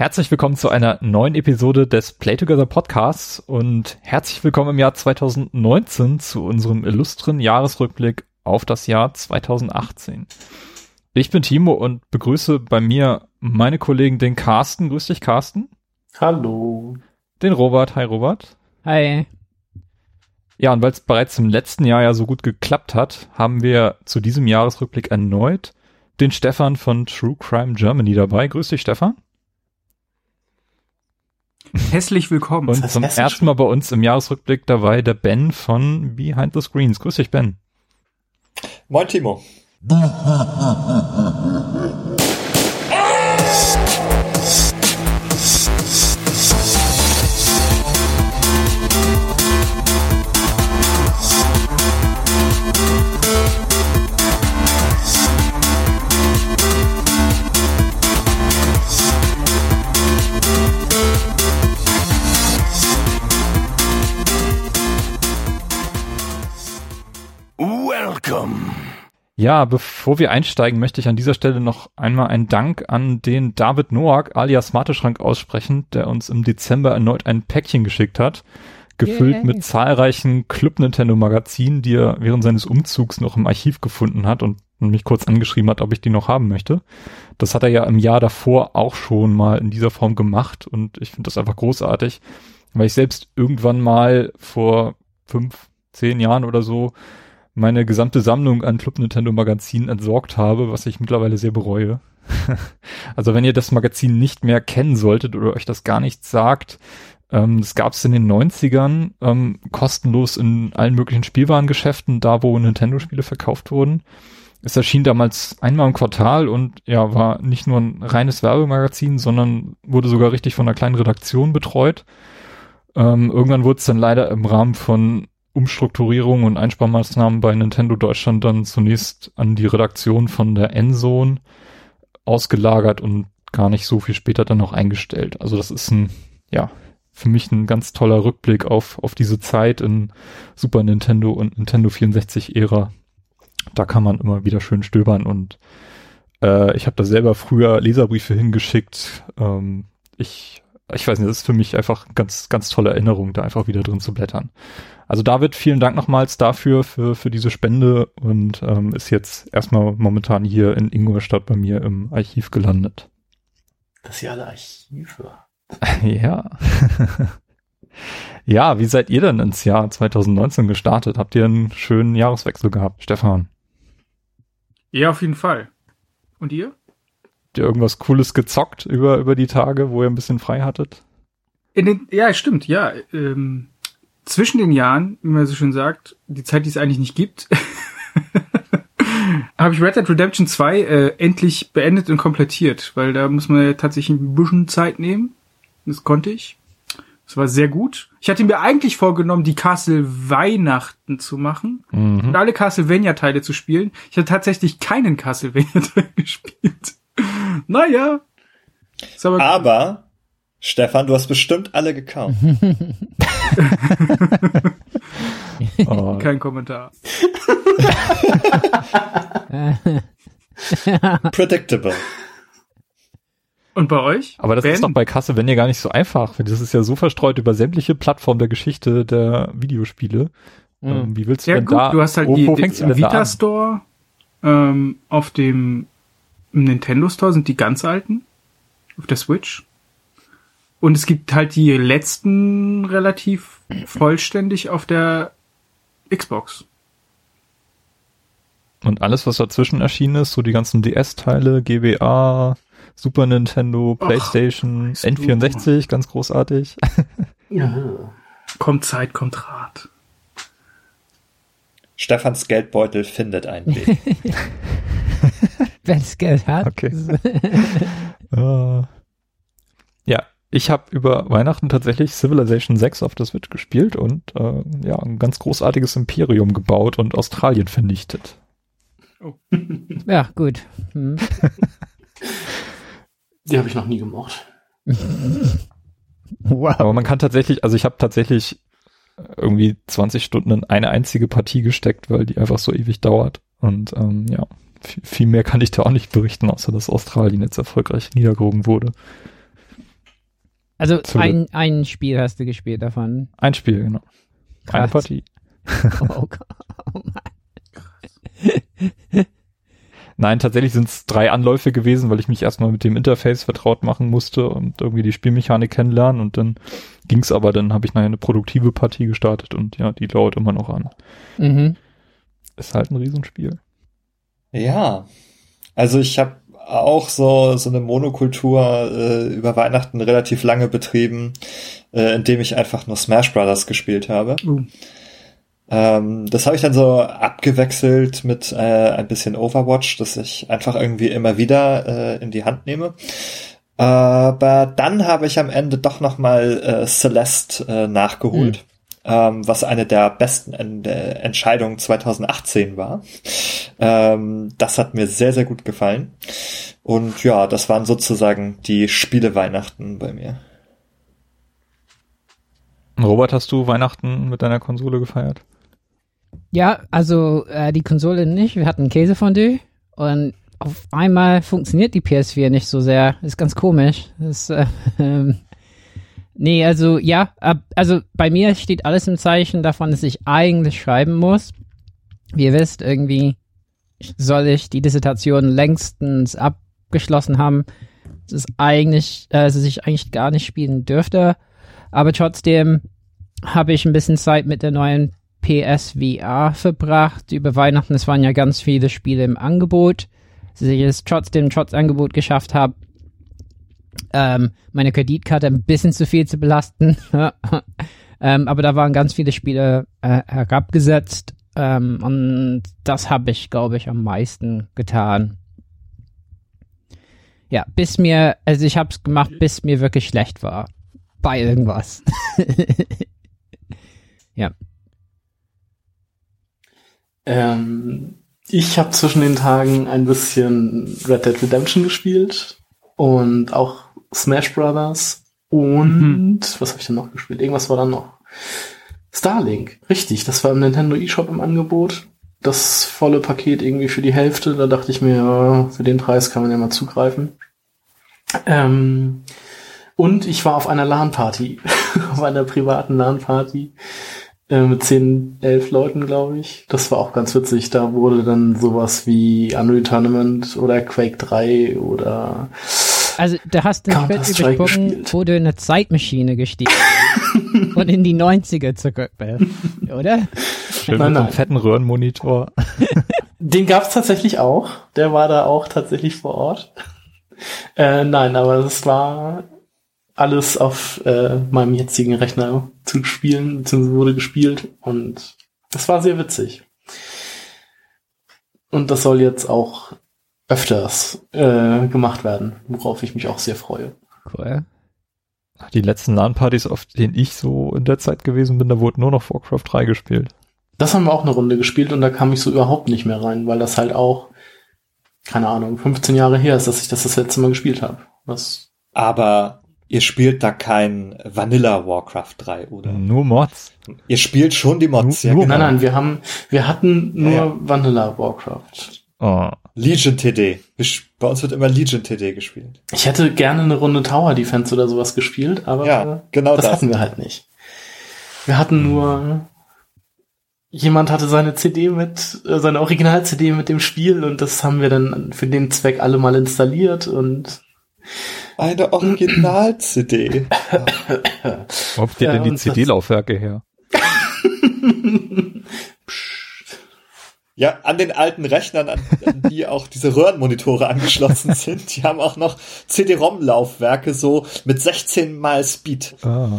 Herzlich willkommen zu einer neuen Episode des Play Together Podcasts und herzlich willkommen im Jahr 2019 zu unserem illustren Jahresrückblick auf das Jahr 2018. Ich bin Timo und begrüße bei mir meine Kollegen den Carsten. Grüß dich, Carsten. Hallo. Den Robert. Hi, Robert. Hi. Ja, und weil es bereits im letzten Jahr ja so gut geklappt hat, haben wir zu diesem Jahresrückblick erneut den Stefan von True Crime Germany dabei. Grüß dich, Stefan. Hässlich willkommen. Und zum ersten Mal bei uns im Jahresrückblick dabei der Ben von Behind the Screens. Grüß dich, Ben. Moin, Timo. Ja, bevor wir einsteigen, möchte ich an dieser Stelle noch einmal einen Dank an den David Noack alias Mateschrank aussprechen, der uns im Dezember erneut ein Päckchen geschickt hat, gefüllt Yay. mit zahlreichen Club Nintendo Magazinen, die er während seines Umzugs noch im Archiv gefunden hat und mich kurz angeschrieben hat, ob ich die noch haben möchte. Das hat er ja im Jahr davor auch schon mal in dieser Form gemacht und ich finde das einfach großartig, weil ich selbst irgendwann mal vor fünf, zehn Jahren oder so meine gesamte Sammlung an Club Nintendo Magazinen entsorgt habe, was ich mittlerweile sehr bereue. also wenn ihr das Magazin nicht mehr kennen solltet oder euch das gar nicht sagt, ähm, das gab es in den 90ern ähm, kostenlos in allen möglichen Spielwarengeschäften, da wo Nintendo-Spiele verkauft wurden. Es erschien damals einmal im Quartal und ja, war nicht nur ein reines Werbemagazin, sondern wurde sogar richtig von einer kleinen Redaktion betreut. Ähm, irgendwann wurde es dann leider im Rahmen von Umstrukturierung und Einsparmaßnahmen bei Nintendo Deutschland dann zunächst an die Redaktion von der Endzone ausgelagert und gar nicht so viel später dann noch eingestellt. Also das ist ein, ja, für mich ein ganz toller Rückblick auf, auf diese Zeit in Super Nintendo und Nintendo 64 Ära. Da kann man immer wieder schön stöbern und äh, ich habe da selber früher Leserbriefe hingeschickt. Ähm, ich, ich weiß nicht, das ist für mich einfach ganz, ganz tolle Erinnerung, da einfach wieder drin zu blättern. Also David, vielen Dank nochmals dafür, für, für diese Spende und ähm, ist jetzt erstmal momentan hier in Ingolstadt bei mir im Archiv gelandet. Das ist ja alle Archive. ja. ja, wie seid ihr denn ins Jahr 2019 gestartet? Habt ihr einen schönen Jahreswechsel gehabt, Stefan? Ja, auf jeden Fall. Und ihr? Habt ihr irgendwas Cooles gezockt über, über die Tage, wo ihr ein bisschen frei hattet? In den, ja, stimmt, ja. Ähm, zwischen den Jahren, wie man so schön sagt, die Zeit, die es eigentlich nicht gibt, habe ich Red Dead Redemption 2 äh, endlich beendet und komplettiert, weil da muss man ja tatsächlich ein bisschen Zeit nehmen. Das konnte ich. Das war sehr gut. Ich hatte mir eigentlich vorgenommen, die Castle Weihnachten zu machen mhm. und alle Castlevania-Teile zu spielen. Ich hatte tatsächlich keinen Castlevania-Teil gespielt. naja. aber, aber Stefan, du hast bestimmt alle gekauft. oh. Kein Kommentar. Predictable. Und bei euch? Aber das ben? ist doch bei Kasse, wenn ihr gar nicht so einfach. Das ist ja so verstreut über sämtliche Plattformen der Geschichte der Videospiele. Mhm. Ähm, wie willst du ja, denn gut, da? Du hast halt wo, die, wo den Vita Store. Ähm, auf dem Nintendo Store sind die ganz alten. Auf der Switch. Und es gibt halt die letzten relativ vollständig auf der Xbox. Und alles, was dazwischen erschienen ist, so die ganzen DS-Teile, GBA, Super Nintendo, PlayStation, Ach, N64, ganz großartig. ja. Kommt Zeit, kommt Rat. Stefans Geldbeutel findet einen Weg. Wenn es Geld hat. Okay. uh, ja, ich habe über Weihnachten tatsächlich Civilization 6 auf der Switch gespielt und äh, ja, ein ganz großartiges Imperium gebaut und Australien vernichtet. Oh. ja, gut. Hm. Die habe ich noch nie gemocht. wow. Aber man kann tatsächlich, also ich habe tatsächlich irgendwie 20 Stunden in eine einzige Partie gesteckt, weil die einfach so ewig dauert. Und ähm, ja, viel, viel mehr kann ich da auch nicht berichten, außer dass Australien jetzt erfolgreich niedergerungen wurde. Also ein, ein Spiel hast du gespielt davon. Ein Spiel, genau. Krass. Eine Partie. Oh, oh Mann. Nein, tatsächlich sind es drei Anläufe gewesen, weil ich mich erstmal mit dem Interface vertraut machen musste und irgendwie die Spielmechanik kennenlernen und dann ging's aber, dann habe ich nachher eine produktive Partie gestartet und ja, die dauert immer noch an. Mhm. Ist halt ein Riesenspiel. Ja, also ich habe auch so so eine Monokultur äh, über Weihnachten relativ lange betrieben, äh, indem ich einfach nur Smash Brothers gespielt habe. Uh. Ähm, das habe ich dann so abgewechselt mit äh, ein bisschen Overwatch, das ich einfach irgendwie immer wieder äh, in die Hand nehme. Aber dann habe ich am Ende doch noch mal äh, Celeste äh, nachgeholt. Mhm. Ähm, was eine der besten äh, Entscheidungen 2018 war. Ähm, das hat mir sehr, sehr gut gefallen. Und ja, das waren sozusagen die Spiele Weihnachten bei mir. Robert, hast du Weihnachten mit deiner Konsole gefeiert? Ja, also äh, die Konsole nicht. Wir hatten Käsefondue und auf einmal funktioniert die PS4 nicht so sehr. Ist ganz komisch. Das, äh, ähm, nee, also ja, also bei mir steht alles im Zeichen davon, dass ich eigentlich schreiben muss. Wie ihr wisst, irgendwie soll ich die Dissertation längstens abgeschlossen haben. Es ist eigentlich, äh, dass ich eigentlich gar nicht spielen dürfte. Aber trotzdem habe ich ein bisschen Zeit mit der neuen PSVR verbracht über Weihnachten. Es waren ja ganz viele Spiele im Angebot. Dass ich es trotzdem trotz Angebot geschafft habe, ähm, meine Kreditkarte ein bisschen zu viel zu belasten. ähm, aber da waren ganz viele Spiele äh, herabgesetzt. Ähm, und das habe ich, glaube ich, am meisten getan. Ja, bis mir, also ich habe es gemacht, bis mir wirklich schlecht war. Bei irgendwas. ja. Ähm, ich habe zwischen den Tagen ein bisschen Red Dead Redemption gespielt und auch Smash Brothers und mhm. was habe ich denn noch gespielt? Irgendwas war dann noch. Starlink, richtig, das war im Nintendo eShop im Angebot. Das volle Paket irgendwie für die Hälfte. Da dachte ich mir, für den Preis kann man ja mal zugreifen. Ähm, und ich war auf einer LAN-Party, auf einer privaten LAN-Party äh, mit zehn, elf Leuten, glaube ich. Das war auch ganz witzig. Da wurde dann sowas wie Unreal Tournament oder Quake 3 oder also du hast ein Spiel übersprungen, wo du in eine Zeitmaschine gestiegen und in die 90er zurück bist, oder? Schön nein, mit einem fetten Röhrenmonitor. Den gab's tatsächlich auch. Der war da auch tatsächlich vor Ort. Äh, nein, aber es war alles auf äh, meinem jetzigen Rechner zu spielen, beziehungsweise wurde gespielt und das war sehr witzig. Und das soll jetzt auch öfters äh, gemacht werden, worauf ich mich auch sehr freue. Cool. Die letzten LAN-Partys, auf denen ich so in der Zeit gewesen bin, da wurde nur noch Warcraft 3 gespielt. Das haben wir auch eine Runde gespielt und da kam ich so überhaupt nicht mehr rein, weil das halt auch, keine Ahnung, 15 Jahre her ist, dass ich das das letzte Mal gespielt habe. Was Aber ihr spielt da kein Vanilla Warcraft 3, oder? Nur Mods. Ihr spielt schon die Mods, nur, ja. Genau. Nein, nein, wir haben, wir hatten nur ja, ja. Vanilla Warcraft. Oh. Legion TD. Bei uns wird immer Legion TD gespielt. Ich hätte gerne eine Runde Tower Defense oder sowas gespielt, aber ja, genau das, das hatten wir halt nicht. Wir hatten nur jemand hatte seine CD mit, äh, seine Original-CD mit dem Spiel und das haben wir dann für den Zweck alle mal installiert und eine Original-CD. Wo habt ihr ja, denn die CD-Laufwerke her? ja, an den alten Rechnern, an, an die auch diese Röhrenmonitore angeschlossen sind, die haben auch noch CD-ROM-Laufwerke so mit 16 mal Speed. Ah.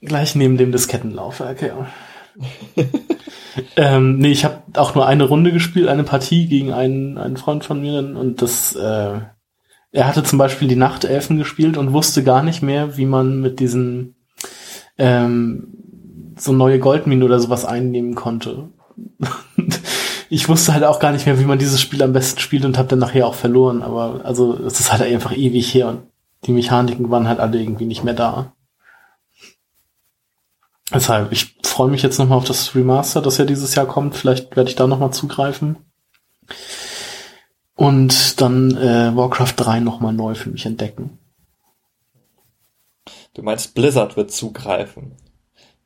Gleich neben dem Diskettenlaufwerk, ja. ähm, nee, ich habe auch nur eine Runde gespielt, eine Partie gegen einen, einen Freund von mir und das äh, er hatte zum Beispiel die Nachtelfen gespielt und wusste gar nicht mehr, wie man mit diesen ähm, so neue Goldminen oder sowas einnehmen konnte. ich wusste halt auch gar nicht mehr, wie man dieses Spiel am besten spielt und habe dann nachher auch verloren. Aber also es ist halt einfach ewig her und die Mechaniken waren halt alle irgendwie nicht mehr da. Deshalb, ich freue mich jetzt nochmal auf das Remaster, das ja dieses Jahr kommt. Vielleicht werde ich da nochmal zugreifen und dann äh, Warcraft 3 nochmal neu für mich entdecken. Du meinst, Blizzard wird zugreifen.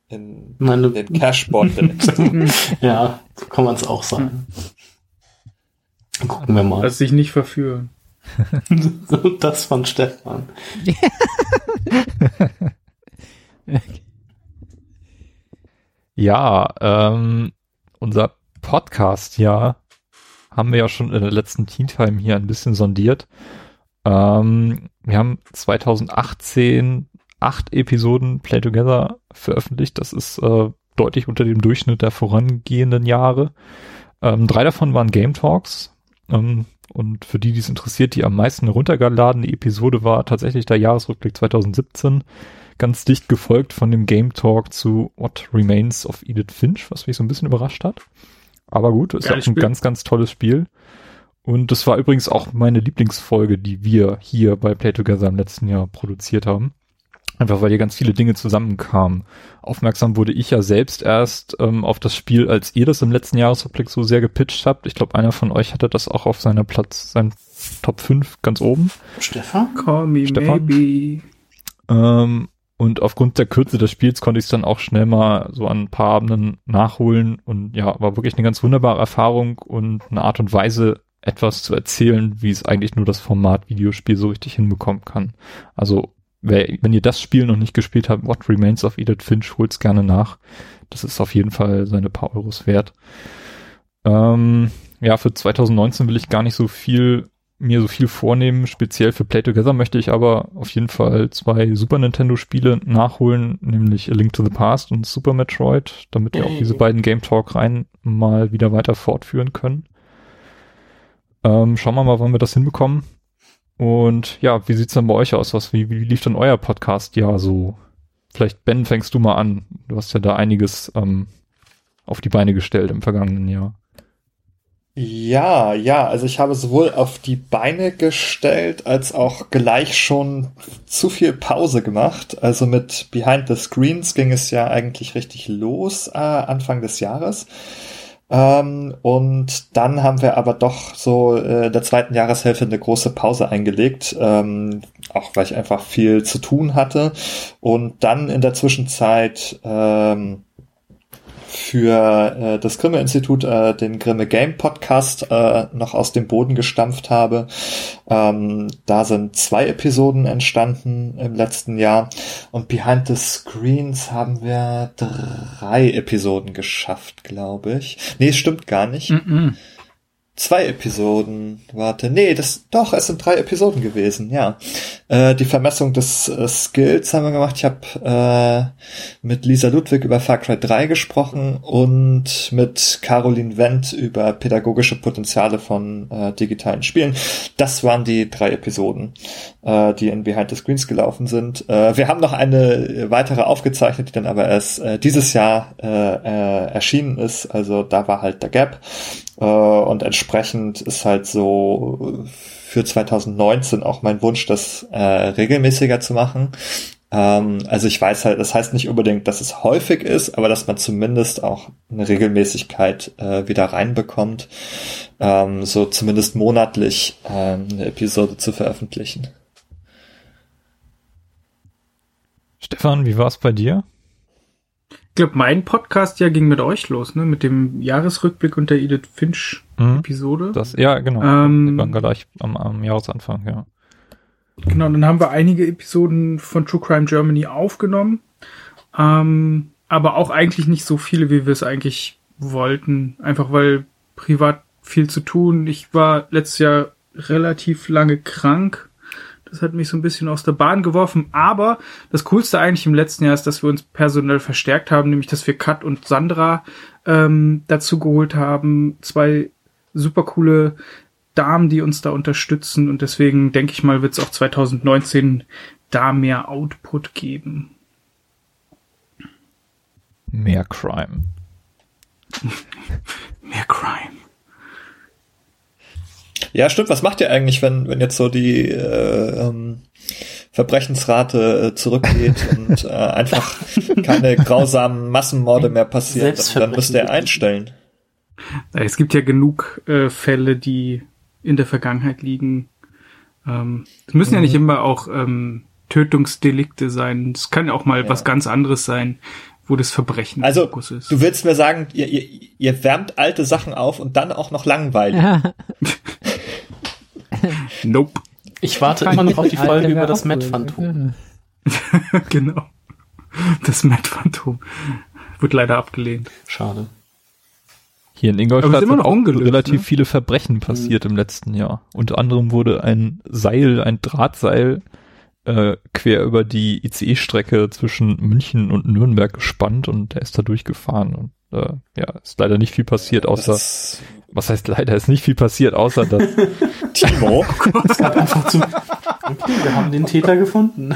In, Meine, in den Cash-Bundle. ja, so kann man es auch sagen. Gucken wir mal. Lass dich nicht verführen. das von Stefan. Ja, ähm, unser Podcast ja haben wir ja schon in der letzten Teen Time hier ein bisschen sondiert. Ähm, wir haben 2018 acht Episoden Play Together veröffentlicht. Das ist äh, deutlich unter dem Durchschnitt der vorangehenden Jahre. Ähm, drei davon waren Game Talks. Ähm, und für die, die es interessiert, die am meisten heruntergeladene Episode war tatsächlich der Jahresrückblick 2017 ganz dicht gefolgt von dem Game Talk zu What Remains of Edith Finch, was mich so ein bisschen überrascht hat. Aber gut, ist Geiles auch ein Spiel. ganz, ganz tolles Spiel. Und das war übrigens auch meine Lieblingsfolge, die wir hier bei Play Together im letzten Jahr produziert haben. Einfach weil hier ganz viele Dinge zusammenkamen. Aufmerksam wurde ich ja selbst erst ähm, auf das Spiel, als ihr das im letzten Jahresrückblick so sehr gepitcht habt. Ich glaube, einer von euch hatte das auch auf seiner Platz, sein Top 5 ganz oben. Stefan? Call me Stefan? maybe. Ähm, und aufgrund der Kürze des Spiels konnte ich es dann auch schnell mal so an ein paar Abenden nachholen. Und ja, war wirklich eine ganz wunderbare Erfahrung und eine Art und Weise, etwas zu erzählen, wie es eigentlich nur das Format Videospiel so richtig hinbekommen kann. Also, wenn ihr das Spiel noch nicht gespielt habt, What Remains of Edith Finch, holt's gerne nach. Das ist auf jeden Fall seine paar Euros wert. Ähm, ja, für 2019 will ich gar nicht so viel mir so viel vornehmen. Speziell für Play Together möchte ich aber auf jeden Fall zwei Super Nintendo Spiele nachholen, nämlich A Link to the Past und Super Metroid, damit wir auch diese beiden Game Talk rein mal wieder weiter fortführen können. Ähm, schauen wir mal, wann wir das hinbekommen. Und ja, wie sieht's dann bei euch aus? Was, wie, wie lief denn euer Podcast ja so? Vielleicht Ben, fängst du mal an. Du hast ja da einiges ähm, auf die Beine gestellt im vergangenen Jahr. Ja, ja, also ich habe sowohl auf die Beine gestellt, als auch gleich schon zu viel Pause gemacht. Also mit Behind the Screens ging es ja eigentlich richtig los äh, Anfang des Jahres. Ähm, und dann haben wir aber doch so äh, der zweiten Jahreshälfte eine große Pause eingelegt, ähm, auch weil ich einfach viel zu tun hatte. Und dann in der Zwischenzeit ähm, für äh, das Grimme-Institut äh, den Grimme Game Podcast äh, noch aus dem Boden gestampft habe. Ähm, da sind zwei Episoden entstanden im letzten Jahr und Behind the Screens haben wir drei Episoden geschafft, glaube ich. Nee, stimmt gar nicht. Mhm. Zwei Episoden. Warte, nee, das doch, es sind drei Episoden gewesen, ja. Äh, die Vermessung des äh, Skills haben wir gemacht. Ich habe äh, mit Lisa Ludwig über Far Cry 3 gesprochen und mit Caroline Wendt über pädagogische Potenziale von äh, digitalen Spielen. Das waren die drei Episoden, äh, die in Behind the Screens gelaufen sind. Äh, wir haben noch eine weitere aufgezeichnet, die dann aber erst äh, dieses Jahr äh, äh, erschienen ist. Also da war halt der Gap. Äh, und entsprechend ist halt so für 2019 auch mein Wunsch, das äh, regelmäßiger zu machen. Ähm, also ich weiß halt, das heißt nicht unbedingt, dass es häufig ist, aber dass man zumindest auch eine Regelmäßigkeit äh, wieder reinbekommt, ähm, so zumindest monatlich äh, eine Episode zu veröffentlichen. Stefan, wie war's bei dir? Ich glaube, mein Podcast ja ging mit euch los, ne? Mit dem Jahresrückblick und der Edith Finch Mhm. Episode. Das, ja, genau. Ähm, Wir waren gleich am, am Jahresanfang, ja. Genau, dann haben wir einige Episoden von True Crime Germany aufgenommen. Ähm, aber auch eigentlich nicht so viele, wie wir es eigentlich wollten. Einfach weil privat viel zu tun. Ich war letztes Jahr relativ lange krank. Das hat mich so ein bisschen aus der Bahn geworfen. Aber das Coolste eigentlich im letzten Jahr ist, dass wir uns personell verstärkt haben, nämlich dass wir Kat und Sandra ähm, dazu geholt haben. Zwei super coole Damen, die uns da unterstützen. Und deswegen denke ich mal, wird es auch 2019 da mehr Output geben. Mehr Crime. Mehr Crime. Ja, stimmt. Was macht ihr eigentlich, wenn, wenn jetzt so die äh, ähm, Verbrechensrate äh, zurückgeht und äh, einfach keine grausamen Massenmorde mehr passieren? Dann, dann müsst ihr einstellen. Es gibt ja genug äh, Fälle, die in der Vergangenheit liegen. Ähm, es müssen ja nicht immer auch ähm, Tötungsdelikte sein. Es kann auch mal ja. was ganz anderes sein, wo das Verbrechen also, Fokus ist. Du willst mir sagen, ihr, ihr, ihr wärmt alte Sachen auf und dann auch noch langweilig. nope. Ich warte immer noch auf die Folge über das Met-Phantom. genau. Das Met-Phantom. Wird leider abgelehnt. Schade. Hier in Ingolstadt sind auch ungelöst, relativ ne? viele Verbrechen passiert mhm. im letzten Jahr. Unter anderem wurde ein Seil, ein Drahtseil äh, quer über die ICE-Strecke zwischen München und Nürnberg gespannt und der ist da durchgefahren und äh, ja, ist leider nicht viel passiert, außer das was heißt leider ist nicht viel passiert, außer dass Timo, es gab einfach zu, okay, wir haben den Täter gefunden.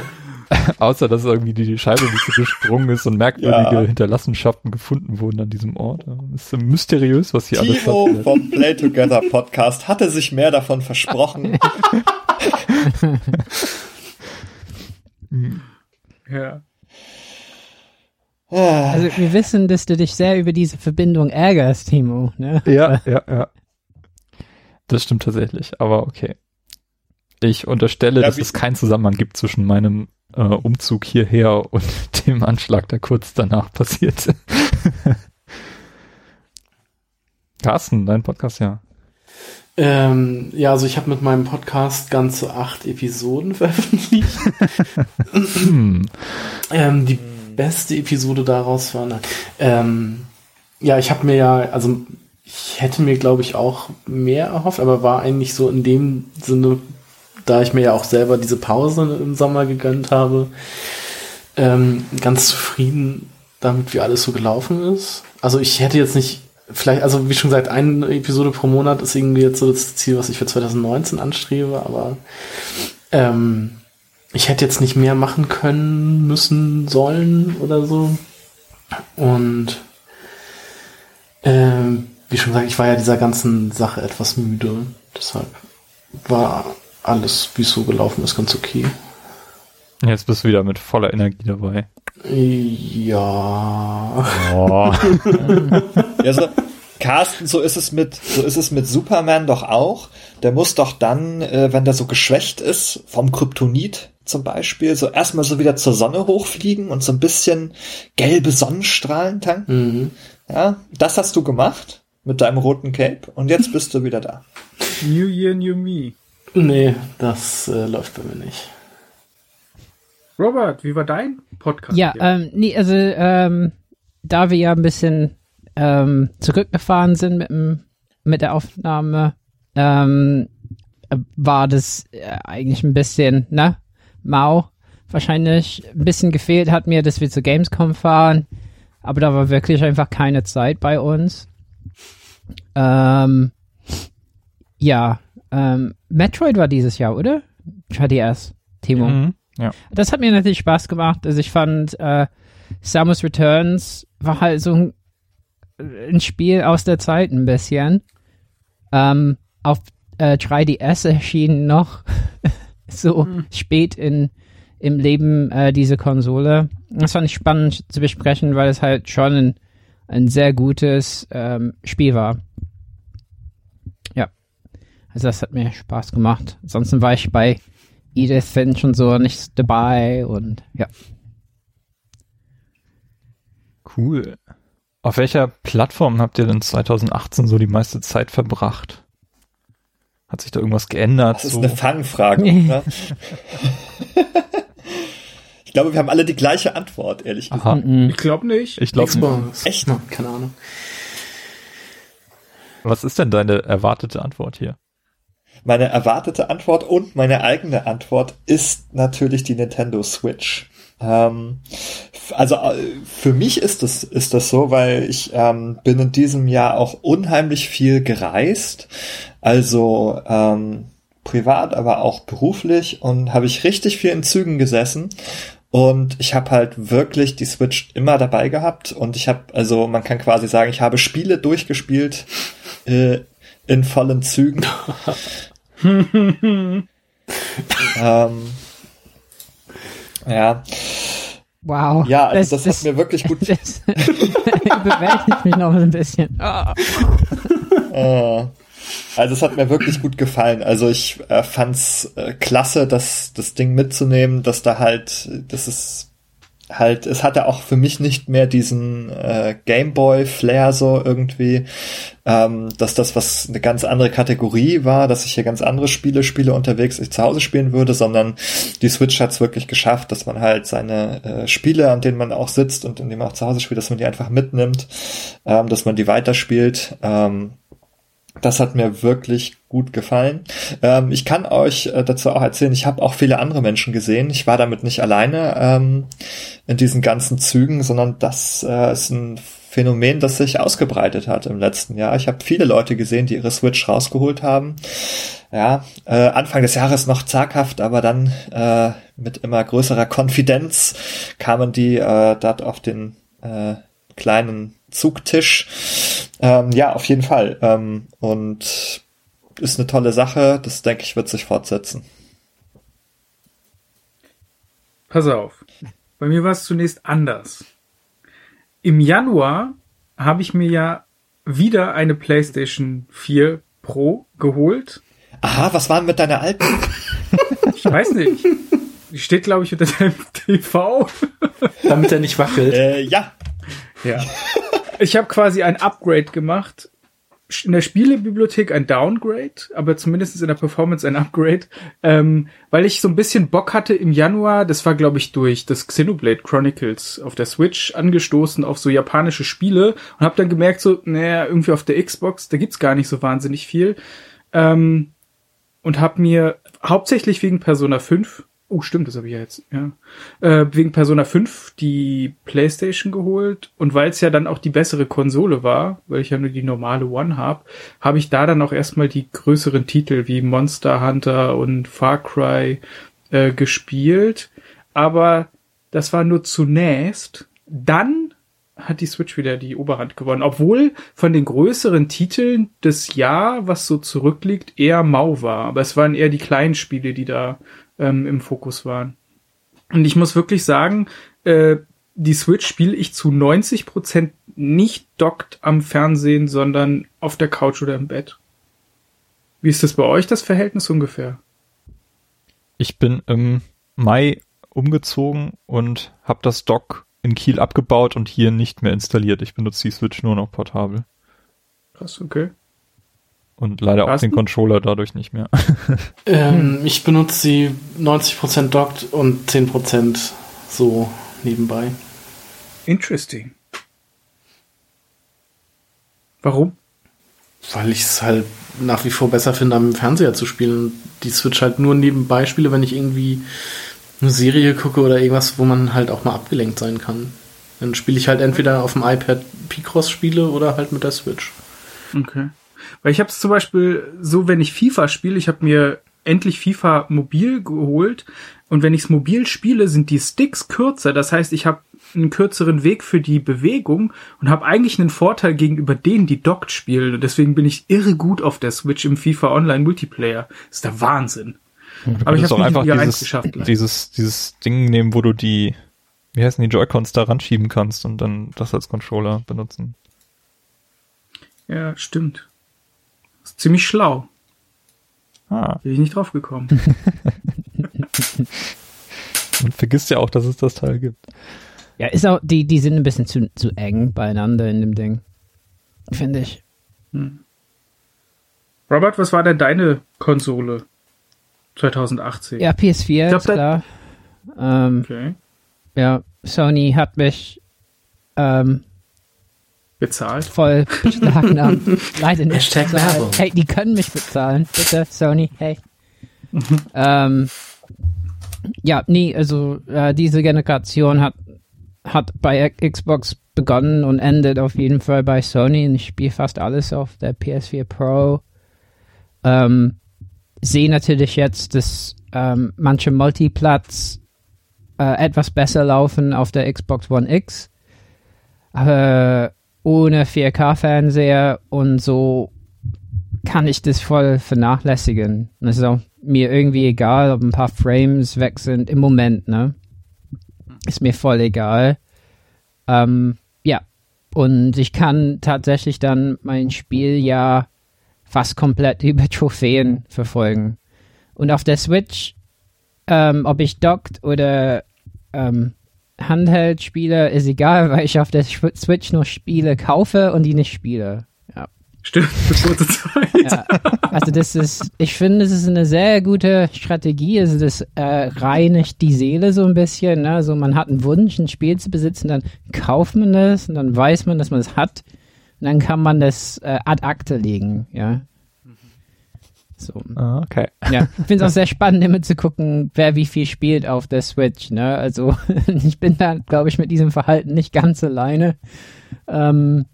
Außer, dass irgendwie die Scheibe nicht so gesprungen ist und merkwürdige ja. Hinterlassenschaften gefunden wurden an diesem Ort. Das ist mysteriös, was hier Timo alles passiert. vom Play Together Podcast hatte sich mehr davon versprochen. ja. Also wir wissen, dass du dich sehr über diese Verbindung ärgerst, Timo. Ne? Ja, ja, ja. Das stimmt tatsächlich, aber okay. Ich unterstelle, ja, dass es keinen Zusammenhang gibt zwischen meinem äh, Umzug hierher und dem Anschlag, der kurz danach passierte. Carsten, dein Podcast, ja. Ähm, ja, also ich habe mit meinem Podcast ganze acht Episoden veröffentlicht. hm. ähm, die beste Episode daraus war, ähm, ja, ich habe mir ja, also ich hätte mir, glaube ich, auch mehr erhofft, aber war eigentlich so in dem Sinne da ich mir ja auch selber diese Pause im Sommer gegönnt habe, ähm, ganz zufrieden damit, wie alles so gelaufen ist. Also ich hätte jetzt nicht, vielleicht, also wie schon gesagt, eine Episode pro Monat ist irgendwie jetzt so das Ziel, was ich für 2019 anstrebe, aber ähm, ich hätte jetzt nicht mehr machen können, müssen, sollen oder so. Und ähm, wie schon gesagt, ich war ja dieser ganzen Sache etwas müde. Deshalb war alles, wie es so gelaufen ist, ganz okay. Jetzt bist du wieder mit voller Energie dabei. Ja. Oh. ja so, Carsten, so ist es mit, so ist es mit Superman doch auch. Der muss doch dann, äh, wenn der so geschwächt ist, vom Kryptonit zum Beispiel, so erstmal so wieder zur Sonne hochfliegen und so ein bisschen gelbe Sonnenstrahlen tanken. Mhm. Ja, das hast du gemacht mit deinem roten Cape und jetzt bist du wieder da. New Year, New Me. Nee, das äh, läuft bei mir nicht. Robert, wie war dein Podcast? Ja, ähm, nee, also ähm, da wir ja ein bisschen ähm, zurückgefahren sind mit, dem, mit der Aufnahme, ähm, war das äh, eigentlich ein bisschen, ne, mau. Wahrscheinlich ein bisschen gefehlt hat mir, dass wir zu Gamescom fahren, aber da war wirklich einfach keine Zeit bei uns. Ähm, ja, ähm, Metroid war dieses Jahr, oder? 3DS, Timo. Mhm, ja. Das hat mir natürlich Spaß gemacht. Also ich fand äh, Samus Returns war halt so ein, ein Spiel aus der Zeit ein bisschen. Ähm, auf äh, 3DS erschienen noch so mhm. spät in im Leben äh, diese Konsole. Das fand ich spannend zu besprechen, weil es halt schon ein, ein sehr gutes ähm, Spiel war. Also das hat mir Spaß gemacht. Ansonsten war ich bei Edith Finch und so nicht dabei und ja. Cool. Auf welcher Plattform habt ihr denn 2018 so die meiste Zeit verbracht? Hat sich da irgendwas geändert? Das ist so? eine Fangfrage. ne? ich glaube, wir haben alle die gleiche Antwort, ehrlich gesagt. Aha. Mhm. Ich glaube nicht. Ich glaube nicht. Echt? Keine Ahnung. Was ist denn deine erwartete Antwort hier? Meine erwartete Antwort und meine eigene Antwort ist natürlich die Nintendo Switch. Ähm, also äh, für mich ist das, ist das so, weil ich ähm, bin in diesem Jahr auch unheimlich viel gereist. Also ähm, privat, aber auch beruflich und habe ich richtig viel in Zügen gesessen. Und ich habe halt wirklich die Switch immer dabei gehabt und ich habe, also man kann quasi sagen, ich habe Spiele durchgespielt äh, in vollen Zügen. ähm, ja. Wow. Ja, also das, das, das, hat mir wirklich gut. Das überwältigt mich noch ein bisschen. Oh. äh, Also es hat mir wirklich gut gefallen. Also ich äh, fand's äh, klasse, das, das Ding mitzunehmen, dass da halt, das ist halt, es hatte auch für mich nicht mehr diesen äh, Gameboy-Flair so irgendwie, ähm, dass das was eine ganz andere Kategorie war, dass ich hier ganz andere Spiele spiele unterwegs, ich zu Hause spielen würde, sondern die Switch hat's wirklich geschafft, dass man halt seine äh, Spiele, an denen man auch sitzt und in denen man auch zu Hause spielt, dass man die einfach mitnimmt, ähm, dass man die weiterspielt. Ähm, das hat mir wirklich gut gefallen. Ähm, ich kann euch äh, dazu auch erzählen, ich habe auch viele andere Menschen gesehen. Ich war damit nicht alleine ähm, in diesen ganzen Zügen, sondern das äh, ist ein Phänomen, das sich ausgebreitet hat im letzten Jahr. Ich habe viele Leute gesehen, die ihre Switch rausgeholt haben. Ja, äh, Anfang des Jahres noch zaghaft, aber dann äh, mit immer größerer Konfidenz kamen die äh, dort auf den äh, kleinen Zugtisch. Ähm, ja, auf jeden Fall. Ähm, und ist eine tolle Sache. Das denke ich wird sich fortsetzen. Pass auf. Bei mir war es zunächst anders. Im Januar habe ich mir ja wieder eine PlayStation 4 Pro geholt. Aha, was war denn mit deiner alten? Ich weiß nicht. Die steht, glaube ich, unter deinem TV. Damit er nicht wackelt. Äh, ja. Ja. Ich habe quasi ein Upgrade gemacht. In der Spielebibliothek ein Downgrade, aber zumindest in der Performance ein Upgrade, ähm, weil ich so ein bisschen Bock hatte im Januar, das war glaube ich durch das Xenoblade Chronicles auf der Switch angestoßen auf so japanische Spiele und habe dann gemerkt so, naja, irgendwie auf der Xbox, da gibt's gar nicht so wahnsinnig viel ähm, und habe mir hauptsächlich wegen Persona 5 Oh, stimmt, das habe ich ja jetzt, ja. Äh, wegen Persona 5 die Playstation geholt und weil es ja dann auch die bessere Konsole war, weil ich ja nur die normale One habe, habe ich da dann auch erstmal die größeren Titel wie Monster Hunter und Far Cry äh, gespielt. Aber das war nur zunächst. Dann hat die Switch wieder die Oberhand gewonnen, obwohl von den größeren Titeln des Jahr, was so zurückliegt, eher mau war. Aber es waren eher die kleinen Spiele, die da ähm, im Fokus waren. Und ich muss wirklich sagen, äh, die Switch spiele ich zu 90 Prozent nicht dockt am Fernsehen, sondern auf der Couch oder im Bett. Wie ist das bei euch, das Verhältnis ungefähr? Ich bin im Mai umgezogen und habe das Dock in Kiel abgebaut und hier nicht mehr installiert. Ich benutze die Switch nur noch portabel. Krass, okay. Und leider auch den Controller dadurch nicht mehr. ähm, ich benutze sie 90% dockt und 10% so nebenbei. Interesting. Warum? Weil ich es halt nach wie vor besser finde, am Fernseher zu spielen. Die Switch halt nur nebenbei spiele, wenn ich irgendwie eine Serie gucke oder irgendwas, wo man halt auch mal abgelenkt sein kann. Dann spiele ich halt entweder auf dem iPad Picross Spiele oder halt mit der Switch. Okay. Weil ich habe es zum Beispiel so, wenn ich FIFA spiele, ich habe mir endlich FIFA mobil geholt und wenn ich es mobil spiele, sind die Sticks kürzer. Das heißt, ich habe einen kürzeren Weg für die Bewegung und habe eigentlich einen Vorteil gegenüber denen, die dockt spielen. Und deswegen bin ich irre gut auf der Switch im FIFA Online Multiplayer. Das ist der Wahnsinn. Aber ich habe einfach dieses, geschafft, dieses, dieses Ding nehmen, wo du die, wie heißen die Joy-Cons da ranschieben kannst und dann das als Controller benutzen. Ja, stimmt ist ziemlich schlau. Ah. Bin ich nicht drauf gekommen. Und vergisst ja auch, dass es das Teil gibt. Ja, ist auch, die, die sind ein bisschen zu, zu eng beieinander in dem Ding. Finde ich. Hm. Robert, was war denn deine Konsole 2018? Ja, PS4, glaub, ist klar. Ähm, okay. Ja, Sony hat mich ähm, bezahlt. Voll beschlagnahmt. Leider nicht. bezahlt. Hey, die können mich bezahlen. Bitte, Sony. Hey. ähm, ja, nee, also äh, diese Generation hat, hat bei Xbox begonnen und endet auf jeden Fall bei Sony. Und ich spiele fast alles auf der PS4 Pro. Ähm, sehe natürlich jetzt, dass ähm, manche Multiplatz äh, etwas besser laufen auf der Xbox One X. Aber ohne 4K-Fernseher und so kann ich das voll vernachlässigen. Es ist auch mir irgendwie egal, ob ein paar Frames weg sind im Moment, ne? Ist mir voll egal. Ähm, ja. Und ich kann tatsächlich dann mein Spiel ja fast komplett über Trophäen verfolgen. Und auf der Switch, ähm, ob ich dockt oder ähm, Handheld spiele, ist egal, weil ich auf der Switch nur Spiele kaufe und die nicht spiele. Ja. Stimmt, für kurze Zeit. Ja. Also das ist, ich finde, es ist eine sehr gute Strategie. Also das äh, reinigt die Seele so ein bisschen. Ne? Also man hat einen Wunsch, ein Spiel zu besitzen, dann kauft man das und dann weiß man, dass man es hat. Und dann kann man das äh, ad acte legen, ja. So. Ah, okay. Ja, ich finde es auch sehr spannend, immer zu gucken, wer wie viel spielt auf der Switch. Ne? Also ich bin da, glaube ich, mit diesem Verhalten nicht ganz alleine. Ähm,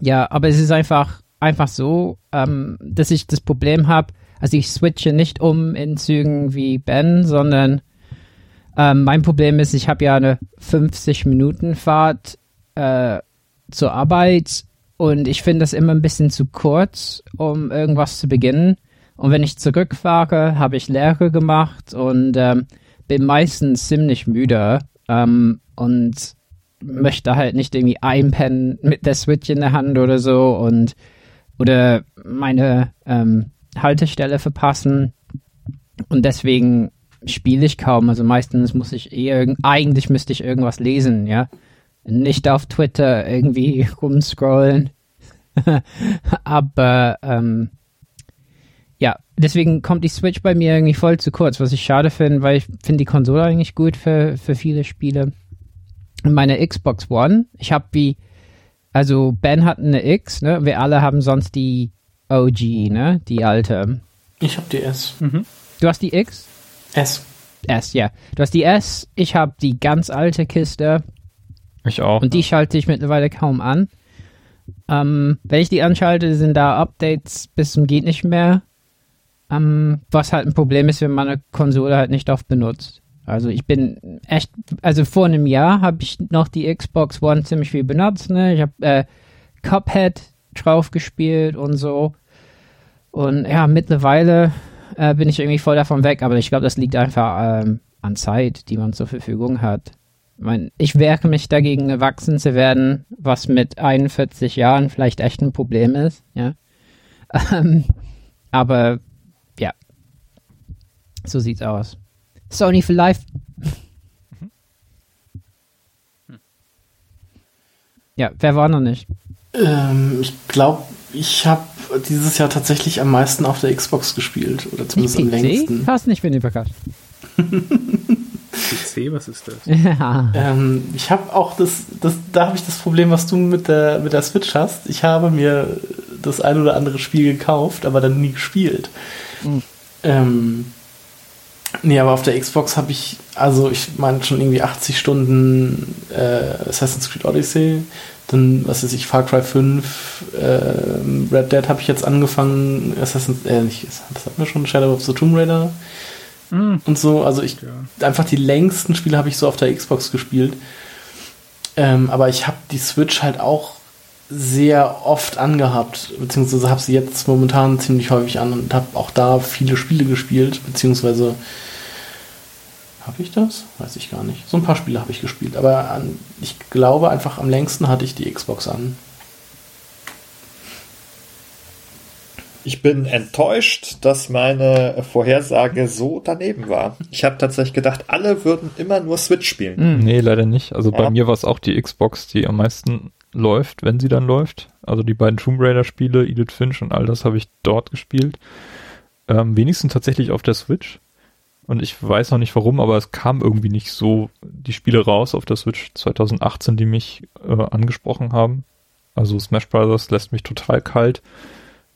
ja, aber es ist einfach, einfach so, ähm, dass ich das Problem habe, also ich switche nicht um in Zügen wie Ben, sondern ähm, mein Problem ist, ich habe ja eine 50-Minuten-Fahrt äh, zur Arbeit und ich finde das immer ein bisschen zu kurz, um irgendwas zu beginnen. Und wenn ich zurückfahre, habe ich Lehre gemacht und ähm, bin meistens ziemlich müde ähm, und möchte halt nicht irgendwie einpennen mit der Switch in der Hand oder so und oder meine ähm, Haltestelle verpassen. Und deswegen spiele ich kaum. Also meistens muss ich eher, eigentlich müsste ich irgendwas lesen, ja. Nicht auf Twitter irgendwie rumscrollen. Aber ähm, ja, deswegen kommt die Switch bei mir irgendwie voll zu kurz, was ich schade finde, weil ich finde die Konsole eigentlich gut für, für viele Spiele. Und meine Xbox One, ich habe wie, also Ben hat eine X, ne? Wir alle haben sonst die OG, ne? Die alte. Ich habe die S. Mhm. Du hast die X? S. S, ja. Du hast die S, ich habe die ganz alte Kiste. Ich auch. Und die schalte ich mittlerweile kaum an. Ähm, wenn ich die anschalte, sind da Updates bis zum geht nicht mehr. Ähm, was halt ein Problem ist, wenn man eine Konsole halt nicht oft benutzt. Also ich bin echt, also vor einem Jahr habe ich noch die Xbox One ziemlich viel benutzt. Ne? Ich habe äh, Cuphead drauf gespielt und so. Und ja, mittlerweile äh, bin ich irgendwie voll davon weg, aber ich glaube, das liegt einfach ähm, an Zeit, die man zur Verfügung hat. Ich, mein, ich wehre mich dagegen, erwachsen zu werden, was mit 41 Jahren vielleicht echt ein Problem ist, ja. Ähm, aber so sieht's aus. Sony for Life. Ja, wer war noch nicht? Ähm, ich glaube, ich habe dieses Jahr tatsächlich am meisten auf der Xbox gespielt. Oder zumindest am längsten. Hast nicht mit PC, was ist das? Ja. Ähm, ich habe auch das, das da habe ich das Problem, was du mit der, mit der Switch hast. Ich habe mir das ein oder andere Spiel gekauft, aber dann nie gespielt. Mhm. Ähm, Nee, aber auf der Xbox habe ich, also ich meine schon irgendwie 80 Stunden äh, Assassin's Creed Odyssey, dann, was weiß ich, Far Cry 5, äh, Red Dead habe ich jetzt angefangen, Assassin's, äh, nicht, das hatten wir schon, Shadow of the Tomb Raider mm. und so, also ich, ja. einfach die längsten Spiele habe ich so auf der Xbox gespielt. Ähm, aber ich habe die Switch halt auch sehr oft angehabt, beziehungsweise habe sie jetzt momentan ziemlich häufig an und habe auch da viele Spiele gespielt, beziehungsweise habe ich das? Weiß ich gar nicht. So ein paar Spiele habe ich gespielt, aber an, ich glaube einfach am längsten hatte ich die Xbox an. Ich bin enttäuscht, dass meine Vorhersage so daneben war. Ich habe tatsächlich gedacht, alle würden immer nur Switch spielen. Hm, nee, leider nicht. Also ja. bei mir war es auch die Xbox, die am meisten läuft, wenn sie dann läuft. Also die beiden Tomb Raider Spiele, Edith Finch und all das habe ich dort gespielt. Ähm, wenigstens tatsächlich auf der Switch. Und ich weiß noch nicht warum, aber es kam irgendwie nicht so die Spiele raus auf der Switch 2018, die mich äh, angesprochen haben. Also Smash Brothers lässt mich total kalt.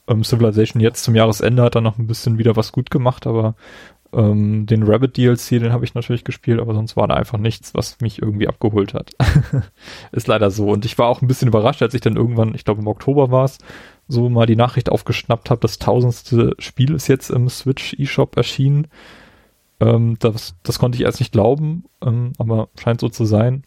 Ähm, Civilization jetzt zum Jahresende hat dann noch ein bisschen wieder was gut gemacht, aber ähm, den Rabbit DLC, den habe ich natürlich gespielt, aber sonst war da einfach nichts, was mich irgendwie abgeholt hat. Ist leider so. Und ich war auch ein bisschen überrascht, als ich dann irgendwann, ich glaube im Oktober war es, so mal die Nachricht aufgeschnappt habe, das tausendste Spiel ist jetzt im Switch eShop erschienen. Ähm, das, das konnte ich erst nicht glauben, ähm, aber scheint so zu sein.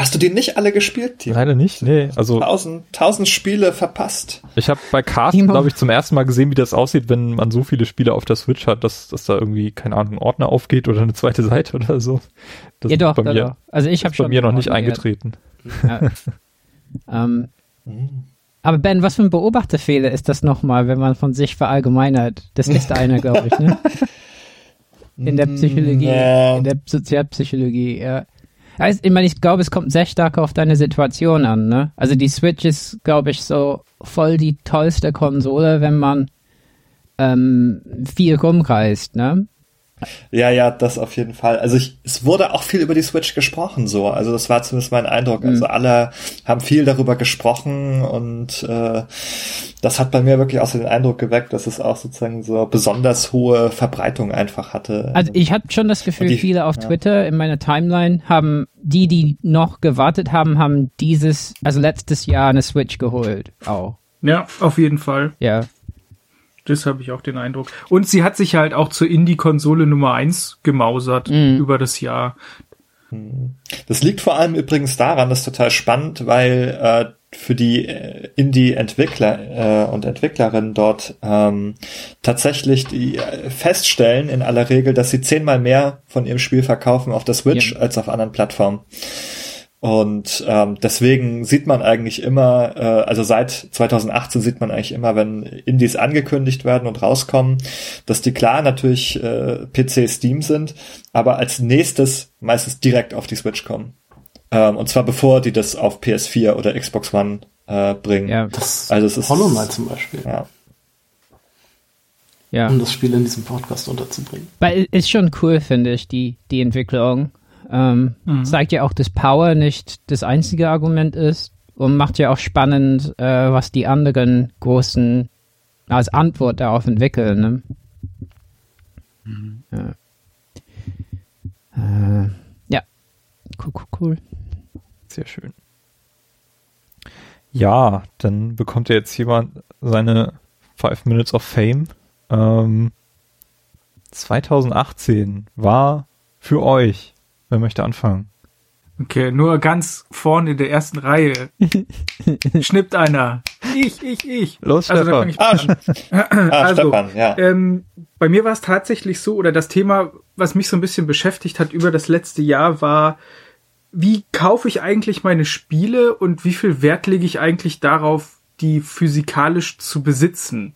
Hast du die nicht alle gespielt? Timo? Leider nicht, nee. Also tausend, tausend Spiele verpasst. Ich habe bei Carsten, glaube ich, zum ersten Mal gesehen, wie das aussieht, wenn man so viele Spiele auf der Switch hat, dass, dass da irgendwie, keine Ahnung, ein Ordner aufgeht oder eine zweite Seite oder so. Das ja, doch, bei mir, Also ich habe schon bei mir noch nicht eingetreten. Ja. ähm, mhm. Aber Ben, was für ein Beobachterfehler ist das nochmal, wenn man von sich verallgemeinert? Das ist einer, glaube ich, ne? In der Psychologie, Ja. in der Sozialpsychologie, ja. Also, ich meine, ich glaube, es kommt sehr stark auf deine Situation an, ne? Also die Switch ist, glaube ich, so voll die tollste Konsole, wenn man ähm, viel rumreist, ne? Ja, ja, das auf jeden Fall. Also ich, es wurde auch viel über die Switch gesprochen, so. Also das war zumindest mein Eindruck. Also alle haben viel darüber gesprochen und äh, das hat bei mir wirklich auch so den Eindruck geweckt, dass es auch sozusagen so besonders hohe Verbreitung einfach hatte. Also ich hatte schon das Gefühl, die- viele auf ja. Twitter in meiner Timeline haben, die, die noch gewartet haben, haben dieses, also letztes Jahr eine Switch geholt. Auch. Ja, auf jeden Fall. Ja. Das habe ich auch den Eindruck. Und sie hat sich halt auch zur Indie-Konsole Nummer eins gemausert Mhm. über das Jahr. Das liegt vor allem übrigens daran, das ist total spannend, weil äh, für die äh, Indie-Entwickler äh, und Entwicklerinnen dort ähm, tatsächlich die äh, feststellen in aller Regel, dass sie zehnmal mehr von ihrem Spiel verkaufen auf der Switch Ja. als auf anderen Plattformen. Und ähm, deswegen sieht man eigentlich immer, äh, also seit 2018 sieht man eigentlich immer, wenn Indies angekündigt werden und rauskommen, dass die klar natürlich äh, PC Steam sind, aber als nächstes meistens direkt auf die Switch kommen. Ähm, und zwar bevor die das auf PS4 oder Xbox One äh, bringen. Ja. Das Also es ist- Hollow Knight zum Beispiel, Ja. Ja. um das Spiel in diesem Podcast unterzubringen. Weil ist schon cool, finde ich, die, die Entwicklung. Ähm, Zeigt ja auch, dass Power nicht das einzige Argument ist und macht ja auch spannend, äh, was die anderen großen als Antwort darauf entwickeln. Ne? Ja. Äh, ja. Cool, cool, cool. Sehr schön. Ja, dann bekommt ja jetzt jemand seine Five Minutes of Fame. Ähm, 2018 war für euch. Wer möchte anfangen? Okay, nur ganz vorne in der ersten Reihe. Schnippt einer. Ich, ich, ich. Los, also, da Stefan. ich an. Ah, Also, Stefan, ja. Ähm, bei mir war es tatsächlich so, oder das Thema, was mich so ein bisschen beschäftigt hat über das letzte Jahr, war, wie kaufe ich eigentlich meine Spiele und wie viel Wert lege ich eigentlich darauf, die physikalisch zu besitzen?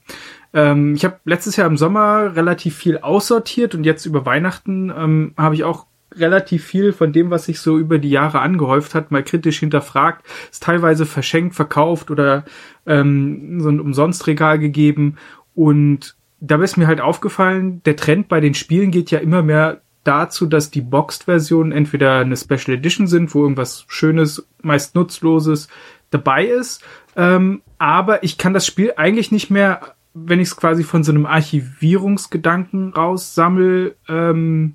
Ähm, ich habe letztes Jahr im Sommer relativ viel aussortiert und jetzt über Weihnachten ähm, habe ich auch relativ viel von dem, was sich so über die Jahre angehäuft hat, mal kritisch hinterfragt, ist teilweise verschenkt, verkauft oder ähm, so ein Umsonstregal gegeben. Und da ist mir halt aufgefallen, der Trend bei den Spielen geht ja immer mehr dazu, dass die Boxed-Versionen entweder eine Special Edition sind, wo irgendwas Schönes, meist Nutzloses dabei ist. Ähm, aber ich kann das Spiel eigentlich nicht mehr, wenn ich es quasi von so einem Archivierungsgedanken raussammel, ähm,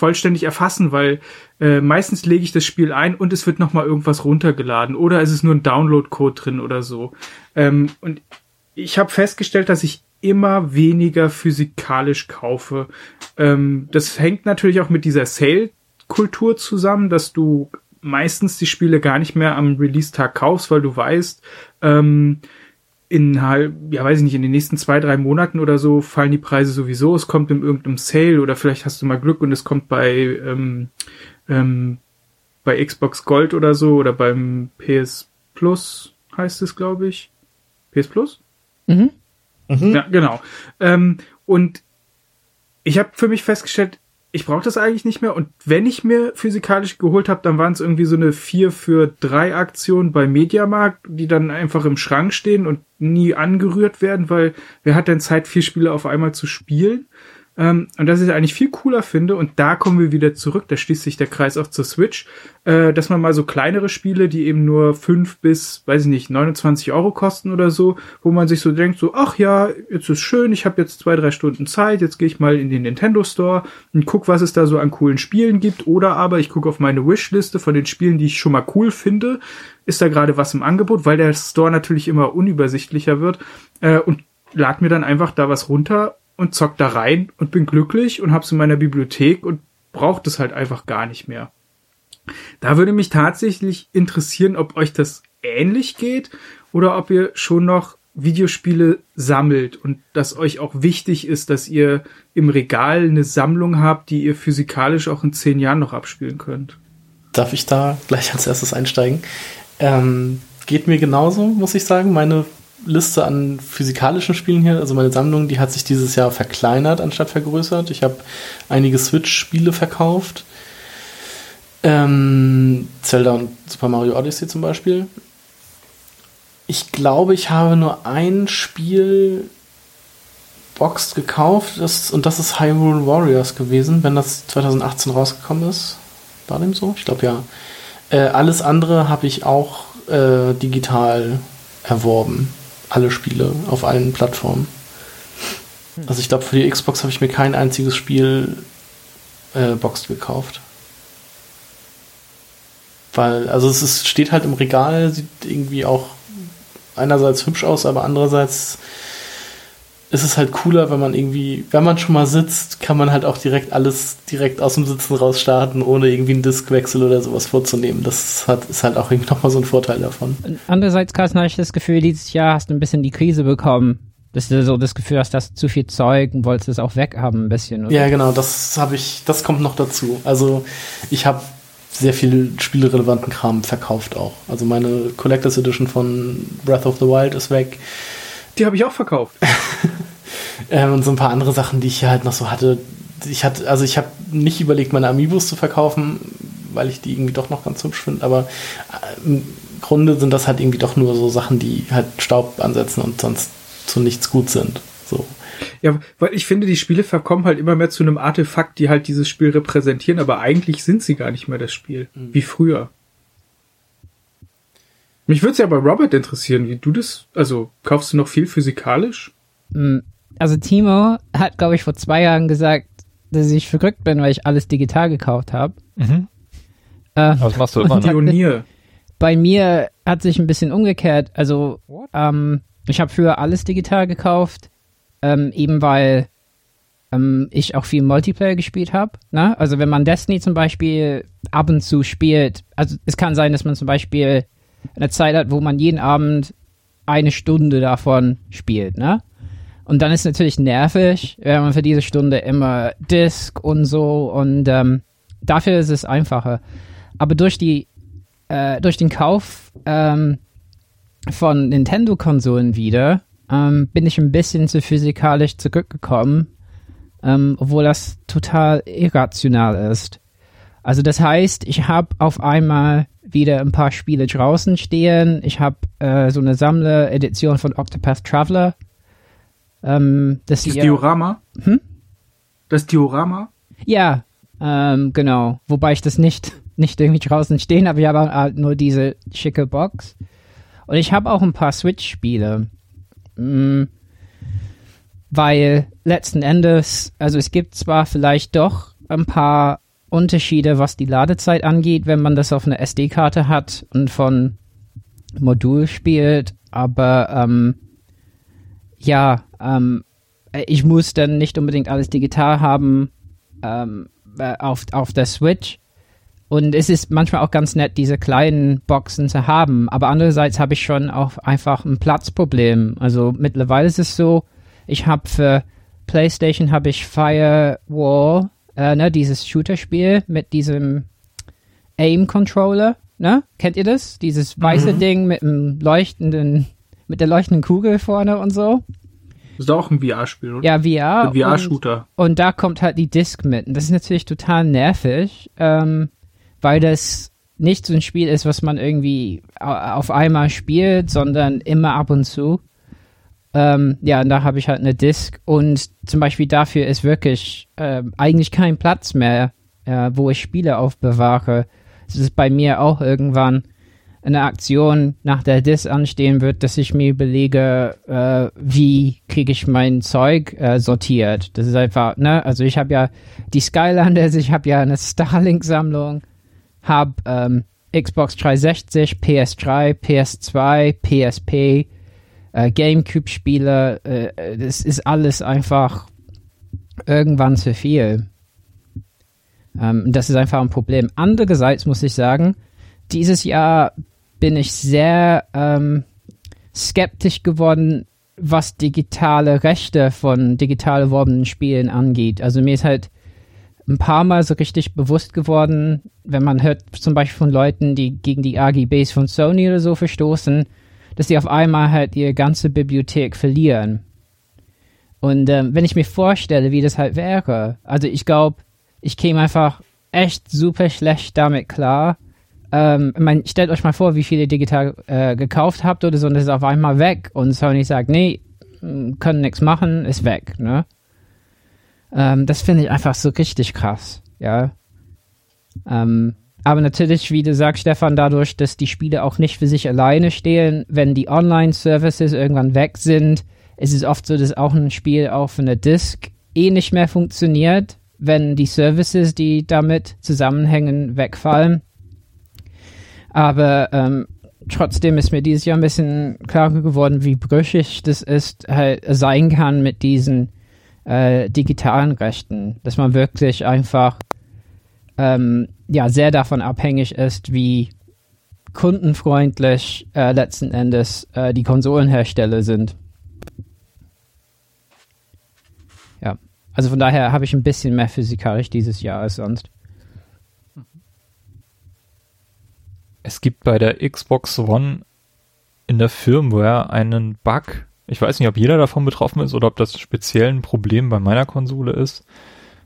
vollständig erfassen, weil äh, meistens lege ich das Spiel ein und es wird noch mal irgendwas runtergeladen oder es ist nur ein Download-Code drin oder so. Ähm, und ich habe festgestellt, dass ich immer weniger physikalisch kaufe. Ähm, das hängt natürlich auch mit dieser Sale-Kultur zusammen, dass du meistens die Spiele gar nicht mehr am Release-Tag kaufst, weil du weißt, ähm, in halb, ja weiß ich nicht, in den nächsten zwei, drei Monaten oder so fallen die Preise sowieso, es kommt in irgendeinem Sale oder vielleicht hast du mal Glück und es kommt bei, ähm, ähm, bei Xbox Gold oder so oder beim PS Plus heißt es, glaube ich. PS Plus? Mhm. Ja, genau. Ähm, und ich habe für mich festgestellt, ich brauche das eigentlich nicht mehr. Und wenn ich mir physikalisch geholt habe, dann waren es irgendwie so eine 4 für 3 Aktion bei Mediamarkt, die dann einfach im Schrank stehen und nie angerührt werden, weil wer hat denn Zeit, vier Spiele auf einmal zu spielen? Ähm, und das ich eigentlich viel cooler finde, und da kommen wir wieder zurück, da schließt sich der Kreis auch zur Switch, äh, dass man mal so kleinere Spiele, die eben nur 5 bis, weiß ich nicht, 29 Euro kosten oder so, wo man sich so denkt, so, ach ja, jetzt ist schön, ich habe jetzt zwei, drei Stunden Zeit, jetzt gehe ich mal in den Nintendo Store und guck, was es da so an coolen Spielen gibt, oder aber ich gucke auf meine Wishliste von den Spielen, die ich schon mal cool finde, ist da gerade was im Angebot, weil der Store natürlich immer unübersichtlicher wird, äh, und lad mir dann einfach da was runter und zock da rein und bin glücklich und hab's in meiner Bibliothek und braucht es halt einfach gar nicht mehr. Da würde mich tatsächlich interessieren, ob euch das ähnlich geht oder ob ihr schon noch Videospiele sammelt und dass euch auch wichtig ist, dass ihr im Regal eine Sammlung habt, die ihr physikalisch auch in zehn Jahren noch abspielen könnt. Darf ich da gleich als erstes einsteigen? Ähm, geht mir genauso, muss ich sagen. Meine Liste an physikalischen Spielen hier, also meine Sammlung, die hat sich dieses Jahr verkleinert anstatt vergrößert. Ich habe einige Switch-Spiele verkauft. Ähm, Zelda und Super Mario Odyssey zum Beispiel. Ich glaube, ich habe nur ein Spiel boxed gekauft das, und das ist Hyrule Warriors gewesen, wenn das 2018 rausgekommen ist. War dem so? Ich glaube ja. Äh, alles andere habe ich auch äh, digital erworben. Alle Spiele auf allen Plattformen. Also ich glaube, für die Xbox habe ich mir kein einziges Spiel äh, boxed gekauft. Weil, also es ist, steht halt im Regal, sieht irgendwie auch einerseits hübsch aus, aber andererseits ist es halt cooler, wenn man irgendwie, wenn man schon mal sitzt, kann man halt auch direkt alles direkt aus dem Sitzen raus starten, ohne irgendwie einen Diskwechsel oder sowas vorzunehmen. Das hat, ist halt auch irgendwie nochmal so ein Vorteil davon. Andererseits, Carsten, habe ich das Gefühl, dieses Jahr hast du ein bisschen die Krise bekommen. Dass du so das Gefühl hast, dass zu viel Zeug und wolltest es auch weghaben ein bisschen. Oder? Ja, genau, das habe ich, das kommt noch dazu. Also ich habe sehr viel spielerelevanten Kram verkauft auch. Also meine Collectors Edition von Breath of the Wild ist weg. Die habe ich auch verkauft. ähm, und so ein paar andere Sachen, die ich hier halt noch so hatte. Ich hatte, also ich habe nicht überlegt, meine Amiibos zu verkaufen, weil ich die irgendwie doch noch ganz hübsch finde, aber äh, im Grunde sind das halt irgendwie doch nur so Sachen, die halt Staub ansetzen und sonst zu nichts gut sind. So. Ja, weil ich finde, die Spiele verkommen halt immer mehr zu einem Artefakt, die halt dieses Spiel repräsentieren, aber eigentlich sind sie gar nicht mehr das Spiel, mhm. wie früher. Mich würde es ja bei Robert interessieren, wie du das, also kaufst du noch viel physikalisch? Hm, also Timo hat, glaube ich, vor zwei Jahren gesagt, dass ich verrückt bin, weil ich alles digital gekauft habe. Mhm. Äh, Was machst du immer? Pionier. Bei mir hat sich ein bisschen umgekehrt. Also ähm, ich habe früher alles digital gekauft, ähm, eben weil ähm, ich auch viel Multiplayer gespielt habe. Ne? Also wenn man Destiny zum Beispiel ab und zu spielt, also es kann sein, dass man zum Beispiel eine Zeit hat, wo man jeden Abend eine Stunde davon spielt, ne? Und dann ist natürlich nervig, wenn man für diese Stunde immer Disk und so und ähm, dafür ist es einfacher. Aber durch die äh, durch den Kauf ähm, von Nintendo-Konsolen wieder ähm, bin ich ein bisschen zu physikalisch zurückgekommen, ähm, obwohl das total irrational ist. Also das heißt, ich habe auf einmal wieder ein paar Spiele draußen stehen. Ich habe äh, so eine Sammler-Edition von Octopath Traveler. Ähm, das, das Diorama? Hm? Das Diorama? Ja, ähm, genau. Wobei ich das nicht, nicht irgendwie draußen stehen habe. Ich habe halt nur diese schicke Box. Und ich habe auch ein paar Switch-Spiele. Mhm. Weil letzten Endes, also es gibt zwar vielleicht doch ein paar Unterschiede, was die Ladezeit angeht, wenn man das auf einer SD-Karte hat und von Modul spielt. Aber ähm, ja, ähm, ich muss dann nicht unbedingt alles digital haben ähm, äh, auf, auf der Switch. Und es ist manchmal auch ganz nett, diese kleinen Boxen zu haben. Aber andererseits habe ich schon auch einfach ein Platzproblem. Also mittlerweile ist es so, ich habe für PlayStation habe ich Firewall äh, ne, dieses Shooter-Spiel mit diesem Aim-Controller, ne? Kennt ihr das? Dieses weiße mhm. Ding mit dem leuchtenden, mit der leuchtenden Kugel vorne und so. Das ist auch ein VR-Spiel, oder? Ja, VR. Ein VR-Shooter. Und, und, da kommt halt die Disc mit. Und das ist natürlich total nervig, ähm, weil das nicht so ein Spiel ist, was man irgendwie auf einmal spielt, sondern immer ab und zu. Ähm, ja, und da habe ich halt eine Disk und zum Beispiel dafür ist wirklich äh, eigentlich kein Platz mehr, äh, wo ich Spiele aufbewahre. Es ist bei mir auch irgendwann eine Aktion nach der Disk anstehen wird, dass ich mir überlege, äh, wie kriege ich mein Zeug äh, sortiert. Das ist einfach, ne, also ich habe ja die Skylanders, ich habe ja eine Starlink-Sammlung, habe ähm, Xbox 360, PS3, PS2, PSP, äh, Gamecube-Spiele, äh, das ist alles einfach irgendwann zu viel. Ähm, das ist einfach ein Problem. Andererseits muss ich sagen, dieses Jahr bin ich sehr ähm, skeptisch geworden, was digitale Rechte von digital erworbenen Spielen angeht. Also mir ist halt ein paar Mal so richtig bewusst geworden, wenn man hört zum Beispiel von Leuten, die gegen die AGBs von Sony oder so verstoßen, dass die auf einmal halt ihre ganze Bibliothek verlieren. Und ähm, wenn ich mir vorstelle, wie das halt wäre, also ich glaube, ich käme einfach echt super schlecht damit klar. Ähm, mein, stellt euch mal vor, wie viele digital äh, gekauft habt oder so und das ist auf einmal weg und Sony sagt, nee, können nichts machen, ist weg, ne? Ähm, das finde ich einfach so richtig krass, ja. Ähm, aber natürlich, wie du sagst, Stefan, dadurch, dass die Spiele auch nicht für sich alleine stehen, wenn die Online-Services irgendwann weg sind, ist es oft so, dass auch ein Spiel auf einer Disk eh nicht mehr funktioniert, wenn die Services, die damit zusammenhängen, wegfallen. Aber ähm, trotzdem ist mir dieses Jahr ein bisschen klarer geworden, wie brüchig das ist, halt sein kann mit diesen äh, digitalen Rechten, dass man wirklich einfach ähm, ja sehr davon abhängig ist, wie kundenfreundlich äh, letzten Endes äh, die Konsolenhersteller sind. Ja, also von daher habe ich ein bisschen mehr physikalisch dieses Jahr als sonst. Es gibt bei der Xbox One in der Firmware einen Bug. Ich weiß nicht, ob jeder davon betroffen ist oder ob das speziell ein Problem bei meiner Konsole ist.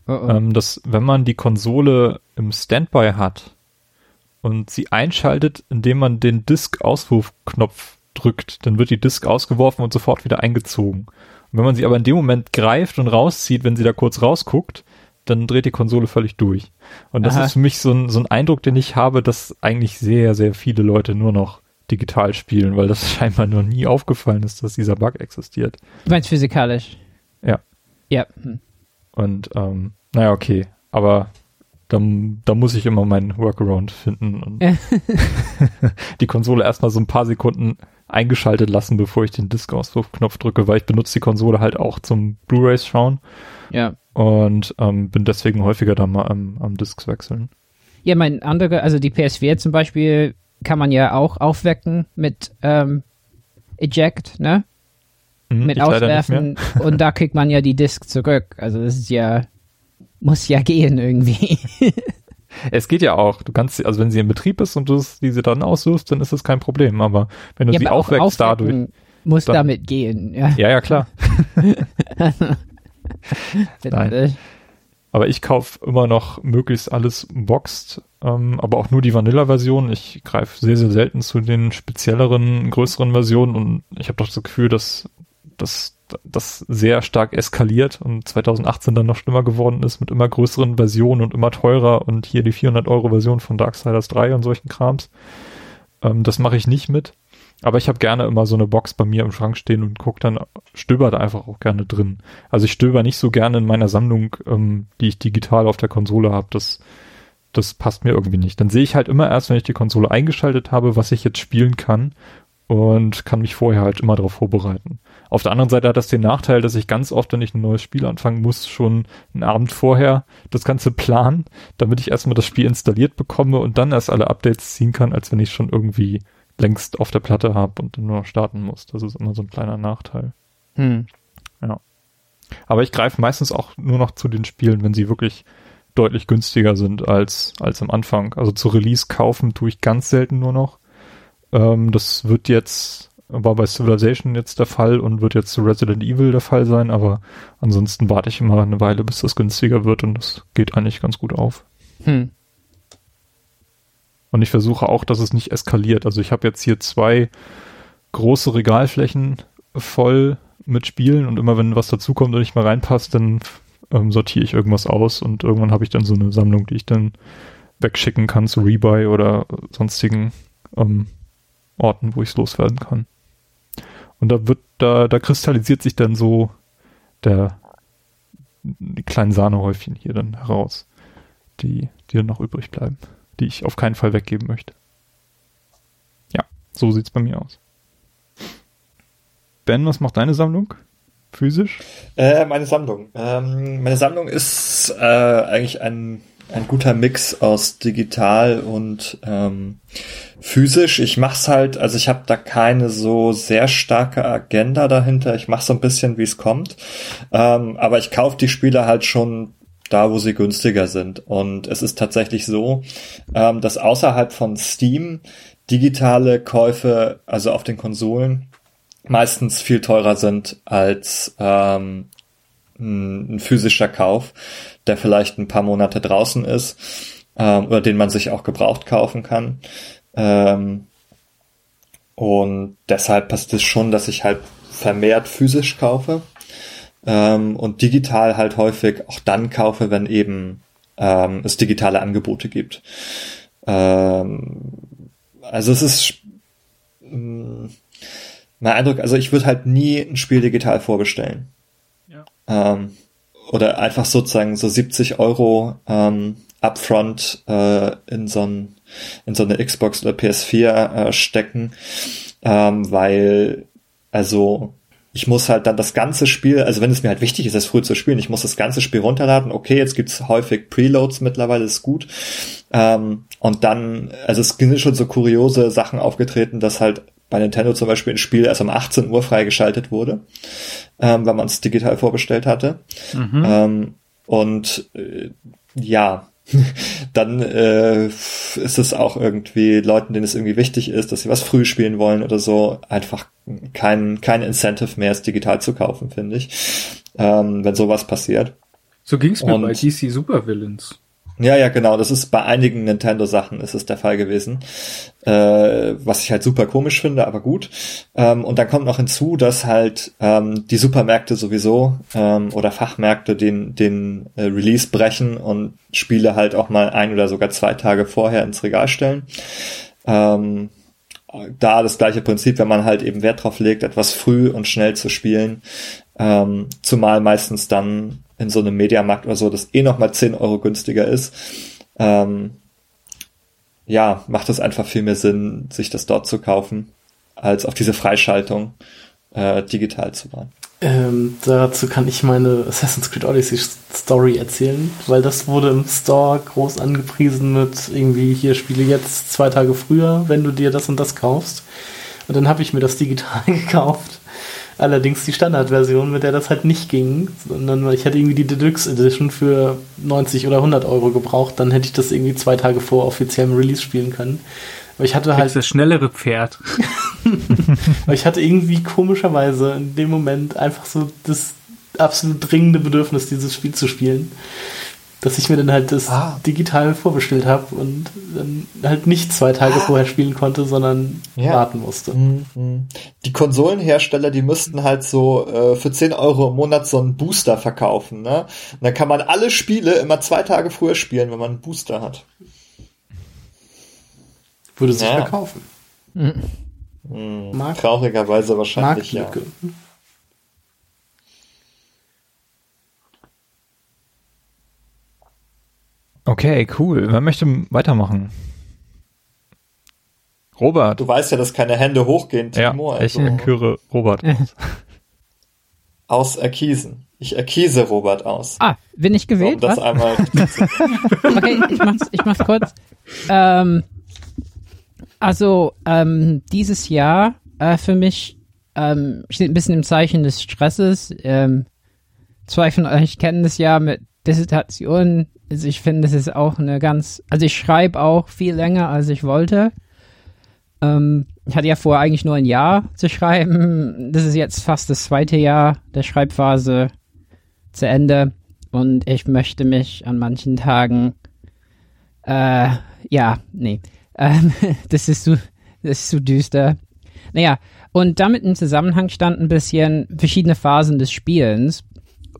Oh oh. Ähm, dass wenn man die Konsole im Standby hat und sie einschaltet, indem man den Disk-Auswurfknopf drückt, dann wird die Disk ausgeworfen und sofort wieder eingezogen. Und wenn man sie aber in dem Moment greift und rauszieht, wenn sie da kurz rausguckt, dann dreht die Konsole völlig durch. Und das Aha. ist für mich so ein, so ein Eindruck, den ich habe, dass eigentlich sehr, sehr viele Leute nur noch digital spielen, weil das scheinbar noch nie aufgefallen ist, dass dieser Bug existiert. Du meinst physikalisch? Ja. Ja. Hm. Und ähm, naja, okay. Aber da, da muss ich immer meinen Workaround finden und die Konsole erstmal so ein paar Sekunden eingeschaltet lassen, bevor ich den Disk-Auswurfknopf drücke, weil ich benutze die Konsole halt auch zum Blu-rays schauen. Ja. Und ähm, bin deswegen häufiger da mal am, am Discs wechseln. Ja, mein andere, also die PS4 zum Beispiel kann man ja auch aufwecken mit ähm, Eject, ne? Mhm, mit Auswerfen und da kriegt man ja die Disk zurück. Also das ist ja, muss ja gehen irgendwie. Es geht ja auch. Du kannst, also wenn sie in Betrieb ist und du diese dann auswirfst, dann ist das kein Problem. Aber wenn du ja, sie aufweckst dadurch. Muss dann, damit gehen, ja. Ja, ja, klar. Nein. Aber ich kaufe immer noch möglichst alles boxed, ähm, aber auch nur die Vanilla-Version. Ich greife sehr, sehr selten zu den spezielleren, größeren Versionen und ich habe doch das Gefühl, dass das das sehr stark eskaliert und 2018 dann noch schlimmer geworden ist mit immer größeren Versionen und immer teurer und hier die 400 Euro Version von Darksiders 3 und solchen Krams. Ähm, das mache ich nicht mit. Aber ich habe gerne immer so eine Box bei mir im Schrank stehen und guck dann, stöber da einfach auch gerne drin. Also ich stöber nicht so gerne in meiner Sammlung, ähm, die ich digital auf der Konsole habe. Das, das passt mir irgendwie nicht. Dann sehe ich halt immer erst, wenn ich die Konsole eingeschaltet habe, was ich jetzt spielen kann und kann mich vorher halt immer darauf vorbereiten. Auf der anderen Seite hat das den Nachteil, dass ich ganz oft, wenn ich ein neues Spiel anfangen muss, schon einen Abend vorher das Ganze planen, damit ich erstmal das Spiel installiert bekomme und dann erst alle Updates ziehen kann, als wenn ich schon irgendwie längst auf der Platte habe und dann nur noch starten muss. Das ist immer so ein kleiner Nachteil. Hm. Ja. Aber ich greife meistens auch nur noch zu den Spielen, wenn sie wirklich deutlich günstiger sind als, als am Anfang. Also zu Release kaufen tue ich ganz selten nur noch. Ähm, das wird jetzt, war bei Civilization jetzt der Fall und wird jetzt zu Resident Evil der Fall sein, aber ansonsten warte ich immer eine Weile, bis das günstiger wird und das geht eigentlich ganz gut auf. Hm. Und ich versuche auch, dass es nicht eskaliert. Also ich habe jetzt hier zwei große Regalflächen voll mit Spielen und immer wenn was dazukommt und nicht mal reinpasst, dann ähm, sortiere ich irgendwas aus und irgendwann habe ich dann so eine Sammlung, die ich dann wegschicken kann zu Rebuy oder sonstigen ähm, Orten, wo ich es loswerden kann. Und da wird, da, da kristallisiert sich dann so der, die kleinen Sahnehäufchen hier dann heraus, die, die dann noch übrig bleiben, die ich auf keinen Fall weggeben möchte. Ja, so sieht's bei mir aus. Ben, was macht deine Sammlung? Physisch? Äh, meine Sammlung. Ähm, meine Sammlung ist äh, eigentlich ein ein guter Mix aus digital und ähm, physisch. Ich mach's halt, also ich habe da keine so sehr starke Agenda dahinter. Ich mache so ein bisschen, wie es kommt. Ähm, aber ich kaufe die Spiele halt schon da, wo sie günstiger sind. Und es ist tatsächlich so, ähm, dass außerhalb von Steam digitale Käufe, also auf den Konsolen, meistens viel teurer sind als ähm, ein, physischer Kauf, der vielleicht ein paar Monate draußen ist ähm, oder den man sich auch gebraucht kaufen kann. Ähm, und deshalb passt es schon, dass ich halt vermehrt physisch kaufe ähm, und digital halt häufig auch dann kaufe, wenn eben ähm, es digitale Angebote gibt. Ähm, also es ist mh, mm, mein Eindruck, also ich würde halt nie ein Spiel digital vorbestellen. Ähm, oder einfach sozusagen so 70 Euro ähm, upfront äh, in so ein in so eine Xbox oder PS4 äh, stecken, ähm, weil also ich muss halt dann das ganze Spiel, also wenn es mir halt wichtig ist, das früh zu spielen, ich muss das ganze Spiel runterladen. Okay, jetzt gibt's häufig Preloads mittlerweile, ist gut. Ähm, und dann, also es sind schon so kuriose Sachen aufgetreten, dass halt bei Nintendo zum Beispiel ein Spiel erst um 18 Uhr freigeschaltet wurde, ähm, weil man es digital vorbestellt hatte. Mhm. Ähm, und äh, ja, dann äh, ist es auch irgendwie Leuten, denen es irgendwie wichtig ist, dass sie was früh spielen wollen oder so, einfach kein, kein Incentive mehr, es digital zu kaufen, finde ich, ähm, wenn sowas passiert. So ging's mir Und, bei DC Super Villains. Ja, ja, genau. Das ist bei einigen Nintendo-Sachen ist es der Fall gewesen. Äh, was ich halt super komisch finde, aber gut. Ähm, und dann kommt noch hinzu, dass halt ähm, die Supermärkte sowieso ähm, oder Fachmärkte den, den äh, Release brechen und Spiele halt auch mal ein oder sogar zwei Tage vorher ins Regal stellen. Ähm, da das gleiche Prinzip, wenn man halt eben Wert drauf legt, etwas früh und schnell zu spielen, ähm, zumal meistens dann in so einem Mediamarkt oder so, das eh nochmal 10 Euro günstiger ist, ähm, ja, macht es einfach viel mehr Sinn, sich das dort zu kaufen, als auf diese Freischaltung äh, digital zu warten. Ähm, dazu kann ich meine Assassin's Creed Odyssey Story erzählen, weil das wurde im Store groß angepriesen mit irgendwie hier spiele jetzt zwei Tage früher, wenn du dir das und das kaufst. Und dann habe ich mir das digital gekauft Allerdings die Standardversion, mit der das halt nicht ging, sondern ich hätte irgendwie die Deluxe Edition für 90 oder 100 Euro gebraucht, dann hätte ich das irgendwie zwei Tage vor offiziellem Release spielen können. Aber ich hatte halt das schnellere Pferd. Aber ich hatte irgendwie komischerweise in dem Moment einfach so das absolut dringende Bedürfnis, dieses Spiel zu spielen dass ich mir dann halt das ah. digital vorbestellt habe und dann halt nicht zwei Tage ah. vorher spielen konnte, sondern ja. warten musste. Mhm. Die Konsolenhersteller, die müssten halt so äh, für 10 Euro im Monat so einen Booster verkaufen. Ne? Und dann kann man alle Spiele immer zwei Tage früher spielen, wenn man einen Booster hat. Würde sich ja. verkaufen. Mhm. Mhm. Traurigerweise wahrscheinlich, ja. Okay, cool. Wer möchte weitermachen? Robert. Du weißt ja, dass keine Hände hochgehen, Timo. Ja, ich also. Robert aus. aus Erkiesen. Ich erkiese Robert aus. Ah, bin ich gewählt? So, um das was? einmal. okay, ich mach's, ich mach's kurz. Ähm, also, ähm, dieses Jahr äh, für mich ähm, steht ein bisschen im Zeichen des Stresses. Ähm, zwei von euch kennen das ja mit Dissertation also ich finde, es ist auch eine ganz, also ich schreibe auch viel länger, als ich wollte. Ähm, ich hatte ja vor, eigentlich nur ein Jahr zu schreiben. Das ist jetzt fast das zweite Jahr der Schreibphase zu Ende. Und ich möchte mich an manchen Tagen, äh, ja, nee, ähm, das ist so, das ist so düster. Naja, und damit im Zusammenhang stand ein bisschen verschiedene Phasen des Spielens.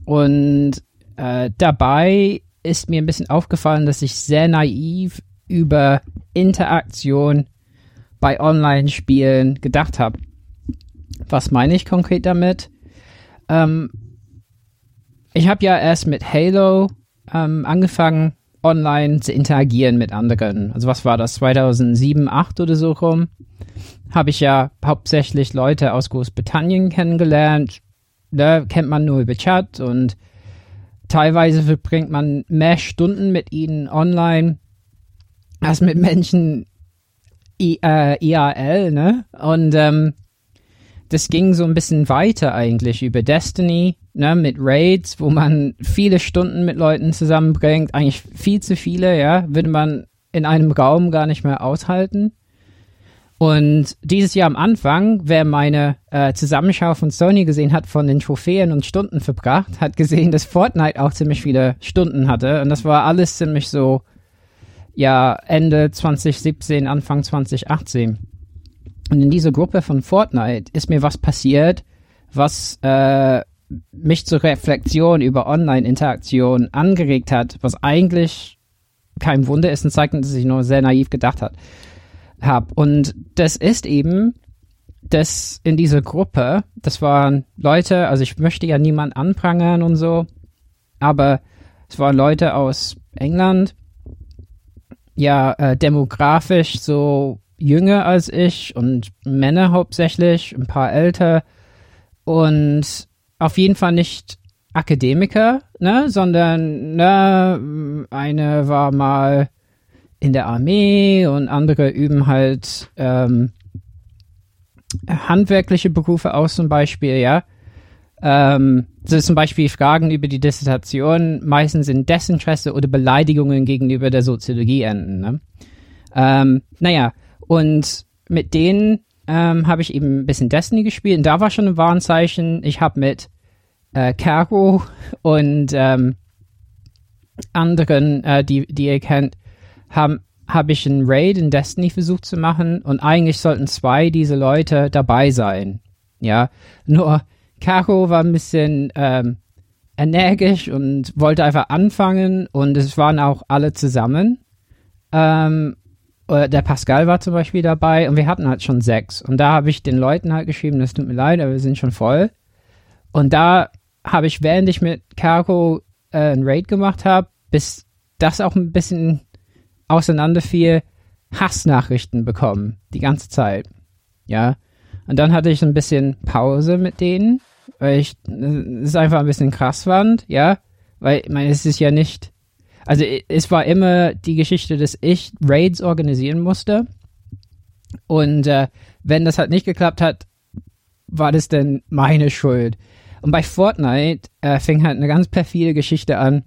Und äh, dabei ist mir ein bisschen aufgefallen, dass ich sehr naiv über Interaktion bei Online-Spielen gedacht habe. Was meine ich konkret damit? Ähm, ich habe ja erst mit Halo ähm, angefangen, online zu interagieren mit anderen. Also was war das, 2007, 2008 oder so rum? Habe ich ja hauptsächlich Leute aus Großbritannien kennengelernt. Da kennt man nur über Chat und teilweise verbringt man mehr Stunden mit ihnen online als mit Menschen I, äh, IAL, ne? Und ähm, das ging so ein bisschen weiter eigentlich über Destiny, ne, mit Raids, wo man viele Stunden mit Leuten zusammenbringt, eigentlich viel zu viele, ja, würde man in einem Raum gar nicht mehr aushalten. Und dieses Jahr am Anfang, wer meine äh, Zusammenschau von Sony gesehen hat, von den Trophäen und Stunden verbracht, hat gesehen, dass Fortnite auch ziemlich viele Stunden hatte. Und das war alles ziemlich so, ja, Ende 2017, Anfang 2018. Und in dieser Gruppe von Fortnite ist mir was passiert, was äh, mich zur Reflexion über Online-Interaktion angeregt hat, was eigentlich kein Wunder ist und zeigt, dass ich nur sehr naiv gedacht hat, habe. Und das ist eben, dass in dieser Gruppe, das waren Leute, also ich möchte ja niemand anprangern und so, aber es waren Leute aus England, ja, äh, demografisch so jünger als ich und Männer hauptsächlich, ein paar älter und auf jeden Fall nicht Akademiker, ne, sondern ne, eine war mal in der Armee und andere üben halt ähm, handwerkliche Berufe aus zum Beispiel, ja. Ähm, so zum Beispiel Fragen über die Dissertation meistens in Desinteresse oder Beleidigungen gegenüber der Soziologie enden. Ne? Ähm, naja, und mit denen ähm, habe ich eben ein bisschen Destiny gespielt und da war schon ein Warnzeichen. Ich habe mit äh, Caro und ähm, anderen, äh, die, die ihr kennt, habe ich einen Raid in Destiny versucht zu machen und eigentlich sollten zwei diese Leute dabei sein. Ja, nur Caro war ein bisschen ähm, energisch und wollte einfach anfangen und es waren auch alle zusammen. Ähm, äh, der Pascal war zum Beispiel dabei und wir hatten halt schon sechs. Und da habe ich den Leuten halt geschrieben, das tut mir leid, aber wir sind schon voll. Und da habe ich, während ich mit Caro äh, ein Raid gemacht habe, bis das auch ein bisschen auseinanderfiel, Hassnachrichten bekommen. Die ganze Zeit. Ja. Und dann hatte ich ein bisschen Pause mit denen, weil ich es einfach ein bisschen krass fand, ja. Weil, ich meine, es ist ja nicht also es war immer die Geschichte, dass ich Raids organisieren musste. Und äh, wenn das halt nicht geklappt hat, war das dann meine Schuld. Und bei Fortnite äh, fing halt eine ganz perfide Geschichte an.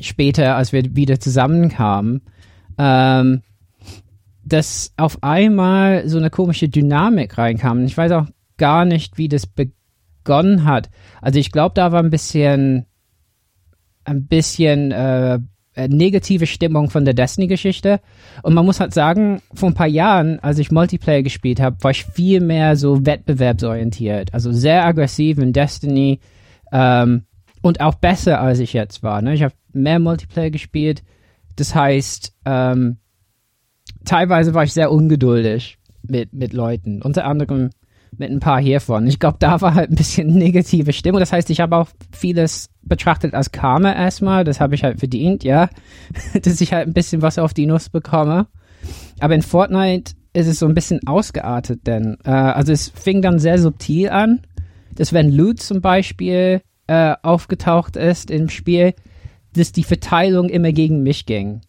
Später, als wir wieder zusammenkamen, ähm, dass auf einmal so eine komische Dynamik reinkam. Ich weiß auch gar nicht, wie das begonnen hat. Also ich glaube, da war ein bisschen ein bisschen äh, äh, negative Stimmung von der Destiny-Geschichte. Und man muss halt sagen, vor ein paar Jahren, als ich Multiplayer gespielt habe, war ich viel mehr so wettbewerbsorientiert. Also sehr aggressiv in Destiny ähm, und auch besser, als ich jetzt war. Ne? Ich habe mehr Multiplayer gespielt. Das heißt, ähm, teilweise war ich sehr ungeduldig mit, mit Leuten. Unter anderem mit ein paar hiervon. Ich glaube, da war halt ein bisschen negative Stimmung. Das heißt, ich habe auch vieles betrachtet als Karma erstmal. Das habe ich halt verdient, ja. Dass ich halt ein bisschen was auf die Nuss bekomme. Aber in Fortnite ist es so ein bisschen ausgeartet, denn äh, also es fing dann sehr subtil an, dass wenn Loot zum Beispiel äh, aufgetaucht ist im Spiel, dass die Verteilung immer gegen mich ging.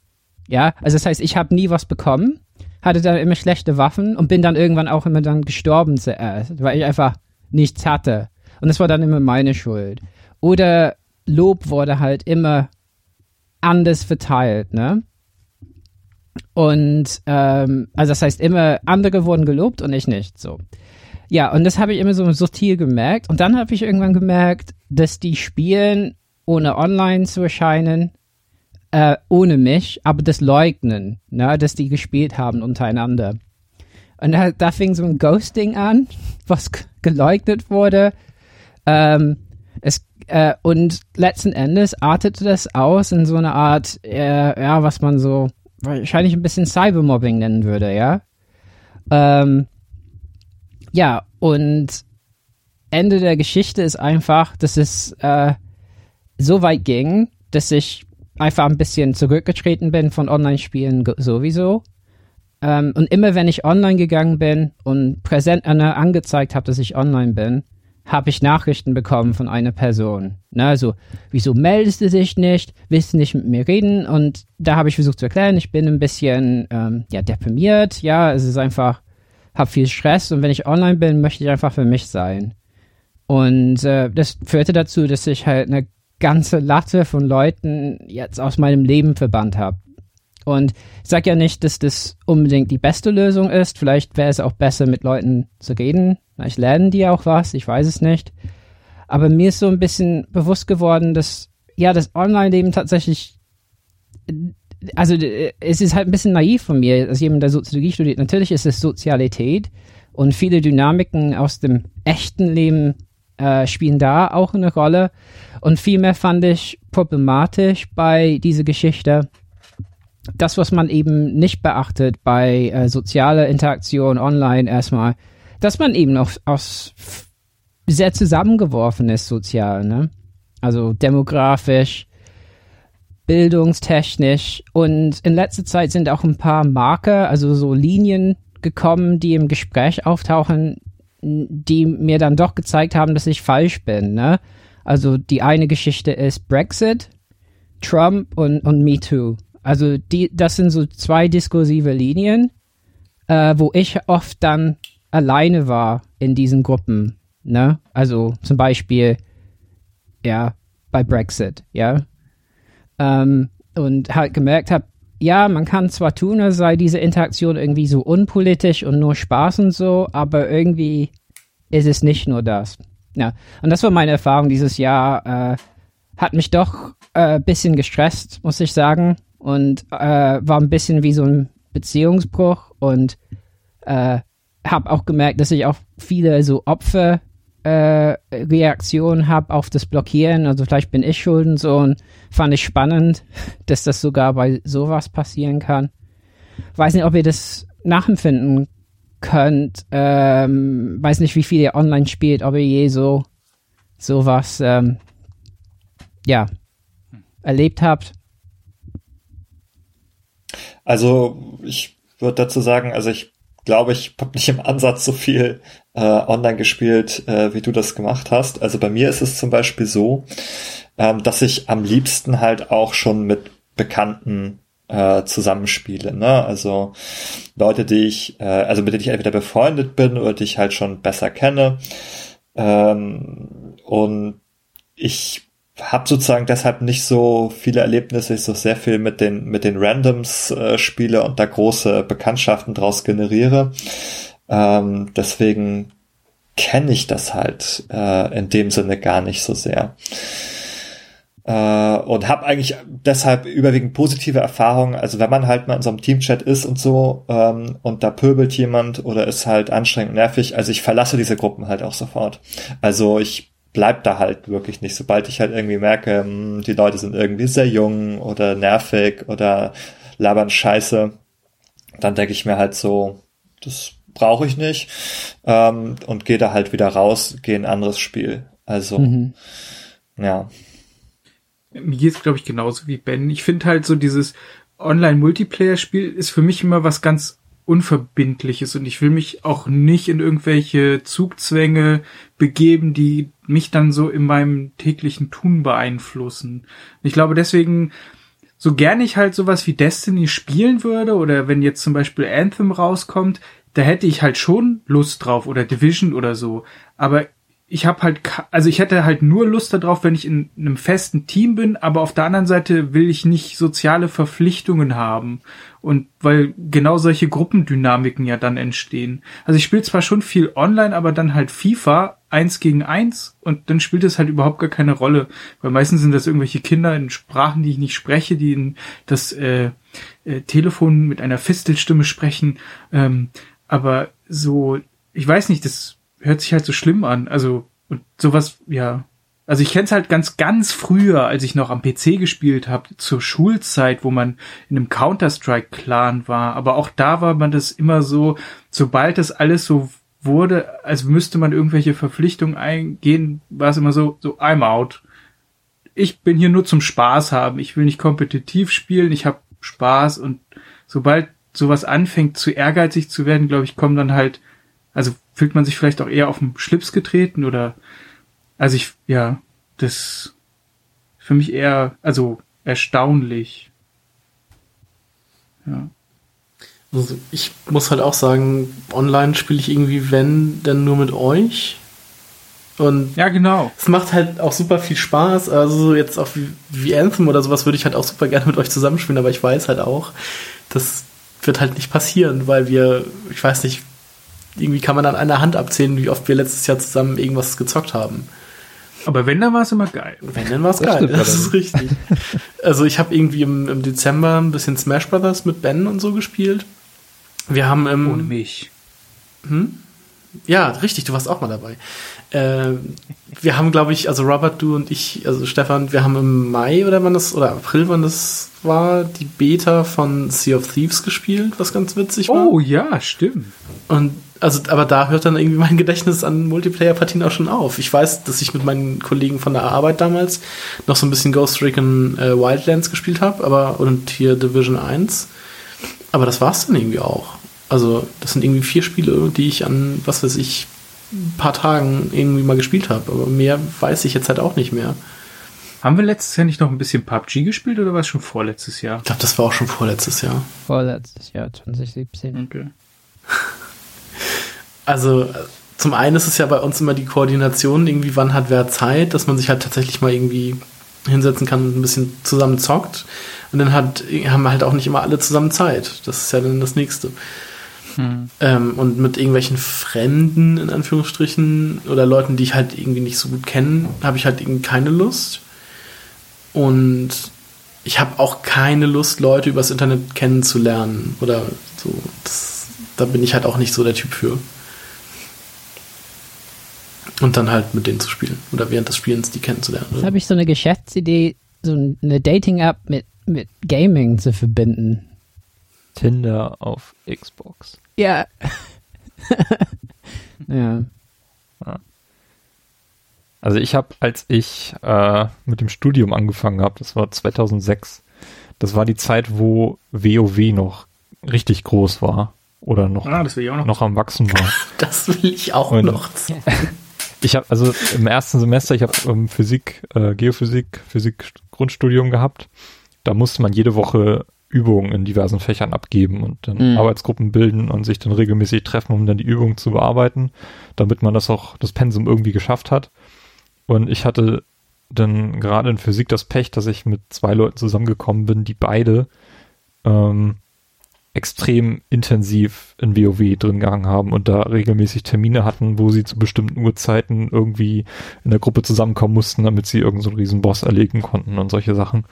Ja, also das heißt, ich habe nie was bekommen hatte dann immer schlechte Waffen und bin dann irgendwann auch immer dann gestorben zuerst, weil ich einfach nichts hatte. Und das war dann immer meine Schuld. Oder Lob wurde halt immer anders verteilt, ne? Und ähm, also das heißt immer, andere wurden gelobt und ich nicht. So. Ja, und das habe ich immer so subtil gemerkt. Und dann habe ich irgendwann gemerkt, dass die Spielen, ohne online zu erscheinen, äh, ohne mich, aber das Leugnen, ne, dass die gespielt haben untereinander. Und da, da fing so ein Ghosting an, was geleugnet wurde. Ähm, es, äh, und letzten Endes artete das aus in so eine Art, äh, ja, was man so wahrscheinlich ein bisschen Cybermobbing nennen würde, ja. Ähm, ja, und Ende der Geschichte ist einfach, dass es äh, so weit ging, dass ich einfach ein bisschen zurückgetreten bin von Online-Spielen sowieso. Ähm, und immer wenn ich online gegangen bin und präsent äh, angezeigt habe, dass ich online bin, habe ich Nachrichten bekommen von einer Person. Ne, also, wieso meldest du dich nicht? Willst du nicht mit mir reden? Und da habe ich versucht zu erklären, ich bin ein bisschen ähm, ja, deprimiert. Ja, es ist einfach habe viel Stress und wenn ich online bin, möchte ich einfach für mich sein. Und äh, das führte dazu, dass ich halt eine ganze Latte von Leuten jetzt aus meinem Leben verbannt habe. Und ich sage ja nicht, dass das unbedingt die beste Lösung ist. Vielleicht wäre es auch besser, mit Leuten zu reden. Vielleicht lernen die auch was, ich weiß es nicht. Aber mir ist so ein bisschen bewusst geworden, dass ja das Online-Leben tatsächlich also es ist halt ein bisschen naiv von mir, als jemand, der Soziologie studiert. Natürlich ist es Sozialität und viele Dynamiken aus dem echten Leben äh, spielen da auch eine Rolle. Und vielmehr fand ich problematisch bei dieser Geschichte, das, was man eben nicht beachtet bei äh, sozialer Interaktion online erstmal, dass man eben auch aus sehr zusammengeworfen ist sozial, ne? Also demografisch, bildungstechnisch und in letzter Zeit sind auch ein paar Marker, also so Linien gekommen, die im Gespräch auftauchen, die mir dann doch gezeigt haben, dass ich falsch bin. Ne? Also die eine Geschichte ist Brexit, Trump und, und Me Too. Also die, das sind so zwei diskursive Linien, äh, wo ich oft dann alleine war in diesen Gruppen. Ne? Also zum Beispiel, ja, bei Brexit, ja. Ähm, und halt gemerkt habe, ja, man kann zwar tun, als sei diese Interaktion irgendwie so unpolitisch und nur Spaß und so, aber irgendwie ist es nicht nur das. Ja, und das war meine Erfahrung dieses Jahr. Äh, hat mich doch ein äh, bisschen gestresst, muss ich sagen. Und äh, war ein bisschen wie so ein Beziehungsbruch und äh, habe auch gemerkt, dass ich auch viele so Opfer äh, Reaktion habe auf das Blockieren. Also vielleicht bin ich schuld und so und fand ich spannend, dass das sogar bei sowas passieren kann. Weiß nicht, ob ihr das nachempfinden könnt. Ähm, weiß nicht, wie viel ihr online spielt, ob ihr je so sowas ähm, ja erlebt habt. Also ich würde dazu sagen, also ich glaube, ich habe nicht im Ansatz so viel äh, online gespielt, äh, wie du das gemacht hast. Also bei mir ist es zum Beispiel so, ähm, dass ich am liebsten halt auch schon mit Bekannten äh, zusammenspiele. Ne? Also Leute, die ich, äh, also mit denen ich entweder befreundet bin oder die ich halt schon besser kenne. Ähm, und ich habe sozusagen deshalb nicht so viele Erlebnisse, ich so sehr viel mit den mit den Randoms äh, spiele und da große Bekanntschaften draus generiere. Ähm, deswegen kenne ich das halt äh, in dem Sinne gar nicht so sehr. Äh, und habe eigentlich deshalb überwiegend positive Erfahrungen. Also wenn man halt mal in so einem Teamchat ist und so ähm, und da pöbelt jemand oder ist halt anstrengend nervig, also ich verlasse diese Gruppen halt auch sofort. Also ich bleib da halt wirklich nicht. Sobald ich halt irgendwie merke, mh, hm, die Leute sind irgendwie sehr jung oder nervig oder labern Scheiße, dann denke ich mir halt so, das brauche ich nicht ähm, und gehe da halt wieder raus, gehe ein anderes Spiel. Also mhm. ja. Mir geht's glaube ich genauso wie Ben. Ich finde halt so dieses Online-Multiplayer-Spiel ist für mich immer was ganz Unverbindliches und ich will mich auch nicht in irgendwelche Zugzwänge begeben, die mich dann so in meinem täglichen Tun beeinflussen. Ich glaube deswegen, so gern ich halt sowas wie Destiny spielen würde oder wenn jetzt zum Beispiel Anthem rauskommt, da hätte ich halt schon Lust drauf oder Division oder so. Aber ich habe halt, also ich hätte halt nur Lust darauf, wenn ich in einem festen Team bin, aber auf der anderen Seite will ich nicht soziale Verpflichtungen haben. Und weil genau solche Gruppendynamiken ja dann entstehen. Also ich spiele zwar schon viel online, aber dann halt FIFA eins gegen eins und dann spielt es halt überhaupt gar keine Rolle. Weil meistens sind das irgendwelche Kinder in Sprachen, die ich nicht spreche, die in das äh, äh, Telefon mit einer Fistelstimme sprechen. Ähm, aber so, ich weiß nicht, das hört sich halt so schlimm an. Also, und sowas, ja. Also ich kenne es halt ganz, ganz früher, als ich noch am PC gespielt habe, zur Schulzeit, wo man in einem Counter-Strike-Clan war. Aber auch da war man das immer so, sobald das alles so wurde, als müsste man irgendwelche Verpflichtungen eingehen, war es immer so, so I'm out. Ich bin hier nur zum Spaß haben. Ich will nicht kompetitiv spielen. Ich habe Spaß und sobald sowas anfängt zu ehrgeizig zu werden, glaube ich, kommen dann halt, also fühlt man sich vielleicht auch eher auf den Schlips getreten oder, also ich, ja, das für mich eher, also erstaunlich. Ja. Also ich muss halt auch sagen, online spiele ich irgendwie, wenn, denn nur mit euch. Und ja, genau. Es macht halt auch super viel Spaß. Also jetzt auch wie, wie Anthem oder sowas würde ich halt auch super gerne mit euch zusammenspielen, aber ich weiß halt auch, das wird halt nicht passieren, weil wir, ich weiß nicht, irgendwie kann man an einer Hand abzählen, wie oft wir letztes Jahr zusammen irgendwas gezockt haben. Aber wenn, dann war es immer geil. Wenn, dann war es geil. Das ist richtig. also ich habe irgendwie im, im, Dezember ein bisschen Smash Brothers mit Ben und so gespielt. Wir haben im... Ohne mich. Hm? Ja, richtig, du warst auch mal dabei. Äh, wir haben, glaube ich, also Robert, du und ich, also Stefan, wir haben im Mai oder wann das, oder April, wann das war, die Beta von Sea of Thieves gespielt, was ganz witzig war. Oh ja, stimmt. Und also, aber da hört dann irgendwie mein Gedächtnis an Multiplayer-Partien auch schon auf. Ich weiß, dass ich mit meinen Kollegen von der Arbeit damals noch so ein bisschen Ghost Recon äh, Wildlands gespielt habe, aber und hier Division 1. Aber das war's dann irgendwie auch. Also, das sind irgendwie vier Spiele, die ich an, was weiß ich, paar Tagen irgendwie mal gespielt habe. Aber mehr weiß ich jetzt halt auch nicht mehr. Haben wir letztes Jahr nicht noch ein bisschen PUBG gespielt oder war es schon vorletztes Jahr? Ich glaube, das war auch schon vorletztes Jahr. Vorletztes Jahr, 2017. Okay. Also zum einen ist es ja bei uns immer die Koordination, irgendwie wann hat wer Zeit, dass man sich halt tatsächlich mal irgendwie hinsetzen kann und ein bisschen zusammen zockt. Und dann hat, haben wir halt auch nicht immer alle zusammen Zeit. Das ist ja dann das Nächste. Hm. Ähm, und mit irgendwelchen Fremden, in Anführungsstrichen, oder Leuten, die ich halt irgendwie nicht so gut kenne, habe ich halt irgendwie keine Lust. Und ich habe auch keine Lust, Leute übers Internet kennenzulernen. Oder so. Das, da bin ich halt auch nicht so der Typ für. Und dann halt mit denen zu spielen. Oder während des Spielens die kennenzulernen. Jetzt habe ich so eine Geschäftsidee, so eine Dating-App mit, mit Gaming zu verbinden. Tinder auf Xbox. Ja. ja. Also ich habe, als ich äh, mit dem Studium angefangen habe, das war 2006, das war die Zeit, wo WoW noch richtig groß war oder noch, ah, noch. noch. am Wachsen war. Das will ich auch Und noch. Ich habe also im ersten Semester, ich habe ähm, Physik, äh, Geophysik, Physik Grundstudium gehabt. Da musste man jede Woche Übungen in diversen Fächern abgeben und dann mhm. Arbeitsgruppen bilden und sich dann regelmäßig treffen, um dann die Übungen zu bearbeiten, damit man das auch, das Pensum irgendwie geschafft hat. Und ich hatte dann gerade in Physik das Pech, dass ich mit zwei Leuten zusammengekommen bin, die beide ähm, extrem intensiv in WoW drin gehangen haben und da regelmäßig Termine hatten, wo sie zu bestimmten Uhrzeiten irgendwie in der Gruppe zusammenkommen mussten, damit sie irgendeinen so riesen Boss erlegen konnten und solche Sachen.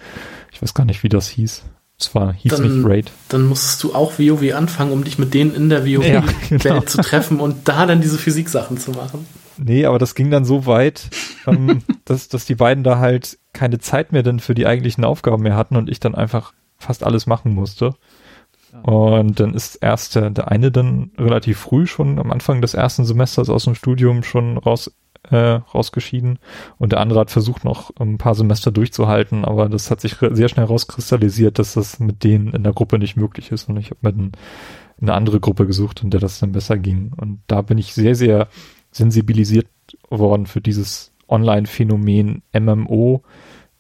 Ich weiß gar nicht, wie das hieß. Es war, hieß dann, nicht Raid. Dann musstest du auch WoW anfangen, um dich mit denen in der WoW-Welt ja, genau. zu treffen und da dann diese Physiksachen zu machen. Nee, aber das ging dann so weit, ähm, dass, dass die beiden da halt keine Zeit mehr denn für die eigentlichen Aufgaben mehr hatten und ich dann einfach fast alles machen musste. Und dann ist erst der, der eine dann relativ früh schon am Anfang des ersten Semesters aus dem Studium schon raus, äh, rausgeschieden. Und der andere hat versucht, noch ein paar Semester durchzuhalten, aber das hat sich sehr schnell rauskristallisiert, dass das mit denen in der Gruppe nicht möglich ist. Und ich habe mir dann eine andere Gruppe gesucht, in der das dann besser ging. Und da bin ich sehr, sehr sensibilisiert worden für dieses Online-Phänomen MMO,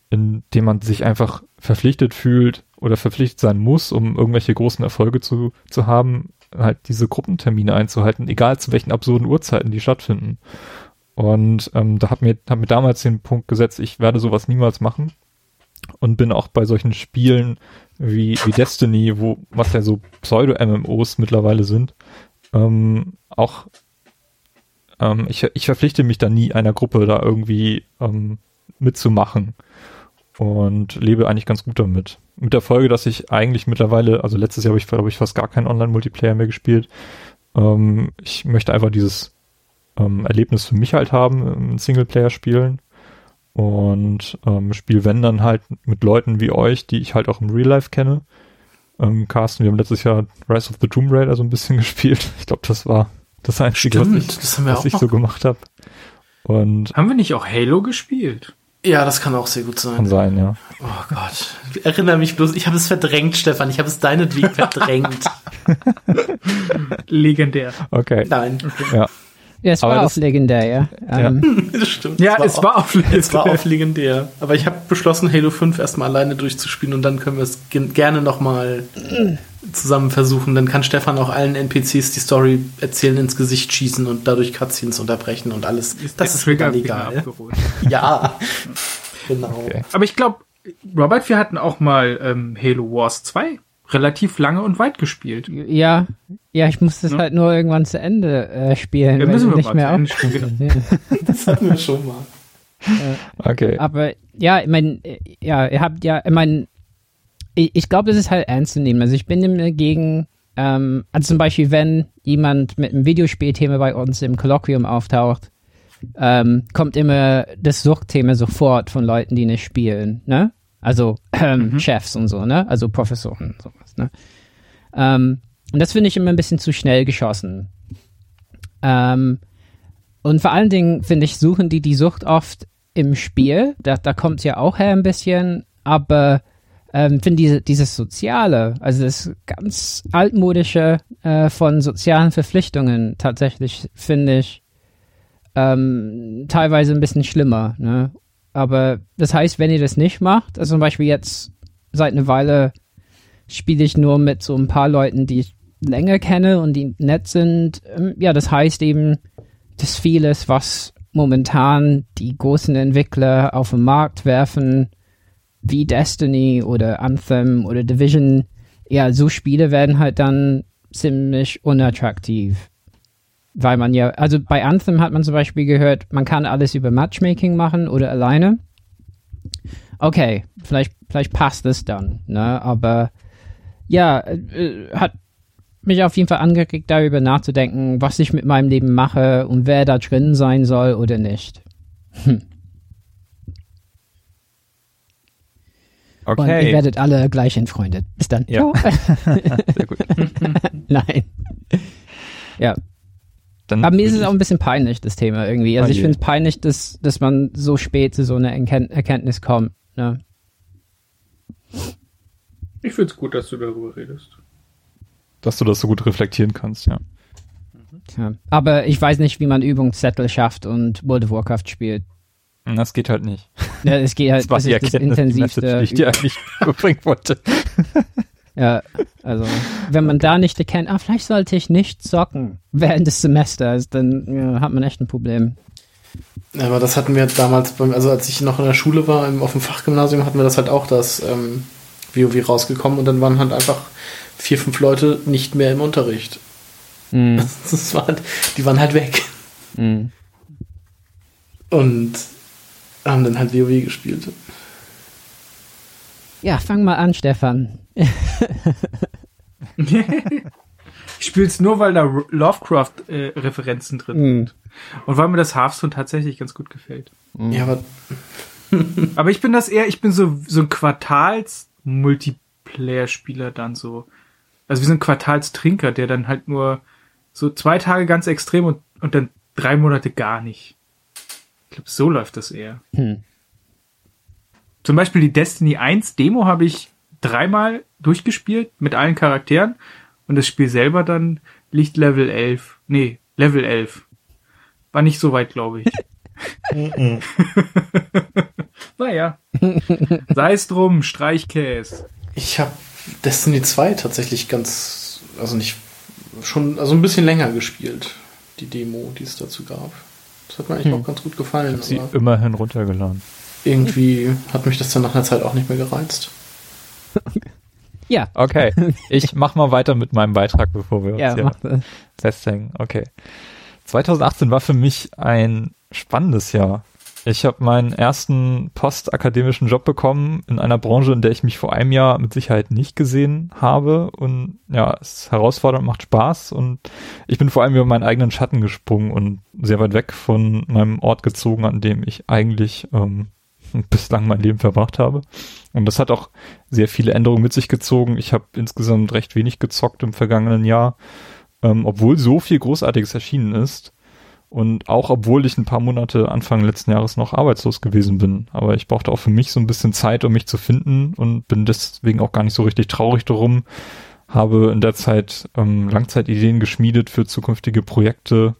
in dem man sich einfach verpflichtet fühlt, oder verpflichtet sein muss, um irgendwelche großen Erfolge zu, zu haben, halt diese Gruppentermine einzuhalten, egal zu welchen absurden Uhrzeiten die stattfinden. Und ähm, da hat mir, hat mir damals den Punkt gesetzt, ich werde sowas niemals machen. Und bin auch bei solchen Spielen wie, wie Destiny, wo, was ja so Pseudo-MMOs mittlerweile sind, ähm, auch ähm, ich, ich verpflichte mich da nie einer Gruppe da irgendwie ähm, mitzumachen und lebe eigentlich ganz gut damit. Mit der Folge, dass ich eigentlich mittlerweile, also letztes Jahr habe ich, glaube ich, fast gar keinen Online-Multiplayer mehr gespielt. Ähm, ich möchte einfach dieses ähm, Erlebnis für mich halt haben, im Singleplayer spielen. Und ähm, spiel wenn dann halt mit Leuten wie euch, die ich halt auch im Real Life kenne. Ähm, Carsten, wir haben letztes Jahr Rise of the Tomb Raider so ein bisschen gespielt. Ich glaube, das war das Einzige, Stimmt, was ich, was ich so gemacht habe. Und haben wir nicht auch Halo gespielt? Ja, das kann auch sehr gut sein. Kann sein, ja. Oh Gott. Erinnere mich bloß, ich habe es verdrängt, Stefan. Ich habe es deinetwegen verdrängt. Legendär. Okay. Nein. Okay. Ja. Ja, es Aber war auch legendär, ja. Ja. Ähm, Das stimmt. Ja, es war auf Es war auf legendär. Aber ich habe beschlossen, Halo 5 erstmal alleine durchzuspielen und dann können wir es gerne nochmal zusammen versuchen. Dann kann Stefan auch allen NPCs die Story erzählen, ins Gesicht schießen und dadurch Cutscenes unterbrechen und alles. das ist mir egal. abgeholt. Ja, genau. Okay. Aber ich glaube, Robert, wir hatten auch mal ähm, Halo Wars 2 relativ lange und weit gespielt. ja, ja, ich musste es Ja. halt nur irgendwann zu Ende äh, spielen, Ja, weil müssen ich wir nicht mal mehr auf. spielen, Ja. Das hatten wir schon mal. Okay. Aber ja, ich meine, ja, ihr habt ja, ich meine, ich, ich glaube, das ist halt ernst zu nehmen. Also ich bin immer gegen, ähm, also zum Beispiel, wenn jemand mit einem Videospielthema bei uns im Kolloquium auftaucht, ähm, kommt immer das Suchtthema sofort von Leuten, die nicht spielen, ne? Also ähm, Chefs und so, ne? Also Professoren und sowas, ne? Ähm, und das finde ich immer ein bisschen zu schnell geschossen. Ähm, und vor allen Dingen, finde ich, suchen die die Sucht oft im Spiel. Da, da kommt es ja auch her ein bisschen. Aber ähm, finde diese, dieses Soziale, also das ganz altmodische äh, von sozialen Verpflichtungen tatsächlich, finde ich, ähm, teilweise ein bisschen schlimmer. Ne? Aber das heißt, wenn ihr das nicht macht, also zum Beispiel jetzt seit einer Weile spiele ich nur mit so ein paar Leuten, die ich länger kenne und die nett sind. Ähm, Ja, das heißt eben, dass vieles, was momentan die großen Entwickler auf den Markt werfen, wie Destiny oder Anthem oder Division, ja, so Spiele werden halt dann ziemlich unattraktiv. Weil man ja, also bei Anthem hat man zum Beispiel gehört, man kann alles über Matchmaking machen oder alleine. Okay, vielleicht, vielleicht passt es dann, ne? Aber ja, äh, hat mich auf jeden Fall angeregt, darüber nachzudenken, was ich mit meinem Leben mache und wer da drin sein soll oder nicht. Und ihr Okay. werdet alle gleich entfreundet. Bis dann. Ja. Sehr gut. Nein. Ja, Dann aber mir ist es auch ein bisschen peinlich, das Thema irgendwie. Also Oh ich finde es peinlich, dass, dass man so spät zu so einer Erkennt Erkenntnis kommt. Ne? Ich find's gut, dass du darüber redest. dass du das so gut reflektieren kannst, ja. Tja. Aber ich weiß nicht, wie man Übungszettel schafft und World of Warcraft spielt. Das geht halt nicht. Ja, es geht halt, Das war das die ist das Erkenntnis, die intensivste. Message, die ich dir eigentlich überbringen wollte. Ja, also wenn man da nicht erkennt, ah, vielleicht sollte ich nicht zocken während des Semesters, dann ja, hat man echt ein Problem. Aber das hatten wir damals, beim, also als ich noch in der Schule war, im, auf dem Fachgymnasium, hatten wir das halt auch, dass ähm, WoW rausgekommen und dann waren halt einfach vier, fünf Leute nicht mehr im Unterricht. Mhm. Das war halt, die waren halt weg Mhm. und haben dann halt WoW gespielt. Ja, fang mal an, Stefan. Ich spiel's nur, weil da Lovecraft-Referenzen drin Mhm. sind. Und weil mir das Hearthstone tatsächlich ganz gut gefällt. Ja, aber Aber ich bin das eher, ich bin so, so ein Quartals-Multiplayer-Spieler dann so. Also wie so ein Quartalstrinker, der dann halt nur so zwei Tage ganz extrem und, und dann drei Monate gar nicht. Ich glaube, so läuft das eher. Hm. Zum Beispiel die Destiny 1 Demo habe ich dreimal durchgespielt mit allen Charakteren und das Spiel selber dann liegt Level 11. Nee, Level 11. War nicht so weit, glaube ich. Naja. Sei es drum, Streichkäse. ich habe Destiny 2 tatsächlich ganz, also nicht schon, also ein bisschen länger gespielt, die Demo, die es dazu gab. Das hat mir eigentlich Hm. auch ganz gut gefallen. Sie aber immerhin runtergeladen. irgendwie hat mich das dann nach einer Zeit auch nicht mehr gereizt. Ja, Okay, ich mach mal weiter mit meinem Beitrag, bevor wir uns ja, hier mach festhängen. Okay. 2018 war für mich ein spannendes Jahr. Ich habe meinen ersten postakademischen Job bekommen in einer Branche, in der ich mich vor einem Jahr mit Sicherheit nicht gesehen habe. Und ja, es ist herausfordernd, macht Spaß. Und ich bin vor allem über meinen eigenen Schatten gesprungen und sehr weit weg von meinem Ort gezogen, an dem ich eigentlich ähm, bislang mein Leben verbracht habe. Und das hat auch sehr viele Änderungen mit sich gezogen. Ich habe insgesamt recht wenig gezockt im vergangenen Jahr, ähm, obwohl so viel Großartiges erschienen ist. Und auch obwohl ich ein paar Monate Anfang letzten Jahres noch arbeitslos gewesen bin. Aber ich brauchte auch für mich so ein bisschen Zeit, um mich zu finden und bin deswegen auch gar nicht so richtig traurig darum. Habe in der Zeit ähm, Langzeitideen geschmiedet für zukünftige Projekte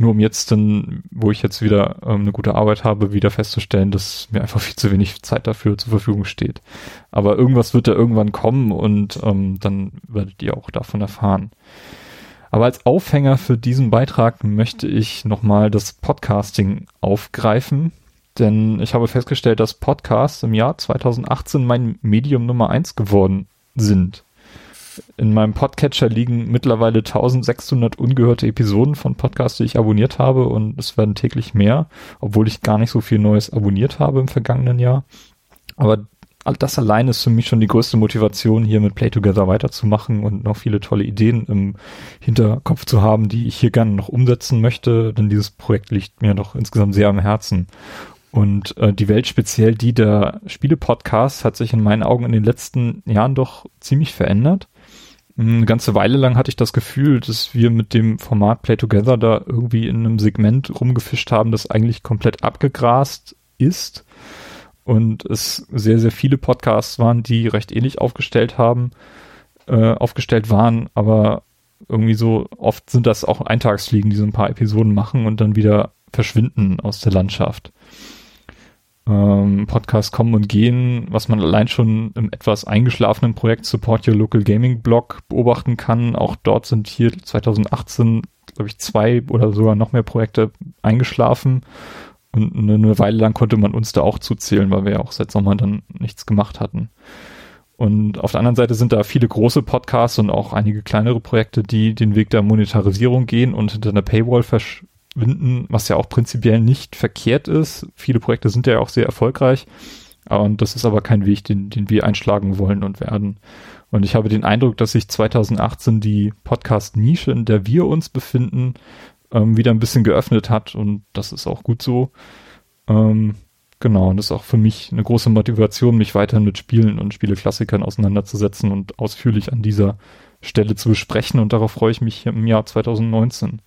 Nur um jetzt dann, wo ich jetzt wieder ähm, eine gute Arbeit habe, wieder festzustellen, dass mir einfach viel zu wenig Zeit dafür zur Verfügung steht. Aber irgendwas wird da irgendwann kommen und ähm, dann werdet ihr auch davon erfahren. Aber als Aufhänger für diesen Beitrag möchte ich nochmal das Podcasting aufgreifen, denn ich habe festgestellt, dass Podcasts im Jahr 2018 mein Medium Nummer eins geworden sind. In meinem Podcatcher liegen mittlerweile 1600 ungehörte Episoden von Podcasts, die ich abonniert habe und es werden täglich mehr, obwohl ich gar nicht so viel Neues abonniert habe im vergangenen Jahr. Aber das allein ist für mich schon die größte Motivation, hier mit Play Together weiterzumachen und noch viele tolle Ideen im Hinterkopf zu haben, die ich hier gerne noch umsetzen möchte, denn dieses Projekt liegt mir doch insgesamt sehr am Herzen. Und äh, die Welt, speziell die der Spiele-Podcasts, hat sich in meinen Augen in den letzten Jahren doch ziemlich verändert. Eine ganze Weile lang hatte ich das Gefühl, dass wir mit dem Format Play Together da irgendwie in einem Segment rumgefischt haben, das eigentlich komplett abgegrast ist und es sehr, sehr viele Podcasts waren, die recht ähnlich aufgestellt haben, äh, aufgestellt waren, aber irgendwie so oft sind das auch Eintagsfliegen, die so ein paar Episoden machen und dann wieder verschwinden aus der Landschaft ähm, Podcasts kommen und gehen, was man allein schon im etwas eingeschlafenen Projekt Support Your Local Gaming Blog beobachten kann. Auch dort sind hier 2018, glaube ich, zwei oder sogar noch mehr Projekte eingeschlafen. Und eine Weile lang konnte man uns da auch zuzählen, weil wir ja auch seit Sommer dann nichts gemacht hatten. Und auf der anderen Seite sind da viele große Podcasts und auch einige kleinere Projekte, die den Weg der Monetarisierung gehen und hinter einer Paywall versch Winden, was ja auch prinzipiell nicht verkehrt ist. Viele Projekte sind ja auch sehr erfolgreich. Und das ist aber kein Weg, den, den wir einschlagen wollen und werden. Und ich habe den Eindruck, dass sich 2018 die Podcast-Nische, in der wir uns befinden, ähm, wieder ein bisschen geöffnet hat. Und das ist auch gut so. Ähm, genau, und das ist auch für mich eine große Motivation, mich weiter mit Spielen und Spieleklassikern auseinanderzusetzen und ausführlich an dieser Stelle zu besprechen. Und darauf freue ich mich im Jahr 2019.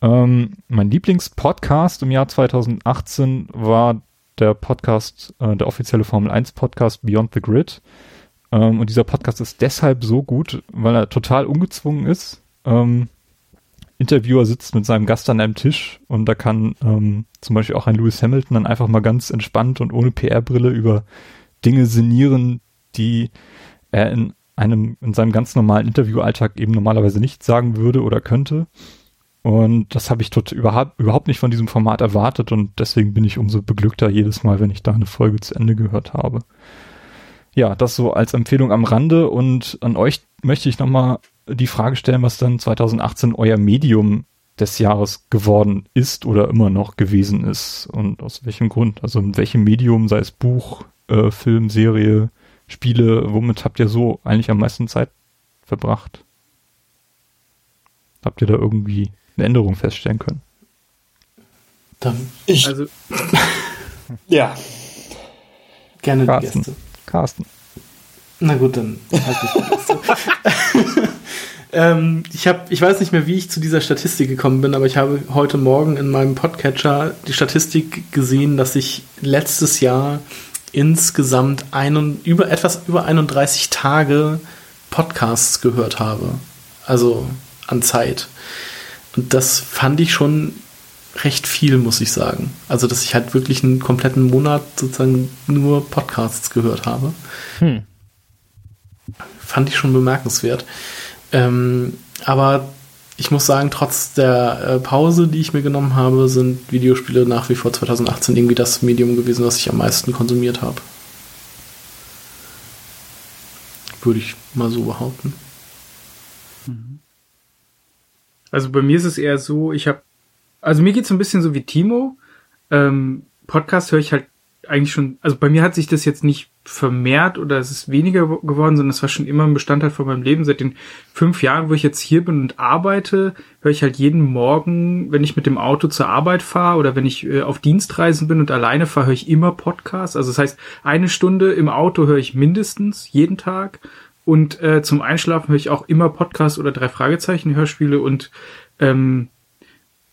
Ähm, mein Lieblingspodcast im Jahr 2018 war der Podcast, äh, der offizielle Formel 1 Podcast Beyond the Grid. Ähm, und dieser Podcast ist deshalb so gut, weil er total ungezwungen ist. Ähm, Interviewer sitzt mit seinem Gast an einem Tisch und da kann ähm, zum Beispiel auch ein Lewis Hamilton dann einfach mal ganz entspannt und ohne PR-Brille über Dinge sinnieren, die er in einem, in seinem ganz normalen Interviewalltag eben normalerweise nicht sagen würde oder könnte. Und das habe ich tot, überhaupt, überhaupt nicht von diesem Format erwartet und deswegen bin ich umso beglückter jedes Mal, wenn ich da eine Folge zu Ende gehört habe. Ja, das so als Empfehlung am Rande und an euch möchte ich nochmal die Frage stellen, was dann 2018 euer Medium des Jahres geworden ist oder immer noch gewesen ist und aus welchem Grund. Also in welchem Medium, sei es Buch, äh, Film, Serie, Spiele, womit habt ihr so eigentlich am meisten Zeit verbracht? Habt ihr da irgendwie eine Änderung feststellen können. Dann ich. Also. ja. Gerne Carsten. die Gäste. Carsten. Na gut, dann halt ich die Gäste. ähm, ich, hab, ich weiß nicht mehr, wie ich zu dieser Statistik gekommen bin, aber ich habe heute Morgen in meinem Podcatcher die Statistik gesehen, dass ich letztes Jahr insgesamt ein, über, etwas über 31 Tage Podcasts gehört habe. Also an Zeit. Und das fand ich schon recht viel, muss ich sagen. Also, dass ich halt wirklich einen kompletten Monat sozusagen nur Podcasts gehört habe. Hm. Fand ich schon bemerkenswert. Ähm, aber ich muss sagen, trotz der äh, Pause, die ich mir genommen habe, sind Videospiele nach wie vor 2018 irgendwie das Medium gewesen, was ich am meisten konsumiert habe. Würde ich mal so behaupten. Mhm. Also bei mir ist es eher so, ich habe, also mir geht's ein bisschen so wie Timo. Ähm, Podcast höre ich halt eigentlich schon, also bei mir hat sich das jetzt nicht vermehrt oder es ist weniger geworden, sondern es war schon immer ein Bestandteil von meinem Leben. Seit den fünf Jahren, wo ich jetzt hier bin und arbeite, höre ich halt jeden Morgen, wenn ich mit dem Auto zur Arbeit fahre oder wenn ich äh, auf Dienstreisen bin und alleine fahre, höre ich immer Podcasts. Also das heißt, eine Stunde im Auto höre ich mindestens jeden Tag und äh, zum Einschlafen höre ich auch immer Podcasts oder drei Fragezeichen Hörspiele und ähm,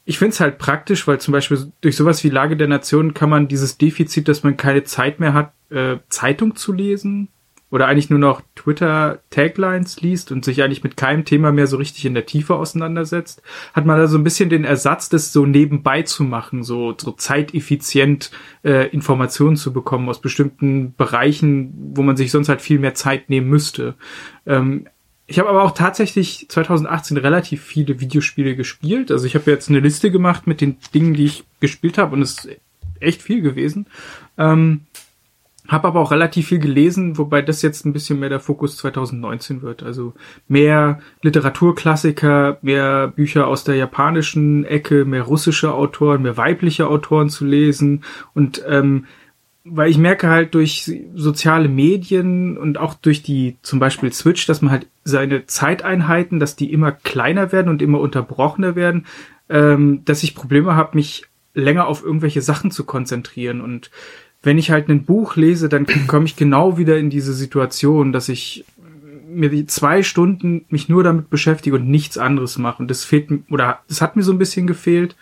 ich finde es halt praktisch, weil zum Beispiel durch sowas wie Lage der Nation kann man dieses Defizit, dass man keine Zeit mehr hat, äh, Zeitung zu lesen, oder eigentlich nur noch Twitter-Taglines liest und sich eigentlich mit keinem Thema mehr so richtig in der Tiefe auseinandersetzt, hat man da so ein bisschen den Ersatz, das so nebenbei zu machen, so, so zeiteffizient äh, Informationen zu bekommen aus bestimmten Bereichen, wo man sich sonst halt viel mehr Zeit nehmen müsste. Ähm, ich habe aber auch tatsächlich 2018 relativ viele Videospiele gespielt. Also ich habe jetzt eine Liste gemacht mit den Dingen, die ich gespielt habe und es ist echt viel gewesen. Ähm, habe aber auch relativ viel gelesen, wobei das jetzt ein bisschen mehr der Fokus 2019 wird. Also mehr Literaturklassiker, mehr Bücher aus der japanischen Ecke, mehr russische Autoren, mehr weibliche Autoren zu lesen. Und ähm, weil ich merke halt durch soziale Medien und auch durch die zum Beispiel Switch, dass man halt seine Zeiteinheiten, dass die immer kleiner werden und immer unterbrochener werden, ähm, dass ich Probleme habe, mich länger auf irgendwelche Sachen zu konzentrieren und wenn ich halt ein Buch lese, dann komme ich genau wieder in diese Situation, dass ich mir die zwei Stunden mich nur damit beschäftige und nichts anderes mache. Und das fehlt oder das hat mir so ein bisschen gefehlt.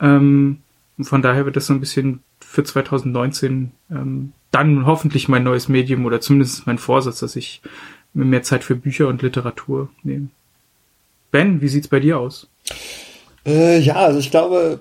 Ähm, von daher wird das so ein bisschen für 2019 ähm, dann hoffentlich mein neues Medium oder zumindest mein Vorsatz, dass ich mir mehr Zeit für Bücher und Literatur nehme. Ben, wie sieht's bei dir aus? Äh, ja, also ich glaube,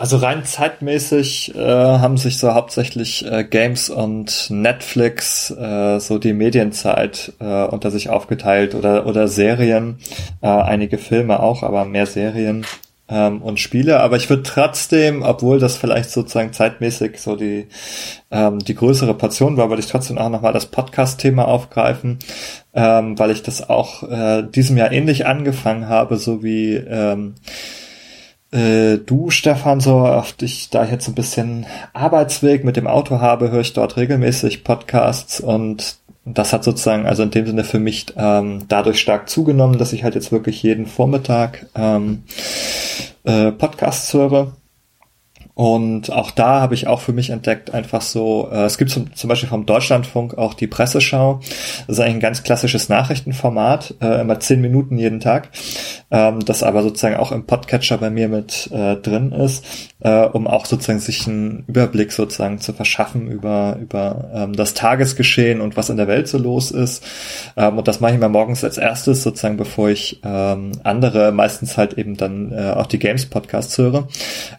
also rein zeitmäßig äh, haben sich so hauptsächlich äh, Games und Netflix äh, so die Medienzeit äh, unter sich aufgeteilt oder oder Serien, äh, einige Filme auch, aber mehr Serien ähm, und Spiele. Aber ich würde trotzdem, obwohl das vielleicht sozusagen zeitmäßig so die ähm, die größere Portion war, würde ich trotzdem auch nochmal das Podcast-Thema aufgreifen, ähm, weil ich das auch äh, diesem Jahr ähnlich angefangen habe, so wie ähm, äh, du, Stefan, so oft ich da jetzt ein bisschen Arbeitsweg mit dem Auto habe, höre ich dort regelmäßig Podcasts und das hat sozusagen also in dem Sinne für mich ähm, dadurch stark zugenommen, dass ich halt jetzt wirklich jeden Vormittag ähm, äh, Podcasts höre und auch da habe ich auch für mich entdeckt, einfach so, äh, es gibt zum, zum Beispiel vom Deutschlandfunk auch die Presseschau. Das ist eigentlich ein ganz klassisches Nachrichtenformat, äh, immer zehn Minuten jeden Tag, ähm, das aber sozusagen auch im Podcatcher bei mir mit äh, drin ist, äh, um auch sozusagen sich einen Überblick sozusagen zu verschaffen über, über ähm, das Tagesgeschehen und was in der Welt so los ist. Ähm, und das mache ich immer morgens als erstes, sozusagen bevor ich ähm, andere, meistens halt eben dann äh, auch die Games-Podcasts höre.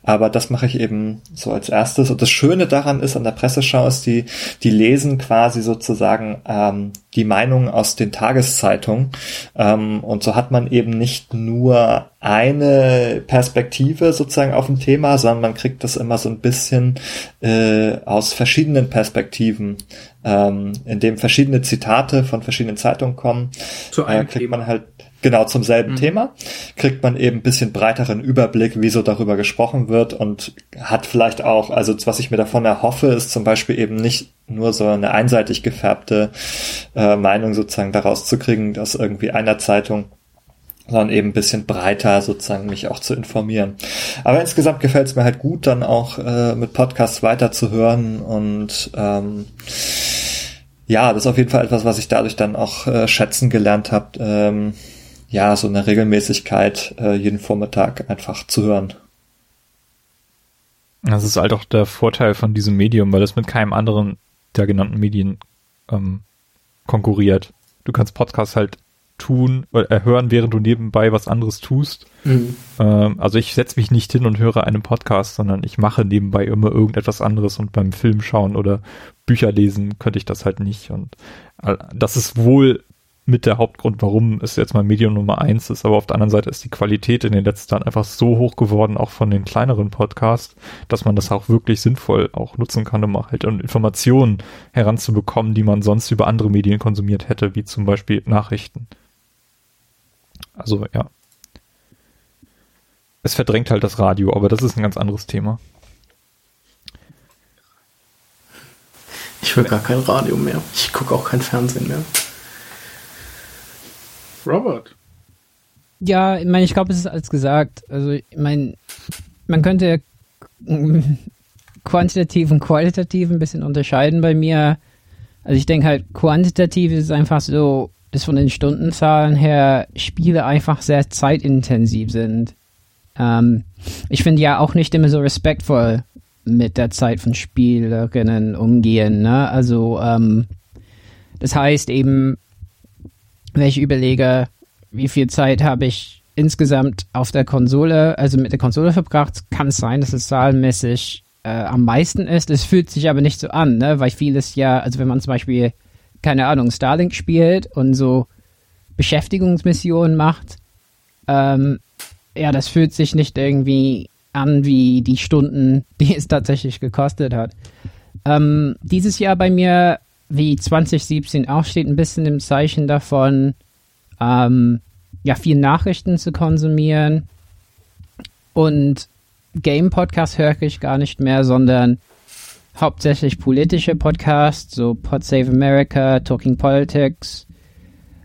Aber das mache ich eben eben so als erstes. Und das Schöne daran ist an der Presseschau ist, die, die lesen quasi sozusagen ähm, die Meinungen aus den Tageszeitungen. Ähm, und so hat man eben nicht nur eine Perspektive sozusagen auf ein Thema, sondern man kriegt das immer so ein bisschen äh, aus verschiedenen Perspektiven, ähm, in dem verschiedene Zitate von verschiedenen Zeitungen kommen. Zu einem äh, kriegt Thema. man halt genau zum selben mhm. Thema, kriegt man eben ein bisschen breiteren Überblick, wie so darüber gesprochen wird und hat vielleicht auch, also was ich mir davon erhoffe, ist zum Beispiel eben nicht nur so eine einseitig gefärbte äh, Meinung sozusagen daraus zu kriegen, aus irgendwie einer Zeitung sondern eben ein bisschen breiter sozusagen mich auch zu informieren. Aber insgesamt gefällt es mir halt gut, dann auch äh, mit Podcasts weiterzuhören und ähm, ja, das ist auf jeden Fall etwas, was ich dadurch dann auch äh, schätzen gelernt habe, ähm, ja, so eine Regelmäßigkeit äh, jeden Vormittag einfach zu hören. Das ist halt auch der Vorteil von diesem Medium, weil es mit keinem anderen der genannten Medien ähm, konkurriert. Du kannst Podcasts halt tun, äh, hören, während du nebenbei was anderes tust. Mhm. Ähm, also ich setze mich nicht hin und höre einen Podcast, sondern ich mache nebenbei immer irgendetwas anderes und beim Film schauen oder Bücher lesen könnte ich das halt nicht. Und äh, das ist wohl mit der Hauptgrund, warum es jetzt mal Medium Nummer eins ist. Aber auf der anderen Seite ist die Qualität in den letzten Jahren einfach so hoch geworden, auch von den kleineren Podcasts, dass man das auch wirklich sinnvoll auch nutzen kann, um halt Informationen heranzubekommen, die man sonst über andere Medien konsumiert hätte, wie zum Beispiel Nachrichten. Also ja. Es verdrängt halt das Radio, aber das ist ein ganz anderes Thema. Ich will gar kein Radio mehr. Ich gucke auch kein Fernsehen mehr. Robert. Ja, ich meine, ich glaube, es ist alles gesagt. Also, ich meine, man könnte quantitativ und qualitativ ein bisschen unterscheiden bei mir. Also ich denke halt, quantitativ ist einfach so, dass von den Stundenzahlen her Spiele einfach sehr zeitintensiv sind. Ähm, ich finde ja auch nicht immer so respektvoll mit der Zeit von Spielerinnen umgehen. Ne? Also ähm, Das heißt eben, wenn ich überlege, wie viel Zeit habe ich insgesamt auf der Konsole, also mit der Konsole verbracht, kann es sein, dass es zahlenmäßig äh, am meisten ist. Es fühlt sich aber nicht so an, ne? weil vieles ja, also wenn man zum Beispiel, keine Ahnung, Starlink spielt und so Beschäftigungsmissionen macht, ähm, ja, das fühlt sich nicht irgendwie an wie die Stunden, die es tatsächlich gekostet hat. Ähm, dieses Jahr bei mir, wie 2017 auch, steht ein bisschen im Zeichen davon, ähm, ja, viel Nachrichten zu konsumieren. Und Game-Podcasts höre ich gar nicht mehr, sondern hauptsächlich politische Podcasts, so Pod Save America, Talking Politics,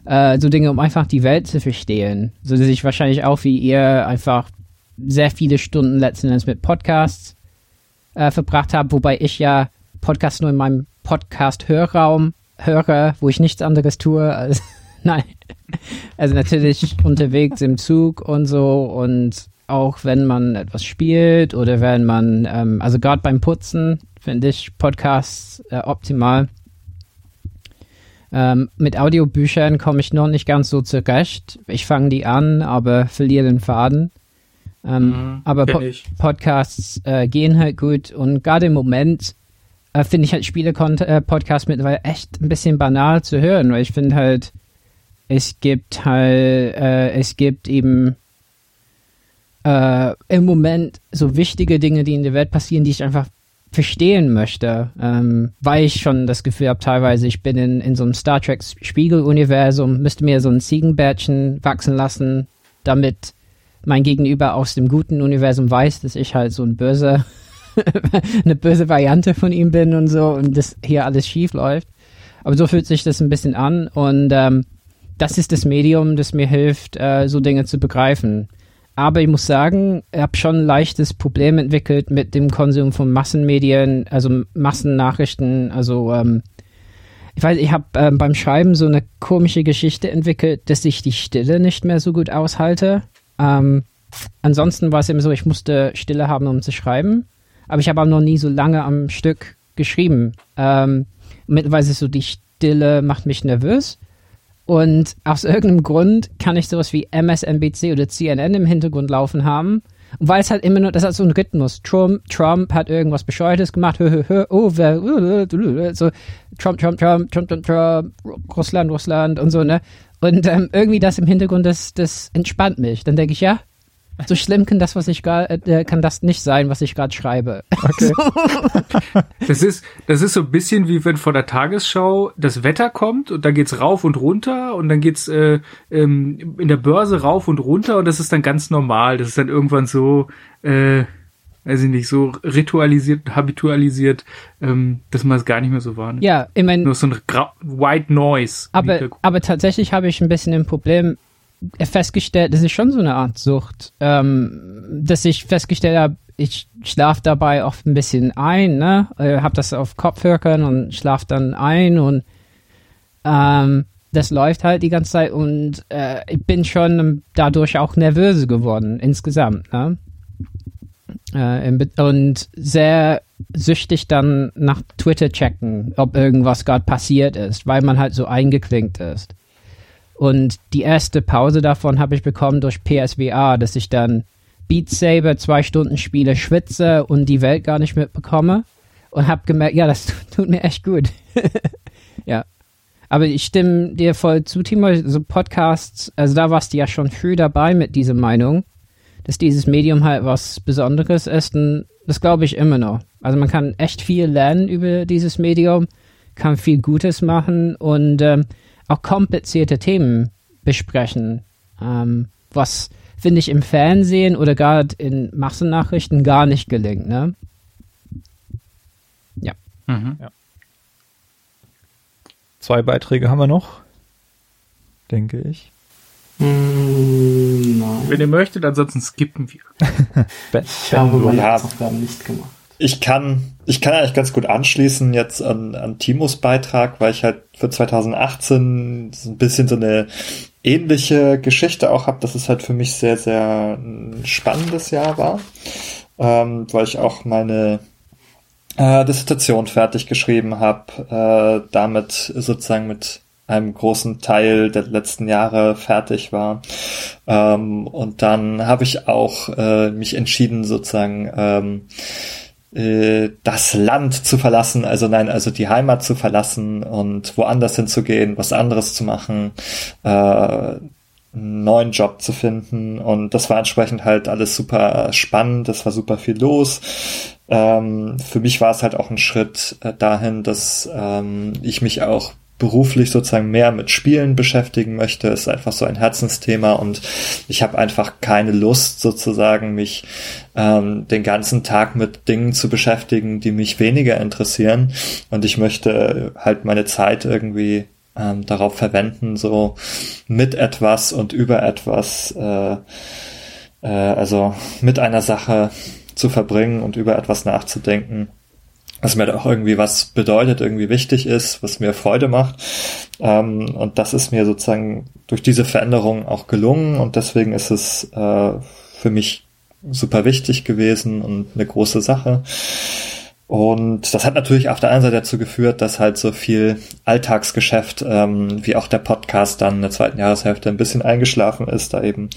äh, so Dinge, um einfach die Welt zu verstehen. So dass ich wahrscheinlich auch wie ihr einfach sehr viele Stunden letzten Endes mit Podcasts äh, verbracht habe, wobei ich ja Podcasts nur in meinem Podcast-Hörraum höre, wo ich nichts anderes tue als nein. Also natürlich unterwegs im Zug und so und auch wenn man etwas spielt oder wenn man, ähm, also gerade beim Putzen finde ich Podcasts äh, optimal. Ähm, mit Audiobüchern komme ich noch nicht ganz so zurecht. Ich fange die an, aber verliere den Faden. Ähm, mhm, aber po Podcasts äh, gehen halt gut und gerade im Moment äh, finde ich halt Spiele-Podcasts äh, mittlerweile echt ein bisschen banal zu hören, weil ich finde halt, es gibt halt, äh, es gibt eben äh, im Moment so wichtige Dinge, die in der Welt passieren, die ich einfach verstehen möchte, ähm, weil ich schon das Gefühl habe, teilweise, ich bin in, in so einem Star Trek Spiegeluniversum, müsste mir so ein Ziegenbärtchen wachsen lassen, damit mein Gegenüber aus dem guten Universum weiß, dass ich halt so ein böse, eine böse Variante von ihm bin und so und das hier alles schief läuft. Aber so fühlt sich das ein bisschen an und ähm, das ist das Medium, das mir hilft, äh, so Dinge zu begreifen. Aber ich muss sagen, ich habe schon ein leichtes Problem entwickelt mit dem Konsum von Massenmedien, also Massennachrichten. Also ähm, ich weiß, ich habe ähm, beim Schreiben so eine komische Geschichte entwickelt, dass ich die Stille nicht mehr so gut aushalte. Ähm, ansonsten war es immer so, ich musste Stille haben, um zu schreiben. Aber ich habe auch noch nie so lange am Stück geschrieben. Ähm, mittlerweile so die Stille macht mich nervös. Und aus irgendeinem Grund kann ich sowas wie MSNBC oder CNN im Hintergrund laufen haben. Und weil es halt immer nur, das hat so ein Rhythmus. Trump, Trump hat irgendwas Bescheuertes gemacht. Hö, hö, hö, oh, wer, so Trump, Trump, Trump, Trump, Trump, Trump, Russland, Russland und so, ne? Und ähm, irgendwie das im Hintergrund, das, das entspannt mich. Dann denke ich, ja, so schlimm kann das, was ich gerade, äh, kann das nicht sein, was ich gerade schreibe. Okay. das ist, das ist so ein bisschen wie wenn vor der Tagesschau das Wetter kommt und dann geht's rauf und runter und dann geht's äh, ähm, in der Börse rauf und runter und das ist dann ganz normal. Das ist dann irgendwann so, äh, weiß ich nicht, so ritualisiert, habitualisiert, ähm, dass man es gar nicht mehr so wahrnimmt. Ja, ich meine. Nur so ein Gra White Noise. Aber, aber tatsächlich habe ich ein bisschen ein Problem festgestellt, das ist schon so eine Art Sucht, ähm, dass ich festgestellt habe, ich schlafe dabei oft ein bisschen ein, ne? Äh, das auf Kopfhörern und schlaf dann ein und ähm, das läuft halt die ganze Zeit und äh, ich bin schon dadurch auch nervöse geworden insgesamt, ne? Äh, und sehr süchtig dann nach Twitter checken, ob irgendwas gerade passiert ist, weil man halt so eingeklinkt ist. Und die erste Pause davon habe ich bekommen durch PSVR, dass ich dann Beat Saber zwei Stunden spiele, schwitze und die Welt gar nicht mitbekomme. Und habe gemerkt, ja, das tut mir echt gut. ja. Aber ich stimme dir voll zu, Timo. So Podcasts, also da warst du ja schon früh dabei mit dieser Meinung, dass dieses Medium halt was Besonderes ist. Und das glaube ich immer noch. Also man kann echt viel lernen über dieses Medium, kann viel Gutes machen und ähm, auch komplizierte Themen besprechen, ähm, was finde ich im Fernsehen oder gerade in Massennachrichten gar nicht gelingt, ne? Ja. Mhm. ja. Zwei Beiträge haben wir noch, denke ich. Mm, Wenn ihr möchtet, ansonsten skippen wir. ich habe meine Hausaufgaben nicht gemacht ich kann, ich kann eigentlich ganz gut anschließen jetzt an, an Timos Beitrag, weil ich halt für 2018 so ein bisschen so eine ähnliche Geschichte auch habe, dass es halt für mich sehr, sehr ein spannendes Jahr war, ähm, weil ich auch meine äh, Dissertation fertig geschrieben habe, äh, damit sozusagen mit einem großen Teil der letzten Jahre fertig war. Ähm, und dann habe ich auch äh, mich entschieden, sozusagen ähm, äh, das Land zu verlassen, also nein, also die Heimat zu verlassen und woanders hinzugehen, was anderes zu machen, äh, einen neuen Job zu finden. Und das war entsprechend halt alles super spannend, das war super viel los. Ähm, für mich war es halt auch ein Schritt äh, dahin, dass ähm, ich mich auch beruflich sozusagen mehr mit Spielen beschäftigen möchte, ist einfach so ein Herzensthema und ich habe einfach keine Lust sozusagen mich ähm, den ganzen Tag mit Dingen zu beschäftigen, die mich weniger interessieren. Und ich möchte halt meine Zeit irgendwie ähm, darauf verwenden, so mit etwas und über etwas, äh, äh, also mit einer Sache zu verbringen und über etwas nachzudenken was mir auch irgendwie was bedeutet, irgendwie wichtig ist, was mir Freude macht. Ähm, und das ist mir sozusagen durch diese Veränderung auch gelungen und deswegen ist es äh, für mich super wichtig gewesen und eine große Sache. Und das hat natürlich auf der einen Seite dazu geführt, dass halt so viel Alltagsgeschäft, ähm, wie auch der Podcast dann in der zweiten Jahreshälfte ein bisschen eingeschlafen ist, da eben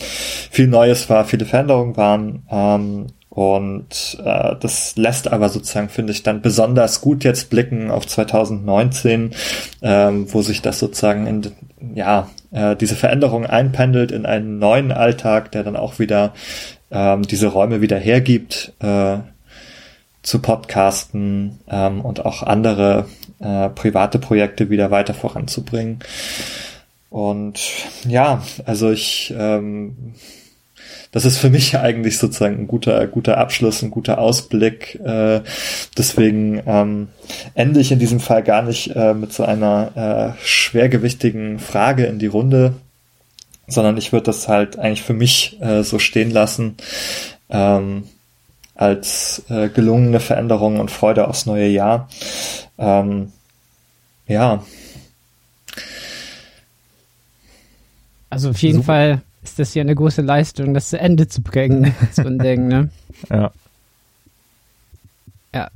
viel Neues war, viele Veränderungen waren. Ähm, und äh, das lässt aber sozusagen, finde ich, dann besonders gut jetzt blicken auf 2019, ähm, wo sich das sozusagen in, ja, äh, diese Veränderung einpendelt in einen neuen Alltag, der dann auch wieder ähm, diese Räume wieder hergibt, äh, zu podcasten ähm, und auch andere äh, private Projekte wieder weiter voranzubringen. Und ja, also ich ähm, das ist für mich eigentlich sozusagen ein guter, guter Abschluss, ein guter Ausblick. Äh, deswegen ähm, ende ich in diesem Fall gar nicht äh, mit so einer äh, schwergewichtigen Frage in die Runde, sondern ich würde das halt eigentlich für mich äh, so stehen lassen. Ähm, als äh, gelungene Veränderung und Freude aufs neue Jahr. Ähm, ja. Also auf jeden Super. Fall ist das ja eine große Leistung, das zu Ende zu bringen, so ein Ding, ne? Ja. Ja.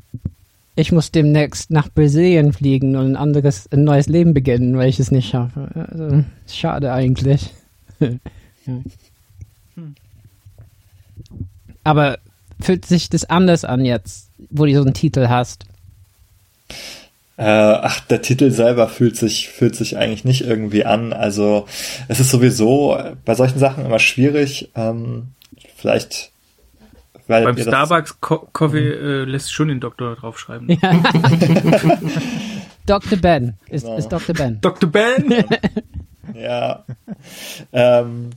Ich muss demnächst nach Brasilien fliegen und ein anderes, ein neues Leben beginnen, weil ich es nicht schaffe. Also, schade eigentlich. Aber fühlt sich das anders an jetzt, wo du so einen Titel hast? Äh, ach, der Titel selber fühlt sich, fühlt sich eigentlich nicht irgendwie an. Also es ist sowieso bei solchen Sachen immer schwierig. Ähm, vielleicht weil Beim Starbucks Co Coffee äh, lässt schon den Doktor draufschreiben. Ja. Dr. Ben ist, genau. ist Dr. Ben. Dr. Ben? ja. Ähm,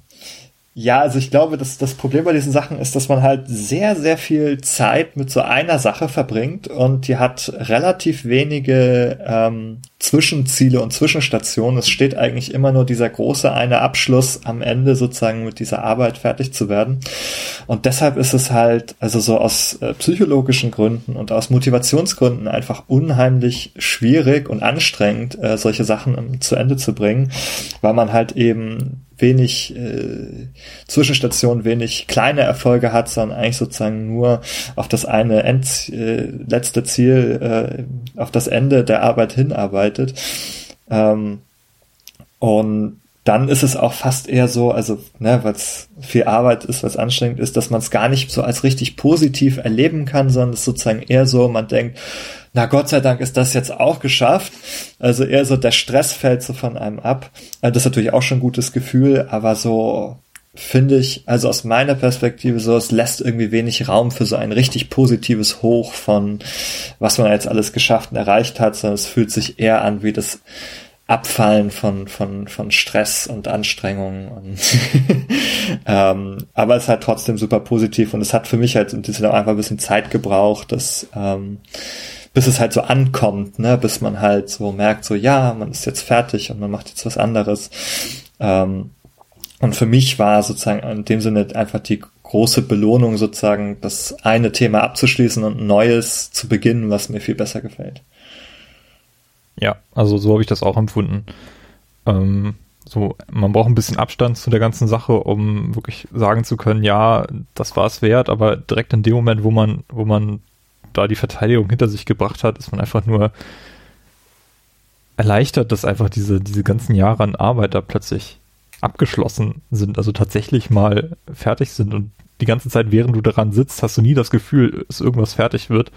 ja, also ich glaube, dass das Problem bei diesen Sachen ist, dass man halt sehr, sehr viel Zeit mit so einer Sache verbringt und die hat relativ wenige ähm, Zwischenziele und Zwischenstationen. Es steht eigentlich immer nur dieser große eine Abschluss am Ende sozusagen mit dieser Arbeit fertig zu werden. Und deshalb ist es halt, also so aus äh, psychologischen Gründen und aus Motivationsgründen einfach unheimlich schwierig und anstrengend, äh, solche Sachen um, zu Ende zu bringen, weil man halt eben wenig äh, Zwischenstationen, wenig kleine Erfolge hat, sondern eigentlich sozusagen nur auf das eine End, äh, letzte Ziel, äh, auf das Ende der Arbeit hinarbeitet. Ähm, und dann ist es auch fast eher so, also, ne, weil es viel Arbeit ist, was anstrengend ist, dass man es gar nicht so als richtig positiv erleben kann, sondern es ist sozusagen eher so, man denkt, na Gott sei Dank ist das jetzt auch geschafft. Also eher so der Stress fällt so von einem ab. Also das ist natürlich auch schon ein gutes Gefühl, aber so finde ich, also aus meiner Perspektive so, es lässt irgendwie wenig Raum für so ein richtig positives Hoch von, was man jetzt alles geschafft und erreicht hat, sondern es fühlt sich eher an wie das Abfallen von, von, von Stress und Anstrengungen. Und ähm, aber es hat trotzdem super positiv und es hat für mich halt ein bisschen einfach ein bisschen Zeit gebraucht, dass ähm, bis es halt so ankommt, ne, bis man halt so merkt, so ja, man ist jetzt fertig und man macht jetzt was anderes. Ähm, und für mich war sozusagen in dem Sinne einfach die große Belohnung sozusagen, das eine Thema abzuschließen und ein neues zu beginnen, was mir viel besser gefällt. Ja, also so habe ich das auch empfunden. Ähm, so, man braucht ein bisschen Abstand zu der ganzen Sache, um wirklich sagen zu können, ja, das war es wert, aber direkt in dem Moment, wo man, wo man da die Verteidigung hinter sich gebracht hat, ist man einfach nur erleichtert, dass einfach diese, diese ganzen Jahre an Arbeit da plötzlich abgeschlossen sind, also tatsächlich mal fertig sind und die ganze Zeit, während du daran sitzt, hast du nie das Gefühl, dass irgendwas fertig wird.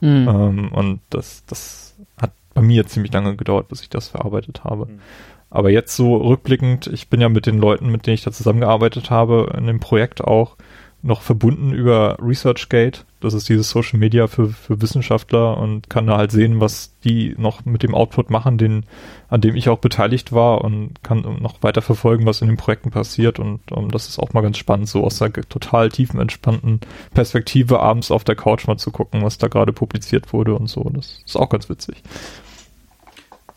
Mhm. Ähm, und das, das hat bei mir ziemlich lange gedauert, bis ich das verarbeitet habe. Mhm. Aber jetzt so rückblickend, ich bin ja mit den Leuten, mit denen ich da zusammengearbeitet habe, in dem Projekt auch noch verbunden über ResearchGate. Das ist dieses Social Media für, für Wissenschaftler und kann da halt sehen, was die noch mit dem Output machen, den, an dem ich auch beteiligt war und kann noch weiter verfolgen, was in den Projekten passiert. Und um, das ist auch mal ganz spannend, so aus der total tiefen, entspannten Perspektive abends auf der Couch mal zu gucken, was da gerade publiziert wurde und so. Das ist auch ganz witzig.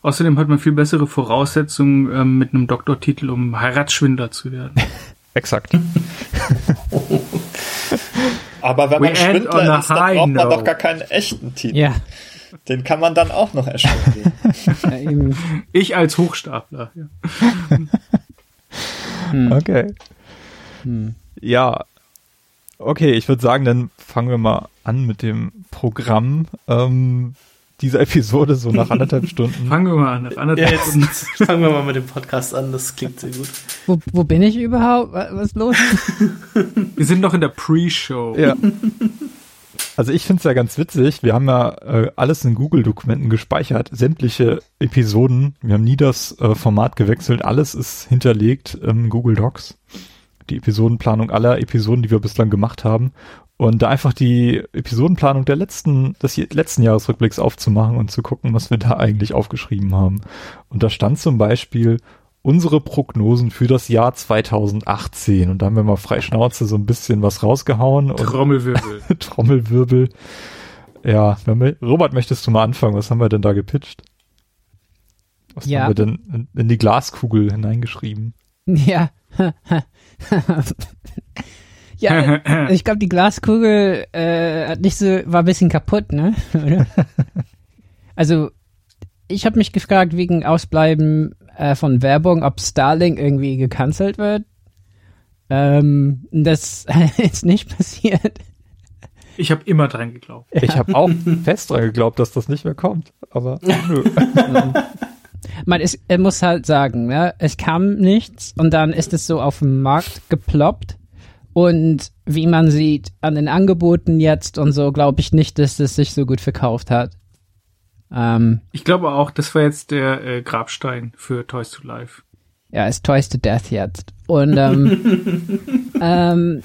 Außerdem hat man viel bessere Voraussetzungen ähm, mit einem Doktortitel, um Heiratsschwindler zu werden. Exakt. Aber wenn man We Schwindler ist, dann braucht man doch gar keinen echten Titel. Ja. Den kann man dann auch noch erstellen. ich als Hochstapler. Ja. hm. Okay. Hm. Ja. Okay, ich würde sagen, dann fangen wir mal an mit dem Programm. Ähm, dieser Episode so nach anderthalb Stunden. Fangen wir mal an, nach anderthalb yes. Stunden. Fangen wir mal mit dem Podcast an, das klingt sehr gut. Wo, wo bin ich überhaupt? Was ist los? wir sind noch in der Pre-Show. Ja. Also ich finde es ja ganz witzig, wir haben ja äh, alles in Google-Dokumenten gespeichert, sämtliche Episoden, wir haben nie das äh, Format gewechselt, alles ist hinterlegt im Google Docs. Die Episodenplanung aller Episoden, die wir bislang gemacht haben. Und da einfach die Episodenplanung der letzten, des letzten Jahresrückblicks aufzumachen und zu gucken, was wir da eigentlich aufgeschrieben haben. Und da stand zum Beispiel unsere Prognosen für das Jahr 2018. Und da haben wir mal frei Schnauze so ein bisschen was rausgehauen. Trommelwirbel. Trommelwirbel. Ja, Robert, möchtest du mal anfangen? Was haben wir denn da gepitcht? Was ja. haben wir denn in, in die Glaskugel hineingeschrieben? Ja. Ja, ich glaube, die Glaskugel äh, hat nicht so, war ein bisschen kaputt, ne? also, ich habe mich gefragt wegen Ausbleiben äh, von Werbung, ob Starlink irgendwie gecancelt wird. Ähm, das ist nicht passiert. Ich habe immer dran geglaubt. Ja. Ich habe auch fest dran geglaubt, dass das nicht mehr kommt. Aber nö. Man ist, er muss halt sagen, ja, es kam nichts und dann ist es so auf dem Markt geploppt und wie man sieht an den Angeboten jetzt und so, glaube ich nicht, dass das sich so gut verkauft hat. Ähm, ich glaube auch, das war jetzt der äh, Grabstein für Toys to Life. Ja, ist Toys to Death jetzt. Und ähm, ähm,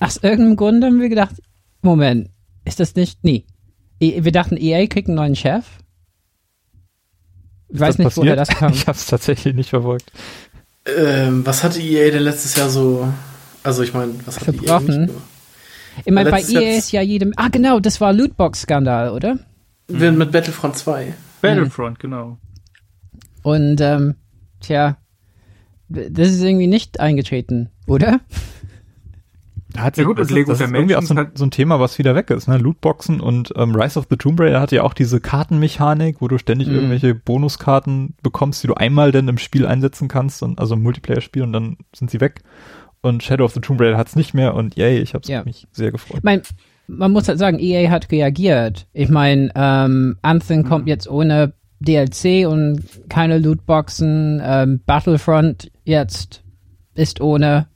aus irgendeinem Grund haben wir gedacht, Moment, ist das nicht? Nee. E, wir dachten, EA kriegt einen neuen Chef. Ich weiß nicht, passiert? woher das kam. Ich habe es tatsächlich nicht verfolgt. Ähm, was hatte EA denn letztes Jahr so also ich meine, was hat Verbrochen. Ich meine, bei EA ist ja jedem. Ah, genau, das war Lootbox-Skandal, oder? Mhm. Mit Battlefront 2. Battlefront, mhm. genau. Und, ähm, tja, das ist irgendwie nicht eingetreten, oder? Da hat ja gut, das, Lego das ist irgendwie auch so ein, so ein, Thema, was wieder weg ist. Ne? Lootboxen und ähm, Rise of the Tomb Raider hat ja auch diese Kartenmechanik, wo du ständig mhm. irgendwelche Bonuskarten bekommst, die du einmal dann im Spiel einsetzen kannst, und, also im Multiplayer-Spiel und dann sind sie weg und Shadow of the Tomb Raider hat's nicht mehr und yay, ich habe ja. mich sehr gefreut. Mein, man muss halt sagen, EA hat reagiert. Ich meine, ähm, Anthem mhm. kommt jetzt ohne DLC und keine Lootboxen. Ähm, Battlefront jetzt ist ohne.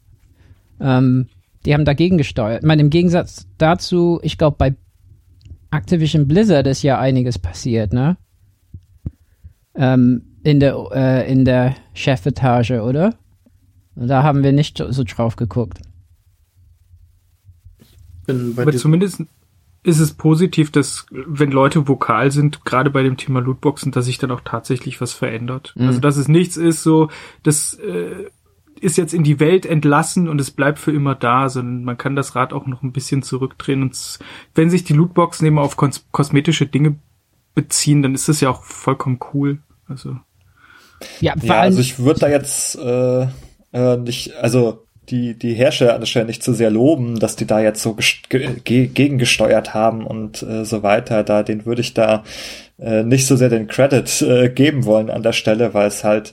Ähm, die haben dagegen gesteuert. Ich meine, im Gegensatz dazu, ich glaube, bei Activision Blizzard ist ja einiges passiert, ne? Ähm, in der, äh, in der Chefetage, oder? Da haben wir nicht so drauf geguckt. Aber zumindest ist es positiv, dass wenn Leute vokal sind, gerade bei dem Thema Lootboxen, dass sich dann auch tatsächlich was verändert. Mhm. Also dass es nichts ist, so das äh, ist jetzt in die Welt entlassen und es bleibt für immer da, sondern man kann das Rad auch noch ein bisschen zurückdrehen. Und wenn sich die Lootboxen immer auf kos kosmetische Dinge beziehen, dann ist das ja auch vollkommen cool. Also ja, ja also ich würde da jetzt äh, äh, nicht, also die, die Herrscher an der Stelle nicht zu sehr loben, dass die da jetzt so ge gegengesteuert haben und äh, so weiter. Da, den würde ich da äh, nicht so sehr den Credit äh, geben wollen an der Stelle, weil es halt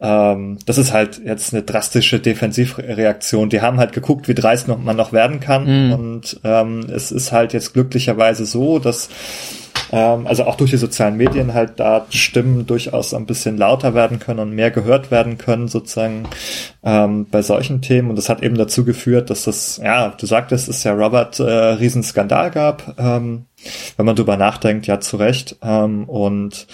ähm, das ist halt jetzt eine drastische Defensivreaktion. Die haben halt geguckt, wie dreist noch, man noch werden kann. Mhm. Und ähm, es ist halt jetzt glücklicherweise so, dass ähm, also auch durch die sozialen Medien halt da Stimmen durchaus ein bisschen lauter werden können und mehr gehört werden können, sozusagen ähm, bei solchen Themen. Und das hat eben dazu geführt, dass das, ja, du sagtest, es ja Robert äh, Riesenskandal gab, ähm, wenn man drüber nachdenkt, ja zu Recht. Ähm, und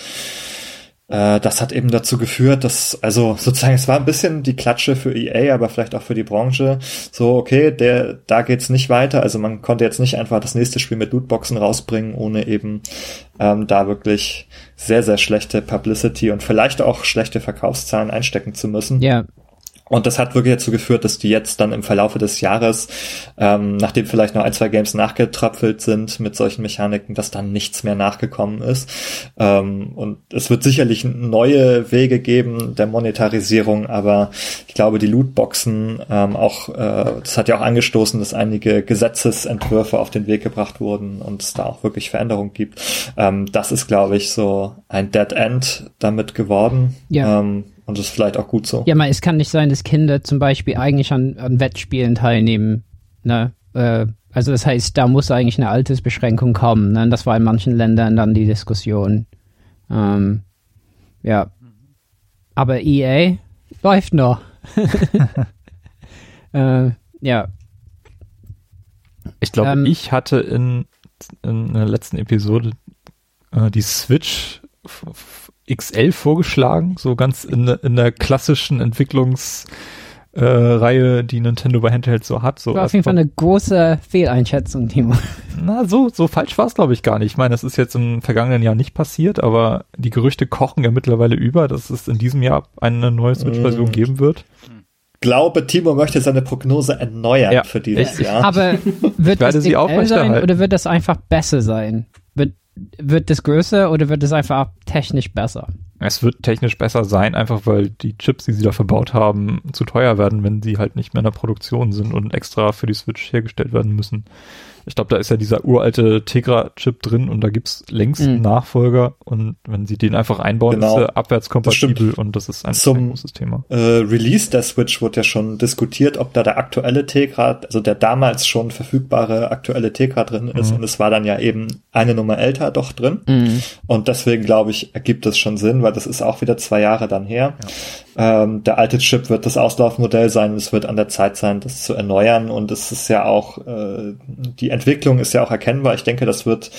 äh, das hat eben dazu geführt, dass, also sozusagen, es war ein bisschen die Klatsche für EA, aber vielleicht auch für die Branche. So, okay, der, da geht's nicht weiter. Also man konnte jetzt nicht einfach das nächste Spiel mit Lootboxen rausbringen, ohne eben ähm, da wirklich sehr, sehr schlechte Publicity und vielleicht auch schlechte Verkaufszahlen einstecken zu müssen. Ja. Und das hat wirklich dazu geführt, dass die jetzt dann im Verlaufe des Jahres, ähm, nachdem vielleicht noch ein, zwei Games nachgetrapfelt sind mit solchen Mechaniken, dass dann nichts mehr nachgekommen ist. Ähm, und es wird sicherlich neue Wege geben der Monetarisierung, aber ich glaube, die Lootboxen, ähm, auch, äh, das hat ja auch angestoßen, dass einige Gesetzesentwürfe auf den Weg gebracht wurden und es da auch wirklich Veränderungen gibt. Ähm, das ist, glaube ich, so ein Dead End damit geworden. Ja. Ähm, und das ist vielleicht auch gut so. Ja, mal, es kann nicht sein, dass Kinder zum Beispiel eigentlich an, an Wettspielen teilnehmen. Ne? Äh, also das heißt, da muss eigentlich eine Altersbeschränkung kommen. Ne? Das war in manchen Ländern dann die Diskussion. Ähm, ja. Aber EA läuft noch. äh, ja. Ich glaube, ähm, ich hatte in, in der letzten Episode äh, die Switch XL vorgeschlagen, so ganz in, in der klassischen Entwicklungsreihe, äh, die Nintendo bei Handheld so hat. So war auf jeden Fall eine große Fehleinschätzung, Timo. Na, so, so falsch war es, glaube ich, gar nicht. Ich meine, das ist jetzt im vergangenen Jahr nicht passiert, aber die Gerüchte kochen ja mittlerweile über, dass es in diesem Jahr eine neue Switch-Version mm. geben wird glaube, Timo möchte seine Prognose erneuern ja, für dieses Jahr. Aber wird das sie sein oder wird das einfach besser sein? Wird das größer oder wird es einfach technisch besser? Es wird technisch besser sein, einfach weil die Chips, die sie da verbaut haben, zu teuer werden, wenn sie halt nicht mehr in der Produktion sind und extra für die Switch hergestellt werden müssen. Ich glaube, da ist ja dieser uralte Tegra-Chip drin und da gibt's längst einen mhm. Nachfolger und wenn sie den einfach einbauen, genau. ist er abwärtskompatibel und das ist ein, Zum, großes Thema. Äh, Release der Switch wurde ja schon diskutiert, ob da der aktuelle Tegra, also der damals schon verfügbare aktuelle Tegra drin ist mhm. und es war dann ja eben eine Nummer älter doch drin mhm. und deswegen glaube ich, ergibt es schon Sinn, weil das ist auch wieder zwei Jahre dann her. Ja. Ähm, der alte Chip wird das Auslaufmodell sein. Es wird an der Zeit sein, das zu erneuern. Und es ist ja auch, äh, die Entwicklung ist ja auch erkennbar. Ich denke, das wird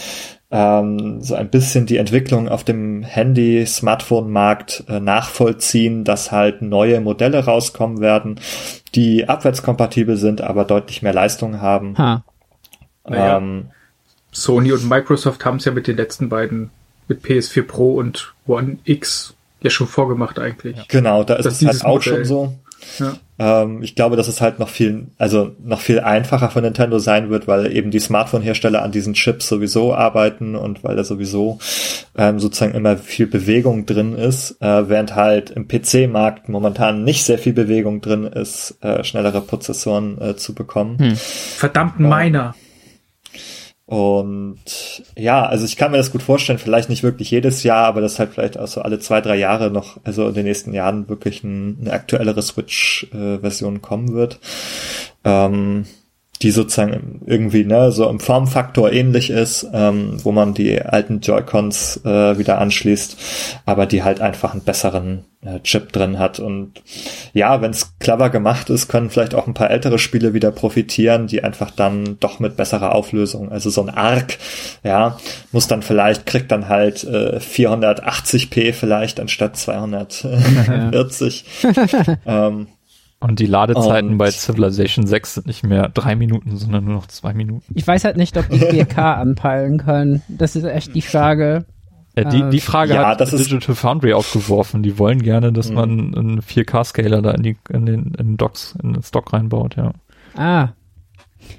ähm, so ein bisschen die Entwicklung auf dem Handy-Smartphone-Markt äh, nachvollziehen, dass halt neue Modelle rauskommen werden, die abwärtskompatibel sind, aber deutlich mehr Leistung haben. Ha. Naja, ähm, Sony und Microsoft haben es ja mit den letzten beiden, mit PS4 Pro und One X ja schon vorgemacht eigentlich. Genau, da ist es halt auch Modell. schon so. Ja. Ähm, ich glaube, dass es halt noch viel, also noch viel einfacher für Nintendo sein wird, weil eben die Smartphone-Hersteller an diesen Chips sowieso arbeiten und weil da sowieso ähm, sozusagen immer viel Bewegung drin ist, äh, während halt im PC-Markt momentan nicht sehr viel Bewegung drin ist, äh, schnellere Prozessoren äh, zu bekommen. Hm. Verdammt Miner. Und ja, also ich kann mir das gut vorstellen, vielleicht nicht wirklich jedes Jahr, aber dass halt vielleicht auch so alle zwei, drei Jahre noch, also in den nächsten Jahren wirklich ein, eine aktuellere Switch-Version äh, kommen wird. Ähm, die sozusagen irgendwie ne, so im Formfaktor ähnlich ist, ähm, wo man die alten Joy-Cons äh, wieder anschließt, aber die halt einfach einen besseren äh, Chip drin hat. Und ja, wenn es clever gemacht ist, können vielleicht auch ein paar ältere Spiele wieder profitieren, die einfach dann doch mit besserer Auflösung, also so ein Arc, ja, muss dann vielleicht, kriegt dann halt äh, 480p vielleicht anstatt 240. ähm, und die Ladezeiten und bei Civilization 6 sind nicht mehr drei Minuten, sondern nur noch zwei Minuten. Ich weiß halt nicht, ob die 4K anpeilen können. Das ist echt die Frage. Ja, die, die Frage ja, hat Digital Foundry aufgeworfen. Die wollen gerne, dass mhm. man einen 4K-Scaler da in, die, in den, in den Docks, in den Stock reinbaut, ja. Ah.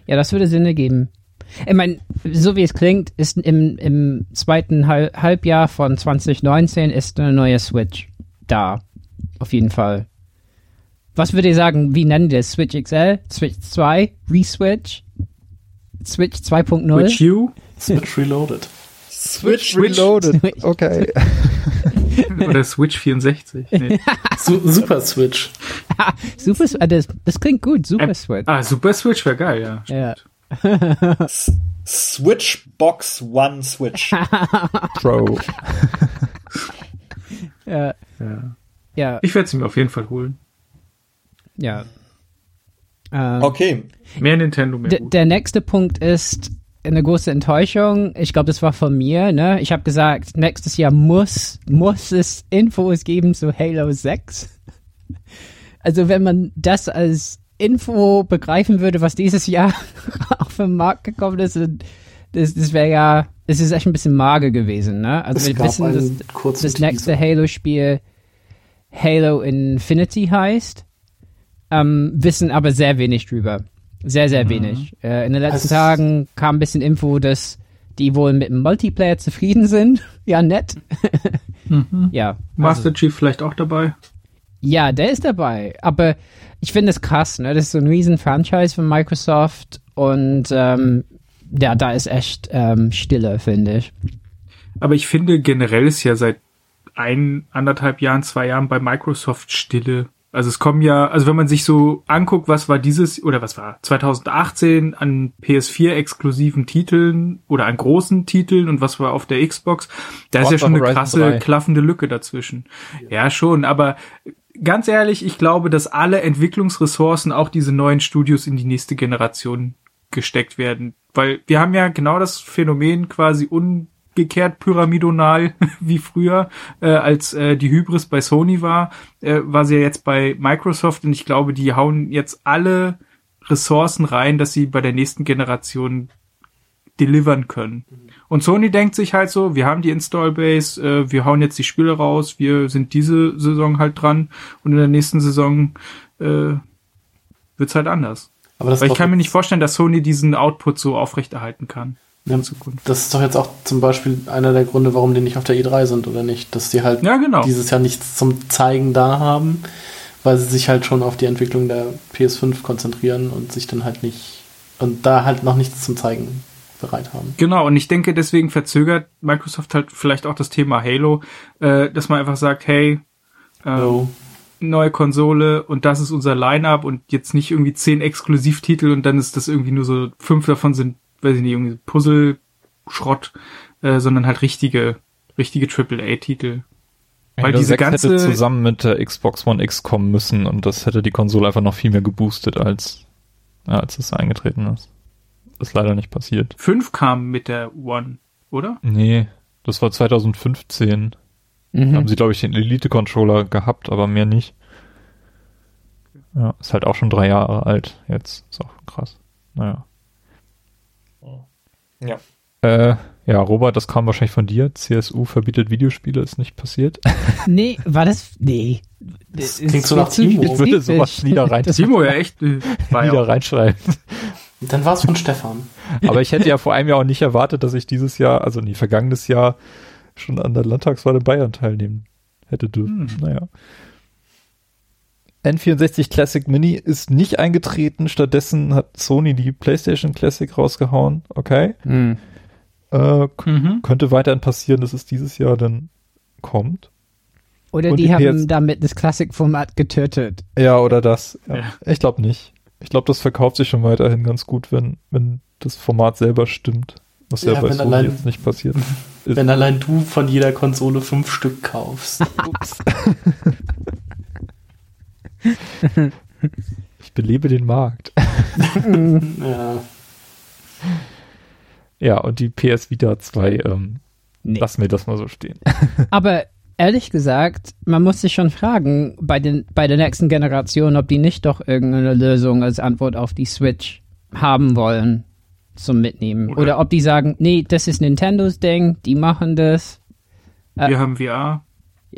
Ja, das würde Sinn ergeben. Ich meine, so wie es klingt, ist im, im zweiten Halbjahr von 2019 ist eine neue Switch da. Auf jeden Fall. Was würdet ihr sagen, wie nennen die das? Switch XL? Switch 2? Reswitch? Switch 2.0? Switch U? Switch Reloaded. Switch, Switch Reloaded. Okay. Oder Switch 64. Nee. Su Super Switch. Super, das, das klingt gut, Super Ähm, Switch. Ah, Super Switch wäre geil, ja. Ja. S- Switch Box One Switch. Pro. Ja, ja. ja, Ich werde sie mir auf jeden Fall holen. Ja. Ähm, Okay. Mehr Nintendo, mehr D gut. der nächste Punkt ist eine große Enttäuschung. Ich glaube, das war von mir. Ne? Ich habe gesagt, nächstes Jahr muss muss es Infos geben zu Halo 6. Also wenn man das als Info begreifen würde, was dieses Jahr auf den Markt gekommen ist, das, das wäre ja, es ist echt ein bisschen mager gewesen. Ne? Also Es wir gab wissen, dass das nächste. Halo-Spiel Halo Infinity heißt, ähm, wissen aber sehr wenig drüber. Sehr, sehr wenig. Äh, in den letzten Also- Tagen kam ein bisschen Info, dass die wohl mit dem Multiplayer zufrieden sind. ja, nett. Ja. Master Also, Chief vielleicht auch dabei. ja, der ist dabei. Aber ich finde es krass, ne? Das ist so ein riesen Franchise von Microsoft und ähm, ja, da ist echt ähm, Stille, finde ich. Aber ich finde generell ist ja seit ein, anderthalb Jahren, zwei Jahren bei Microsoft Stille. Also es kommen ja, also wenn man sich so anguckt, was war dieses, oder was war 2018 an PS4 exklusiven Titeln oder an großen Titeln und was war auf der Xbox, da ist ja schon eine Horizon krasse, 3. klaffende Lücke dazwischen. Ja, schon, aber ganz ehrlich, ich glaube, dass alle Entwicklungsressourcen, auch diese neuen Studios in die nächste Generation gesteckt werden. Weil wir haben ja genau das Phänomen quasi umgekehrt pyramidonal wie früher, äh, als äh, die Hybris bei Sony war, äh, war sie ja jetzt bei Microsoft und ich glaube, die hauen jetzt alle Ressourcen rein, dass sie bei der nächsten Generation delivern können. Und Sony denkt sich halt so, wir haben die Install-Base, äh, wir hauen jetzt die Spiele raus, wir sind diese Saison halt dran und in der nächsten Saison äh, wird's halt anders. Aber Weil ich kann mir nicht vorstellen, dass Sony diesen Output so aufrechterhalten kann. Ja, Zukunft. das ist doch jetzt auch zum Beispiel einer der Gründe, warum die nicht auf der E3 sind oder nicht. Dass die halt Ja, genau. dieses Jahr nichts zum Zeigen da haben, weil sie sich halt schon auf die Entwicklung der PS5 konzentrieren und sich dann halt nicht und da halt noch nichts zum Zeigen bereit haben. Genau, und ich denke, deswegen verzögert Microsoft halt vielleicht auch das Thema Halo, äh, dass man einfach sagt, hey, äh, So, neue Konsole und das ist unser Line-Up und jetzt nicht irgendwie zehn Exklusivtitel und dann ist das irgendwie nur so, fünf davon sind, weiß ich nicht, irgendwie Puzzle-Schrott, äh, sondern halt richtige, richtige AAA-Titel. Weil diese 6 ganze- hätte zusammen mit der Xbox One X kommen müssen und das hätte die Konsole einfach noch viel mehr geboostet, als, ja, als es eingetreten ist. Ist leider nicht passiert. Fünf kamen mit der One, oder? Nee, das war 2015. Mhm. Haben sie, glaube ich, den Elite-Controller gehabt, aber mehr nicht. Ja, ist halt auch schon drei Jahre alt jetzt. Ist auch krass. Naja. Ja. Äh, ja, Robert, das kam wahrscheinlich von dir. CSU verbietet Videospiele, ist nicht passiert. Nee, war das. Nee. Das ist klingt so nach Timo. Ich würde sowas spezifisch. wieder rein, Das- Timo, ja echt, äh, wieder auch, reinschreiben. dann war es von Stefan. Aber ich hätte ja vor einem Jahr auch nicht erwartet, dass ich dieses Jahr, also nee, vergangenes Jahr schon an der Landtagswahl in Bayern teilnehmen hätte dürfen. Hm. Naja. N64 Classic Mini ist nicht eingetreten, stattdessen hat Sony die PlayStation Classic rausgehauen. Okay. Hm. Äh, mhm. könnte weiterhin passieren, dass es dieses Jahr dann kommt. Oder Und die, die haben PS damit das Classic-Format getötet. Ja, oder das. Ja. Ja. Ich glaube nicht. Ich glaube, das verkauft sich schon weiterhin ganz gut, wenn, wenn das Format selber stimmt. Was ja, Ja, bei wenn Sony allein- jetzt nicht passiert. Ist- Wenn allein du von jeder Konsole fünf Stück kaufst. Ups. ich belebe den Markt. ja. Ja, und die PS Vita 2, ähm, Nee. lass mir das mal so stehen. Aber ehrlich gesagt, man muss sich schon fragen, bei, den, bei der nächsten Generation, ob die nicht doch irgendeine Lösung als Antwort auf die Switch haben wollen zum Mitnehmen. Oder, Oder- ob die sagen, nee, das ist Nintendos Ding, die machen das. Wir haben VR.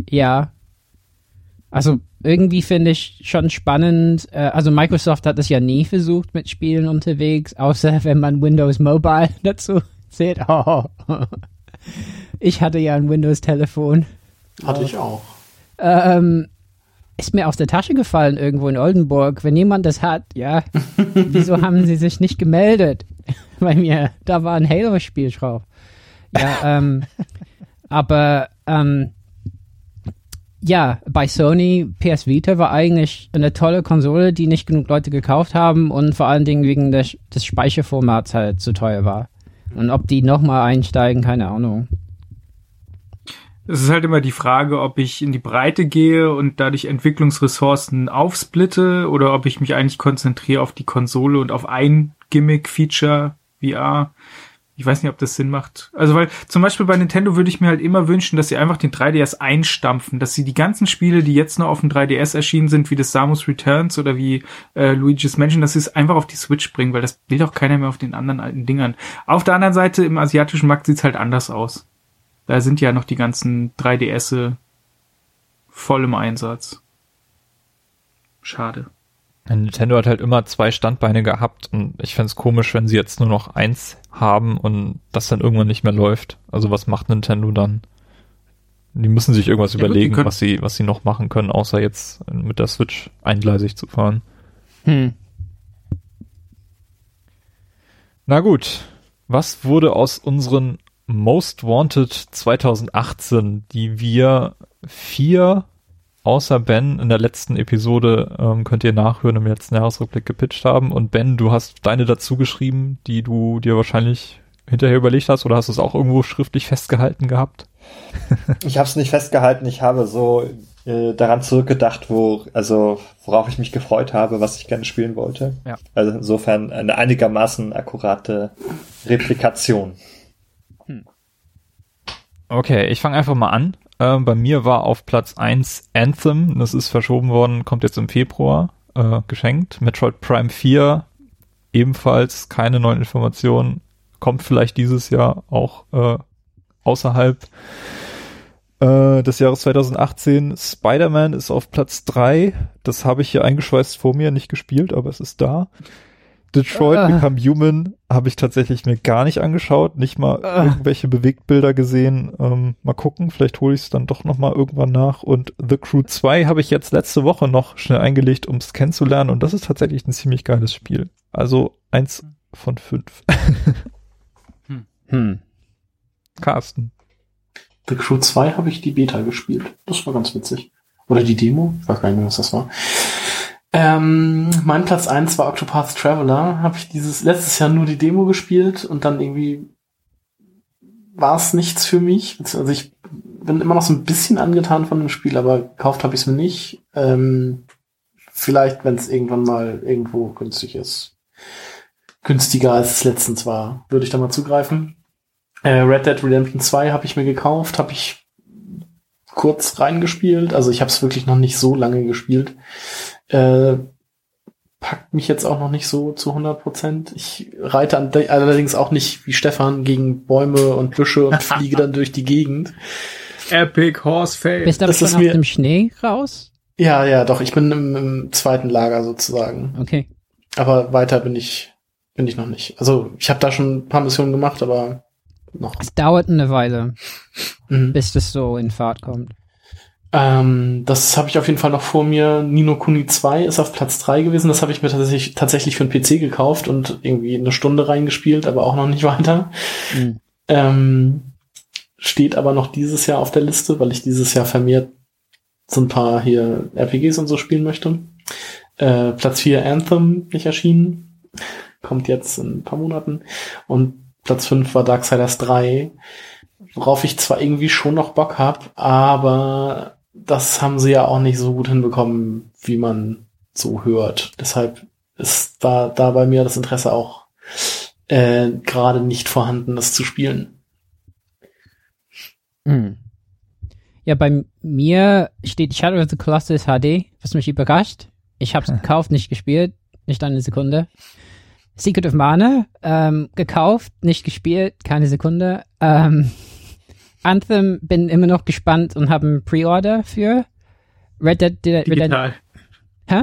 Ja. Also irgendwie finde ich schon spannend. Äh, also Microsoft hat das ja nie versucht mit Spielen unterwegs, außer wenn man Windows Mobile dazu zählt. Oh. Ich hatte ja ein Windows-Telefon. Hatte ich auch. Ähm, ist mir aus der Tasche gefallen irgendwo in Oldenburg. Wenn jemand das hat, ja, wieso haben sie sich nicht gemeldet bei mir? Da war ein Halo-Spiel drauf. Ja, ähm, aber ähm, ja, bei Sony, PS Vita war eigentlich eine tolle Konsole, die nicht genug Leute gekauft haben und vor allen Dingen wegen des, des Speicherformats halt zu teuer war. Und ob die nochmal einsteigen, keine Ahnung. Es ist halt immer die Frage, ob ich in die Breite gehe und dadurch Entwicklungsressourcen aufsplitte oder ob ich mich eigentlich konzentriere auf die Konsole und auf ein Gimmick-Feature VR. Ich weiß nicht, ob das Sinn macht. Also, weil zum Beispiel bei Nintendo würde ich mir halt immer wünschen, dass sie einfach den 3DS einstampfen, dass sie die ganzen Spiele, die jetzt noch auf dem 3DS erschienen sind, wie das Samus Returns oder wie äh, Luigi's Mansion, dass sie es einfach auf die Switch bringen, weil das will doch keiner mehr auf den anderen alten Dingern. Auf der anderen Seite, im asiatischen Markt sieht's halt anders aus. Da sind ja noch die ganzen 3DS voll im Einsatz. Schade. Nintendo hat halt immer zwei Standbeine gehabt und ich fände komisch, wenn sie jetzt nur noch eins haben und das dann irgendwann nicht mehr läuft. Also was macht Nintendo dann? Die müssen sich irgendwas ja, überlegen, was sie, was sie noch machen können, außer jetzt mit der Switch eingleisig zu fahren. Hm. Na gut. Was wurde aus unseren Most Wanted 2018, die wir vier außer Ben in der letzten Episode ähm, könnt ihr nachhören im letzten Jahresrückblick gepitcht haben. Und Ben, du hast deine dazu geschrieben, die du dir wahrscheinlich hinterher überlegt hast, oder hast du es auch irgendwo schriftlich festgehalten gehabt? ich habe es nicht festgehalten. Ich habe so äh, daran zurückgedacht, wo also worauf ich mich gefreut habe, was ich gerne spielen wollte. Ja. Also insofern eine einigermaßen akkurate Replikation. Hm. Okay, ich fange einfach mal an. Äh, bei mir war auf Platz 1 Anthem, das ist verschoben worden, kommt jetzt im Februar, äh, geschenkt. Metroid Prime 4, ebenfalls keine neuen Informationen, kommt vielleicht dieses Jahr auch äh, außerhalb äh, des Jahres 2018. Spider-Man ist auf Platz 3, das habe ich hier eingeschweißt vor mir, nicht gespielt, aber es ist da. Detroit uh. Become Human habe ich tatsächlich mir gar nicht angeschaut, nicht mal uh. irgendwelche Bewegtbilder gesehen. Ähm, mal gucken, vielleicht hole ich es dann doch noch mal irgendwann nach. Und The Crew 2 habe ich jetzt letzte Woche noch schnell eingelegt, um es kennenzulernen. Und das ist tatsächlich ein ziemlich geiles Spiel. Also eins von fünf. hm. hm. Carsten. The Crew 2 habe ich die Beta gespielt. Das war ganz witzig. Oder die Demo? Ich weiß gar nicht mehr, was das war. Ähm, mein Platz eins war Octopath Traveler. Habe ich dieses letztes Jahr nur die Demo gespielt und dann irgendwie war es nichts für mich. Also ich bin immer noch so ein bisschen angetan von dem Spiel, aber gekauft habe ich es mir nicht. Ähm, vielleicht, wenn es irgendwann mal irgendwo günstig ist. Günstiger als es letztens war, würde ich da mal zugreifen. Äh, Red Dead Redemption 2 habe ich mir gekauft, habe ich kurz reingespielt. Also ich habe es wirklich noch nicht so lange gespielt. Äh, packt mich jetzt auch noch nicht so zu 100 Prozent. Ich reite allerdings auch nicht wie Stefan gegen Bäume und Büsche und fliege dann durch die Gegend. Epic Horse Fail. Bist du aber schon aus dem Schnee raus? Ja, ja, doch. Ich bin im, im, zweiten Lager sozusagen. Okay. Aber weiter bin ich bin ich noch nicht. Also ich habe da schon ein paar Missionen gemacht, aber noch. Es dauert eine Weile, mhm. bis das so in Fahrt kommt. Ähm, das habe ich auf jeden Fall noch vor mir. Nino Kuni 2 ist auf Platz 3 gewesen. Das habe ich mir tatsächlich, tatsächlich für den PC gekauft und irgendwie eine Stunde reingespielt, aber auch noch nicht weiter. Mhm. Ähm, steht aber noch dieses Jahr auf der Liste, weil ich dieses Jahr vermehrt so ein paar hier RPGs und so spielen möchte. Äh, Platz 4 Anthem nicht erschienen. Kommt jetzt in ein paar Monaten. Und Platz 5 war Darksiders 3 worauf ich zwar irgendwie schon noch Bock hab, aber das haben sie ja auch nicht so gut hinbekommen, wie man so hört. Deshalb ist da, da bei mir das Interesse auch äh, gerade nicht vorhanden, das zu spielen. Hm. Ja, bei mir steht Shadow of the Colossus HD, was mich überrascht. Ich habe es gekauft, nicht gespielt, nicht eine Sekunde. Secret of Mana ähm, gekauft, nicht gespielt, keine Sekunde. Ähm, Anthem bin immer noch gespannt und habe einen Pre-Order für Red Dead Redemption. Digital. Hä?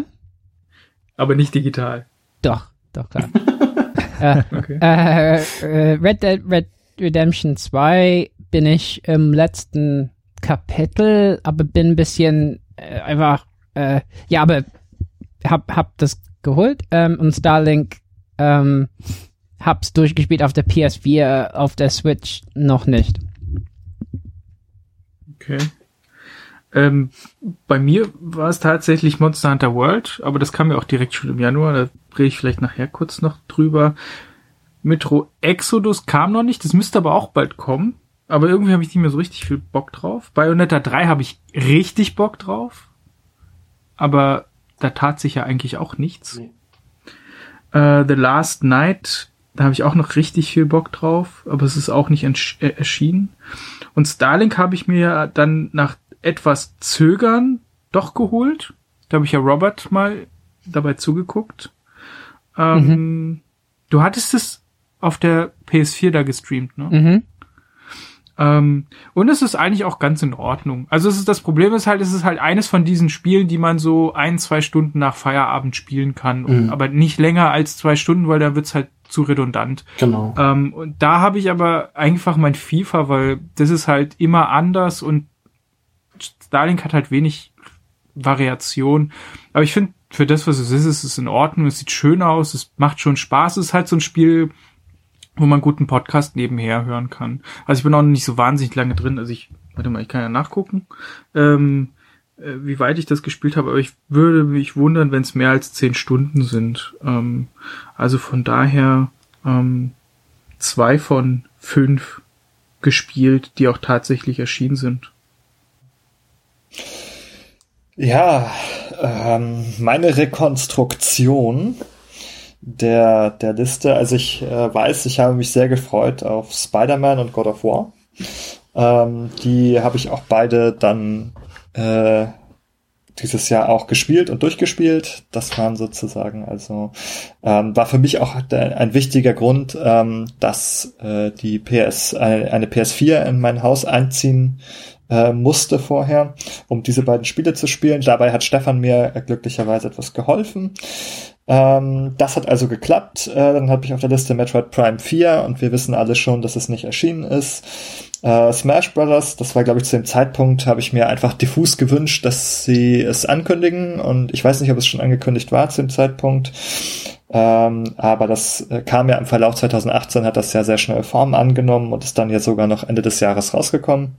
Aber nicht digital. Doch, doch, klar. äh, okay. äh, äh, Red Dead Red Redemption 2 bin ich im letzten Kapitel, aber bin ein bisschen äh, einfach, äh, ja, aber hab, hab das geholt ähm, und Starlink ähm, hab's durchgespielt auf der PS4, auf der Switch noch nicht. Okay. Ähm, bei mir war es tatsächlich Monster Hunter World, aber das kam ja auch direkt schon im Januar, da rede ich vielleicht nachher kurz noch drüber. Metro Exodus kam noch nicht, das müsste aber auch bald kommen. Aber irgendwie habe ich nicht mehr so richtig viel Bock drauf. Bayonetta 3 habe ich richtig Bock drauf. Aber da tat sich ja eigentlich auch nichts. Nee. Uh, The Last Night, da habe ich auch noch richtig viel Bock drauf, aber es ist auch nicht äh, erschienen. Und Starlink habe ich mir dann nach etwas Zögern doch geholt. Da habe ich ja Robert mal dabei zugeguckt. Ähm, mhm. Du hattest es auf der PS4 da gestreamt, ne? Mhm. Ähm, und es ist eigentlich auch ganz in Ordnung. Also es ist das Problem ist halt, es ist halt eines von diesen Spielen, die man so ein, zwei Stunden nach Feierabend spielen kann, mhm. aber nicht länger als zwei Stunden, weil da wird's halt zu redundant. Genau. Ähm, und da habe ich aber einfach mein FIFA, weil das ist halt immer anders und Starlink hat halt wenig Variation. Aber ich finde, für das, was es ist, ist es in Ordnung. Es sieht schön aus, es macht schon Spaß. Es ist halt so ein Spiel, wo man guten Podcast nebenher hören kann. Also ich bin auch nicht so wahnsinnig lange drin. Also ich, warte mal, ich kann ja nachgucken, ähm, äh, wie weit ich das gespielt habe. Aber ich würde mich wundern, wenn es mehr als zehn Stunden sind. Ähm, also von daher ähm, zwei von fünf gespielt, die auch tatsächlich erschienen sind. Ja, ähm, meine Rekonstruktion der, der Liste. Also ich äh, weiß, ich habe mich sehr gefreut auf Spider-Man und God of War. Ähm, die habe ich auch beide dann äh, dieses Jahr auch gespielt und durchgespielt. Das waren sozusagen, also ähm, war für mich auch ein wichtiger Grund, ähm, dass äh, die PS, eine, eine PS4 in mein Haus einziehen äh, musste vorher, um diese beiden Spiele zu spielen. Dabei hat Stefan mir äh, glücklicherweise etwas geholfen. Ähm, das hat also geklappt. Äh, dann habe ich auf der Liste Metroid Prime 4 und wir wissen alle schon, dass es nicht erschienen ist. Äh, Smash Brothers, das war glaube ich zu dem Zeitpunkt, habe ich mir einfach diffus gewünscht, dass sie es ankündigen und ich weiß nicht, ob es schon angekündigt war zu dem Zeitpunkt. Ähm, aber das äh, kam ja im Verlauf 2018, hat das ja sehr schnell Form angenommen und ist dann ja sogar noch Ende des Jahres rausgekommen.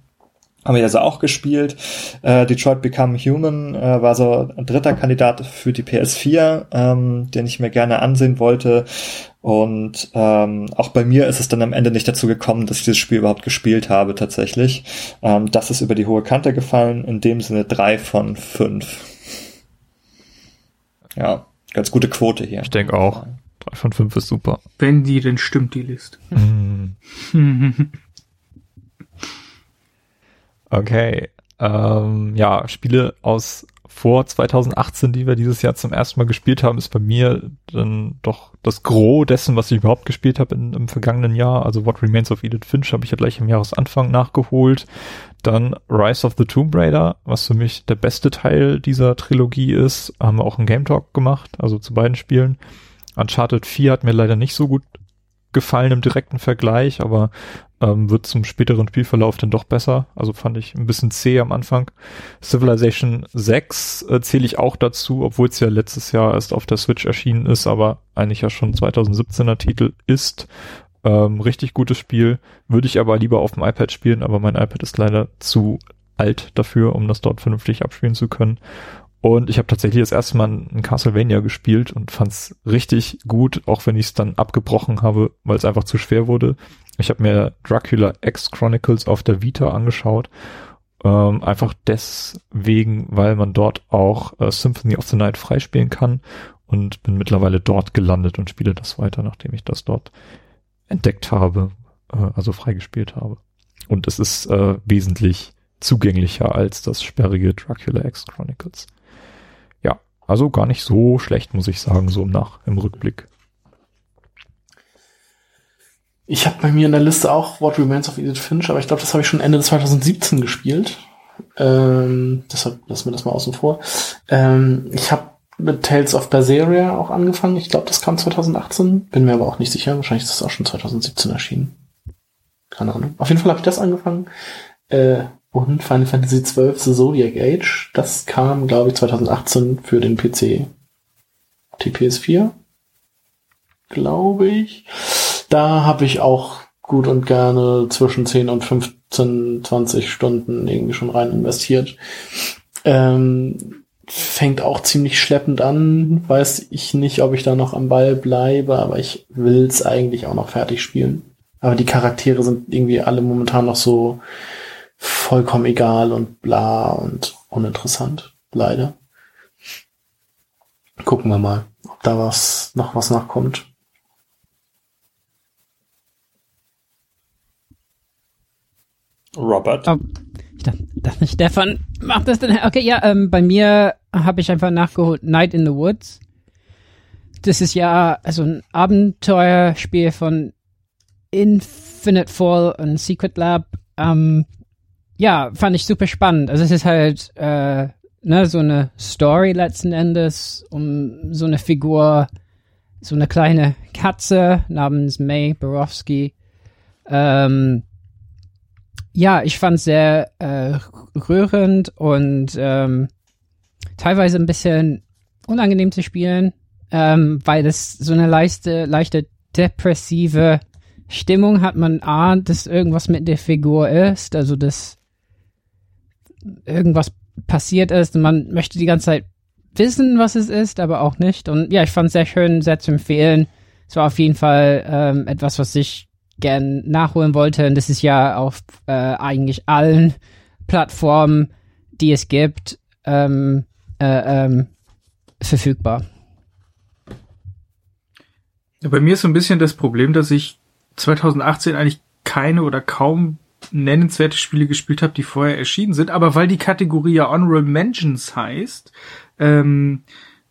Haben wir also auch gespielt. Äh, Detroit Become Human äh, war so ein dritter Kandidat für die PS4, ähm, den ich mir gerne ansehen wollte. Und ähm, auch bei mir ist es dann am Ende nicht dazu gekommen, dass ich dieses Spiel überhaupt gespielt habe tatsächlich. Ähm, das ist über die hohe Kante gefallen, in dem Sinne drei von fünf. Ja, ganz gute Quote hier. Ich denke auch. Drei von fünf ist super. Wenn die denn stimmt, die Liste. Mm. Okay. Ähm, ja, Spiele aus vor 2018, die wir dieses Jahr zum ersten Mal gespielt haben, ist bei mir dann doch das Gros dessen, was ich überhaupt gespielt habe im vergangenen Jahr. Also What Remains of Edith Finch habe ich ja gleich im Jahresanfang nachgeholt. Dann Rise of the Tomb Raider, was für mich der beste Teil dieser Trilogie ist. Haben wir auch einen Game Talk gemacht, also zu beiden Spielen. Uncharted 4 hat mir leider nicht so gut gefallen im direkten Vergleich, aber ähm, wird zum späteren Spielverlauf dann doch besser. Also fand ich ein bisschen zäh am Anfang. Civilization 6 äh, zähle ich auch dazu, obwohl es ja letztes Jahr erst auf der Switch erschienen ist, aber eigentlich ja schon 2017er Titel ist. Ähm, richtig gutes Spiel. Würde ich aber lieber auf dem iPad spielen, aber mein iPad ist leider zu alt dafür, um das dort vernünftig abspielen zu können. Und ich habe tatsächlich das erste Mal ein Castlevania gespielt und fand's richtig gut, auch wenn ich es dann abgebrochen habe, weil es einfach zu schwer wurde. Ich habe mir Dracula X Chronicles auf der Vita angeschaut. Ähm, einfach deswegen, weil man dort auch äh, Symphony of the Night freispielen kann und bin mittlerweile dort gelandet und spiele das weiter, nachdem ich das dort entdeckt habe, äh, also freigespielt habe. Und es ist äh, wesentlich zugänglicher als das sperrige Dracula X Chronicles. Also gar nicht so schlecht, muss ich sagen, so im Nach, im Rückblick. Ich habe bei mir in der Liste auch What Remains of Edith Finch, aber ich glaube, das habe ich schon Ende 2017 gespielt. Ähm, deshalb lassen wir das mal außen vor. Ähm, ich habe mit Tales of Berseria auch angefangen. Ich glaube, das kam 2018. Bin mir aber auch nicht sicher. Wahrscheinlich ist das auch schon 2017 erschienen. Keine Ahnung. Auf jeden Fall habe ich das angefangen. Äh, und Final Fantasy XII The Zodiac Age. Das kam, glaube ich, 2018 für den PC. Die PS4. Glaube ich. Da habe ich auch gut und gerne zwischen 10 und 15, 20 Stunden irgendwie schon rein investiert. Ähm, fängt auch ziemlich schleppend an. Weiß ich nicht, ob ich da noch am Ball bleibe, aber ich will's eigentlich auch noch fertig spielen. Aber die Charaktere sind irgendwie alle momentan noch so vollkommen egal und bla und uninteressant. Leider. Gucken wir mal, ob da was, noch was nachkommt. Robert. Oh, ich dachte, dachte Stefan macht das denn. Okay, ja, ähm, bei mir habe ich einfach nachgeholt Night in the Woods. Das ist ja also ein Abenteuerspiel von Infinite Fall und Secret Lab. Ähm, ja, fand ich super spannend. Also es ist halt äh, ne, so eine Story letzten Endes um so eine Figur, so eine kleine Katze namens May Borowski. Ähm, ja, ich fand es sehr äh, rührend und ähm, teilweise ein bisschen unangenehm zu spielen, ähm, weil es so eine leichte, leichte depressive Stimmung hat. Man ahnt, dass irgendwas mit der Figur ist, also dass irgendwas passiert ist und man möchte die ganze Zeit wissen, was es ist, aber auch nicht. Und ja, ich fand es sehr schön, sehr zu empfehlen. Es war auf jeden Fall ähm, etwas, was ich gern nachholen wollte. Und das ist ja auf äh, eigentlich allen Plattformen, die es gibt, ähm, äh, ähm, verfügbar. Bei mir ist so ein bisschen das Problem, dass ich 2018 eigentlich keine oder kaum nennenswerte Spiele gespielt habe, die vorher erschienen sind. Aber weil die Kategorie ja Honorable Mentions heißt, ähm,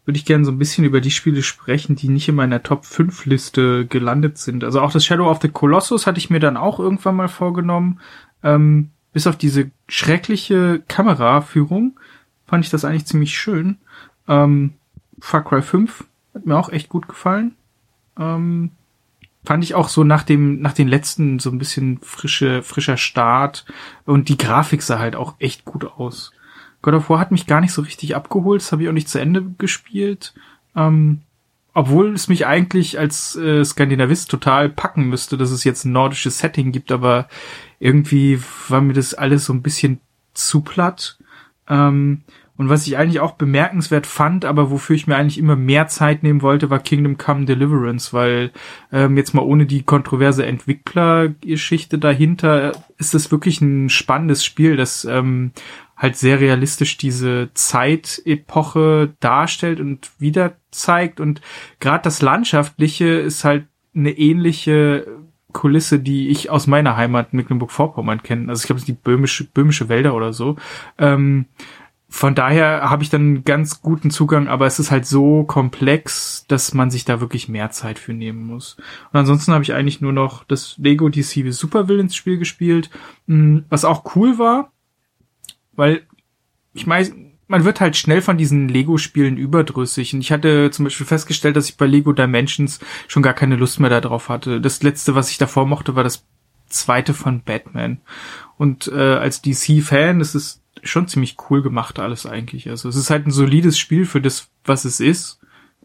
würde ich gerne so ein bisschen über die Spiele sprechen, die nicht in meiner Top 5 Liste gelandet sind. Also auch das Shadow of the Colossus hatte ich mir dann auch irgendwann mal vorgenommen. Ähm, bis auf diese schreckliche Kameraführung fand ich das eigentlich ziemlich schön. Ähm, Far Cry 5 hat mir auch echt gut gefallen. Ähm, fand ich auch so nach dem, nach den letzten so ein bisschen frische, frischer Start und die Grafik sah halt auch echt gut aus. God of War hat mich gar nicht so richtig abgeholt, das habe ich auch nicht zu Ende gespielt. Ähm, obwohl es mich eigentlich als äh, Skandinavist total packen müsste, dass es jetzt ein nordisches Setting gibt, aber irgendwie war mir das alles so ein bisschen zu platt. Ähm, und was ich eigentlich auch bemerkenswert fand, aber wofür ich mir eigentlich immer mehr Zeit nehmen wollte, war Kingdom Come Deliverance, weil ähm, jetzt mal ohne die kontroverse Entwicklergeschichte dahinter ist es wirklich ein spannendes Spiel, das ähm, halt sehr realistisch diese Zeitepoche darstellt und wieder zeigt und gerade das Landschaftliche ist halt eine ähnliche Kulisse, die ich aus meiner Heimat Mecklenburg-Vorpommern kenne. Also ich glaube, es ist die böhmische, böhmische Wälder oder so. Ähm, von daher habe ich dann einen ganz guten Zugang, aber es ist halt so komplex, dass man sich da wirklich mehr Zeit für nehmen muss. Und ansonsten habe ich eigentlich nur noch das Lego DC Super Villains Spiel gespielt, hm, was auch cool war, weil ich meine, man wird halt schnell von diesen Lego-Spielen überdrüssig. Und ich hatte zum Beispiel festgestellt, dass ich bei Lego Dimensions schon gar keine Lust mehr darauf hatte. Das letzte, was ich davor mochte, war das zweite von Batman. Und äh, als DC-Fan ist es schon ziemlich cool gemacht alles eigentlich. Also es ist halt ein solides Spiel für das, was es ist.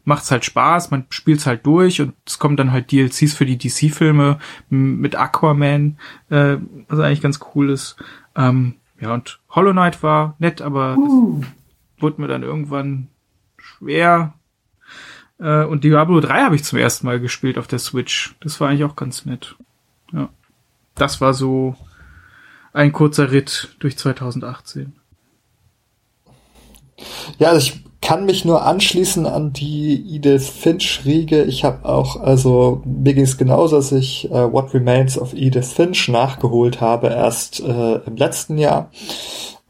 Macht's halt Spaß, man spielt's halt durch und es kommen dann halt DLCs für die DC-Filme mit Aquaman, äh, was eigentlich ganz cool ist. Ähm, ja, und Hollow Knight war nett, aber uh. wurde mir dann irgendwann schwer. Äh, und Diablo 3 habe ich zum ersten Mal gespielt auf der Switch. Das war eigentlich auch ganz nett. Ja. Das war so ein kurzer Ritt durch 2018. Ja, also ich kann mich nur anschließen an die Edith Finch-Riege. Ich habe auch, also mir ging es genauso, dass ich äh, What Remains of Edith Finch nachgeholt habe, erst äh, im letzten Jahr.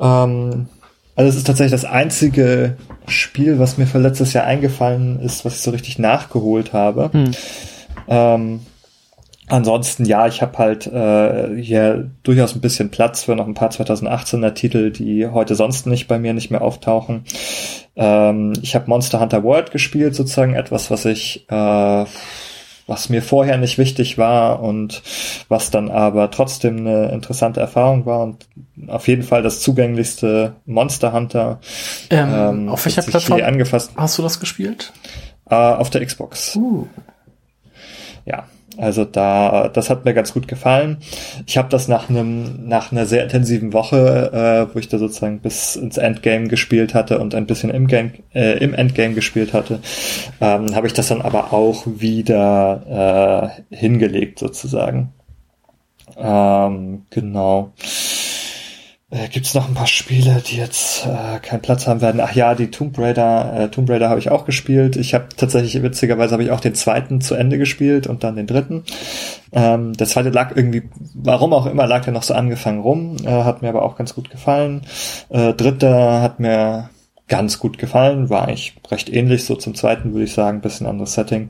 Ähm, also es ist tatsächlich das einzige Spiel, was mir für letztes Jahr eingefallen ist, was ich so richtig nachgeholt habe. Hm. Ähm, Ansonsten, ja, ich habe halt äh, hier durchaus ein bisschen Platz für noch ein paar 2018er Titel, die heute sonst nicht bei mir nicht mehr auftauchen. Ähm, ich habe Monster Hunter World gespielt, sozusagen etwas, was ich, äh, was mir vorher nicht wichtig war und was dann aber trotzdem eine interessante Erfahrung war und auf jeden Fall das zugänglichste Monster Hunter. Ähm, ähm, auf welcher Plattform angefasst. hast du das gespielt? Äh, auf der Xbox. Uh. Ja, Also da, das hat mir ganz gut gefallen. Ich habe das nach einem, nach einer sehr intensiven Woche, äh, wo ich da sozusagen bis ins Endgame gespielt hatte und ein bisschen im Game, äh, im Endgame gespielt hatte, ähm, habe ich das dann aber auch wieder äh, hingelegt sozusagen. Ähm, genau. Äh, Gibt es noch ein paar Spiele, die jetzt äh, keinen Platz haben werden? Ach ja, die Tomb Raider, äh, Tomb Raider habe ich auch gespielt. Ich habe tatsächlich, witzigerweise habe ich auch den zweiten zu Ende gespielt und dann den dritten. Ähm, der zweite lag irgendwie, warum auch immer, lag der noch so angefangen rum, äh, hat mir aber auch ganz gut gefallen. Äh, dritter hat mir ganz gut gefallen, war eigentlich recht ähnlich so zum zweiten, würde ich sagen, bisschen anderes Setting,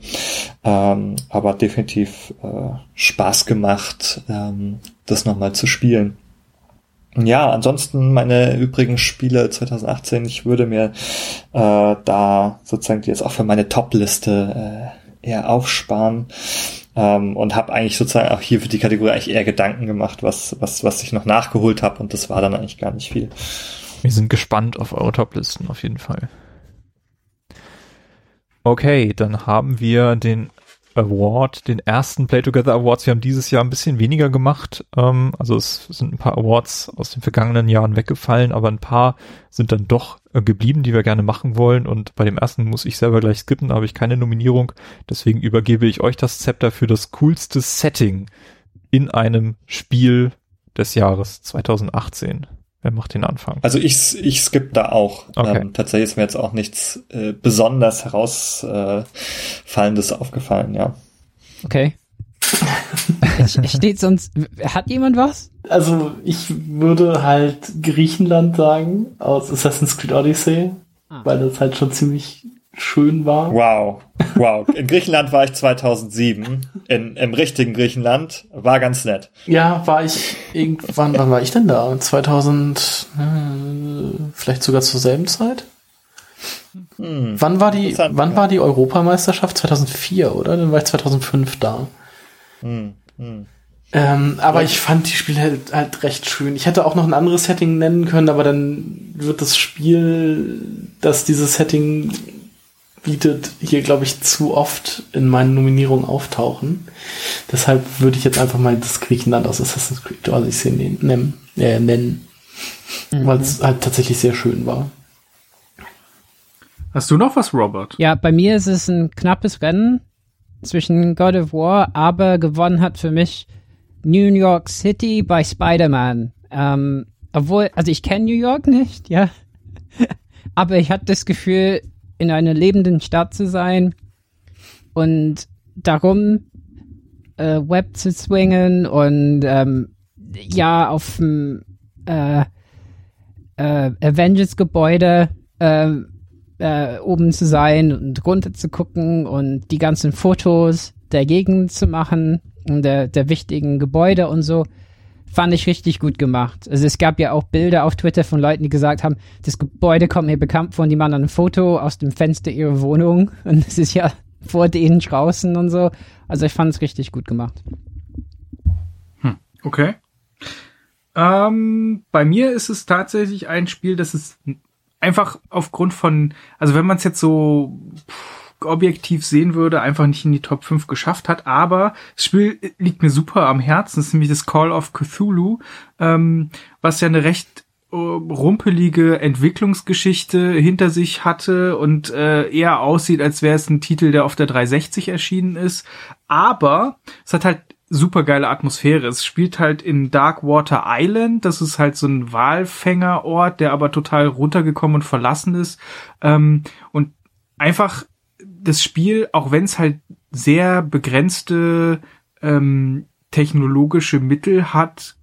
ähm, aber definitiv äh, Spaß gemacht, ähm, das nochmal zu spielen. Ja, ansonsten meine übrigen Spiele 2018, ich würde mir äh, da sozusagen jetzt auch für meine Top-Liste äh, eher aufsparen ähm, und habe eigentlich sozusagen auch hier für die Kategorie eigentlich eher Gedanken gemacht, was was was ich noch nachgeholt habe und das war dann eigentlich gar nicht viel. Wir sind gespannt auf eure Top-Listen auf jeden Fall. Okay, dann haben wir den Award, den ersten Play Together Awards. Wir haben dieses Jahr ein bisschen weniger gemacht. Ähm, also es sind ein paar Awards aus den vergangenen Jahren weggefallen, aber ein paar sind dann doch äh, geblieben, die wir gerne machen wollen. Und bei dem ersten muss ich selber gleich skippen, da habe ich keine Nominierung. Deswegen übergebe ich euch das Zepter für das coolste Setting in einem Spiel des Jahres 2018. Wer macht den Anfang? Also ich, ich skippe da auch. Okay. Ähm, tatsächlich ist mir jetzt auch nichts äh, besonders herausfallendes äh, aufgefallen, ja. Okay. Steht sonst, hat jemand was? Also ich würde halt Griechenland sagen, aus Assassin's Creed Odyssey, ah. weil das halt schon ziemlich schön war. Wow, wow. In Griechenland war ich 2007, in, im richtigen Griechenland, war ganz nett. Ja, war ich irgendwann, wann war ich denn da? 2000, äh, vielleicht sogar zur selben Zeit? Hm, wann war die, wann ja. war die Europameisterschaft? 2004, oder? Dann war ich 2005 da. Hm, hm. Ähm, aber ja. ich fand die Spiele halt, halt, recht schön. Ich hätte auch noch ein anderes Setting nennen können, aber dann wird das Spiel, das dieses Setting bietet, hier, glaube ich, zu oft in meinen Nominierungen auftauchen. Deshalb würde ich jetzt einfach mal das Griechenland aus Assassin's Creed Odyssey nennen, äh, nennen mhm. weil es halt tatsächlich sehr schön war. Hast du noch was, Robert? Ja, bei mir ist es ein knappes Rennen zwischen God of War, aber gewonnen hat für mich New York City bei Spider-Man. Ähm, obwohl, also ich kenne New York nicht, ja. aber ich hatte das Gefühl, in einer lebenden Stadt zu sein und darum äh, Web zu swingen und ähm, ja auf dem äh, äh, Avengers-Gebäude äh, äh, oben zu sein und runter zu gucken und die ganzen Fotos der Gegend zu machen und der, der wichtigen Gebäude und so fand ich richtig gut gemacht. Also es gab ja auch Bilder auf Twitter von Leuten, die gesagt haben, das Gebäude kommt mir bekannt vor und die machen dann ein Foto aus dem Fenster ihrer Wohnung und es ist ja vor denen draußen und so. Also ich fand es richtig gut gemacht. Hm, okay. Ähm, bei mir ist es tatsächlich ein Spiel, das ist einfach aufgrund von, also wenn man es jetzt so pff, objektiv sehen würde, einfach nicht in die Top 5 geschafft hat. Aber das Spiel liegt mir super am Herzen. Das ist nämlich das Call of Cthulhu, ähm, was ja eine recht äh, rumpelige Entwicklungsgeschichte hinter sich hatte und äh, eher aussieht, als wäre es ein Titel, der auf der 360 erschienen ist. Aber es hat halt super geile Atmosphäre. Es spielt halt in Darkwater Island. Das ist halt so ein Walfängerort, der aber total runtergekommen und verlassen ist. Ähm, und einfach das Spiel, auch wenn es halt sehr begrenzte ähm, technologische Mittel hat,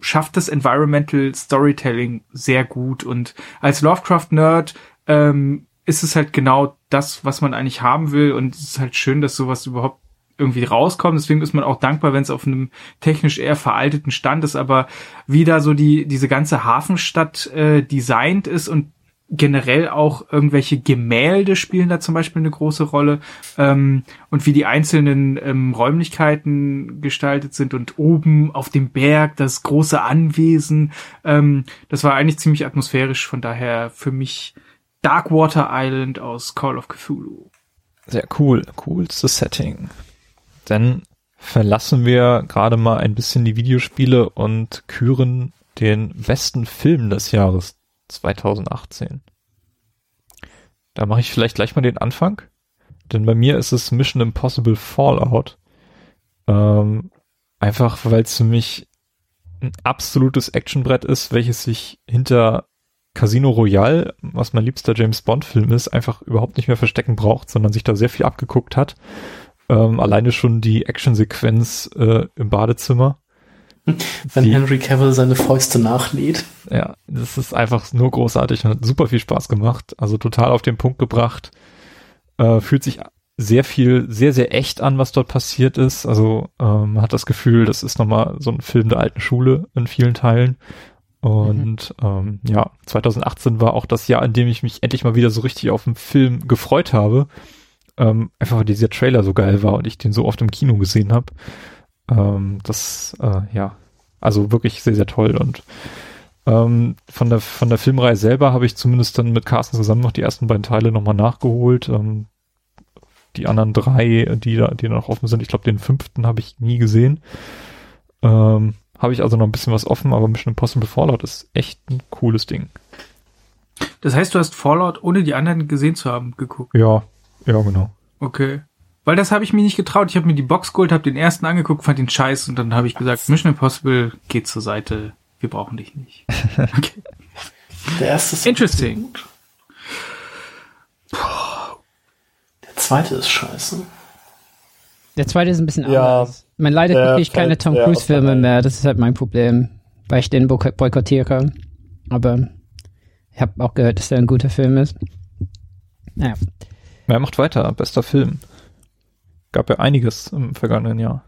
schafft das Environmental Storytelling sehr gut. Und als Lovecraft-Nerd ähm, ist es halt genau das, was man eigentlich haben will. Und es ist halt schön, dass sowas überhaupt irgendwie rauskommt. Deswegen ist man auch dankbar, wenn es auf einem technisch eher veralteten Stand ist. Aber wie da so die diese ganze Hafenstadt äh, designt ist und generell auch irgendwelche Gemälde spielen da zum Beispiel eine große Rolle ähm, und wie die einzelnen ähm, Räumlichkeiten gestaltet sind und oben auf dem Berg das große Anwesen. Ähm, das war eigentlich ziemlich atmosphärisch, von daher für mich Darkwater Island aus Call of Cthulhu. Sehr cool, coolstes Setting. Dann verlassen wir gerade mal ein bisschen die Videospiele und küren den besten Film des Jahres 2018. Da mache ich vielleicht gleich mal den Anfang, denn bei mir ist es Mission Impossible Fallout. Ähm, einfach weil es für mich ein absolutes Actionbrett ist, welches sich hinter Casino Royale, was mein liebster James Bond Film ist, einfach überhaupt nicht mehr verstecken braucht, sondern sich da sehr viel abgeguckt hat. Ähm, alleine schon die Actionsequenz äh, im Badezimmer. Wenn die, Henry Cavill seine Fäuste nachlädt. Ja, das ist einfach nur großartig und hat super viel Spaß gemacht. Also total auf den Punkt gebracht. Äh, fühlt sich sehr viel, sehr, sehr echt an, was dort passiert ist. Also ähm, man hat das Gefühl, das ist nochmal so ein Film der alten Schule in vielen Teilen. Und mhm. ähm, ja, 2018 war auch das Jahr, in dem ich mich endlich mal wieder so richtig auf den Film gefreut habe. Ähm, einfach weil dieser Trailer so geil war und ich den so oft im Kino gesehen habe. Ähm, das, äh, ja, also wirklich sehr, sehr toll. Und ähm, von der von der Filmreihe selber habe ich zumindest dann mit Carsten zusammen noch die ersten beiden Teile nochmal nachgeholt. Ähm, die anderen drei, die da, die noch offen sind, ich glaube, den fünften habe ich nie gesehen. Ähm, habe ich also noch ein bisschen was offen, aber Mission Impossible Fallout ist echt ein cooles Ding. Das heißt, du hast Fallout, ohne die anderen gesehen zu haben, geguckt? Ja, ja, genau. Okay. Weil das habe ich mir nicht getraut. Ich habe mir die Box geholt, habe den ersten angeguckt, fand ihn scheiße und dann habe ich gesagt, Mission Impossible geht zur Seite. Wir brauchen dich nicht. Okay. Der erste ist Interesting. Der zweite ist scheiße. Der zweite ist ein bisschen ja, anders. Man leider gucke ich keine Tom Cruise Filme mehr. Das ist halt mein Problem, weil ich den boykottiere. Aber ich habe auch gehört, dass der ein guter Film ist. Naja. Wer macht weiter? Bester Film. Gab ja einiges im vergangenen Jahr.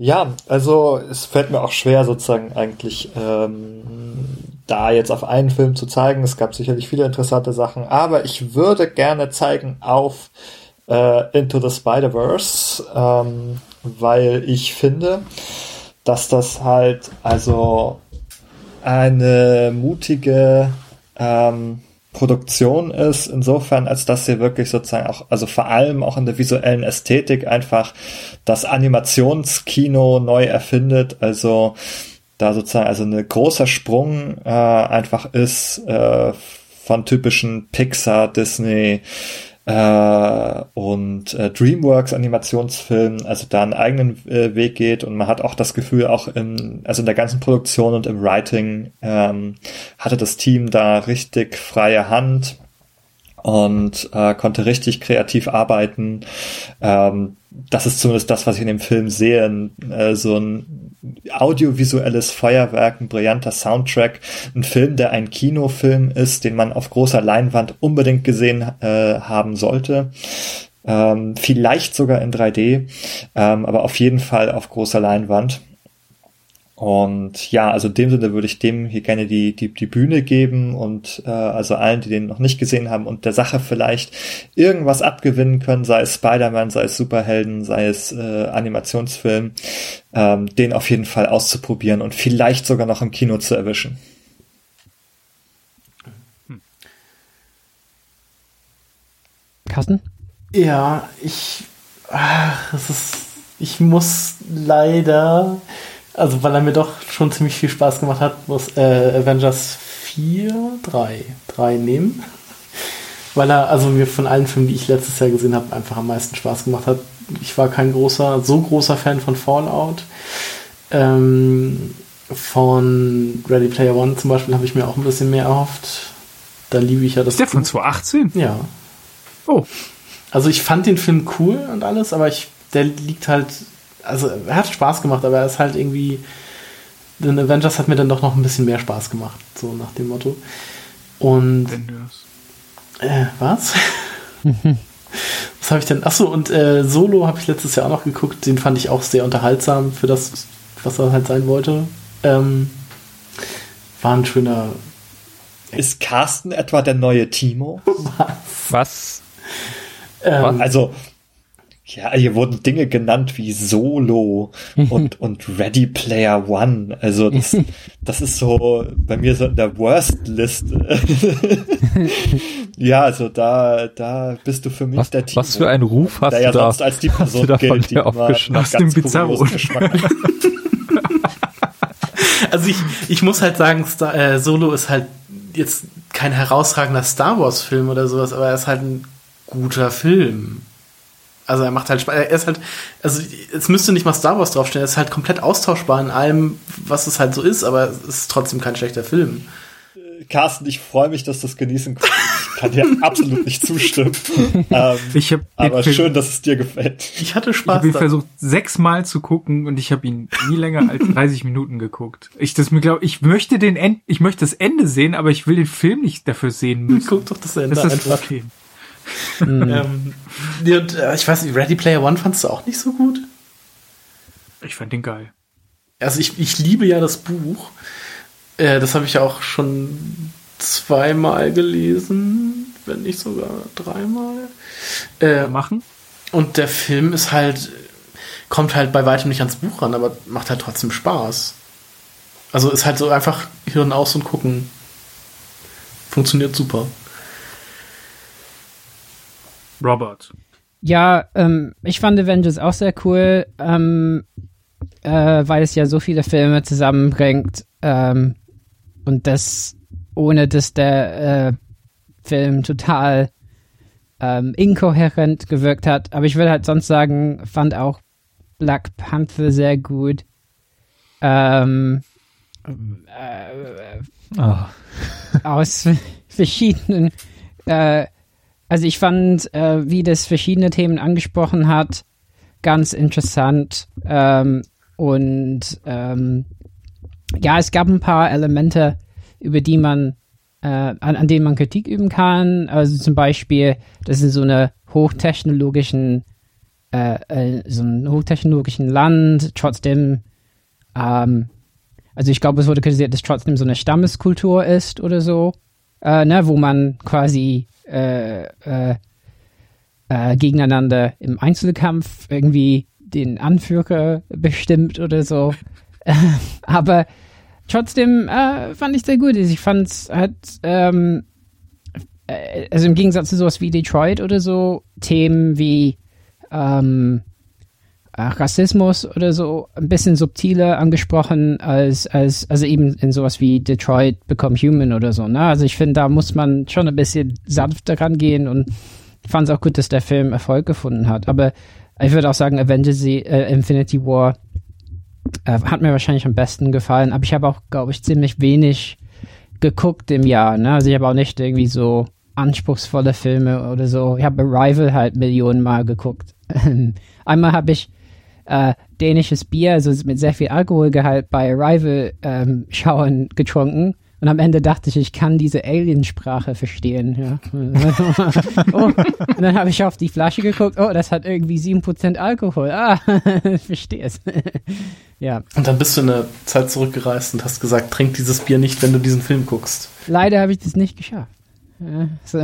Ja, also es fällt mir auch schwer, sozusagen eigentlich ähm, da jetzt auf einen Film zu zeigen. Es gab sicherlich viele interessante Sachen, aber ich würde gerne zeigen auf äh, Into the Spider-Verse, ähm, weil ich finde, dass das halt also eine mutige ähm, Produktion ist, insofern, als dass sie wirklich sozusagen auch, also vor allem auch in der visuellen Ästhetik einfach das Animationskino neu erfindet, also da sozusagen also ein großer Sprung äh, einfach ist äh, von typischen Pixar, Disney, äh, und äh, DreamWorks Animationsfilm, also da einen eigenen äh, Weg geht und man hat auch das Gefühl, auch in, also in der ganzen Produktion und im Writing ähm, hatte das Team da richtig freie Hand und äh, konnte richtig kreativ arbeiten. Ähm, das ist zumindest das, was ich in dem Film sehe. Äh, so ein audiovisuelles Feuerwerk, ein brillanter Soundtrack, ein Film, der ein Kinofilm ist, den man auf großer Leinwand unbedingt gesehen äh, haben sollte. Ähm, vielleicht sogar in 3D, ähm, aber auf jeden Fall auf großer Leinwand. Und ja, also in dem Sinne würde ich dem hier gerne die, die, die Bühne geben und äh, also allen, die den noch nicht gesehen haben und der Sache vielleicht irgendwas abgewinnen können, sei es Spider-Man, sei es Superhelden, sei es äh, Animationsfilm, ähm, den auf jeden Fall auszuprobieren und vielleicht sogar noch im Kino zu erwischen. Carsten? Ja, ich, ach, es ist, ich muss leider also weil er mir doch schon ziemlich viel Spaß gemacht hat, muss äh, Avengers 4, 3, 3 nehmen. Weil er also mir von allen Filmen, die ich letztes Jahr gesehen habe, einfach am meisten Spaß gemacht hat. Ich war kein großer, so großer Fan von Fallout. Ähm, von Ready Player One zum Beispiel habe ich mir auch ein bisschen mehr erhofft. Da liebe ich ja das. Ist der von 2018? Ja. Oh. Also ich fand den Film cool und alles, aber ich, der liegt halt also er hat Spaß gemacht, aber er ist halt irgendwie. The Avengers hat mir dann doch noch ein bisschen mehr Spaß gemacht, so nach dem Motto. Und. Avengers. Äh, was? was habe ich denn? Achso, und äh, Solo habe ich letztes Jahr auch noch geguckt. Den fand ich auch sehr unterhaltsam für das, was er halt sein wollte. Ähm, war ein schöner. Ist Carsten etwa der neue Timo? Was? Was? Ähm, also, Ja, hier wurden Dinge genannt wie Solo und, und Ready Player One. Also das, das ist so bei mir so in der Worst-Liste. ja, also da, da bist du für mich was, der Timo. Was für ein Ruf hast der du ja da? sonst als die Person gilt, die immer ganz Bizarro. Also ich, ich muss halt sagen, Star, äh, Solo ist halt jetzt kein herausragender Star Wars Film oder sowas, aber er ist halt ein guter Film. Also er macht halt Spaß. Er ist halt, also es müsste nicht mal Star Wars draufstehen, er ist halt komplett austauschbar in allem, was es halt so ist, aber es ist trotzdem kein schlechter Film. Carsten, ich freue mich, dass du es genießen kannst. Ich kann dir absolut nicht zustimmen. Ähm, ich hab aber schön, dass es dir gefällt. Ich hatte Spaß. Ich habe ihn versucht sechsmal zu gucken und ich habe ihn nie länger als 30 Minuten geguckt. Ich das mir glaube, ich möchte den End, ich möchte das Ende sehen, aber ich will den Film nicht dafür sehen müssen. Guck doch das Ende das ist einfach. okay. Ähm, und, äh, ich weiß nicht, Ready Player One fandst du auch nicht so gut? Ich fand den geil. Also ich, ich liebe ja das Buch. Äh, das habe ich auch schon zweimal gelesen, wenn nicht sogar dreimal. Äh, machen. Und der Film ist halt, kommt halt bei weitem nicht ans Buch ran, aber macht halt trotzdem Spaß. Also ist halt so einfach Hirn aus und gucken. Funktioniert super. Robert. Ja, ähm, ich fand Avengers auch sehr cool, ähm, äh, weil es ja so viele Filme zusammenbringt ähm, und das ohne dass der äh, Film total ähm, inkohärent gewirkt hat. Aber ich würde halt sonst sagen, fand auch Black Panther sehr gut. Ähm, äh, oh. Aus verschiedenen äh, also ich fand, äh, wie das verschiedene Themen angesprochen hat, ganz interessant. Ähm, und ähm, ja, es gab ein paar Elemente, über die man, äh, an, an denen man Kritik üben kann. Also zum Beispiel, das ist so eine hochtechnologischen, äh, äh, so ein hochtechnologischen Land, trotzdem, ähm, also ich glaube, es wurde kritisiert, dass trotzdem so eine Stammeskultur ist oder so, äh, ne, wo man quasi äh, äh, äh, gegeneinander im Einzelkampf irgendwie den Anführer bestimmt oder so. Aber trotzdem äh, fand ich sehr gut. Ich fand es halt, ähm, äh, also im Gegensatz zu sowas wie Detroit oder so, Themen wie ähm, Rassismus oder so ein bisschen subtiler angesprochen als, als, also eben in sowas wie Detroit Become Human oder so. Ne? Also ich finde, da muss man schon ein bisschen sanfter rangehen und fand es auch gut, dass der Film Erfolg gefunden hat. Aber ich würde auch sagen, Avengers äh, Infinity War äh, hat mir wahrscheinlich am besten gefallen, aber ich habe auch, glaube ich, ziemlich wenig geguckt im Jahr. Ne? Also ich habe auch nicht irgendwie so anspruchsvolle Filme oder so. Ich habe Arrival halt Millionen Mal geguckt. Einmal habe ich äh, dänisches Bier, also mit sehr viel Alkoholgehalt bei Arrival ähm, schauen getrunken. Und am Ende dachte ich, ich kann diese Aliensprache verstehen. Ja. oh, und dann habe ich auf die Flasche geguckt, oh, das hat irgendwie 7% Alkohol. Ah, ich verstehe es. ja. Und dann bist du in der Zeit zurückgereist und hast gesagt, trink dieses Bier nicht, wenn du diesen Film guckst. Leider habe ich das nicht geschafft. Ja. So.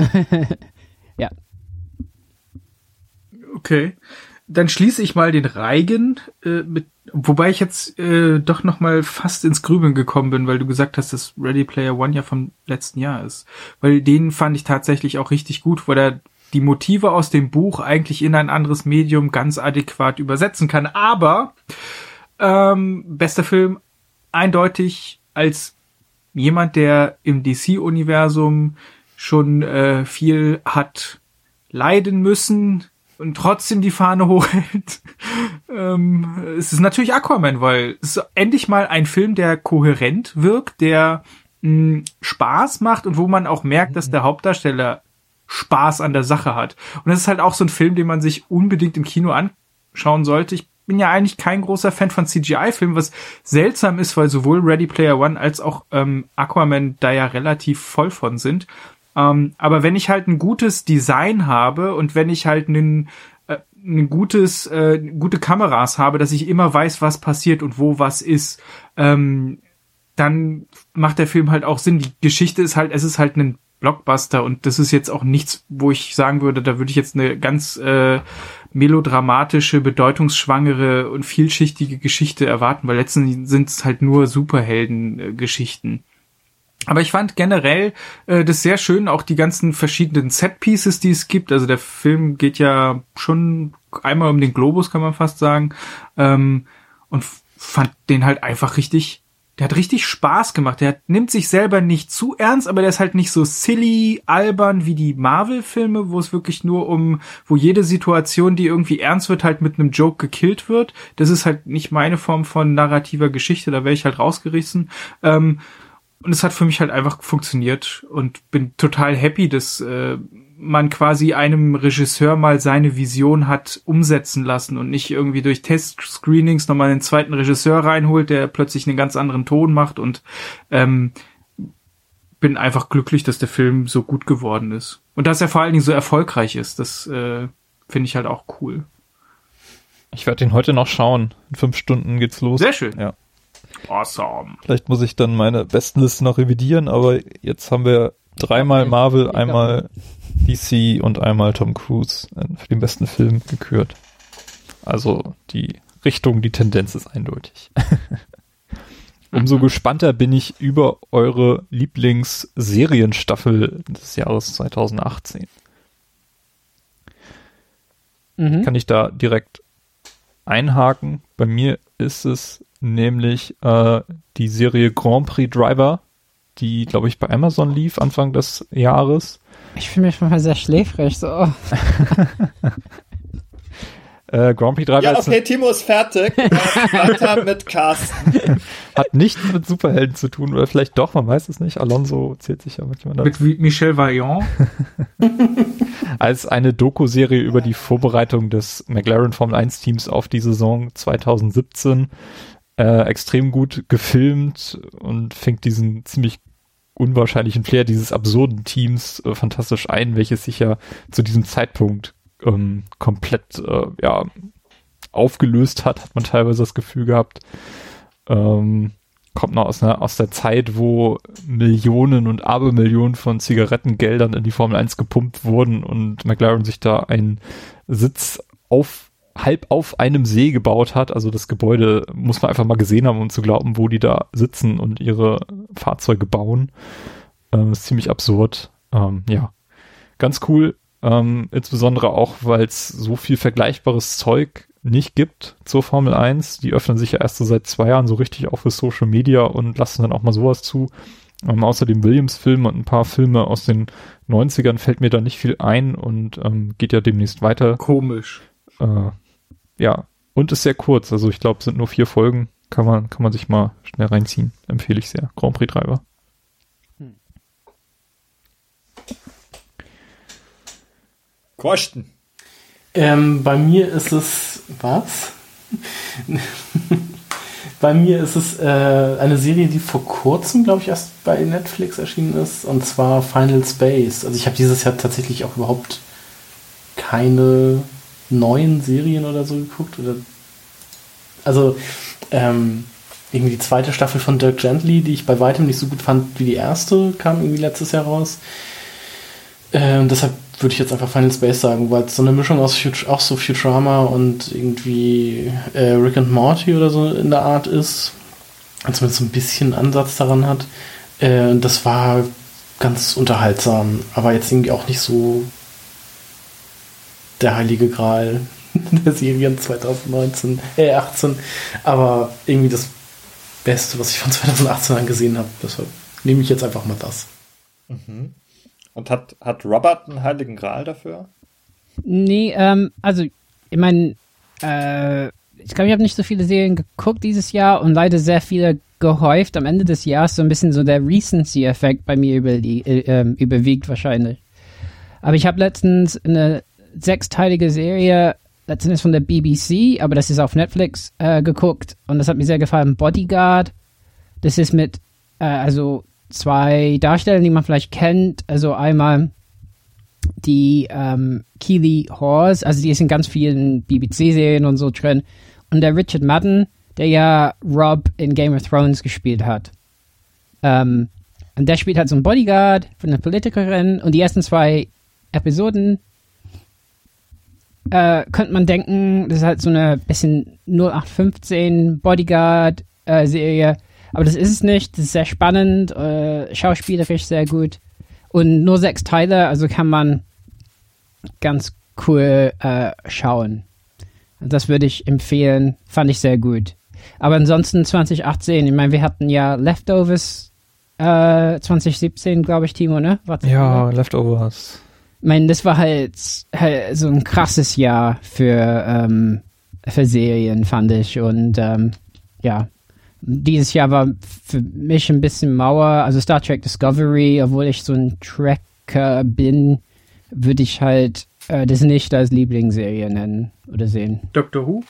ja. Okay dann schließe ich mal den Reigen äh, mit, wobei ich jetzt äh, doch noch mal fast ins Grübeln gekommen bin, weil du gesagt hast, dass Ready Player One ja vom letzten Jahr ist, weil den fand ich tatsächlich auch richtig gut, weil er die Motive aus dem Buch eigentlich in ein anderes Medium ganz adäquat übersetzen kann. Aber ähm, bester Film eindeutig als jemand, der im DC-Universum schon äh, viel hat leiden müssen, und trotzdem die Fahne hochhält. ähm, es ist natürlich Aquaman, weil es ist endlich mal ein Film, der kohärent wirkt, der mh, Spaß macht und wo man auch merkt, dass der Hauptdarsteller Spaß an der Sache hat. Und das ist halt auch so ein Film, den man sich unbedingt im Kino anschauen sollte. Ich bin ja eigentlich kein großer Fan von CGI-Filmen, was seltsam ist, weil sowohl Ready Player One als auch ähm, Aquaman da ja relativ voll von sind. Ähm, aber wenn ich halt ein gutes Design habe und wenn ich halt ein, äh, ein gutes, äh, gute Kameras habe, dass ich immer weiß, was passiert und wo was ist, ähm, dann macht der Film halt auch Sinn. Die Geschichte ist halt, es ist halt ein Blockbuster und das ist jetzt auch nichts, wo ich sagen würde, da würde ich jetzt eine ganz äh, melodramatische, bedeutungsschwangere und vielschichtige Geschichte erwarten, weil letztendlich sind es halt nur Superhelden-Geschichten. Aber ich fand generell äh, das sehr schön, auch die ganzen verschiedenen Set-Pieces, die es gibt. Also der Film geht ja schon einmal um den Globus, kann man fast sagen. Ähm, und fand den halt einfach richtig der hat richtig Spaß gemacht. Der nimmt sich selber nicht zu ernst, aber der ist halt nicht so silly, albern wie die Marvel-Filme, wo es wirklich nur um, wo jede Situation, die irgendwie ernst wird, halt mit einem Joke gekillt wird. Das ist halt nicht meine Form von narrativer Geschichte, da wäre ich halt rausgerissen. Ähm, und es hat für mich halt einfach funktioniert und bin total happy, dass äh, man quasi einem Regisseur mal seine Vision hat umsetzen lassen und nicht irgendwie durch Test-Screenings nochmal einen zweiten Regisseur reinholt, der plötzlich einen ganz anderen Ton macht und ähm, bin einfach glücklich, dass der Film so gut geworden ist. Und dass er vor allen Dingen so erfolgreich ist, das äh, finde ich halt auch cool. Ich werde ihn heute noch schauen. In fünf Stunden geht's los. Sehr schön. Ja. Awesome. Vielleicht muss ich dann meine Bestenliste noch revidieren, aber jetzt haben wir dreimal Marvel, einmal DC und einmal Tom Cruise für den besten Film gekürt. Also die Richtung, die Tendenz ist eindeutig. Umso gespannter bin ich über eure Lieblingsserienstaffel des Jahres 2018. Mhm. Kann ich da direkt einhaken? Bei mir ist es nämlich äh, die Serie Grand Prix Driver, die, glaube ich, bei Amazon lief Anfang des Jahres. Ich fühle mich manchmal sehr schläfrig, so. äh, Grand Prix 3 Ja, okay, Timo ist fertig. Weiter mit Carsten. Hat nichts mit Superhelden zu tun, oder vielleicht doch, man weiß es nicht. Alonso zählt sich ja manchmal dazu. Mit Michel Vaillant. Als eine Doku-Serie über die Vorbereitung des McLaren Formel 1 Teams auf die Saison 2017. Äh, extrem gut gefilmt und fängt diesen ziemlich unwahrscheinlichen Flair dieses absurden Teams äh, fantastisch ein, welches sich ja zu diesem Zeitpunkt ähm, komplett äh, ja, aufgelöst hat, hat man teilweise das Gefühl gehabt. Ähm, kommt noch aus, einer, aus der Zeit, wo Millionen und Abermillionen von Zigarettengeldern in die Formel 1 gepumpt wurden und McLaren sich da einen Sitz auf halb auf einem See gebaut hat. Also das Gebäude muss man einfach mal gesehen haben, um zu glauben, wo die da sitzen und ihre Fahrzeuge bauen. Ähm, ist ziemlich absurd. Ähm, ja, ganz cool. Ähm, insbesondere auch, weil es so viel vergleichbares Zeug nicht gibt zur Formel 1. Die öffnen sich ja erst so seit zwei Jahren so richtig auch für Social Media und lassen dann auch mal sowas zu. Ähm, außer dem Williams-Film und ein paar Filme aus den 90ern fällt mir da nicht viel ein und ähm, geht ja demnächst weiter. Komisch. Äh, ja, und ist sehr kurz. Also ich glaube, es sind nur vier Folgen. Kann man, kann man sich mal schnell reinziehen. Empfehle ich sehr. Grand Prix Treiber. Hm. Kosten. Ähm, bei mir ist es. Was? bei mir ist es äh, eine Serie, die vor kurzem, glaube ich, erst bei Netflix erschienen ist, und zwar Final Space. Also ich habe dieses Jahr tatsächlich auch überhaupt keine neuen Serien oder so geguckt. Oder also ähm, irgendwie die zweite Staffel von Dirk Gently, die ich bei weitem nicht so gut fand wie die erste, kam irgendwie letztes Jahr raus. Äh, deshalb würde ich jetzt einfach Final Space sagen, weil es so eine Mischung aus Fut auch so Futurama und irgendwie äh, Rick and Morty oder so in der Art ist. Zumindest so ein bisschen Ansatz daran hat. Äh, das war ganz unterhaltsam, aber jetzt irgendwie auch nicht so der heilige Gral der Serien 2019, äh 18. Aber irgendwie das Beste, was ich von 2018 angesehen habe. Deshalb nehme ich jetzt einfach mal das. Mhm. Und hat, hat Robert einen heiligen Gral dafür? Nee, ähm, also, ich meine, äh, ich glaube, ich habe nicht so viele Serien geguckt dieses Jahr und leider sehr viele gehäuft. Am Ende des Jahres so ein bisschen so der Recency-Effekt bei mir über, äh, ähm, überwiegt wahrscheinlich. Aber ich habe letztens eine sechsteilige Serie, letztendlich von der BBC, aber das ist auf Netflix äh, geguckt und das hat mir sehr gefallen. Bodyguard, das ist mit, äh, also zwei Darsteller, die man vielleicht kennt. Also einmal die ähm, Keely Hawes, also die ist in ganz vielen BBC-Serien und so drin. Und der Richard Madden, der ja Rob in Game of Thrones gespielt hat. Ähm, und der spielt halt so einen Bodyguard von einer Politikerin und die ersten zwei Episoden äh, könnte man denken, das ist halt so eine bisschen 0815 Bodyguard-Serie. Äh, aber das ist es nicht. Das ist sehr spannend, äh, schauspielerisch sehr gut. Und nur sechs Teile, also kann man ganz cool äh, schauen. Das würde ich empfehlen. Fand ich sehr gut. Aber ansonsten 2018, ich meine, wir hatten ja Leftovers äh, 2017, glaube ich, Timo, ne? War's ja, Leftovers. Ich meine, das war halt, halt so ein krasses Jahr für, ähm, für Serien, fand ich. Und ähm, ja, dieses Jahr war für mich ein bisschen Mauer. Also Star Trek Discovery, obwohl ich so ein Tracker bin, würde ich halt äh, das nicht als Lieblingsserie nennen oder sehen. Doctor Who?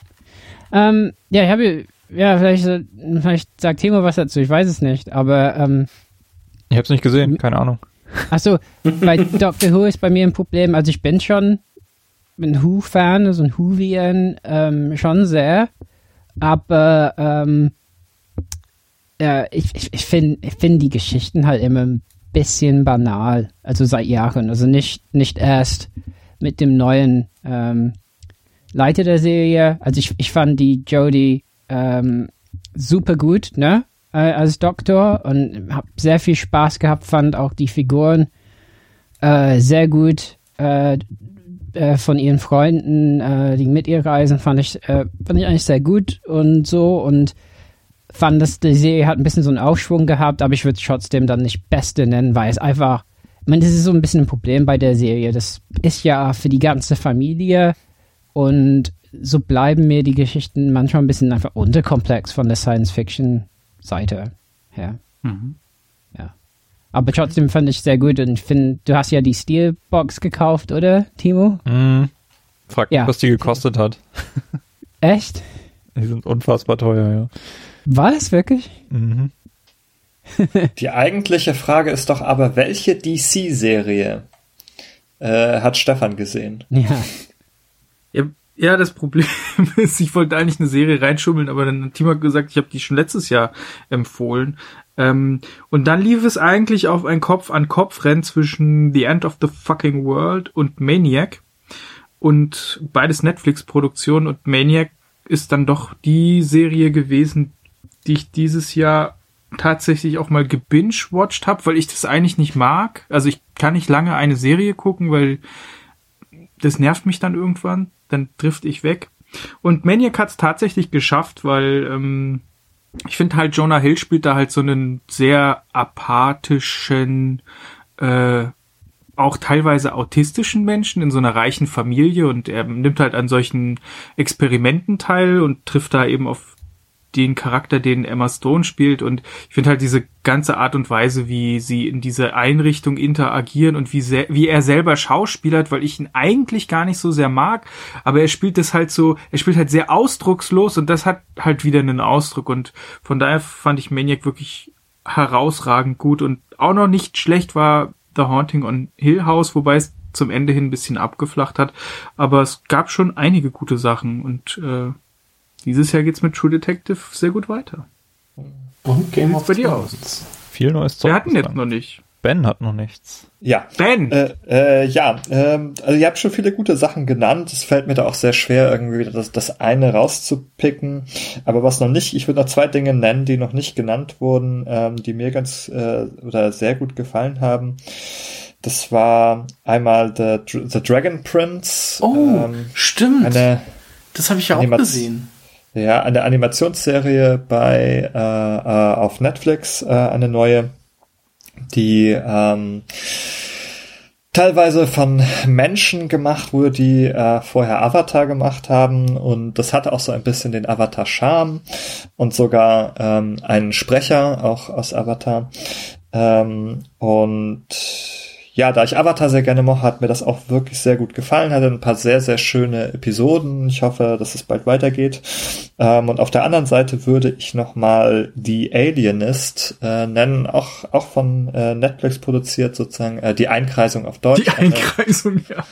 Ähm, ja, ich habe, ja, vielleicht, vielleicht sagt Timo was dazu, ich weiß es nicht, aber ähm, ich habe es nicht gesehen, keine Ahnung. Achso, bei Doctor Who ist bei mir ein Problem. Also ich bin schon ein Who-Fan, also ein Whovian, ähm, schon sehr. Aber ähm, äh, ich, ich, ich finde ich find die Geschichten halt immer ein bisschen banal. Also seit Jahren. Also nicht, nicht erst mit dem neuen ähm, Leiter der Serie. Also ich, ich fand die Jodie ähm, super gut, ne? Äh, als Doktor und habe sehr viel Spaß gehabt, fand auch die Figuren äh, sehr gut äh, äh von ihren Freunden, äh, die mit ihr reisen, fand ich, äh, fand ich eigentlich sehr gut und so und fand, dass die Serie hat ein bisschen so einen Aufschwung gehabt, aber ich würde es trotzdem dann nicht Beste nennen, weil es einfach, ich meine, das ist so ein bisschen ein Problem bei der Serie. Das ist ja für die ganze Familie und so bleiben mir die Geschichten manchmal ein bisschen einfach unterkomplex von der Science Fiction Seite her. Mhm. Ja. Aber trotzdem fand ich sehr gut und ich finde, du hast ja die Steelbox gekauft, oder, Timo? Mhm. Frag, ja. was die gekostet hat. Echt? Die sind unfassbar teuer, ja. War es wirklich? Mhm. die eigentliche Frage ist doch aber, welche DC-Serie äh, hat Stefan gesehen? Ja. ja. Ja, das Problem ist, ich wollte eigentlich eine Serie reinschummeln, aber dann hat Timo gesagt, ich habe die schon letztes Jahr empfohlen. Ähm, und dann lief es eigentlich auf ein Kopf-an-Kopf-Rennen zwischen The End of the Fucking World und Maniac. Und beides Netflix-Produktionen und Maniac ist dann doch die Serie gewesen, die ich dieses Jahr tatsächlich auch mal gebingewatcht habe, weil ich das eigentlich nicht mag. Also ich kann nicht lange eine Serie gucken, weil das nervt mich dann irgendwann dann trifft ich weg. Und Maniac hat es tatsächlich geschafft, weil ähm, ich finde halt, Jonah Hill spielt da halt so einen sehr apathischen, äh, auch teilweise autistischen Menschen in so einer reichen Familie und er nimmt halt an solchen Experimenten teil und trifft da eben auf den Charakter, den Emma Stone spielt. Und ich finde halt diese ganze Art und Weise, wie sie in diese Einrichtung interagieren und wie, sehr, wie er selber schauspielert, weil ich ihn eigentlich gar nicht so sehr mag, aber er spielt das halt so, er spielt halt sehr ausdruckslos und das hat halt wieder einen Ausdruck. Und von daher fand ich Maniac wirklich herausragend gut und auch noch nicht schlecht war The Haunting on Hill House, wobei es zum Ende hin ein bisschen abgeflacht hat. Aber es gab schon einige gute Sachen und äh, dieses Jahr geht's mit True Detective sehr gut weiter. Und Game of bei dir aus? Viel neues Zeug. Wir hatten jetzt noch nicht. Ben hat noch nichts. Ja. Ben! Äh, äh, ja, ähm, also ihr habt schon viele gute Sachen genannt. Es fällt mir da auch sehr schwer, irgendwie das, das eine rauszupicken. Aber was noch nicht, ich würde noch zwei Dinge nennen, die noch nicht genannt wurden, ähm, die mir ganz äh, oder sehr gut gefallen haben. Das war einmal The, The Dragon Prince. Oh, ähm, stimmt. Eine das habe ich ja auch gesehen. Ja, eine Animationsserie bei äh, äh, auf Netflix, äh, eine neue, die ähm, teilweise von Menschen gemacht wurde, die äh, vorher Avatar gemacht haben. Und das hatte auch so ein bisschen den Avatar-Charme. Und sogar ähm, einen Sprecher auch aus Avatar. Ähm, und ja, da ich Avatar sehr gerne mochte, hat mir das auch wirklich sehr gut gefallen. Hatte ein paar sehr, sehr schöne Episoden. Ich hoffe, dass es bald weitergeht. Ähm, und auf der anderen Seite würde ich nochmal The Alienist äh, nennen, auch, auch von äh, Netflix produziert, sozusagen, äh, die Einkreisung auf Deutsch. Die Einkreisung, ja.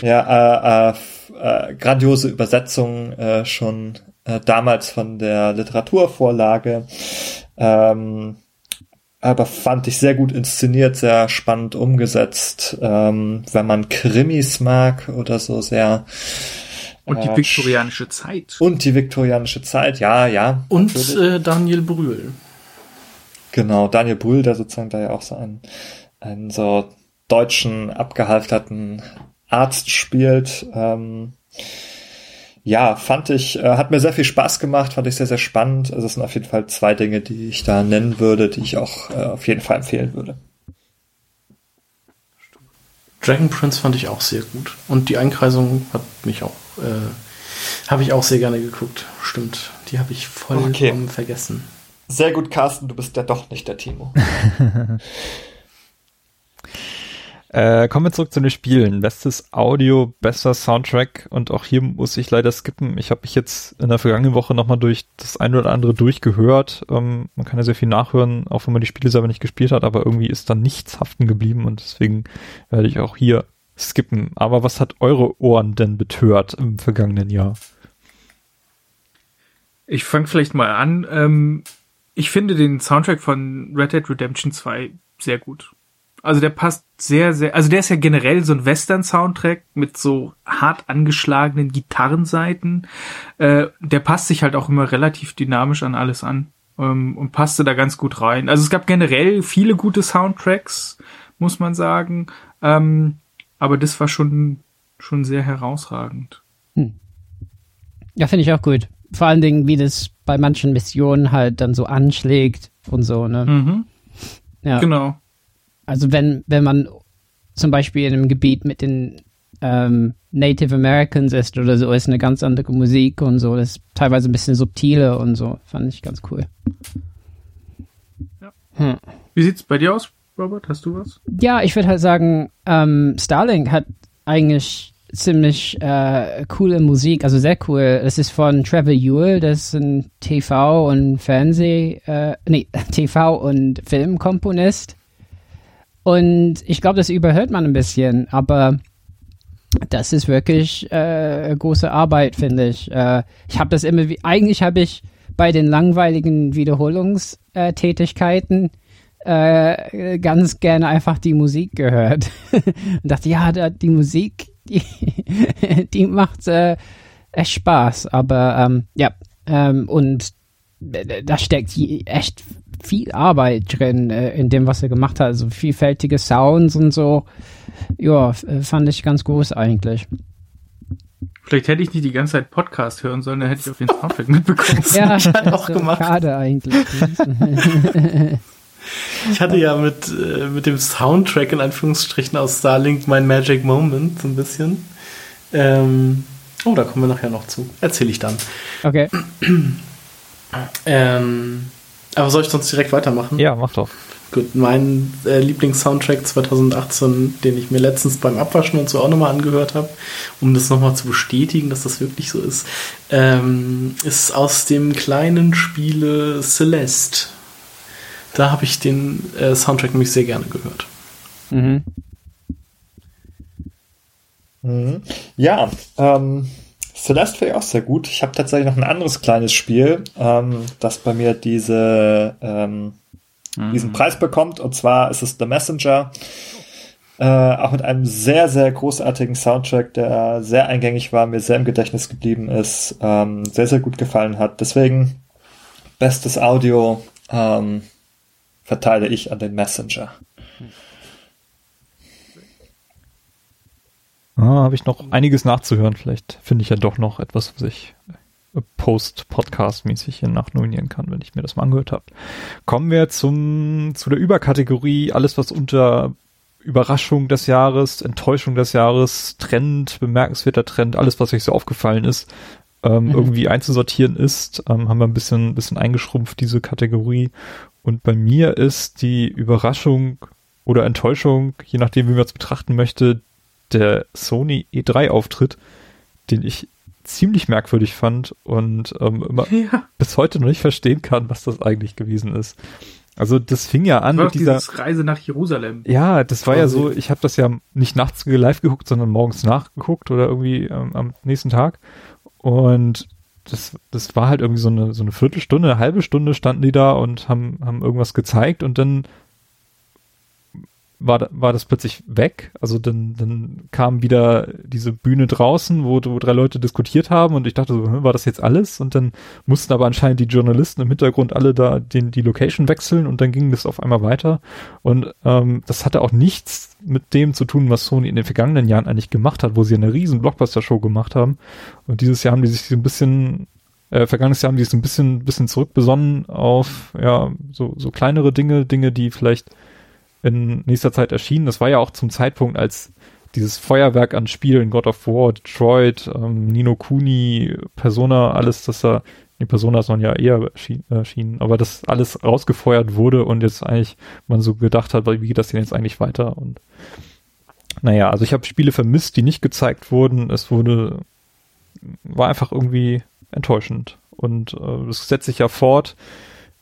Ja, äh, äh, äh, grandiose Übersetzung schon damals von der Literaturvorlage. Ähm, aber fand ich sehr gut inszeniert, sehr spannend umgesetzt. Ähm, wenn man Krimis mag oder so sehr. Und die äh, viktorianische Zeit. Und die viktorianische Zeit, ja, ja. Und äh, Daniel Brühl. Genau, Daniel Brühl, der sozusagen da ja auch so einen, einen so deutschen, abgehalfterten Arzt spielt. Ähm, ja, fand ich, äh, hat mir sehr viel Spaß gemacht, fand ich sehr, sehr spannend. Also es sind auf jeden Fall zwei Dinge, die ich da nennen würde, die ich auch äh, auf jeden Fall empfehlen würde. Dragon Prince fand ich auch sehr gut. Und die Einkreisung hat mich auch, äh, habe ich auch sehr gerne geguckt. Stimmt. Die habe ich vollkommen okay. vergessen. Sehr gut, Carsten, du bist ja doch nicht der Timo. Äh, kommen wir zurück zu den Spielen. Bestes Audio, bester Soundtrack und auch hier muss ich leider skippen. Ich habe mich jetzt in der vergangenen Woche nochmal durch das eine oder andere durchgehört. Ähm, man kann ja sehr viel nachhören, auch wenn man die Spiele selber nicht gespielt hat, aber irgendwie ist da nichts haften geblieben und deswegen werde ich auch hier skippen. Aber was hat eure Ohren denn betört im vergangenen Jahr? Ich fange vielleicht mal an. Ähm, ich finde den Soundtrack von Red Dead Redemption 2 sehr gut. Also der passt sehr, sehr, also der ist ja generell so ein Western-Soundtrack mit so hart angeschlagenen Gitarrenseiten. Äh, der passt sich halt auch immer relativ dynamisch an alles an ähm, und passte da ganz gut rein. Also es gab generell viele gute Soundtracks, muss man sagen. Ähm, aber das war schon, schon sehr herausragend. Hm. Ja, finde ich auch gut. Vor allen Dingen, wie das bei manchen Missionen halt dann so anschlägt und so, ne? Mhm. Ja. Genau. Also wenn, wenn man zum Beispiel in einem Gebiet mit den ähm, Native Americans ist oder so, ist eine ganz andere Musik und so. Das ist teilweise ein bisschen subtiler und so. Fand ich ganz cool. Ja. Hm. Wie sieht's bei dir aus, Robert? Hast du was? Ja, ich würde halt sagen, ähm, Starlink hat eigentlich ziemlich äh, coole Musik, also sehr cool. Das ist von Trevor Ewell, das ist ein TV- und Fernseh, äh, nee, TV- und Filmkomponist. Und ich glaube, das überhört man ein bisschen, aber das ist wirklich äh, große Arbeit, finde ich. Äh, ich habe das immer, wie, eigentlich habe ich bei den langweiligen Wiederholungstätigkeiten äh, ganz gerne einfach die Musik gehört und dachte, ja, da, die Musik, die, die macht äh, echt Spaß. Aber ähm, ja, ähm, und da steckt echt viel Arbeit drin äh, in dem, was er gemacht hat. Also vielfältige Sounds und so. Ja, äh, fand ich ganz groß eigentlich. Vielleicht hätte ich nicht die ganze Zeit Podcast hören sollen, dann hätte ich auf den Soundtrack mitbekommen. ja, das hat auch gemacht. Schade eigentlich. ich hatte ja mit, äh, mit dem Soundtrack in Anführungsstrichen aus Starlink mein Magic Moment so ein bisschen. Ähm, oh, da kommen wir nachher noch zu. Erzähle ich dann. Okay. ähm, aber soll ich sonst direkt weitermachen? Ja, mach doch. Gut, mein äh, Lieblings-Soundtrack 2018, den ich mir letztens beim Abwaschen und so auch nochmal angehört habe, um das nochmal zu bestätigen, dass das wirklich so ist, ähm, ist aus dem kleinen Spiele Celeste. Da habe ich den äh, Soundtrack nämlich sehr gerne gehört. Mhm. Mhm. Ja, ähm, Celeste finde ich auch sehr gut. Ich habe tatsächlich noch ein anderes kleines Spiel, ähm, das bei mir diese, ähm, mhm. diesen Preis bekommt. Und zwar ist es The Messenger. Äh, auch mit einem sehr, sehr großartigen Soundtrack, der sehr eingängig war, mir sehr im Gedächtnis geblieben ist, ähm, sehr, sehr gut gefallen hat. Deswegen bestes Audio ähm, verteile ich an den Messenger. Ah, Habe ich noch einiges nachzuhören. Vielleicht finde ich ja doch noch etwas, was ich äh, Post-Podcast-mäßig hier nachnominieren kann, wenn ich mir das mal angehört habe. Kommen wir zum, zu der Überkategorie, alles was unter Überraschung des Jahres, Enttäuschung des Jahres, Trend, bemerkenswerter Trend, alles was euch so aufgefallen ist, ähm, mhm. irgendwie einzusortieren ist, ähm, haben wir ein bisschen, bisschen eingeschrumpft, diese Kategorie. Und bei mir ist die Überraschung oder Enttäuschung, je nachdem, wie man es betrachten möchte, der Sony E3-Auftritt, den ich ziemlich merkwürdig fand und ähm, immer ja. bis heute noch nicht verstehen kann, was das eigentlich gewesen ist. Also das fing ja an mit dieser Reise nach Jerusalem. Ja, das war ja so, ich habe das ja nicht nachts live geguckt, sondern morgens nachgeguckt oder irgendwie ähm, am nächsten Tag. Und das, das war halt irgendwie so eine, so eine Viertelstunde, eine halbe Stunde standen die da und haben, haben irgendwas gezeigt und dann war, war das plötzlich weg. Also dann, dann kam wieder diese Bühne draußen, wo, wo drei Leute diskutiert haben und ich dachte so, war das jetzt alles? Und dann mussten aber anscheinend die Journalisten im Hintergrund alle da den, die Location wechseln und dann ging das auf einmal weiter. Und ähm, das hatte auch nichts mit dem zu tun, was Sony in den vergangenen Jahren eigentlich gemacht hat, wo sie eine riesen Blockbuster-Show gemacht haben. Und dieses Jahr haben die sich so ein bisschen äh, vergangenes Jahr haben die sich ein bisschen, bisschen zurückbesonnen auf, ja, so, so kleinere Dinge, Dinge, die vielleicht in nächster Zeit erschienen. Das war ja auch zum Zeitpunkt, als dieses Feuerwerk an Spielen, God of War, Detroit, ähm, Nino Kuni, Persona, alles, das da, die Persona sollen ja eher erschienen, aber das alles rausgefeuert wurde und jetzt eigentlich man so gedacht hat, wie geht das denn jetzt eigentlich weiter? Und naja, also ich habe Spiele vermisst, die nicht gezeigt wurden. Es wurde, war einfach irgendwie enttäuschend. Und äh, es setzt sich ja fort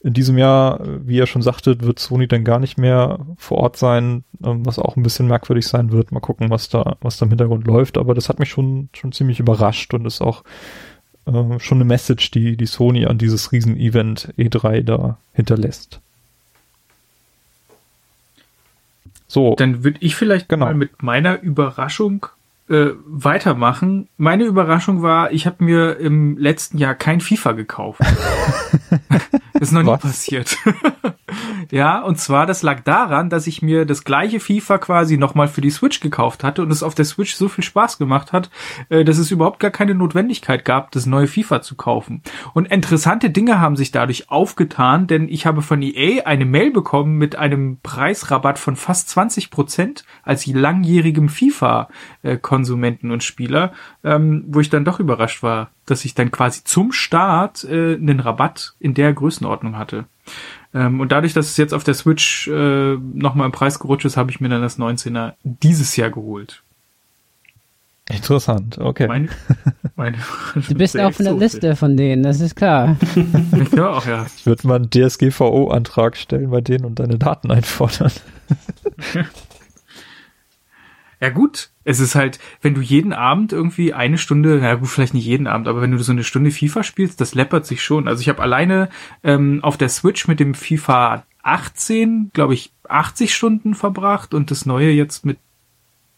in diesem Jahr, wie ihr schon sagtet, wird Sony dann gar nicht mehr vor Ort sein, ähm, was auch ein bisschen merkwürdig sein wird. Mal gucken, was da, was da im Hintergrund läuft. Aber das hat mich schon, schon ziemlich überrascht und ist auch äh, schon eine Message, die, die Sony an dieses Riesen-Event E3 da hinterlässt. So. Dann würde ich vielleicht genau. mal mit meiner Überraschung äh, weitermachen. Meine Überraschung war, ich habe mir im letzten Jahr kein FIFA gekauft. ist noch nie passiert. Ja, und zwar, das lag daran, dass ich mir das gleiche FIFA quasi nochmal für die Switch gekauft hatte und es auf der Switch so viel Spaß gemacht hat, äh, dass es überhaupt gar keine Notwendigkeit gab, das neue FIFA zu kaufen. Und interessante Dinge haben sich dadurch aufgetan, denn ich habe von EA eine Mail bekommen mit einem Preisrabatt von fast 20 Prozent als langjährigem FIFA äh, Konsumenten und Spieler, ähm, wo ich dann doch überrascht war, dass ich dann quasi zum Start äh, einen Rabatt in der Größenordnung hatte. Ähm, und dadurch, dass es jetzt auf der Switch äh, nochmal im Preis gerutscht ist, habe ich mir dann das 19er dieses Jahr geholt. Interessant, okay. Meine, meine du bist auf einer Liste von denen, das ist klar. ja, auch, ja. Ich würde mal einen DSGVO-Antrag stellen bei denen und deine Daten einfordern. Ja gut, es ist halt, wenn du jeden Abend irgendwie eine Stunde, na gut, vielleicht nicht jeden Abend, aber wenn du so eine Stunde FIFA spielst, das läppert sich schon. Also ich habe alleine ähm, auf der Switch mit dem FIFA 18, glaube ich, 80 Stunden verbracht und das neue jetzt mit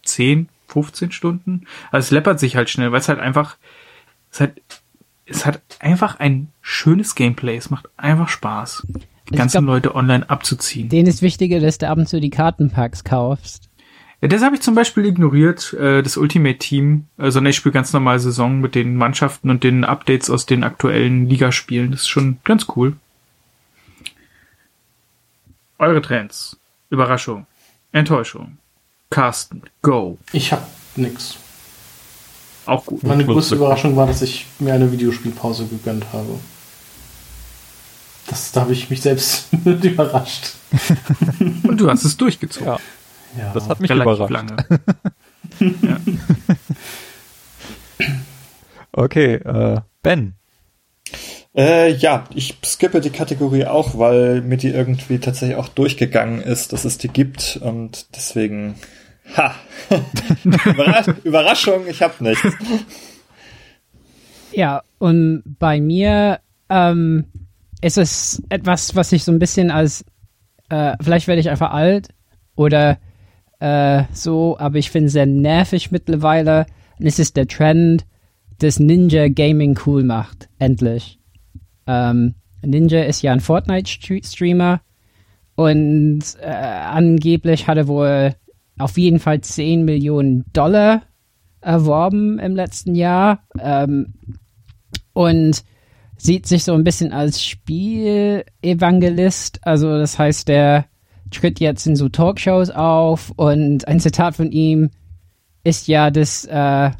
10, 15 Stunden. Also es läppert sich halt schnell, weil es halt einfach, es hat, es hat einfach ein schönes Gameplay. Es macht einfach Spaß, die ganzen glaub, Leute online abzuziehen. Denen ist wichtiger, dass du ab und zu die Kartenpacks kaufst. Ja, das habe ich zum Beispiel ignoriert, äh, das Ultimate Team, äh, sondern ich spiele ganz normal Saison mit den Mannschaften und den Updates aus den aktuellen Ligaspielen. Das ist schon ganz cool. Eure Trends. Überraschung. Enttäuschung. Carsten, go. Ich hab nix. Auch gut. Meine größte Überraschung war, dass ich mir eine Videospielpause gegönnt habe. Das, da habe ich mich selbst überrascht. Und du hast es durchgezogen. Ja. Ja, das hat mich überrascht. Lange. ja. Okay, äh, Ben. Äh, ja, ich skippe die Kategorie auch, weil mir die irgendwie tatsächlich auch durchgegangen ist, dass es die gibt und deswegen, ha, Überraschung, ich hab nichts. Ja, und bei mir ähm, ist es etwas, was ich so ein bisschen als, äh, vielleicht werde ich einfach alt oder äh, so, aber ich finde es sehr nervig mittlerweile. Und es ist der Trend, dass Ninja Gaming cool macht. Endlich. Ähm, Ninja ist ja ein Fortnite-Streamer und äh, angeblich hat er wohl auf jeden Fall 10 Millionen Dollar erworben im letzten Jahr ähm, und sieht sich so ein bisschen als Spielevangelist. Also das heißt, der tritt jetzt in so Talkshows auf und ein Zitat von ihm ist ja, dass äh,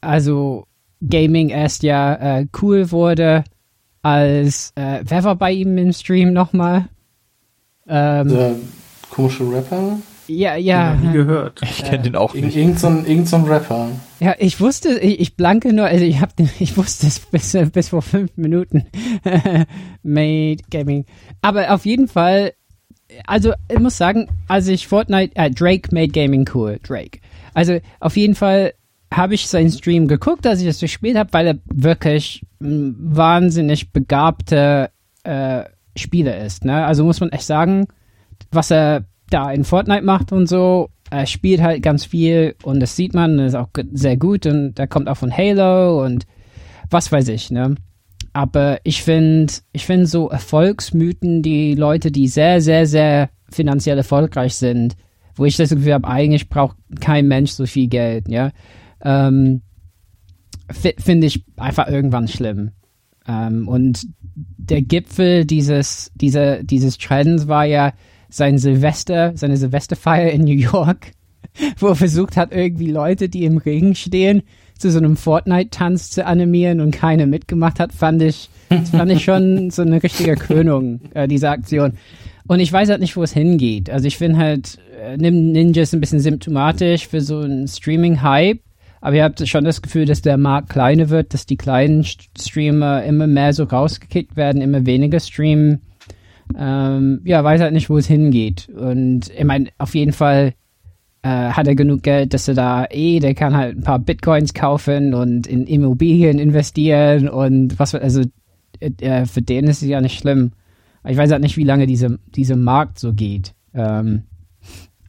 also Gaming erst ja äh, cool wurde, als äh, wer war bei ihm im Stream nochmal? Ähm, Der komische Rapper? Ja, ja. Nie gehört. Ich kenne den auch nicht. Irgend so, ein, irgend so ein Rapper. Ja, ich wusste, ich, ich blanke nur, also ich hab den, ich wusste es bis, bis vor fünf Minuten. Made Gaming. Aber auf jeden Fall also ich muss sagen, als ich Fortnite, äh, Drake made Gaming cool, Drake. Also auf jeden Fall habe ich seinen Stream geguckt, als ich das gespielt habe, weil er wirklich ein wahnsinnig begabter äh, Spieler ist. Ne? Also muss man echt sagen, was er da in Fortnite macht und so, er spielt halt ganz viel und das sieht man, das ist auch sehr gut und er kommt auch von Halo und was weiß ich, ne? Aber ich finde, ich finde so Erfolgsmythen, die Leute, die sehr, sehr, sehr finanziell erfolgreich sind, wo ich das Gefühl habe, eigentlich braucht kein Mensch so viel Geld, ja, ähm, finde ich einfach irgendwann schlimm. Ähm, und der Gipfel dieses, dieser, dieses Trends war ja, sein Silvester, seine Silvesterfeier in New York, wo er versucht hat, irgendwie Leute, die im Regen stehen, zu so einem Fortnite-Tanz zu animieren und keiner mitgemacht hat, fand ich, fand ich schon so eine richtige Krönung, äh, diese Aktion. Und ich weiß halt nicht, wo es hingeht. Also ich finde halt, äh, Ninja ist ein bisschen symptomatisch für so einen Streaming-Hype. Aber ihr habt schon das Gefühl, dass der Markt kleiner wird, dass die kleinen Streamer immer mehr so rausgekickt werden, immer weniger streamen ähm, ja, weiß halt nicht, wo es hingeht. Und ich meine, auf jeden Fall äh, hat er genug Geld, dass er da eh, der kann halt ein paar Bitcoins kaufen und in Immobilien investieren und was, also äh, für den ist es ja nicht schlimm. ich weiß halt nicht, wie lange diese, diese Markt so geht. Ähm,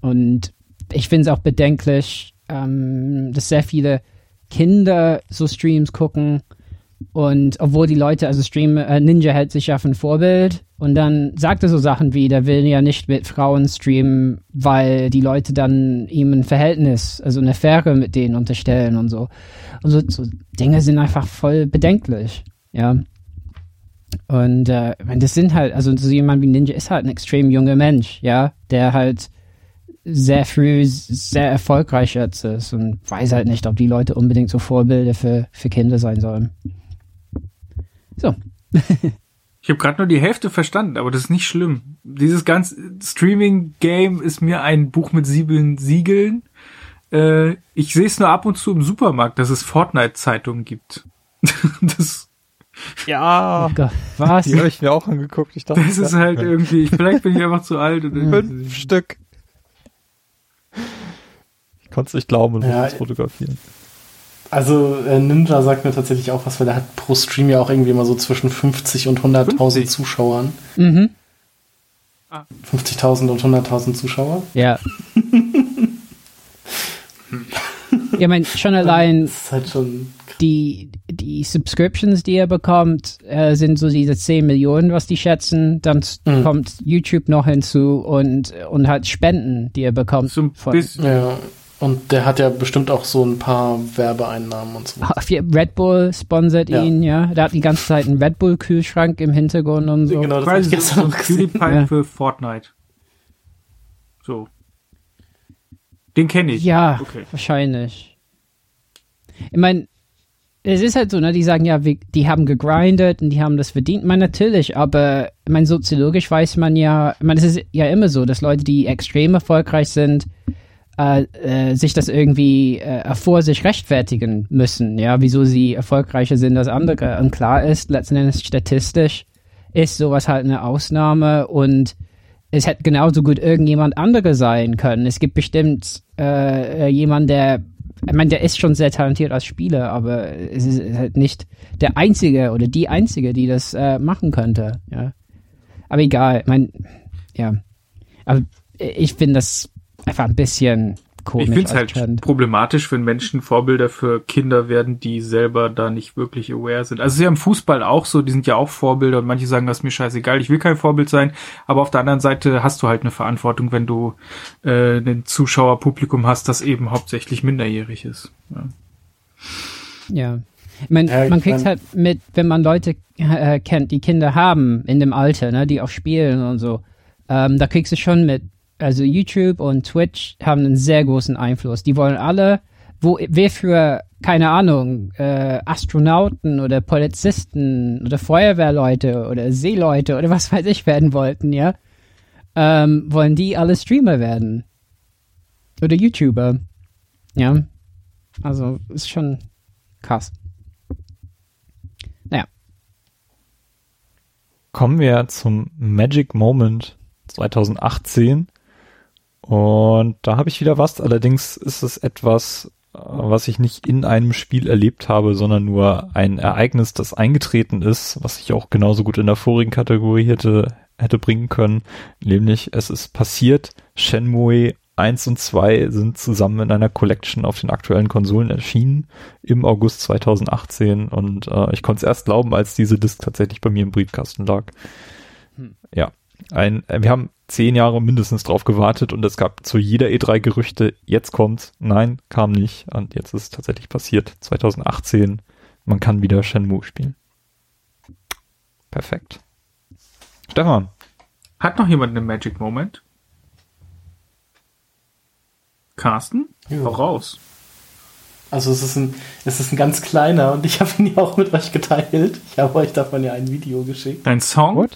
und ich finde es auch bedenklich, ähm, dass sehr viele Kinder so Streams gucken und obwohl die Leute, also Stream, äh, Ninja hält sich ja für ein Vorbild und dann sagt er so Sachen wie, der will ja nicht mit Frauen streamen, weil die Leute dann ihm ein Verhältnis, also eine Affäre mit denen unterstellen und so. Und so, so Dinge sind einfach voll bedenklich, ja. Und äh, ich das sind halt, also so jemand wie Ninja ist halt ein extrem junger Mensch, ja, der halt sehr früh sehr erfolgreich jetzt ist und weiß halt nicht, ob die Leute unbedingt so Vorbilder für, für Kinder sein sollen. So. ich habe gerade nur die Hälfte verstanden, aber das ist nicht schlimm. Dieses ganze Streaming-Game ist mir ein Buch mit sieben Siegeln. Äh, ich sehe es nur ab und zu im Supermarkt, dass es Fortnite-Zeitungen gibt. das ja, oh was? Die habe ich mir auch angeguckt. Ich dachte, das ist halt irgendwie, vielleicht bin ich einfach zu alt. Fünf Stück. Ich konnte es nicht glauben und ja, fotografieren. Also äh, Ninja sagt mir tatsächlich auch was, weil er hat pro Stream ja auch irgendwie immer so zwischen 50 und 100.000 Zuschauern. Mhm. 50.000 und 100.000 Zuschauer? Ja. ja, mein, schon allein halt schon die, die Subscriptions, die er bekommt, äh, sind so diese 10 Millionen, was die schätzen. Dann mhm. kommt YouTube noch hinzu und, und halt Spenden, die er bekommt. So von, ja. Und der hat ja bestimmt auch so ein paar Werbeeinnahmen und so. Red Bull sponsert ja. ihn, ja. Der hat die ganze Zeit einen Red Bull Kühlschrank im Hintergrund und so. Genau, das Quasi ich so ein PewDiePie ja. für Fortnite. So. Den kenne ich. Ja, okay. wahrscheinlich. Ich meine, es ist halt so, ne, die sagen ja, wir, die haben gegrindet und die haben das verdient. Ich meine, natürlich, aber ich meine, soziologisch weiß man ja, ich meine, es ist ja immer so, dass Leute, die extrem erfolgreich sind, äh, äh, sich das irgendwie äh, vor sich rechtfertigen müssen, ja, wieso sie erfolgreicher sind als andere. Und klar ist, letzten Endes statistisch ist sowas halt eine Ausnahme und es hätte genauso gut irgendjemand andere sein können. Es gibt bestimmt äh, jemand, der, ich meine, der ist schon sehr talentiert als Spieler, aber es ist halt nicht der Einzige oder die Einzige, die das äh, machen könnte, ja. Aber egal, ich meine, ja. Aber ich finde das einfach ein bisschen komisch. Ich finde es halt Trend. problematisch, wenn Menschen Vorbilder für Kinder werden, die selber da nicht wirklich aware sind. Also es ist ja im Fußball auch so, die sind ja auch Vorbilder und manche sagen, das ist mir scheißegal, ich will kein Vorbild sein, aber auf der anderen Seite hast du halt eine Verantwortung, wenn du äh, ein Zuschauerpublikum hast, das eben hauptsächlich minderjährig ist. Ja. ja. Ich mein, ja, man kriegt halt mit, wenn man Leute äh, kennt, die Kinder haben in dem Alter, ne, die auch spielen und so, ähm, da kriegst du schon mit, also YouTube und Twitch haben einen sehr großen Einfluss. Die wollen alle, wo wir für, keine Ahnung, äh, Astronauten oder Polizisten oder Feuerwehrleute oder Seeleute oder was weiß ich werden wollten, ja, ähm, wollen die alle Streamer werden. Oder YouTuber. Ja. Also, ist schon krass. Naja. Kommen wir zum Magic Moment 2018. Und da habe ich wieder was. Allerdings ist es etwas was ich nicht in einem Spiel erlebt habe, sondern nur ein Ereignis, das eingetreten ist, was ich auch genauso gut in der vorigen Kategorie hätte, hätte bringen können. Nämlich, es ist passiert, Shenmue 1 und 2 sind zusammen in einer Collection auf den aktuellen Konsolen erschienen im August 2018 und äh, ich konnte es erst glauben, als diese Disc tatsächlich bei mir im Briefkasten lag. Hm. Ja, ein, äh, wir haben zehn Jahre mindestens drauf gewartet und es gab zu jeder E3 Gerüchte, jetzt kommt's. Nein, kam nicht und jetzt ist es tatsächlich passiert. 2018, man kann wieder Shenmue spielen. Perfekt. Stefan. Hat noch jemand einen Magic Moment? Carsten? Ja. Hau raus. Also es ist ein, es ist ein ganz kleiner und ich habe ihn ja auch mit euch geteilt. Ich habe euch davon ja ein Video geschickt. Dein Song? What?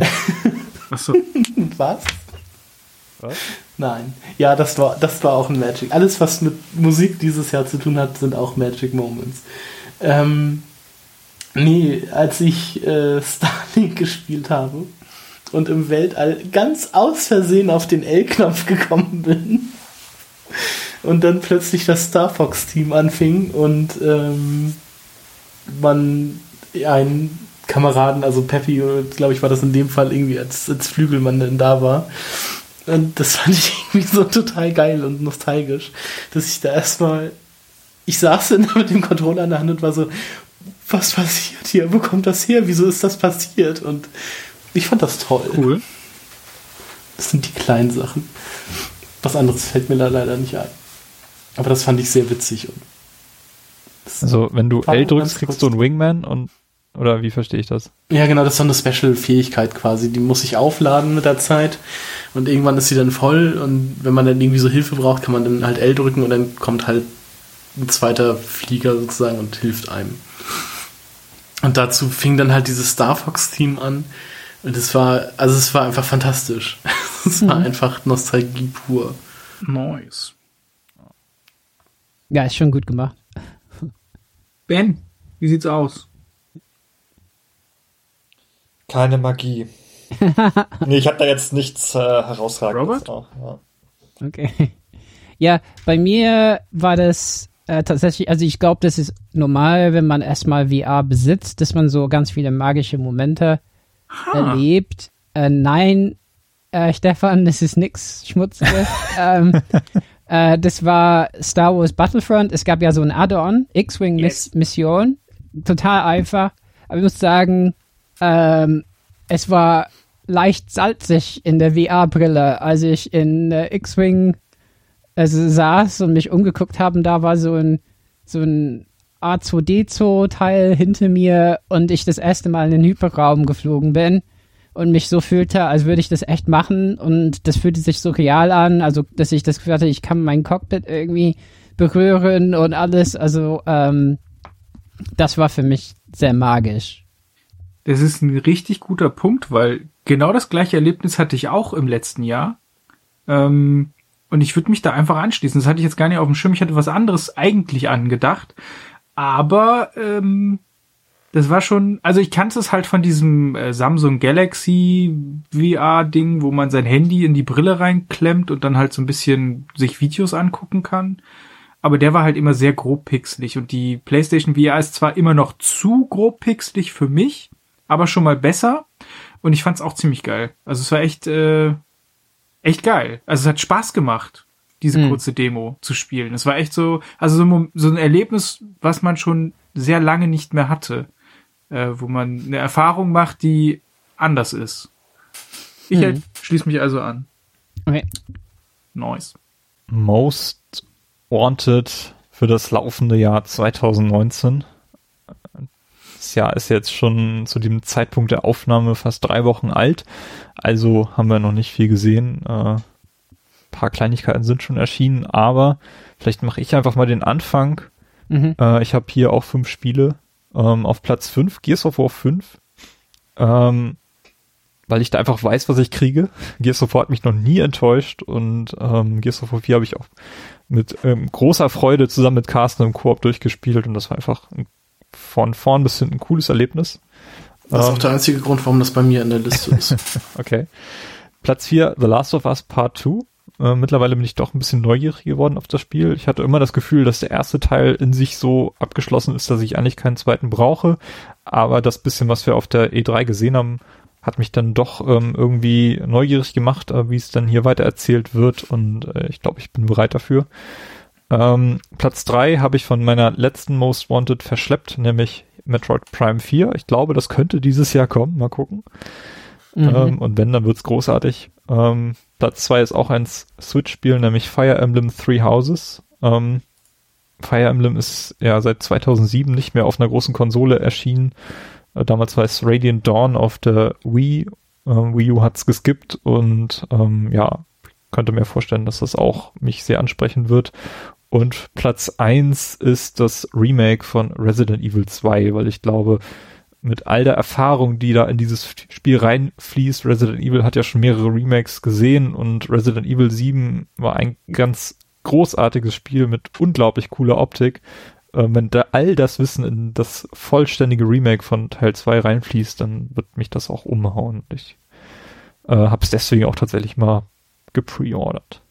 Achso. Was? Was? Nein. Ja, das war, das war auch ein Magic. Alles, was mit Musik dieses Jahr zu tun hat, sind auch Magic Moments. Ähm, nee, als ich äh, Starlink gespielt habe und im Weltall ganz aus Versehen auf den L-Knopf gekommen bin und dann plötzlich das Star Fox-Team anfing und ähm, man einen Kameraden, also Peppy, glaube ich, war das in dem Fall irgendwie als, als Flügelmann denn da war. Und das fand ich irgendwie so total geil und nostalgisch, dass ich da erstmal, ich saß dann mit dem Controller in der Hand und war so, was passiert hier? Wo kommt das her? Wieso ist das passiert? Und ich fand das toll. Cool. Das sind die kleinen Sachen. Was anderes fällt mir da leider nicht ein. Aber das fand ich sehr witzig. Und also, wenn du L drückst, kriegst du einen Wingman und oder wie verstehe ich das? Ja, genau, das ist so eine Special-Fähigkeit quasi. Die muss sich aufladen mit der Zeit und irgendwann ist sie dann voll und wenn man dann irgendwie so Hilfe braucht, kann man dann halt L drücken und dann kommt halt ein zweiter Flieger sozusagen und hilft einem. Und dazu fing dann halt dieses Star Fox-Team an und es war, also es war einfach fantastisch. es war mhm. einfach Nostalgie pur. Nice. Ja, ist schon gut gemacht. Ben, wie sieht's aus? Keine Magie. nee, ich habe da jetzt nichts äh, herausragendes. Robert? Ja. Okay. Ja, bei mir war das äh, tatsächlich, also ich glaube, das ist normal, wenn man erstmal VR besitzt, dass man so ganz viele magische Momente ha. erlebt. Äh, nein, äh, Stefan, das ist nix Schmutziges. ähm, äh, das war Star Wars Battlefront. Es gab ja so ein Add-on, X-Wing-Mission. Yes. Total einfach. Aber ich muss sagen, ähm, es war leicht salzig in der VR-Brille, als ich in äh, X-Wing also saß und mich umgeguckt habe. Da war so ein, so ein A2D2-Teil hinter mir und ich das erste Mal in den Hyperraum geflogen bin und mich so fühlte, als würde ich das echt machen und das fühlte sich so real an, also dass ich das Gefühl hatte, ich kann mein Cockpit irgendwie berühren und alles, also ähm, das war für mich sehr magisch. Das ist ein richtig guter Punkt, weil genau das gleiche Erlebnis hatte ich auch im letzten Jahr. Ähm, und ich würde mich da einfach anschließen. Das hatte ich jetzt gar nicht auf dem Schirm. Ich hatte was anderes eigentlich angedacht. Aber ähm, das war schon, also ich kannte es halt von diesem äh, Samsung Galaxy VR-Ding, wo man sein Handy in die Brille reinklemmt und dann halt so ein bisschen sich Videos angucken kann. Aber der war halt immer sehr grob pixelig und die PlayStation VR ist zwar immer noch zu grob pixelig für mich, aber schon mal besser. Und ich fand's auch ziemlich geil. Also es war echt, äh, echt geil. Also es hat Spaß gemacht, diese mhm. kurze Demo zu spielen. Es war echt so, also so, so ein Erlebnis, was man schon sehr lange nicht mehr hatte äh, wo man eine Erfahrung macht, die anders ist. Ich mhm. schließe mich also an. Okay. Nice. Most Wanted für das laufende Jahr 2019. Das Jahr ist jetzt schon zu dem Zeitpunkt der Aufnahme fast drei Wochen alt. Also haben wir noch nicht viel gesehen. Äh, paar Kleinigkeiten sind schon erschienen, aber vielleicht mache ich einfach mal den Anfang. Mhm. Äh, ich habe hier auch fünf Spiele ähm, auf Platz 5, Gears of War 5. Ähm, weil ich da einfach weiß, was ich kriege. Gears of War hat mich noch nie enttäuscht und ähm, Gears of War 4 habe ich auch mit ähm, großer Freude zusammen mit Carsten im Koop durchgespielt und das war einfach ein, von vorn bis hinten ein cooles Erlebnis. Das ist ähm, auch der einzige Grund, warum das bei mir in der Liste ist. okay. Platz 4, The Last of Us Part 2. Äh, mittlerweile bin ich doch ein bisschen neugierig geworden auf das Spiel. Ich hatte immer das Gefühl, dass der erste Teil in sich so abgeschlossen ist, dass ich eigentlich keinen zweiten brauche. Aber das bisschen, was wir auf der E3 gesehen haben, hat mich dann doch ähm, irgendwie neugierig gemacht, äh, wie es dann hier weiter erzählt wird. Und äh, ich glaube, ich bin bereit dafür. Ähm, Platz drei habe ich von meiner letzten Most Wanted verschleppt, nämlich Metroid Prime 4. Ich glaube, das könnte dieses Jahr kommen. Mal gucken. Mhm. Ähm, und wenn, dann wird's großartig. Ähm, Platz zwei ist auch ein Switch-Spiel, nämlich Fire Emblem Three Houses. Ähm, Fire Emblem ist ja seit 2007 nicht mehr auf einer großen Konsole erschienen. Äh, damals war es Radiant Dawn auf der Wii. Äh, Wii U hat's geskippt und ähm, ja, könnte mir vorstellen, dass das auch mich sehr ansprechen wird. Und Platz eins ist das Remake von Resident Evil 2, weil ich glaube, mit all der Erfahrung, die da in dieses Spiel reinfließt, Resident Evil hat ja schon mehrere Remakes gesehen und Resident Evil 7 war ein ganz großartiges Spiel mit unglaublich cooler Optik. Äh, wenn da all das Wissen in das vollständige Remake von Teil 2 reinfließt, dann wird mich das auch umhauen. Ich äh, habe es deswegen auch tatsächlich mal gepreordert.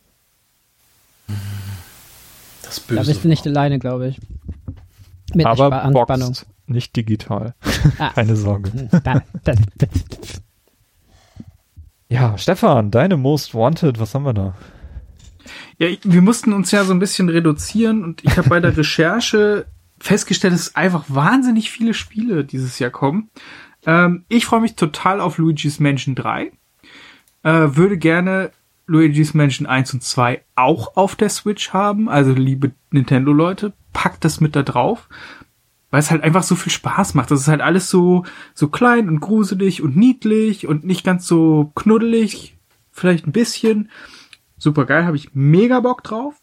Das Böse. Da bist du nicht alleine, glaube ich. Mit Aber boxed, nicht digital. Ah. Keine Sorge. ja, Stefan, deine Most Wanted, was haben wir da? Ja, wir mussten uns ja so ein bisschen reduzieren und ich habe bei der Recherche festgestellt, dass einfach wahnsinnig viele Spiele dieses Jahr kommen. Ähm, ich freue mich total auf Luigi's Mansion 3. Äh, würde gerne Luigi's Mansion 1 und 2 auch auf der Switch haben. Also liebe Nintendo-Leute, packt das mit da drauf. Weil es halt einfach so viel Spaß macht. Das ist halt alles so, so klein und gruselig und niedlich und nicht ganz so knuddelig. Vielleicht ein bisschen. Super geil, habe ich mega Bock drauf.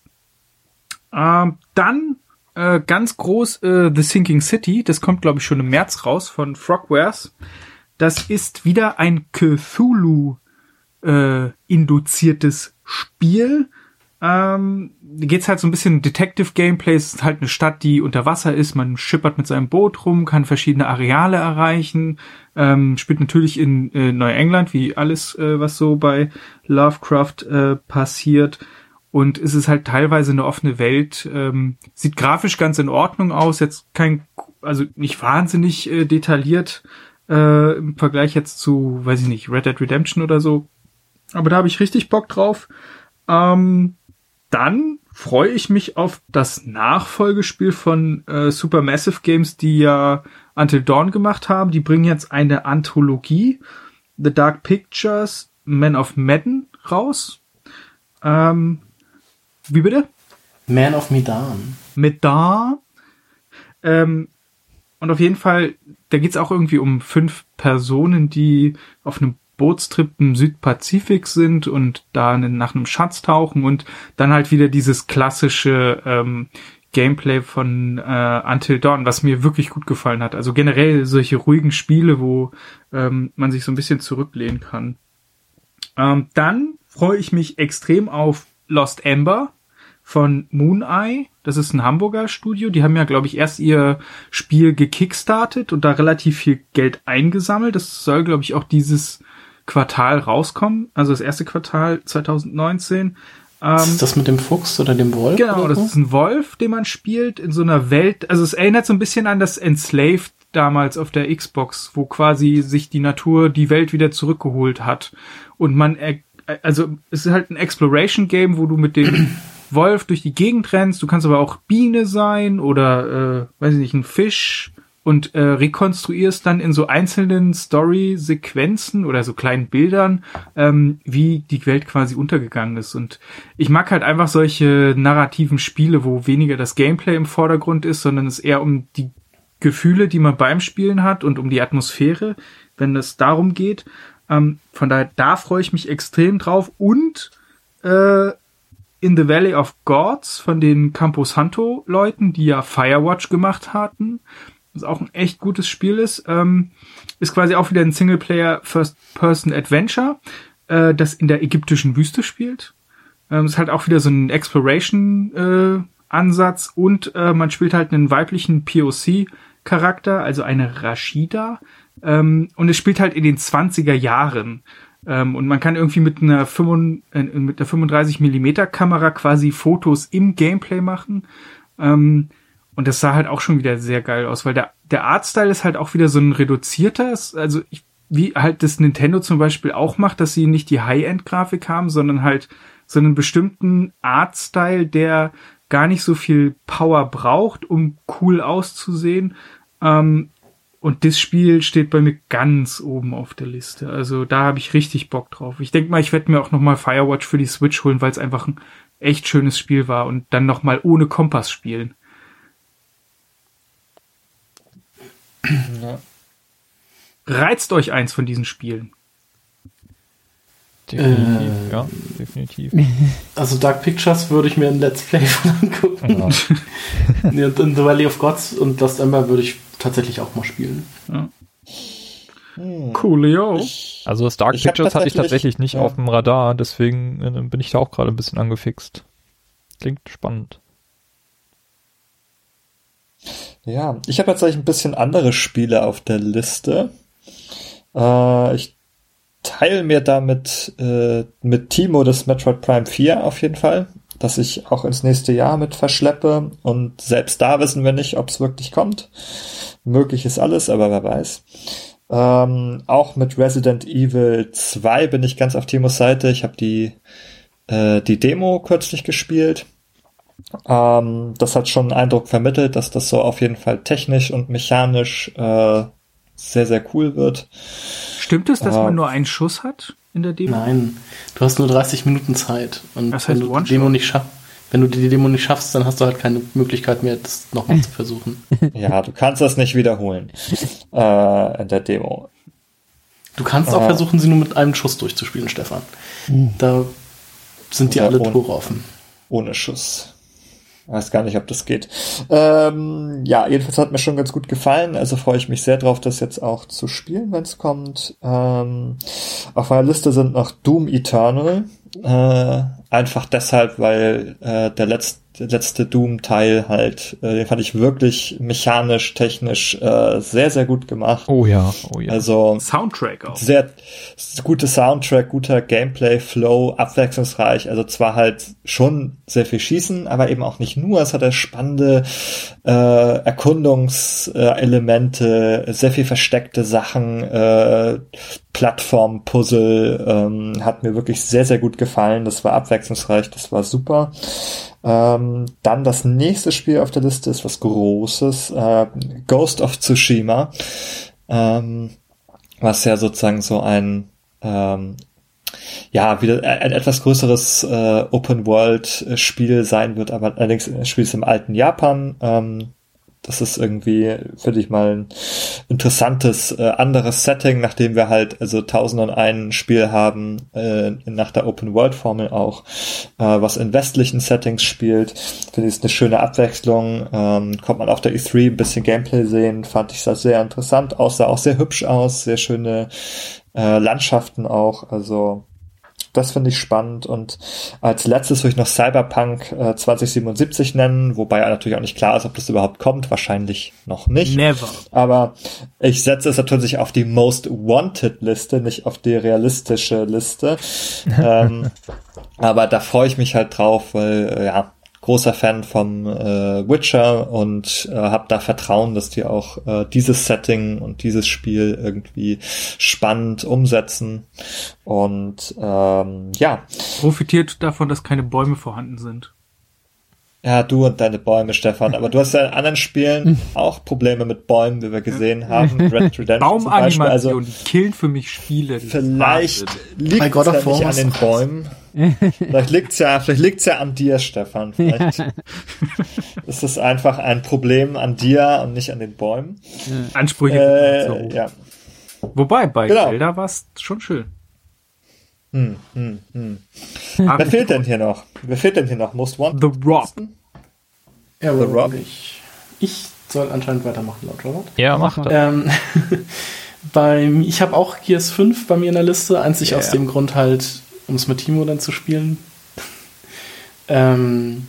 Ähm, dann äh, ganz groß äh, The Sinking City. Das kommt, glaube ich, schon im März raus von Frogwares. Das ist wieder ein Cthulhu äh, induziertes Spiel. Ähm, geht's halt so ein bisschen Detective Gameplay. Es ist halt eine Stadt, die unter Wasser ist. Man schippert mit seinem Boot rum, kann verschiedene Areale erreichen. Ähm, spielt natürlich in äh, Neuengland, wie alles, äh, was so bei Lovecraft äh, passiert. Und es ist halt teilweise eine offene Welt. Ähm, sieht grafisch ganz in Ordnung aus. Jetzt kein, also nicht wahnsinnig äh, detailliert äh, im Vergleich jetzt zu, weiß ich nicht, Red Dead Redemption oder so. Aber da habe ich richtig Bock drauf. Ähm, dann freue ich mich auf das Nachfolgespiel von äh, Supermassive Games, die ja Until Dawn gemacht haben. Die bringen jetzt eine Anthologie, The Dark Pictures, Man of Madden raus. Ähm, wie bitte? Man of Medan. Medan. Ähm, und auf jeden Fall, da geht's auch irgendwie um fünf Personen, die auf einem Bootstrip im Südpazifik sind und da nach einem Schatz tauchen und dann halt wieder dieses klassische ähm, Gameplay von äh, Until Dawn, was mir wirklich gut gefallen hat. Also generell solche ruhigen Spiele, wo ähm, man sich so ein bisschen zurücklehnen kann. Ähm, dann freue ich mich extrem auf Lost Ember von Moon Eye. Das ist ein Hamburger Studio. Die haben ja, glaube ich, erst ihr Spiel gekickstartet und da relativ viel Geld eingesammelt. Das soll, glaube ich, auch dieses Quartal rauskommen, also das erste Quartal 2019. Ähm, ist das mit dem Fuchs oder dem Wolf? Genau, das ist ein Wolf, den man spielt in so einer Welt. Also es erinnert so ein bisschen an das Enslaved damals auf der Xbox, wo quasi sich die Natur die Welt wieder zurückgeholt hat. Und man, also es ist halt ein Exploration Game, wo du mit dem Wolf durch die Gegend rennst. Du kannst aber auch Biene sein oder, äh, weiß ich nicht, ein Fisch und äh, rekonstruierst dann in so einzelnen Story-Sequenzen oder so kleinen Bildern, ähm, wie die Welt quasi untergegangen ist. Und ich mag halt einfach solche narrativen Spiele, wo weniger das Gameplay im Vordergrund ist, sondern es eher um die Gefühle, die man beim Spielen hat und um die Atmosphäre, wenn es darum geht. Ähm, von daher, da freue ich mich extrem drauf. Und äh, in the Valley of Gods von den Campo Santo Leuten, die ja Firewatch gemacht hatten, was auch ein echt gutes Spiel ist. Ähm, ist quasi auch wieder ein Singleplayer First-Person-Adventure, äh, das in der ägyptischen Wüste spielt. Ähm, ist halt auch wieder so ein Exploration-Ansatz äh, und äh, man spielt halt einen weiblichen POC-Charakter, also eine Rashida. Ähm, und es spielt halt in den 20er Jahren. Ähm, und man kann irgendwie mit einer, 5, äh, mit einer 35 Millimeter Kamera quasi Fotos im Gameplay machen. Ähm, und das sah halt auch schon wieder sehr geil aus, weil der, der Artstyle ist halt auch wieder so ein reduzierter, also ich, wie halt das Nintendo zum Beispiel auch macht, dass sie nicht die High-End-Grafik haben, sondern halt so einen bestimmten Artstyle, der gar nicht so viel Power braucht, um cool auszusehen. Ähm, und das Spiel steht bei mir ganz oben auf der Liste. Also da habe ich richtig Bock drauf. Ich denke mal, ich werde mir auch nochmal Firewatch für die Switch holen, weil es einfach ein echt schönes Spiel war und dann nochmal ohne Kompass spielen. Ja. Reizt euch eins von diesen Spielen. Definitiv, äh, ja, definitiv. Also Dark Pictures würde ich mir ein Let's Play von angucken. Ja. und The Valley of Gods und Lost Ember würde ich tatsächlich auch mal spielen. Ja. Hm. Coolio. Also das Dark Pictures hatte ich tatsächlich nicht ja. auf dem Radar, deswegen äh, bin ich da auch gerade ein bisschen angefixt. Klingt spannend. Ja, ich habe tatsächlich ein bisschen andere Spiele auf der Liste. Äh, ich teile mir damit äh, mit Timo das Metroid Prime 4 auf jeden Fall, dass ich auch ins nächste Jahr mit verschleppe. Und selbst da wissen wir nicht, ob es wirklich kommt. Möglich ist alles, aber wer weiß. Ähm, auch mit Resident Evil 2 bin ich ganz auf Timos Seite. Ich habe die, äh, die Demo kürzlich gespielt. Ähm, das hat schon einen Eindruck vermittelt, dass das so auf jeden Fall technisch und mechanisch äh, sehr, sehr cool wird. Stimmt es, dass äh, man nur einen Schuss hat in der Demo? Nein, du hast nur 30 Minuten Zeit. Und das heißt, wenn du die Demo nicht schaffst, wenn du die Demo nicht schaffst, dann hast du halt keine Möglichkeit mehr, das nochmal zu versuchen. Ja, du kannst das nicht wiederholen äh, in der Demo. Du kannst auch versuchen, sie nur mit einem Schuss durchzuspielen, Stefan. Mhm. Da sind die alle Tore offen. Ohne Schuss. Weiß gar nicht, ob das geht. Ähm, ja, jedenfalls hat mir schon ganz gut gefallen. Also freue ich mich sehr drauf, das jetzt auch zu spielen, wenn es kommt. Ähm, auf meiner Liste sind noch Doom Eternal. Äh, einfach deshalb, weil äh, der letzte der letzte Doom-Teil halt, äh, den fand ich wirklich mechanisch, technisch äh, sehr, sehr gut gemacht. Oh ja, oh ja. Also Soundtrack auch. Sehr gute Soundtrack, guter Gameplay-Flow, abwechslungsreich. Also zwar halt schon sehr viel Schießen, aber eben auch nicht nur. Es hat spannende äh, Erkundungselemente, sehr viel versteckte Sachen, äh, Plattform-Puzzle, ähm, hat mir wirklich sehr, sehr gut gefallen. Das war abwechslungsreich, das war super. Ähm, dann das nächste Spiel auf der Liste ist was Großes, äh, Ghost of Tsushima, ähm, was ja sozusagen so ein ähm, ja, wieder ein etwas größeres äh, Open-World-Spiel sein wird, aber allerdings spielt es im alten Japan. Ähm, das ist irgendwie, finde ich mal, ein interessantes äh, anderes Setting, nachdem wir halt also tausend und ein Spiel haben, äh, nach der Open-World-Formel auch, äh, was in westlichen Settings spielt. Finde ich, ist eine schöne Abwechslung. Ähm, kommt man auf der E3 ein bisschen Gameplay sehen, fand ich das sehr interessant aus, sah auch sehr hübsch aus, sehr schöne äh, Landschaften auch, also das finde ich spannend. Und als letztes würde ich noch Cyberpunk äh, 2077 nennen, wobei natürlich auch nicht klar ist, ob das überhaupt kommt. Wahrscheinlich noch nicht. Never. Aber ich setze es natürlich auf die Most Wanted Liste, nicht auf die realistische Liste. ähm, aber da freue ich mich halt drauf, weil, äh, ja, großer Fan vom äh, Witcher und äh, habe da Vertrauen, dass die auch äh, dieses Setting und dieses Spiel irgendwie spannend umsetzen. Und ähm, ja. Profitiert davon, dass keine Bäume vorhanden sind. Ja, du und deine Bäume, Stefan. Aber du hast ja in anderen Spielen auch Probleme mit Bäumen, wie wir gesehen haben. Red Redemption Baumanimation, also, die killen für mich Spiele. Vielleicht liegt es ja nicht an den Bäumen. vielleicht liegt's ja, vielleicht liegt's ja an dir, Stefan. Vielleicht ist es einfach ein Problem an dir und nicht an den Bäumen. Ansprüche. Äh, ja. Wobei, bei genau. Zelda war es schon schön. Hm, hm, hm. Wer fehlt denn hier noch? Wer fehlt denn hier noch? Most Wanted? The Rob. Ja, The Rob. Ich, ich soll anscheinend weitermachen, laut Robert. Ja, mach das. Ähm, beim, ich habe auch Gears 5 bei mir in der Liste, einzig yeah. aus dem Grund halt, um es mit Timo dann zu spielen. ähm,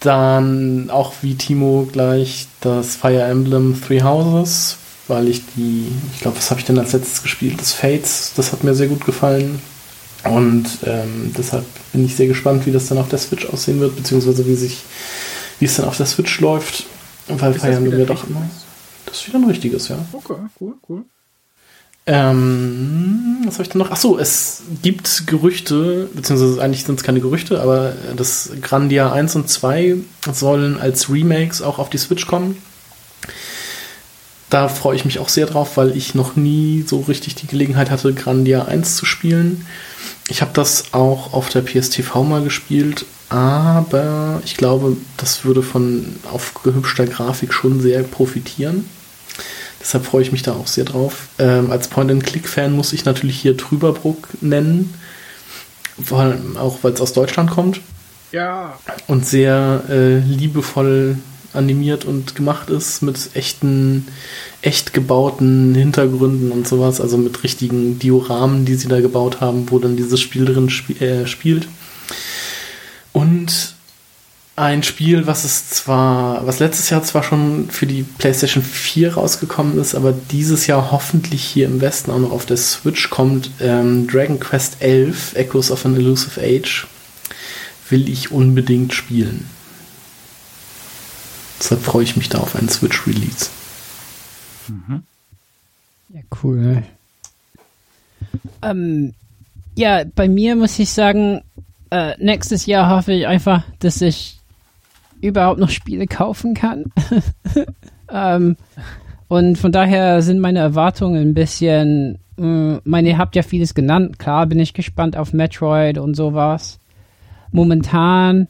dann auch wie Timo gleich das Fire Emblem Three Houses weil ich die, ich glaube, was habe ich denn als letztes gespielt? Das Fates, das hat mir sehr gut gefallen. Und ähm, deshalb bin ich sehr gespannt, wie das dann auf der Switch aussehen wird, beziehungsweise wie sich, wie es dann auf der Switch läuft. Weil feiern wir doch immer. Das ist wieder ein richtiges, ja. Okay, cool, cool. Ähm, was habe ich denn noch? Achso, es gibt Gerüchte, beziehungsweise eigentlich sind es keine Gerüchte, aber das Grandia 1 und 2 sollen als Remakes auch auf die Switch kommen. Da freue ich mich auch sehr drauf, weil ich noch nie so richtig die Gelegenheit hatte, Grandia 1 zu spielen. Ich habe das auch auf der PSTV mal gespielt, aber ich glaube, das würde von aufgehübschter Grafik schon sehr profitieren. Deshalb freue ich mich da auch sehr drauf. Ähm, als Point-and-Click-Fan muss ich natürlich hier Trüberbruck nennen, vor allem auch weil es aus Deutschland kommt. Ja. Und sehr äh, liebevoll animiert und gemacht ist mit echten, echt gebauten Hintergründen und sowas, also mit richtigen Dioramen, die sie da gebaut haben, wo dann dieses Spiel drin sp äh, spielt. Und ein Spiel, was es zwar, was letztes Jahr zwar schon für die PlayStation 4 rausgekommen ist, aber dieses Jahr hoffentlich hier im Westen auch noch auf der Switch kommt, ähm, Dragon Quest 11, Echoes of an Elusive Age, will ich unbedingt spielen. Deshalb freue ich mich da auf einen Switch-Release. Mhm. Ja, cool. Ähm, ja, bei mir muss ich sagen, äh, nächstes Jahr hoffe ich einfach, dass ich überhaupt noch Spiele kaufen kann. ähm, und von daher sind meine Erwartungen ein bisschen, äh, meine, ihr habt ja vieles genannt. Klar bin ich gespannt auf Metroid und sowas. Momentan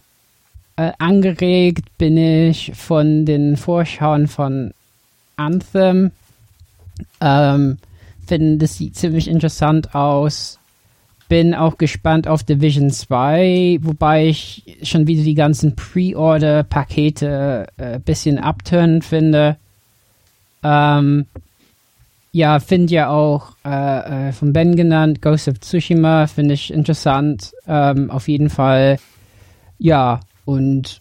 äh, angeregt bin ich von den Vorschauen von Anthem. Ähm, finde, das sieht ziemlich interessant aus bin auch gespannt auf Division 2, wobei ich schon wieder die ganzen Pre-Order-Pakete ein äh, bisschen abturnend finde. Ähm, ja, finde ja auch äh, äh, von Ben genannt, Ghost of Tsushima, finde ich interessant. Ähm, auf jeden Fall. Ja, und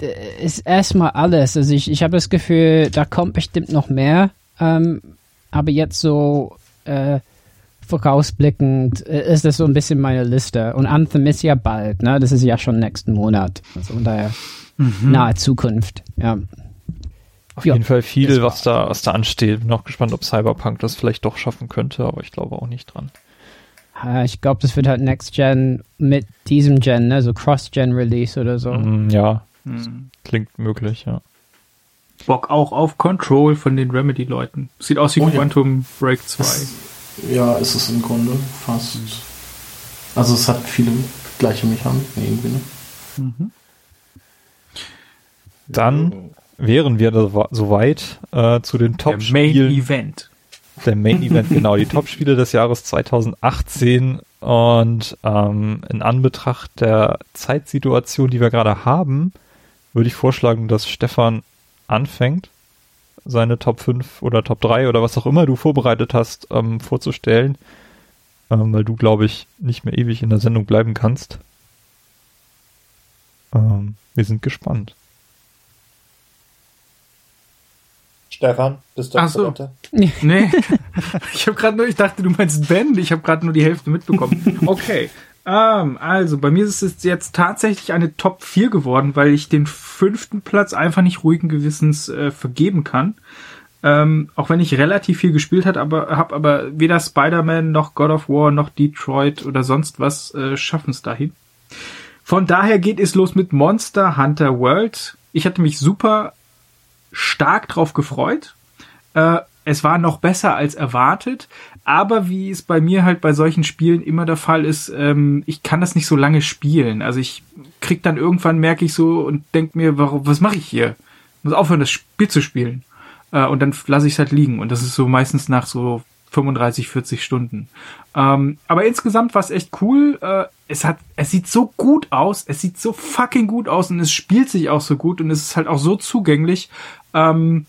äh, ist erstmal alles. Also ich, ich habe das Gefühl, da kommt bestimmt noch mehr. Ähm, aber jetzt so äh, vorausblickend äh, ist das so ein bisschen meine Liste. Und Anthem ist ja bald, ne? Das ist ja schon nächsten Monat. Also von daher mhm. nahe Zukunft, ja. Auf ja, jeden Fall viel, was da, was da ansteht. Bin auch gespannt, ob Cyberpunk das vielleicht doch schaffen könnte, aber ich glaube auch nicht dran. Ich glaube, das wird halt Next Gen mit diesem Gen, ne? So Cross-Gen-Release oder so. Mm, ja, mm. klingt möglich, ja. Bock auch auf Control von den Remedy-Leuten. Sieht aus wie oh, Quantum ja. Break 2. Das ja, ist es im Grunde fast. Also es hat viele gleiche Mechaniken irgendwie. Ne? Mhm. Dann wären wir soweit äh, zu den Top-Spielen. Main Event. Der Main Event, genau. Die Top-Spiele des Jahres 2018 und ähm, in Anbetracht der Zeitsituation, die wir gerade haben, würde ich vorschlagen, dass Stefan anfängt seine Top 5 oder Top 3 oder was auch immer du vorbereitet hast, ähm, vorzustellen, ähm, weil du, glaube ich, nicht mehr ewig in der Sendung bleiben kannst. Ähm, wir sind gespannt. Stefan, bist du Ach so. Nee, ich habe gerade nur, ich dachte, du meinst Ben, ich habe gerade nur die Hälfte mitbekommen. Okay, ähm, also, bei mir ist es jetzt tatsächlich eine Top 4 geworden, weil ich den fünften Platz einfach nicht ruhigen Gewissens äh, vergeben kann. Ähm, auch wenn ich relativ viel gespielt hat, aber habe aber weder Spider-Man noch God of War noch Detroit oder sonst was äh, schaffen es dahin. Von daher geht es los mit Monster Hunter World. Ich hatte mich super stark drauf gefreut. Äh, es war noch besser als erwartet. Aber wie es bei mir halt bei solchen Spielen immer der Fall ist, ähm, ich kann das nicht so lange spielen. Also ich krieg dann irgendwann merke ich so und denk mir, warum, was mache ich hier? Ich muss aufhören, das Spiel zu spielen. Äh, und dann lasse ich es halt liegen. Und das ist so meistens nach so 35, 40 Stunden. Ähm, aber insgesamt war es echt cool. Äh, es hat, es sieht so gut aus, es sieht so fucking gut aus und es spielt sich auch so gut und es ist halt auch so zugänglich. Ähm,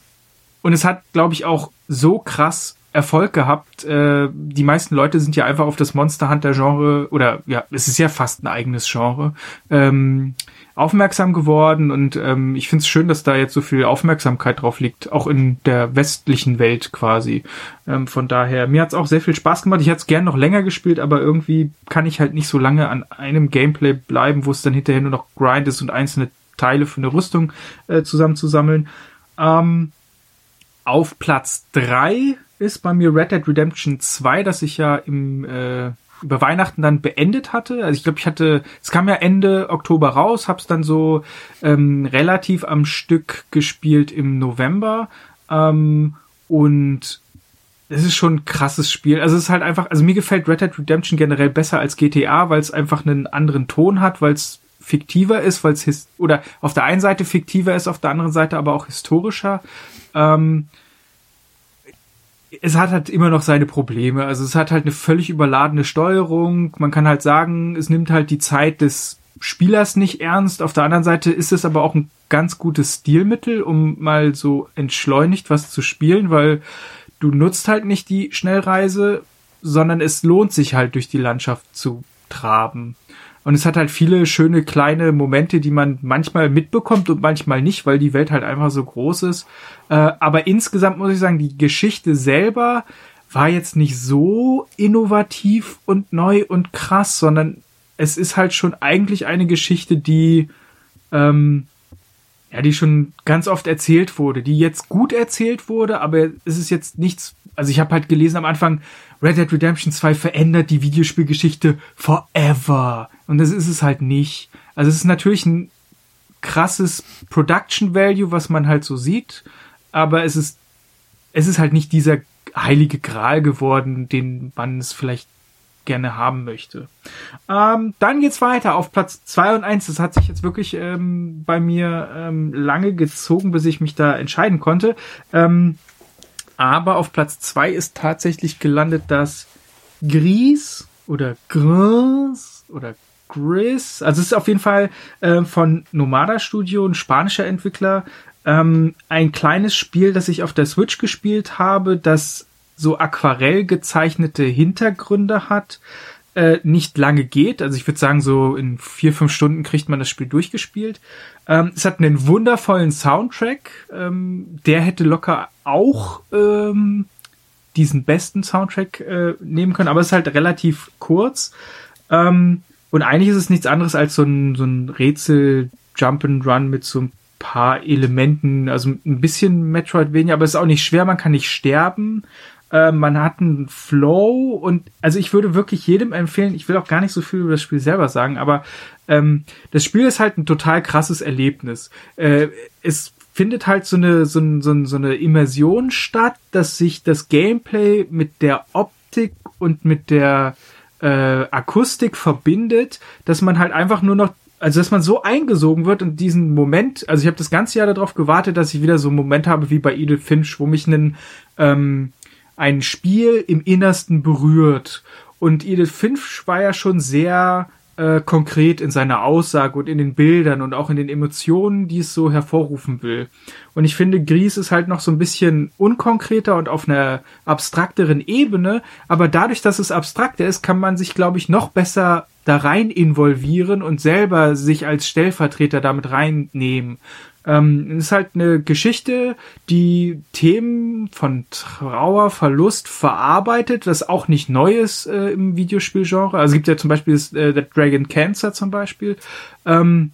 und es hat, glaube ich, auch so krass Erfolg gehabt. Äh, die meisten Leute sind ja einfach auf das Monster Hunter Genre oder ja, es ist ja fast ein eigenes Genre. Ähm, aufmerksam geworden und ähm, ich finde es schön, dass da jetzt so viel Aufmerksamkeit drauf liegt, auch in der westlichen Welt quasi. Ähm, von daher, mir hat's auch sehr viel Spaß gemacht. Ich hätte es gern noch länger gespielt, aber irgendwie kann ich halt nicht so lange an einem Gameplay bleiben, wo es dann hinterher nur noch Grind ist und einzelne Teile für eine Rüstung äh, zusammenzusammeln. Ähm, auf Platz drei ist bei mir Red Dead Redemption 2, das ich ja im äh, über Weihnachten dann beendet hatte. Also ich glaube, ich hatte, es kam ja Ende Oktober raus, hab's dann so ähm, relativ am Stück gespielt im November. Ähm, und es ist schon ein krasses Spiel. Also es ist halt einfach, also mir gefällt Red Dead Redemption generell besser als GTA, weil es einfach einen anderen Ton hat, weil es fiktiver ist, weil es oder auf der einen Seite fiktiver ist, auf der anderen Seite aber auch historischer. Ähm, es hat halt immer noch seine Probleme. Also es hat halt eine völlig überladene Steuerung. Man kann halt sagen, es nimmt halt die Zeit des Spielers nicht ernst. Auf der anderen Seite ist es aber auch ein ganz gutes Stilmittel, um mal so entschleunigt was zu spielen, weil du nutzt halt nicht die Schnellreise, sondern es lohnt sich halt durch die Landschaft zu traben. Und es hat halt viele schöne kleine Momente, die man manchmal mitbekommt und manchmal nicht, weil die Welt halt einfach so groß ist. Äh, aber insgesamt muss ich sagen, die Geschichte selber war jetzt nicht so innovativ und neu und krass, sondern es ist halt schon eigentlich eine Geschichte, die ähm, ja, die schon ganz oft erzählt wurde, die jetzt gut erzählt wurde, aber es ist jetzt nichts. Also ich habe halt gelesen am Anfang, Red Dead Redemption 2 verändert die Videospielgeschichte forever. Und das ist es halt nicht. Also es ist natürlich ein krasses Production Value, was man halt so sieht, aber es ist, es ist halt nicht dieser heilige Gral geworden, den man es vielleicht gerne haben möchte. Ähm, dann geht's weiter auf Platz zwei und eins. Das hat sich jetzt wirklich ähm, bei mir ähm, lange gezogen, bis ich mich da entscheiden konnte. Ähm, aber auf Platz zwei ist tatsächlich gelandet das Gris oder Gris oder Gris. Also es ist auf jeden Fall äh, von Nomada Studio, ein spanischer Entwickler. Ähm, ein kleines Spiel, das ich auf der Switch gespielt habe, das so aquarell gezeichnete Hintergründe hat, äh, nicht lange geht. Also ich würde sagen, so in vier, fünf Stunden kriegt man das Spiel durchgespielt. Ähm, es hat einen wundervollen Soundtrack. Ähm, der hätte locker auch ähm, diesen besten Soundtrack äh, nehmen können, aber es ist halt relativ kurz. Ähm, und eigentlich ist es nichts anderes als so ein, so ein Rätsel Jump and Run mit so ein paar Elementen, also ein bisschen Metroidvania, aber es ist auch nicht schwer, man kann nicht sterben. Äh, man hat einen Flow und also ich würde wirklich jedem empfehlen, ich will auch gar nicht so viel über das Spiel selber sagen, aber ähm, das Spiel ist halt ein total krasses Erlebnis. Äh, es findet halt so eine, so, so, so eine Immersion statt, dass sich das Gameplay mit der Optik und mit der äh, Akustik verbindet, dass man halt einfach nur noch also dass man so eingesogen wird in diesen Moment, also ich habe das ganze Jahr darauf gewartet, dass ich wieder so einen Moment habe wie bei Edith Finch, wo mich ein ähm, ein Spiel im Innersten berührt. Und Edith Finch war ja schon sehr äh, konkret in seiner Aussage und in den Bildern und auch in den Emotionen, die es so hervorrufen will. Und ich finde, Gries ist halt noch so ein bisschen unkonkreter und auf einer abstrakteren Ebene, aber dadurch, dass es abstrakter ist, kann man sich, glaube ich, noch besser da rein involvieren und selber sich als Stellvertreter damit reinnehmen. Ähm, ist halt eine Geschichte, die Themen von Trauer, Verlust verarbeitet, was auch nicht neu ist äh, im Videospielgenre. Also es gibt ja zum Beispiel das, äh, Dragon Cancer zum Beispiel. Ähm,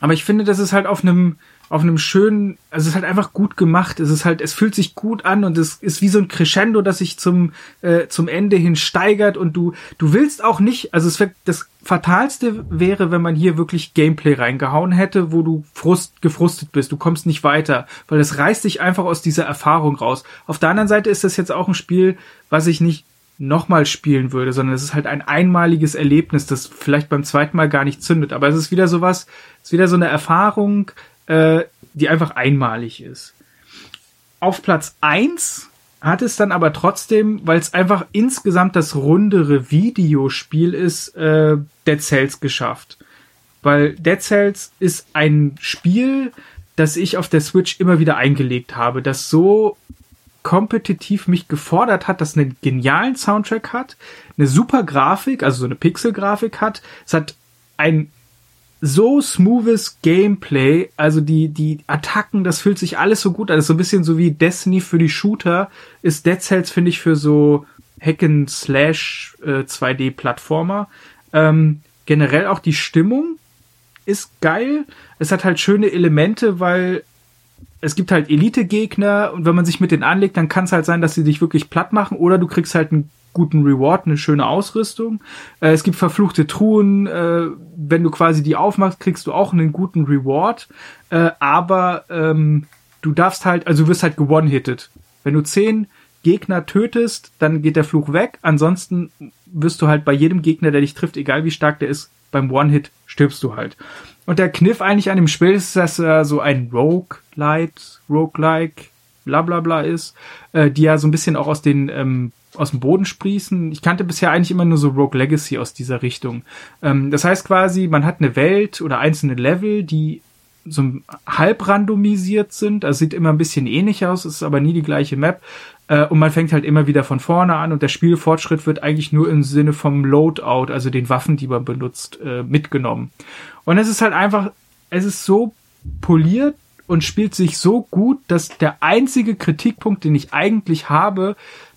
aber ich finde, das ist halt auf einem auf einem schönen, also es ist halt einfach gut gemacht. Es ist halt, es fühlt sich gut an und es ist wie so ein Crescendo, das sich zum äh, zum Ende hin steigert und du du willst auch nicht, also es wird das fatalste wäre, wenn man hier wirklich Gameplay reingehauen hätte, wo du frust, gefrustet bist, du kommst nicht weiter, weil das reißt dich einfach aus dieser Erfahrung raus. Auf der anderen Seite ist das jetzt auch ein Spiel, was ich nicht nochmal spielen würde, sondern es ist halt ein einmaliges Erlebnis, das vielleicht beim zweiten Mal gar nicht zündet. Aber es ist wieder sowas, es ist wieder so eine Erfahrung, äh, die einfach einmalig ist. Auf Platz eins hat es dann aber trotzdem, weil es einfach insgesamt das rundere Videospiel ist, äh, Dead Cells geschafft. Weil Dead Cells ist ein Spiel, das ich auf der Switch immer wieder eingelegt habe, das so kompetitiv mich gefordert hat, das einen genialen Soundtrack hat, eine super Grafik, also so eine Pixel-Grafik hat. Es hat ein so smoothes Gameplay, also die, die Attacken, das fühlt sich alles so gut an. Das ist so ein bisschen so wie Destiny für die Shooter, ist Dead Cells, finde ich, für so Hacken Slash äh, 2D-Plattformer. Ähm, generell auch die Stimmung ist geil. Es hat halt schöne Elemente, weil es gibt halt Elite-Gegner und wenn man sich mit denen anlegt, dann kann es halt sein, dass sie dich wirklich platt machen oder du kriegst halt einen guten Reward, eine schöne Ausrüstung. Äh, es gibt verfluchte Truhen, äh, wenn du quasi die aufmachst, kriegst du auch einen guten Reward, äh, aber ähm, du darfst halt, also du wirst halt gewonnen-hitted. Wenn du zehn Gegner tötest, dann geht der Fluch weg, ansonsten wirst du halt bei jedem Gegner, der dich trifft, egal wie stark der ist, beim One-Hit stirbst du halt. Und der Kniff eigentlich an dem Spiel ist, dass er so ein Rogue-Light, Rogue-like, bla bla bla ist, äh, die ja so ein bisschen auch aus den ähm, aus dem Boden sprießen. Ich kannte bisher eigentlich immer nur so Rogue Legacy aus dieser Richtung. Ähm, das heißt quasi, man hat eine Welt oder einzelne Level, die so halb randomisiert sind. Also sieht immer ein bisschen ähnlich aus, ist aber nie die gleiche Map. Äh, und man fängt halt immer wieder von vorne an und der Spielfortschritt wird eigentlich nur im Sinne vom Loadout, also den Waffen, die man benutzt, äh, mitgenommen. Und es ist halt einfach, es ist so poliert und spielt sich so gut, dass der einzige Kritikpunkt, den ich eigentlich habe,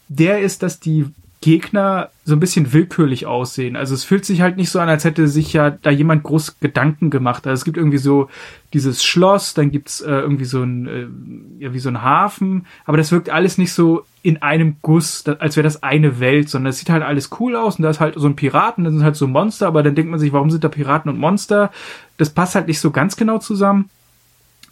der ist, dass die Gegner so ein bisschen willkürlich aussehen. Also es fühlt sich halt nicht so an, als hätte sich ja da jemand groß Gedanken gemacht. Also es gibt irgendwie so dieses Schloss, dann gibt's äh, irgendwie so ein, äh, ja, wie so ein Hafen, aber das wirkt alles nicht so in einem Guss, als wäre das eine Welt, sondern es sieht halt alles cool aus und da ist halt so ein Piraten, das sind halt so Monster, aber dann denkt man sich, warum sind da Piraten und Monster? Das passt halt nicht so ganz genau zusammen.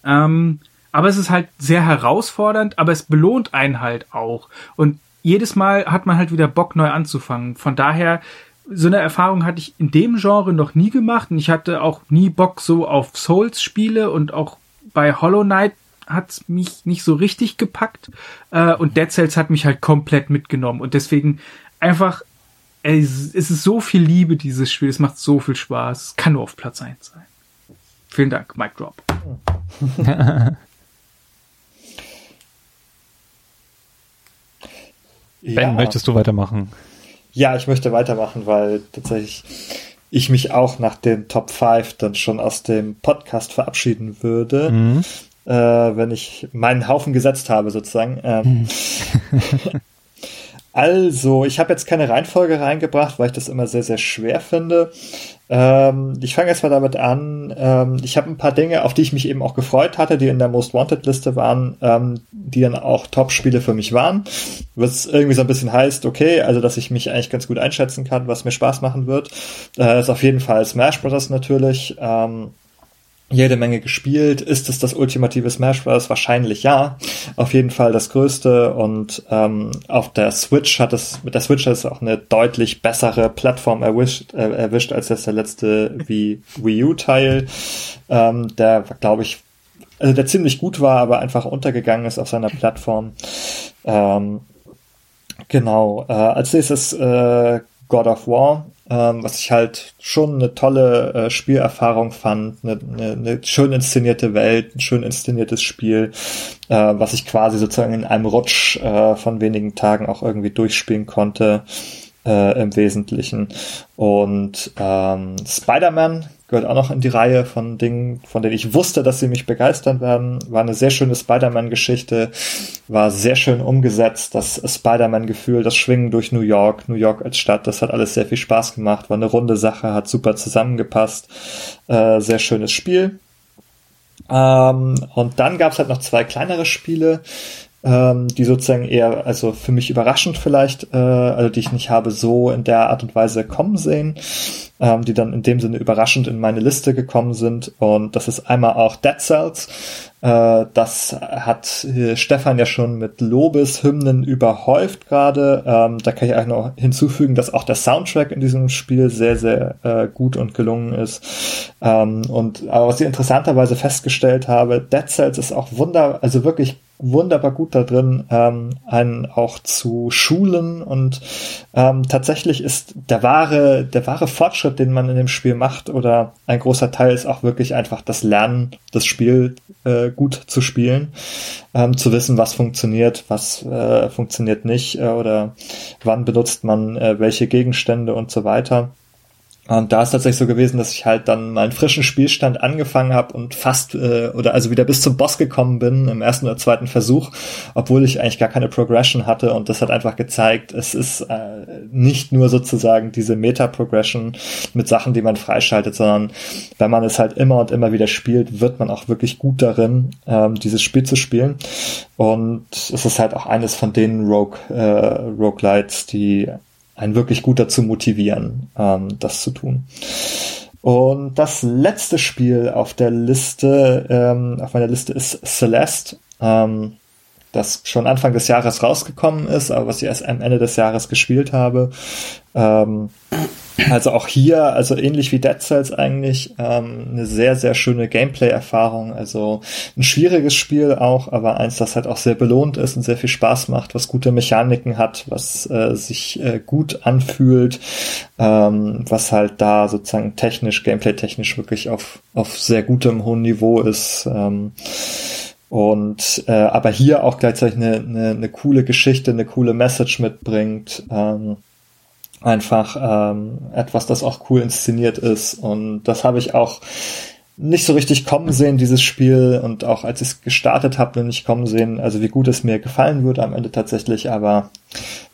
Ähm, aber es ist halt sehr herausfordernd, aber es belohnt einen halt auch. Und jedes Mal hat man halt wieder Bock, neu anzufangen. Von daher, so eine Erfahrung hatte ich in dem Genre noch nie gemacht und ich hatte auch nie Bock so auf Souls-Spiele und auch bei Hollow Knight hat mich nicht so richtig gepackt äh, und Dead Cells hat mich halt komplett mitgenommen und deswegen einfach ey, es ist so viel Liebe dieses Spiel, es macht so viel Spaß, es kann nur auf Platz 1 sein. Vielen Dank, Mike Drop. Ben, ja. möchtest du weitermachen? Ja, ich möchte weitermachen, weil tatsächlich ich mich auch nach dem Top 5 dann schon aus dem Podcast verabschieden würde, mhm. äh, wenn ich meinen Haufen gesetzt habe, sozusagen. Ähm. also, ich habe jetzt keine Reihenfolge reingebracht, weil ich das immer sehr, sehr schwer finde. Ähm, ich fange jetzt mal damit an. Ähm, ich habe ein paar Dinge, auf die ich mich eben auch gefreut hatte, die in der Most Wanted Liste waren, ähm, die dann auch Top-Spiele für mich waren. Was irgendwie so ein bisschen heißt, okay, also dass ich mich eigentlich ganz gut einschätzen kann, was mir Spaß machen wird. Äh, ist auf jeden Fall Smash Bros. natürlich. Ähm, jede Menge gespielt. Ist es das ultimative Smash Bros? Wahrscheinlich ja. Auf jeden Fall das größte und ähm, auf der Switch hat es, mit der Switch hat es auch eine deutlich bessere Plattform erwischt, äh, erwischt als das der letzte Wii, Wii U Teil, ähm, der, glaube ich, also der ziemlich gut war, aber einfach untergegangen ist auf seiner Plattform. Ähm, genau. Äh, als nächstes äh, God of War ähm, was ich halt schon eine tolle äh, Spielerfahrung fand, eine, eine, eine schön inszenierte Welt, ein schön inszeniertes Spiel, äh, was ich quasi sozusagen in einem Rutsch äh, von wenigen Tagen auch irgendwie durchspielen konnte äh, im Wesentlichen. Und ähm, Spider-Man gehört auch noch in die Reihe von Dingen, von denen ich wusste, dass sie mich begeistern werden. War eine sehr schöne Spider-Man-Geschichte, war sehr schön umgesetzt. Das Spider-Man-Gefühl, das Schwingen durch New York, New York als Stadt, das hat alles sehr viel Spaß gemacht. War eine runde Sache, hat super zusammengepasst. Äh, sehr schönes Spiel. Ähm, und dann gab es halt noch zwei kleinere Spiele, ähm, die sozusagen eher, also für mich überraschend vielleicht, äh, also die ich nicht habe so in der Art und Weise kommen sehen, ähm, die dann in dem Sinne überraschend in meine Liste gekommen sind. Und das ist einmal auch Dead Cells. Äh, das hat äh, Stefan ja schon mit Lobeshymnen überhäuft gerade. Ähm, da kann ich eigentlich noch hinzufügen, dass auch der Soundtrack in diesem Spiel sehr, sehr äh, gut und gelungen ist. Ähm, und aber was ich interessanterweise festgestellt habe, Dead Cells ist auch wunder, also wirklich wunderbar gut da drin, ähm, einen auch zu schulen und ähm, tatsächlich ist der wahre, der wahre Fortschritt, den man in dem Spiel macht oder ein großer Teil ist auch wirklich einfach das Lernen des Spiels, äh, gut zu spielen, ähm, zu wissen, was funktioniert, was äh, funktioniert nicht äh, oder wann benutzt man äh, welche Gegenstände und so weiter. Und da ist tatsächlich so gewesen, dass ich halt dann meinen frischen Spielstand angefangen habe und fast äh, oder also wieder bis zum Boss gekommen bin im ersten oder zweiten Versuch, obwohl ich eigentlich gar keine Progression hatte und das hat einfach gezeigt, es ist äh, nicht nur sozusagen diese Meta-Progression mit Sachen, die man freischaltet, sondern wenn man es halt immer und immer wieder spielt, wird man auch wirklich gut darin, ähm, dieses Spiel zu spielen. Und es ist halt auch eines von den Rogue äh, Roguelites, die einen wirklich gut dazu motivieren, ähm, das zu tun. Und das letzte Spiel auf der Liste, ähm, auf meiner Liste ist Celeste. Ähm, das schon Anfang des Jahres rausgekommen ist, aber was ich erst am Ende des Jahres gespielt habe. Ähm, also auch hier, also ähnlich wie Dead Cells eigentlich, ähm, eine sehr, sehr schöne Gameplay-Erfahrung. Also ein schwieriges Spiel auch, aber eins, das halt auch sehr belohnt ist und sehr viel Spaß macht, was gute Mechaniken hat, was äh, sich äh, gut anfühlt, ähm, was halt da sozusagen technisch, Gameplay-technisch wirklich auf, auf sehr gutem hohen Niveau ist. Ähm, und äh, aber hier auch gleichzeitig eine, eine, eine coole Geschichte, eine coole Message mitbringt. Ähm, einfach ähm, etwas, das auch cool inszeniert ist. Und das habe ich auch nicht so richtig kommen sehen, dieses Spiel. Und auch als ich es gestartet habe, nicht kommen sehen, also wie gut es mir gefallen würde am Ende tatsächlich. Aber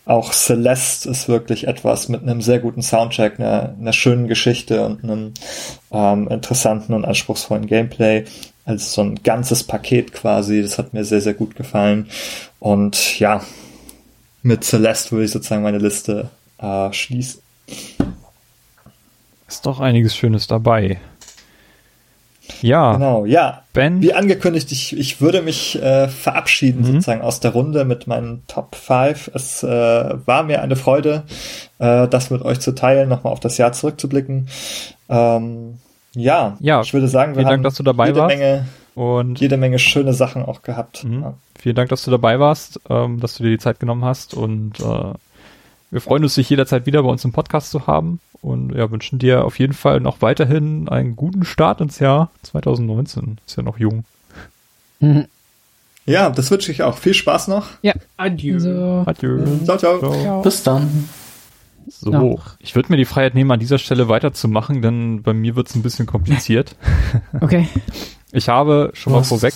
auch Celeste ist wirklich etwas mit einem sehr guten Soundtrack, einer, einer schönen Geschichte und einem ähm, interessanten und anspruchsvollen Gameplay. Also so ein ganzes Paket quasi. Das hat mir sehr, sehr gut gefallen. Und ja, mit Celeste würde ich sozusagen meine Liste äh, schließen. Ist doch einiges Schönes dabei. Ja. Genau, ja. Ben. Wie angekündigt, ich, ich würde mich äh, verabschieden mhm. sozusagen aus der Runde mit meinen Top 5. Es äh, war mir eine Freude, äh, das mit euch zu teilen, nochmal auf das Jahr zurückzublicken. Ähm, ja, ja, ich würde sagen, wir vielen haben Dank, dass du dabei jede warst. Menge und jede Menge schöne Sachen auch gehabt. Mhm. Ja. Vielen Dank, dass du dabei warst, ähm, dass du dir die Zeit genommen hast und äh, wir freuen uns, dich jederzeit wieder bei uns im Podcast zu haben und ja, wünschen dir auf jeden Fall noch weiterhin einen guten Start ins Jahr 2019. Ist ja noch jung. Mhm. Ja, das wünsche ich auch. Viel Spaß noch. Ja. Adieu. Also, Adieu. Ciao, ciao. ciao. Bis dann. So, no. ich würde mir die Freiheit nehmen, an dieser Stelle weiterzumachen, denn bei mir wird es ein bisschen kompliziert. Okay. Ich habe schon Was? mal vorweg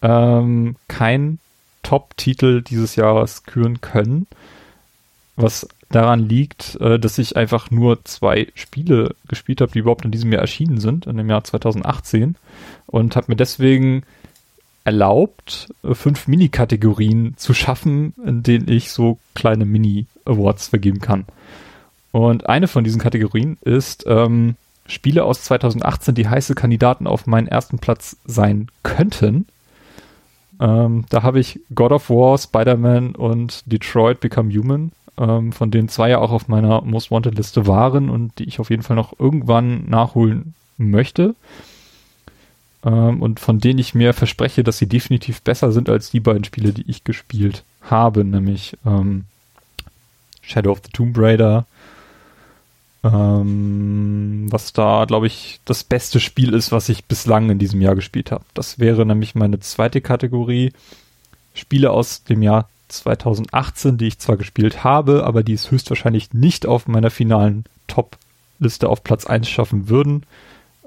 ähm, kein Top-Titel dieses Jahres küren können was daran liegt, äh, dass ich einfach nur zwei Spiele gespielt habe, die überhaupt in diesem Jahr erschienen sind, in dem Jahr 2018 und habe mir deswegen erlaubt, äh, fünf Mini-Kategorien zu schaffen, in denen ich so kleine Mini-Awards vergeben kann. Und eine von diesen Kategorien ist ähm, Spiele aus 2018, die heiße Kandidaten auf meinen ersten Platz sein könnten. Ähm, da habe ich God of War, Spider-Man und Detroit Become Human ähm, von denen zwei ja auch auf meiner Most Wanted Liste waren und die ich auf jeden Fall noch irgendwann nachholen möchte. Ähm, und von denen ich mir verspreche, dass sie definitiv besser sind als die beiden Spiele, die ich gespielt habe, nämlich ähm, Shadow of the Tomb Raider, ähm, was da, glaube ich, das beste Spiel ist, was ich bislang in diesem Jahr gespielt habe. Das wäre nämlich meine zweite Kategorie. Spiele aus dem Jahr 2018, die ich zwar gespielt habe, aber die es höchstwahrscheinlich nicht auf meiner finalen Top-Liste auf Platz 1 schaffen würden.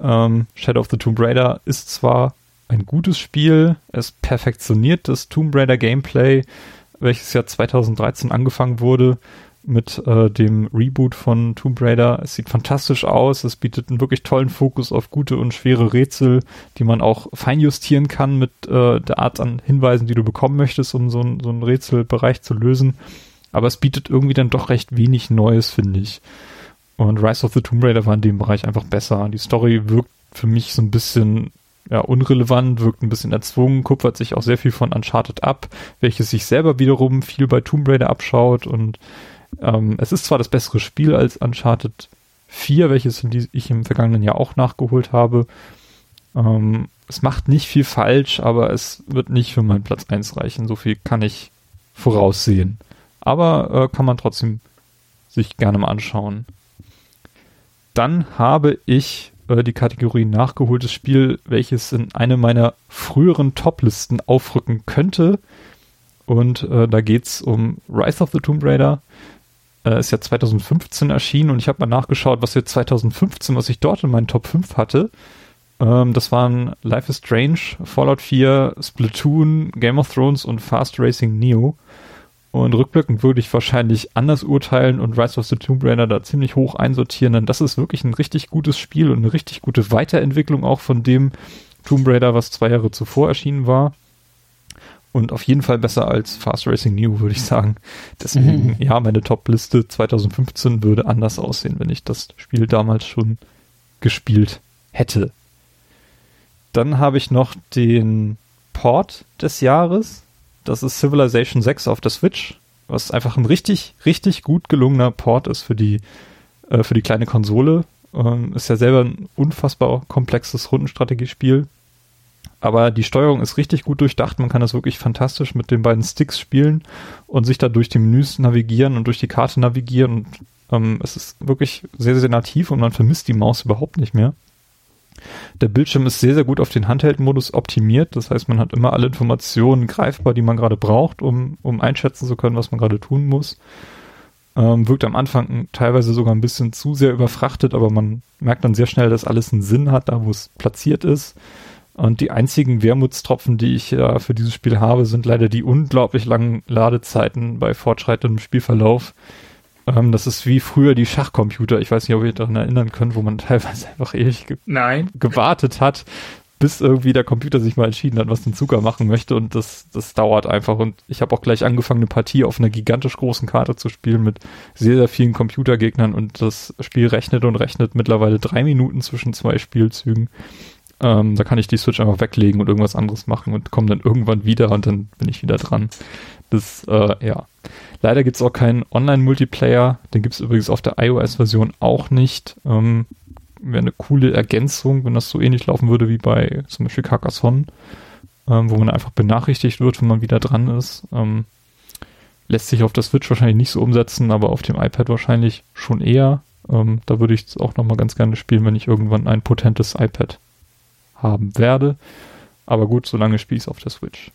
Ähm, Shadow of the Tomb Raider ist zwar ein gutes Spiel, es perfektioniert das Tomb Raider Gameplay, welches ja 2013 angefangen wurde, mit äh, dem Reboot von Tomb Raider. Es sieht fantastisch aus, es bietet einen wirklich tollen Fokus auf gute und schwere Rätsel, die man auch feinjustieren kann mit äh, der Art an Hinweisen, die du bekommen möchtest, um so, ein, so einen Rätselbereich zu lösen. Aber es bietet irgendwie dann doch recht wenig Neues, finde ich. Und Rise of the Tomb Raider war in dem Bereich einfach besser. Die Story wirkt für mich so ein bisschen ja, unrelevant, wirkt ein bisschen erzwungen, kupfert sich auch sehr viel von Uncharted ab, welches sich selber wiederum viel bei Tomb Raider abschaut und ähm, es ist zwar das bessere Spiel als Uncharted 4, welches ich im vergangenen Jahr auch nachgeholt habe. Ähm, es macht nicht viel falsch, aber es wird nicht für meinen Platz 1 reichen. So viel kann ich voraussehen. Aber äh, kann man trotzdem sich gerne mal anschauen. Dann habe ich äh, die Kategorie nachgeholtes Spiel, welches in eine meiner früheren Top-Listen aufrücken könnte. Und äh, da geht's um Rise of the Tomb Raider. Äh, ist ja 2015 erschienen und ich habe mal nachgeschaut, was wir 2015, was ich dort in meinen Top 5 hatte. Ähm, das waren Life is Strange, Fallout 4, Splatoon, Game of Thrones und Fast Racing Neo. Und rückblickend würde ich wahrscheinlich anders urteilen und Rise of the Tomb Raider da ziemlich hoch einsortieren, denn das ist wirklich ein richtig gutes Spiel und eine richtig gute Weiterentwicklung auch von dem Tomb Raider, was zwei Jahre zuvor erschienen war. Und auf jeden Fall besser als Fast Racing New, würde ich sagen. Deswegen, mhm. ja, meine Top-Liste 2015 würde anders aussehen, wenn ich das Spiel damals schon gespielt hätte. Dann habe ich noch den Port des Jahres. Das ist Civilization 6 auf der Switch, was einfach ein richtig, richtig gut gelungener Port ist für die, äh, für die kleine Konsole. Ähm, ist ja selber ein unfassbar komplexes Rundenstrategiespiel. Aber die Steuerung ist richtig gut durchdacht. Man kann das wirklich fantastisch mit den beiden Sticks spielen und sich da durch die Menüs navigieren und durch die Karte navigieren. Und ähm, es ist wirklich sehr, sehr nativ und man vermisst die Maus überhaupt nicht mehr. Der Bildschirm ist sehr, sehr gut auf den Handheld-Modus optimiert. Das heißt, man hat immer alle Informationen greifbar, die man gerade braucht, um, um einschätzen zu können, was man gerade tun muss. Ähm, wirkt am Anfang teilweise sogar ein bisschen zu sehr überfrachtet, aber man merkt dann sehr schnell, dass alles einen Sinn hat, da wo es platziert ist. Und die einzigen Wermutstropfen, die ich äh, für dieses Spiel habe, sind leider die unglaublich langen Ladezeiten bei fortschreitendem Spielverlauf. Ähm, das ist wie früher die Schachcomputer. Ich weiß nicht, ob ihr daran erinnern könnt, wo man teilweise einfach ewig ge Nein. gewartet hat, bis irgendwie der Computer sich mal entschieden hat, was den Zucker machen möchte. Und das, das dauert einfach. Und ich habe auch gleich angefangen, eine Partie auf einer gigantisch großen Karte zu spielen mit sehr, sehr vielen Computergegnern. Und das Spiel rechnet und rechnet mittlerweile drei Minuten zwischen zwei Spielzügen. Ähm, da kann ich die Switch einfach weglegen und irgendwas anderes machen und komme dann irgendwann wieder und dann bin ich wieder dran. Das, äh, ja. Leider gibt es auch keinen Online-Multiplayer. Den gibt es übrigens auf der iOS-Version auch nicht. Ähm, Wäre eine coole Ergänzung, wenn das so ähnlich laufen würde wie bei zum Beispiel Carcassonne, ähm, wo man einfach benachrichtigt wird, wenn man wieder dran ist. Ähm, lässt sich auf der Switch wahrscheinlich nicht so umsetzen, aber auf dem iPad wahrscheinlich schon eher. Ähm, da würde ich es auch nochmal ganz gerne spielen, wenn ich irgendwann ein potentes iPad haben werde. Aber gut, solange spiele ich es auf der Switch.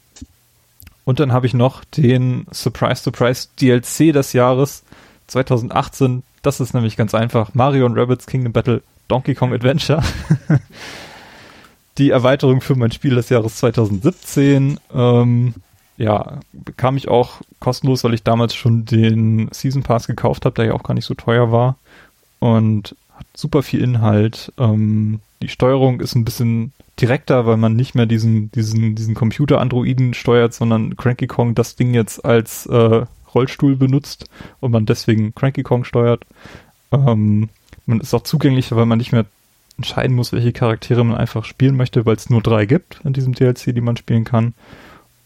Und dann habe ich noch den Surprise Surprise DLC des Jahres 2018. Das ist nämlich ganz einfach. Mario und Rabbits Kingdom Battle Donkey Kong Adventure. Die Erweiterung für mein Spiel des Jahres 2017. Ähm, ja, bekam ich auch kostenlos, weil ich damals schon den Season Pass gekauft habe, der ja auch gar nicht so teuer war. Und hat super viel Inhalt. Ähm, die Steuerung ist ein bisschen direkter, weil man nicht mehr diesen, diesen, diesen Computer-Androiden steuert, sondern Cranky Kong das Ding jetzt als äh, Rollstuhl benutzt und man deswegen Cranky Kong steuert. Ähm, man ist auch zugänglicher, weil man nicht mehr entscheiden muss, welche Charaktere man einfach spielen möchte, weil es nur drei gibt in diesem DLC, die man spielen kann.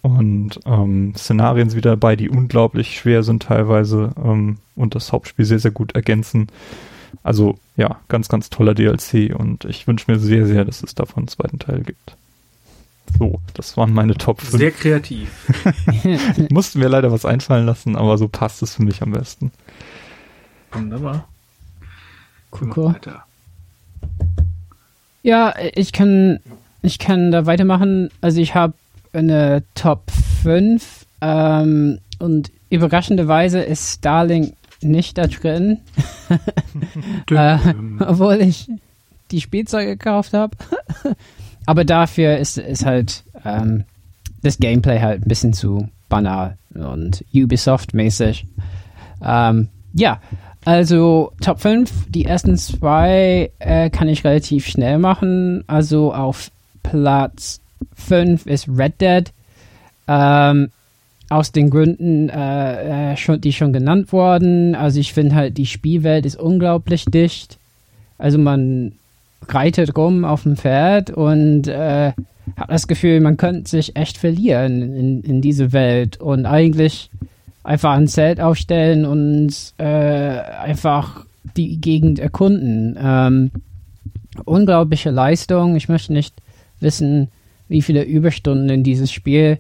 Und ähm, Szenarien sind wieder dabei, die unglaublich schwer sind teilweise ähm, und das Hauptspiel sehr, sehr gut ergänzen. Also ja, ganz, ganz toller DLC und ich wünsche mir sehr, sehr, dass es davon einen zweiten Teil gibt. So, das waren meine Top 5. Sehr kreativ. Mussten mir leider was einfallen lassen, aber so passt es für mich am besten. Wunderbar. Cool, cool. Ja, ich kann, ich kann da weitermachen. Also ich habe eine Top 5 ähm, und überraschenderweise ist Starlink nicht da drin. äh, obwohl ich die Spielzeuge gekauft habe. Aber dafür ist, ist halt ähm, das Gameplay halt ein bisschen zu banal und Ubisoft-mäßig. Ähm, ja, also Top 5, die ersten zwei äh, kann ich relativ schnell machen. Also auf Platz 5 ist Red Dead. Ähm, aus den Gründen, äh, äh, schon, die schon genannt wurden. Also ich finde halt, die Spielwelt ist unglaublich dicht. Also man reitet rum auf dem Pferd und äh, hat das Gefühl, man könnte sich echt verlieren in, in diese Welt und eigentlich einfach ein Zelt aufstellen und äh, einfach die Gegend erkunden. Ähm, unglaubliche Leistung. Ich möchte nicht wissen, wie viele Überstunden in dieses Spiel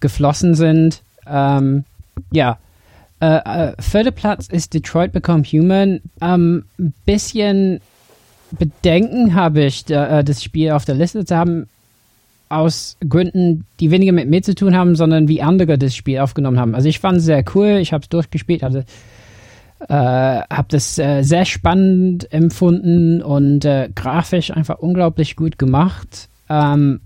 geflossen sind. Ähm, ja. Äh, äh, vierter Platz ist Detroit Become Human. Ähm, ein bisschen Bedenken habe ich, äh, das Spiel auf der Liste zu haben, aus Gründen, die weniger mit mir zu tun haben, sondern wie andere das Spiel aufgenommen haben. Also ich fand es sehr cool, ich habe es durchgespielt, hatte äh, habe das äh, sehr spannend empfunden und äh, grafisch einfach unglaublich gut gemacht. Ähm,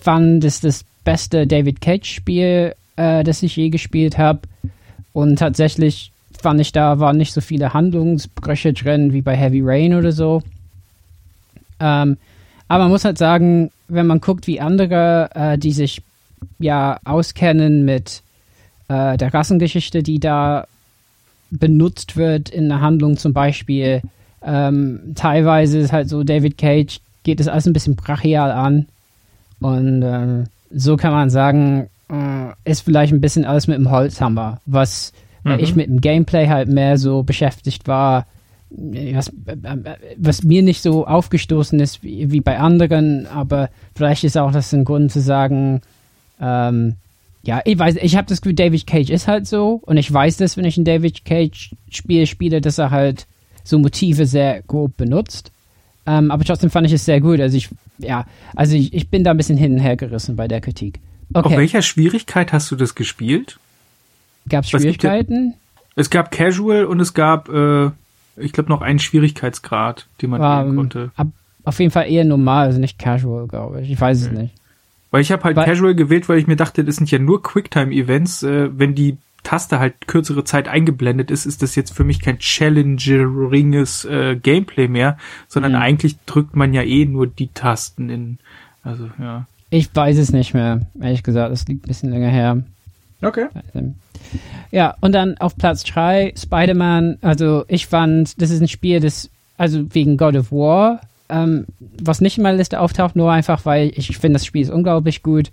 fand es das beste David Cage Spiel, äh, das ich je gespielt habe und tatsächlich fand ich da waren nicht so viele Handlungsbrüche drin wie bei Heavy Rain oder so. Ähm, aber man muss halt sagen, wenn man guckt, wie andere, äh, die sich ja auskennen mit äh, der Rassengeschichte, die da benutzt wird in der Handlung zum Beispiel, ähm, teilweise ist halt so, David Cage geht das alles ein bisschen brachial an. Und ähm, so kann man sagen, äh, ist vielleicht ein bisschen alles mit dem Holzhammer, was mhm. ich mit dem Gameplay halt mehr so beschäftigt war, was, was mir nicht so aufgestoßen ist wie, wie, bei anderen, aber vielleicht ist auch das ein Grund zu sagen, ähm, ja, ich weiß, ich habe das Gefühl, David Cage ist halt so und ich weiß das, wenn ich ein David Cage Spiel spiele, dass er halt so Motive sehr grob benutzt. Ähm, aber trotzdem fand ich es sehr gut. Also ich, ja, also ich, ich bin da ein bisschen hin und her gerissen bei der Kritik. Okay. Auf welcher Schwierigkeit hast du das gespielt? Gab es Schwierigkeiten? Es gab Casual und es gab äh, ich glaube, noch einen Schwierigkeitsgrad, den man wählen um, konnte. Ab, auf jeden Fall eher normal, also nicht casual, glaube ich. Ich weiß okay. es nicht. Weil ich habe halt weil, casual gewählt, weil ich mir dachte, das sind ja nur Quicktime-Events. Äh, wenn die Taste halt kürzere Zeit eingeblendet ist, ist das jetzt für mich kein challengeringes äh, Gameplay mehr, sondern mhm. eigentlich drückt man ja eh nur die Tasten in. Also, ja. Ich weiß es nicht mehr, ehrlich gesagt. Das liegt ein bisschen länger her. Okay. Also, ja, und dann auf Platz 3 Spider-Man. Also ich fand, das ist ein Spiel, das, also wegen God of War, ähm, was nicht in meiner Liste auftaucht, nur einfach, weil ich finde, das Spiel ist unglaublich gut,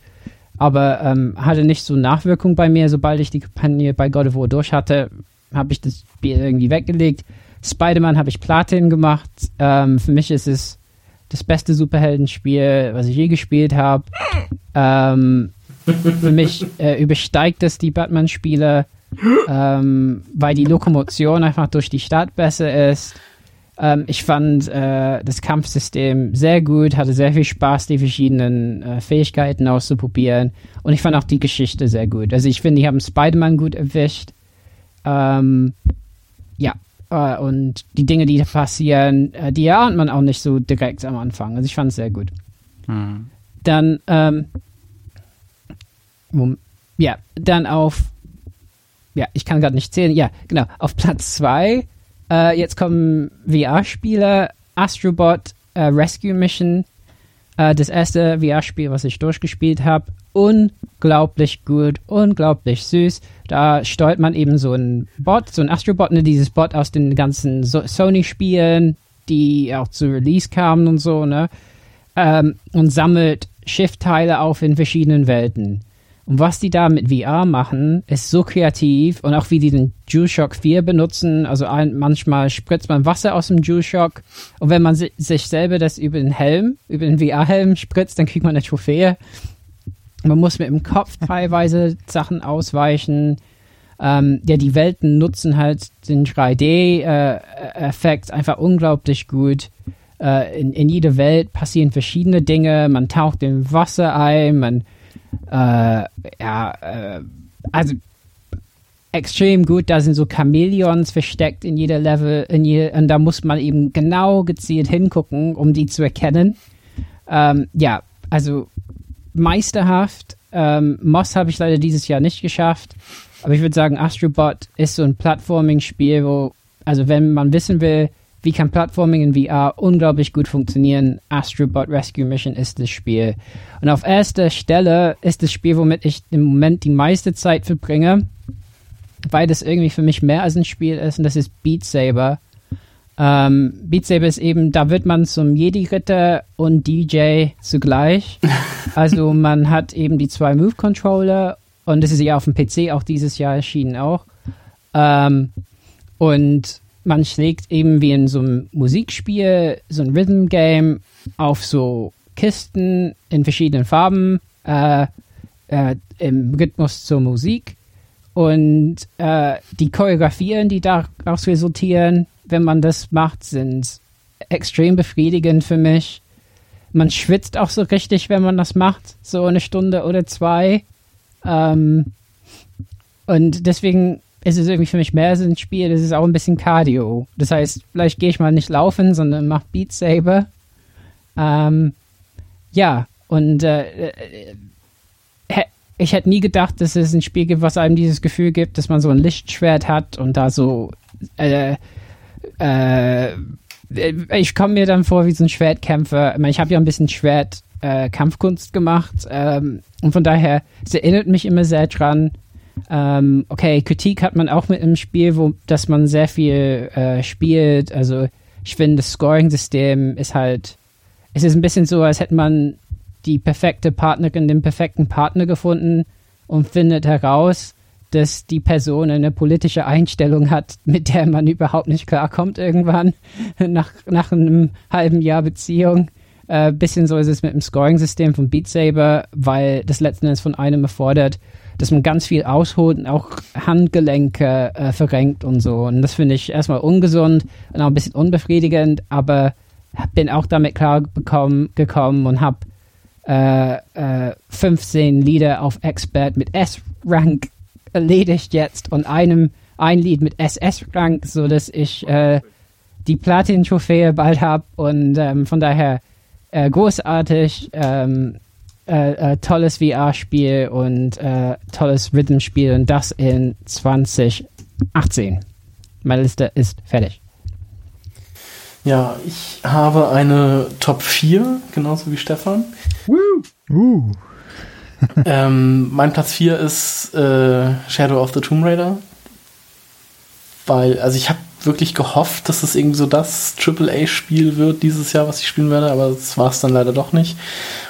aber ähm, hatte nicht so Nachwirkung bei mir. Sobald ich die Kampagne bei God of War durch hatte, habe ich das Spiel irgendwie weggelegt. Spider-Man habe ich Platin gemacht. Ähm, für mich ist es das beste Superheldenspiel, was ich je gespielt habe. Ähm, für mich äh, übersteigt es die Batman-Spiele, ähm, weil die Lokomotion einfach durch die Stadt besser ist. Ähm, ich fand äh, das Kampfsystem sehr gut, hatte sehr viel Spaß, die verschiedenen äh, Fähigkeiten auszuprobieren. Und ich fand auch die Geschichte sehr gut. Also ich finde, die haben Spider-Man gut erwischt. Ähm, ja, äh, und die Dinge, die passieren, äh, die erahnt man auch nicht so direkt am Anfang. Also ich fand es sehr gut. Hm. Dann ähm, ja, dann auf, ja, ich kann gerade nicht zählen, ja, genau, auf Platz 2, äh, jetzt kommen VR-Spiele, Astrobot äh, Rescue Mission, äh, das erste VR-Spiel, was ich durchgespielt habe, unglaublich gut, unglaublich süß. Da steuert man eben so ein Bot, so ein Astrobot, ne, dieses Bot aus den ganzen so Sony-Spielen, die auch zu Release kamen und so, ne, ähm, und sammelt Schiffteile auf in verschiedenen Welten. Und was die da mit VR machen, ist so kreativ und auch wie die den DualShock 4 benutzen. Also ein, manchmal spritzt man Wasser aus dem DualShock und wenn man si sich selber das über den Helm, über den VR-Helm spritzt, dann kriegt man eine Trophäe. Man muss mit dem Kopf teilweise Sachen ausweichen. Ähm, ja, die Welten nutzen halt den 3D-Effekt äh, einfach unglaublich gut. Äh, in, in jeder Welt passieren verschiedene Dinge. Man taucht im Wasser ein, man äh, ja, äh, also extrem gut. Da sind so Chamäleons versteckt in jeder Level, in je, und da muss man eben genau gezielt hingucken, um die zu erkennen. Ähm, ja, also meisterhaft. Ähm, Moss habe ich leider dieses Jahr nicht geschafft. Aber ich würde sagen, Astrobot ist so ein Plattforming-Spiel, wo, also wenn man wissen will, wie kann Plattforming in VR unglaublich gut funktionieren? Astrobot Rescue Mission ist das Spiel. Und auf erster Stelle ist das Spiel, womit ich im Moment die meiste Zeit verbringe, weil das irgendwie für mich mehr als ein Spiel ist, und das ist Beat Saber. Ähm, Beat Saber ist eben, da wird man zum Jedi-Ritter und DJ zugleich. Also man hat eben die zwei Move-Controller und das ist ja auf dem PC auch dieses Jahr erschienen auch. Ähm, und man schlägt eben wie in so einem Musikspiel, so ein Rhythm Game auf so Kisten in verschiedenen Farben äh, äh, im Rhythmus zur Musik. Und äh, die Choreografien, die daraus resultieren, wenn man das macht, sind extrem befriedigend für mich. Man schwitzt auch so richtig, wenn man das macht, so eine Stunde oder zwei. Ähm, und deswegen ist es irgendwie für mich mehr als ein Spiel, das ist auch ein bisschen Cardio. Das heißt, vielleicht gehe ich mal nicht laufen, sondern mache Beat Saber. Ähm, ja, und äh, äh ich hätte nie gedacht, dass es ein Spiel gibt, was einem dieses Gefühl gibt, dass man so ein Lichtschwert hat und da so äh, äh, ich komme mir dann vor wie so ein Schwertkämpfer. Ich, mein, ich habe ja ein bisschen Schwert äh, Kampfkunst gemacht ähm, und von daher, es erinnert mich immer sehr dran. Ähm, okay, Kritik hat man auch mit einem Spiel, wo dass man sehr viel äh, spielt. Also ich finde, das Scoring-System ist halt, es ist ein bisschen so, als hätte man die perfekte Partnerin, den perfekten Partner gefunden und findet heraus, dass die Person eine politische Einstellung hat, mit der man überhaupt nicht klarkommt irgendwann nach, nach einem halben Jahr Beziehung. Äh, bisschen so ist es mit dem Scoring-System von Beat Saber, weil das letzten Endes von einem erfordert, dass man ganz viel ausholt und auch Handgelenke äh, verrenkt und so. Und das finde ich erstmal ungesund und auch ein bisschen unbefriedigend, aber bin auch damit klar bekommen, gekommen und habe äh, äh, 15 Lieder auf Expert mit S-Rank erledigt jetzt und einem ein Lied mit SS-Rank, so dass ich äh, die Platin-Trophäe bald habe und ähm, von daher äh, großartig, ähm, äh, äh tolles VR-Spiel und äh, tolles Rhythm-Spiel und das in 2018. Meine Liste ist fertig. Ja, ich habe eine Top 4, genauso wie Stefan. Woo! Uh. ähm, mein Platz 4 ist äh, Shadow of the Tomb Raider. Weil, also ich habe wirklich gehofft, dass es irgendwie so das AAA-Spiel wird dieses Jahr, was ich spielen werde, aber das war es dann leider doch nicht.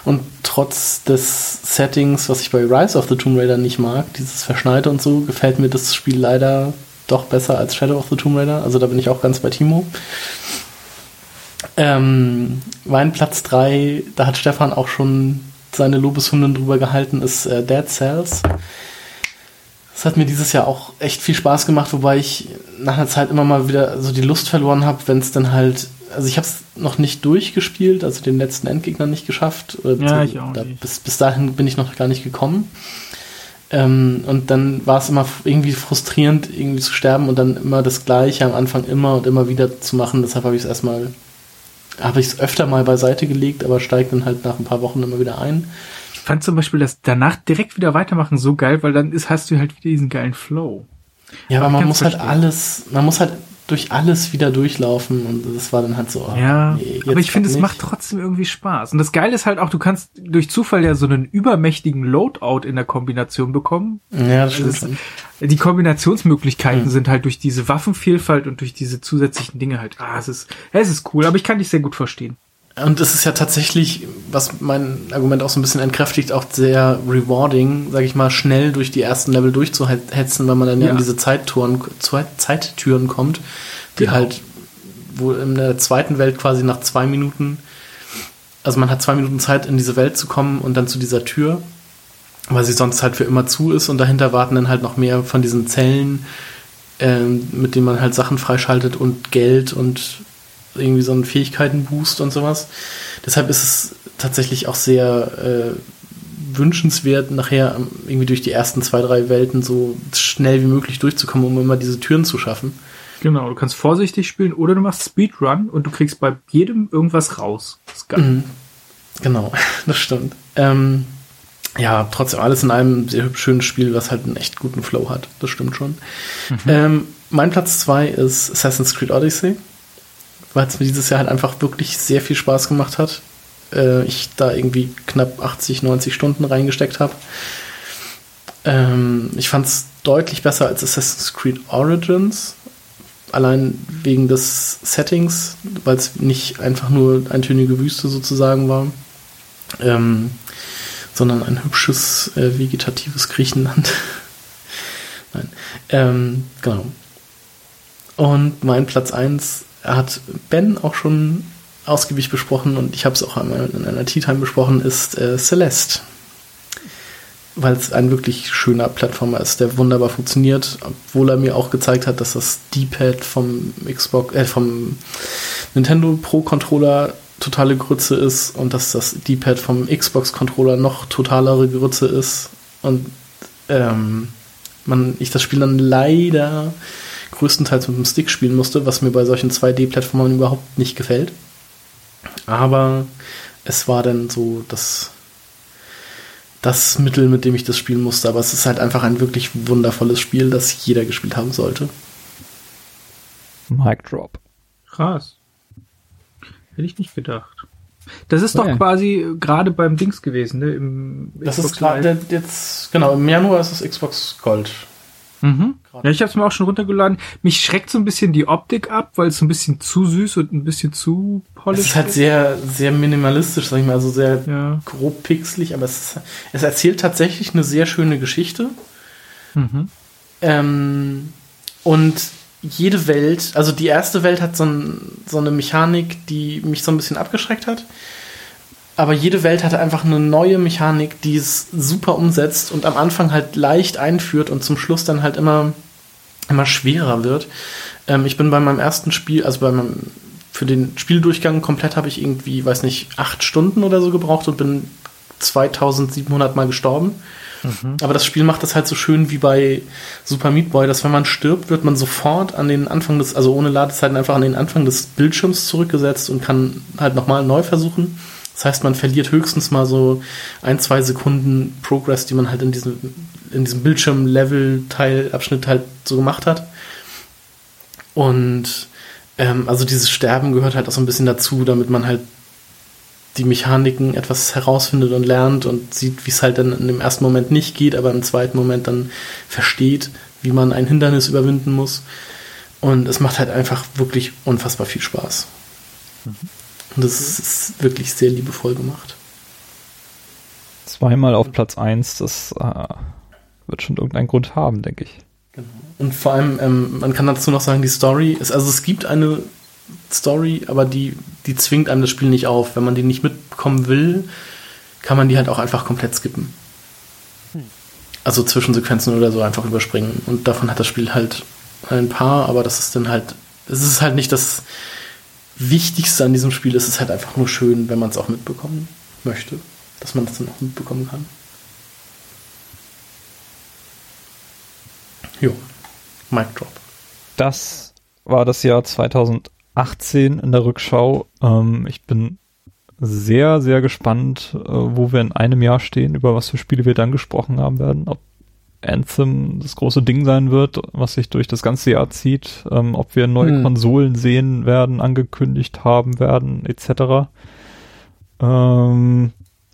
Und trotz des Settings, was ich bei Rise of the Tomb Raider nicht mag, dieses Verschneite und so, gefällt mir das Spiel leider doch besser als Shadow of the Tomb Raider. Also da bin ich auch ganz bei Timo. Ähm, mein Platz 3, da hat Stefan auch schon seine Lobeshunden drüber gehalten, ist äh, Dead Cells. Das hat mir dieses Jahr auch echt viel Spaß gemacht, wobei ich nach einer Zeit immer mal wieder so die Lust verloren habe, wenn es dann halt. Also ich habe es noch nicht durchgespielt, also den letzten Endgegner nicht geschafft. Ja, ich auch da, bis, bis dahin bin ich noch gar nicht gekommen. Ähm, und dann war es immer irgendwie frustrierend, irgendwie zu sterben und dann immer das Gleiche am Anfang immer und immer wieder zu machen. Deshalb habe ich es erstmal habe ich es öfter mal beiseite gelegt, aber steigt dann halt nach ein paar Wochen immer wieder ein. Ich fand zum Beispiel das danach direkt wieder weitermachen so geil, weil dann ist, hast du halt wieder diesen geilen Flow. Ja, aber, aber man muss halt verstehen. halt alles, man muss halt durch alles wieder durchlaufen und das war dann halt so. Oh, ja, nee, aber ich finde, es macht trotzdem irgendwie Spaß. Und das Geile ist halt auch, du kannst durch Zufall ja so einen übermächtigen Loadout in der Kombination bekommen. Ja, das stimmt. Also es, die Kombinationsmöglichkeiten mhm. sind halt durch diese Waffenvielfalt und durch diese zusätzlichen Dinge halt, ah, es ist, es ist cool, aber ich kann dich sehr gut verstehen. Und es ist ja tatsächlich, was mein Argument auch so ein bisschen entkräftigt, auch sehr rewarding, sag ich mal, schnell durch die ersten Level durchzuhetzen, weil man dann ja, ja in diese Zeittouren, Zeittüren kommt, die genau. halt, wo in der zweiten Welt quasi nach zwei Minuten, also man hat zwei Minuten Zeit, in diese Welt zu kommen und dann zu dieser Tür, weil sie sonst halt für immer zu ist und dahinter warten dann halt noch mehr von diesen Zellen, ähm, mit denen man halt Sachen freischaltet und Geld und irgendwie so einen Fähigkeitenboost und sowas. Deshalb ist es tatsächlich auch sehr äh, wünschenswert, nachher irgendwie durch die ersten zwei, drei Welten so schnell wie möglich durchzukommen, um immer diese Türen zu schaffen. Genau, du kannst vorsichtig spielen oder du machst Speedrun und du kriegst bei jedem irgendwas raus. Das ist geil. Mhm. Genau, das stimmt. Ähm, ja, trotzdem alles in einem sehr hübsch schönes Spiel, was halt einen echt guten Flow hat. Das stimmt schon. Mhm. Ähm, mein Platz zwei ist Assassin's Creed Odyssey weil es mir dieses Jahr halt einfach wirklich sehr viel Spaß gemacht hat. Äh, ich da irgendwie knapp 80, 90 Stunden reingesteckt habe. Ähm, ich fand es deutlich besser als Assassin's Creed Origins. Allein wegen des Settings, weil es nicht einfach nur eintönige Wüste sozusagen war, ähm, sondern ein hübsches äh, vegetatives Griechenland. Nein. Ähm, genau. Und mein Platz 1 hat Ben auch schon ausgiebig besprochen und ich habe es auch einmal in einer Tea Time besprochen, ist äh, Celeste. Weil es ein wirklich schöner Plattformer ist, der wunderbar funktioniert, obwohl er mir auch gezeigt hat, dass das D-Pad vom Xbox, äh, vom Nintendo Pro Controller totale Grütze ist und dass das D-Pad vom Xbox Controller noch totalere Grütze ist und ähm, man, ich das Spiel dann leider größtenteils mit dem Stick spielen musste, was mir bei solchen 2D-Plattformen überhaupt nicht gefällt. Aber es war dann so das, das Mittel, mit dem ich das spielen musste. Aber es ist halt einfach ein wirklich wundervolles Spiel, das jeder gespielt haben sollte. Mic Drop. Krass. Hätte ich nicht gedacht. Das ist oh, doch ja. quasi gerade beim Dings gewesen, ne? Im das Xbox ist gerade jetzt, genau, im Januar ist es Xbox Gold. Mhm. Ja, ich habe es mir auch schon runtergeladen. Mich schreckt so ein bisschen die Optik ab, weil es so ein bisschen zu süß und ein bisschen zu polished ist. Es ist halt sehr, sehr minimalistisch, sag ich mal, also sehr ja. grob pixelig, aber es, ist, es erzählt tatsächlich eine sehr schöne Geschichte. Mhm. Ähm, und jede Welt, also die erste Welt hat so, ein, so eine Mechanik, die mich so ein bisschen abgeschreckt hat. Aber jede Welt hatte einfach eine neue Mechanik, die es super umsetzt und am Anfang halt leicht einführt und zum Schluss dann halt immer, immer schwerer wird. Ähm, ich bin bei meinem ersten Spiel, also bei meinem, für den Spieldurchgang komplett habe ich irgendwie, weiß nicht, acht Stunden oder so gebraucht und bin 2700 Mal gestorben. Mhm. Aber das Spiel macht das halt so schön wie bei Super Meat Boy, dass wenn man stirbt, wird man sofort an den Anfang des, also ohne Ladezeiten einfach an den Anfang des Bildschirms zurückgesetzt und kann halt nochmal neu versuchen. Das heißt, man verliert höchstens mal so ein, zwei Sekunden Progress, die man halt in diesem, in diesem Bildschirm-Level-Teil, Abschnitt halt so gemacht hat. Und ähm, also dieses Sterben gehört halt auch so ein bisschen dazu, damit man halt die Mechaniken etwas herausfindet und lernt und sieht, wie es halt dann in dem ersten Moment nicht geht, aber im zweiten Moment dann versteht, wie man ein Hindernis überwinden muss. Und es macht halt einfach wirklich unfassbar viel Spaß. Mhm. Und das ist wirklich sehr liebevoll gemacht. Zweimal auf Platz 1, das äh, wird schon irgendeinen Grund haben, denke ich. Genau. Und vor allem, ähm, man kann dazu noch sagen, die Story ist, also es gibt eine Story, aber die, die zwingt einem das Spiel nicht auf. Wenn man die nicht mitbekommen will, kann man die halt auch einfach komplett skippen. Hm. Also Zwischensequenzen oder so einfach überspringen. Und davon hat das Spiel halt ein paar, aber das ist dann halt, es ist halt nicht das, Wichtigste an diesem Spiel ist es halt einfach nur schön, wenn man es auch mitbekommen möchte, dass man das dann auch mitbekommen kann. Jo, Mic Drop. Das war das Jahr 2018 in der Rückschau. Ähm, ich bin sehr, sehr gespannt, äh, wo wir in einem Jahr stehen, über was für Spiele wir dann gesprochen haben werden. Ob Anthem das große Ding sein wird, was sich durch das ganze Jahr zieht, ähm, ob wir neue hm. Konsolen sehen werden, angekündigt haben werden, etc. Ähm,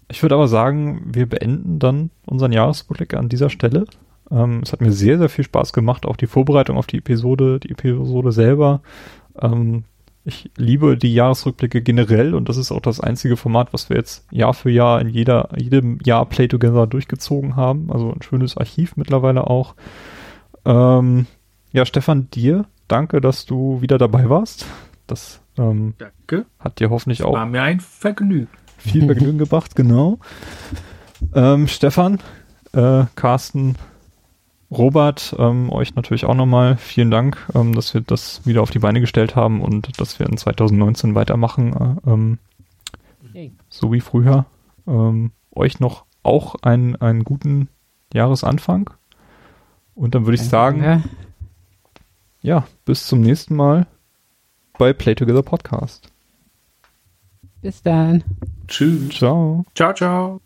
ich würde aber sagen, wir beenden dann unseren Jahresrückblick an dieser Stelle. Ähm, es hat mir sehr, sehr viel Spaß gemacht, auch die Vorbereitung auf die Episode, die Episode selber. Ähm, ich liebe die Jahresrückblicke generell und das ist auch das einzige Format, was wir jetzt Jahr für Jahr in jeder, jedem Jahr Play Together durchgezogen haben. Also ein schönes Archiv mittlerweile auch. Ähm, ja, Stefan, dir danke, dass du wieder dabei warst. Das ähm, danke. hat dir hoffentlich auch. War mir ein Vergnügen. Viel Vergnügen gebracht, genau. Ähm, Stefan, äh, Carsten, Robert, ähm, euch natürlich auch nochmal vielen Dank, ähm, dass wir das wieder auf die Beine gestellt haben und dass wir in 2019 weitermachen, äh, ähm, so wie früher. Ähm, euch noch auch einen, einen guten Jahresanfang. Und dann würde ich sagen, ja. ja, bis zum nächsten Mal bei Play Together Podcast. Bis dann. Tschüss. Ciao. Ciao, ciao.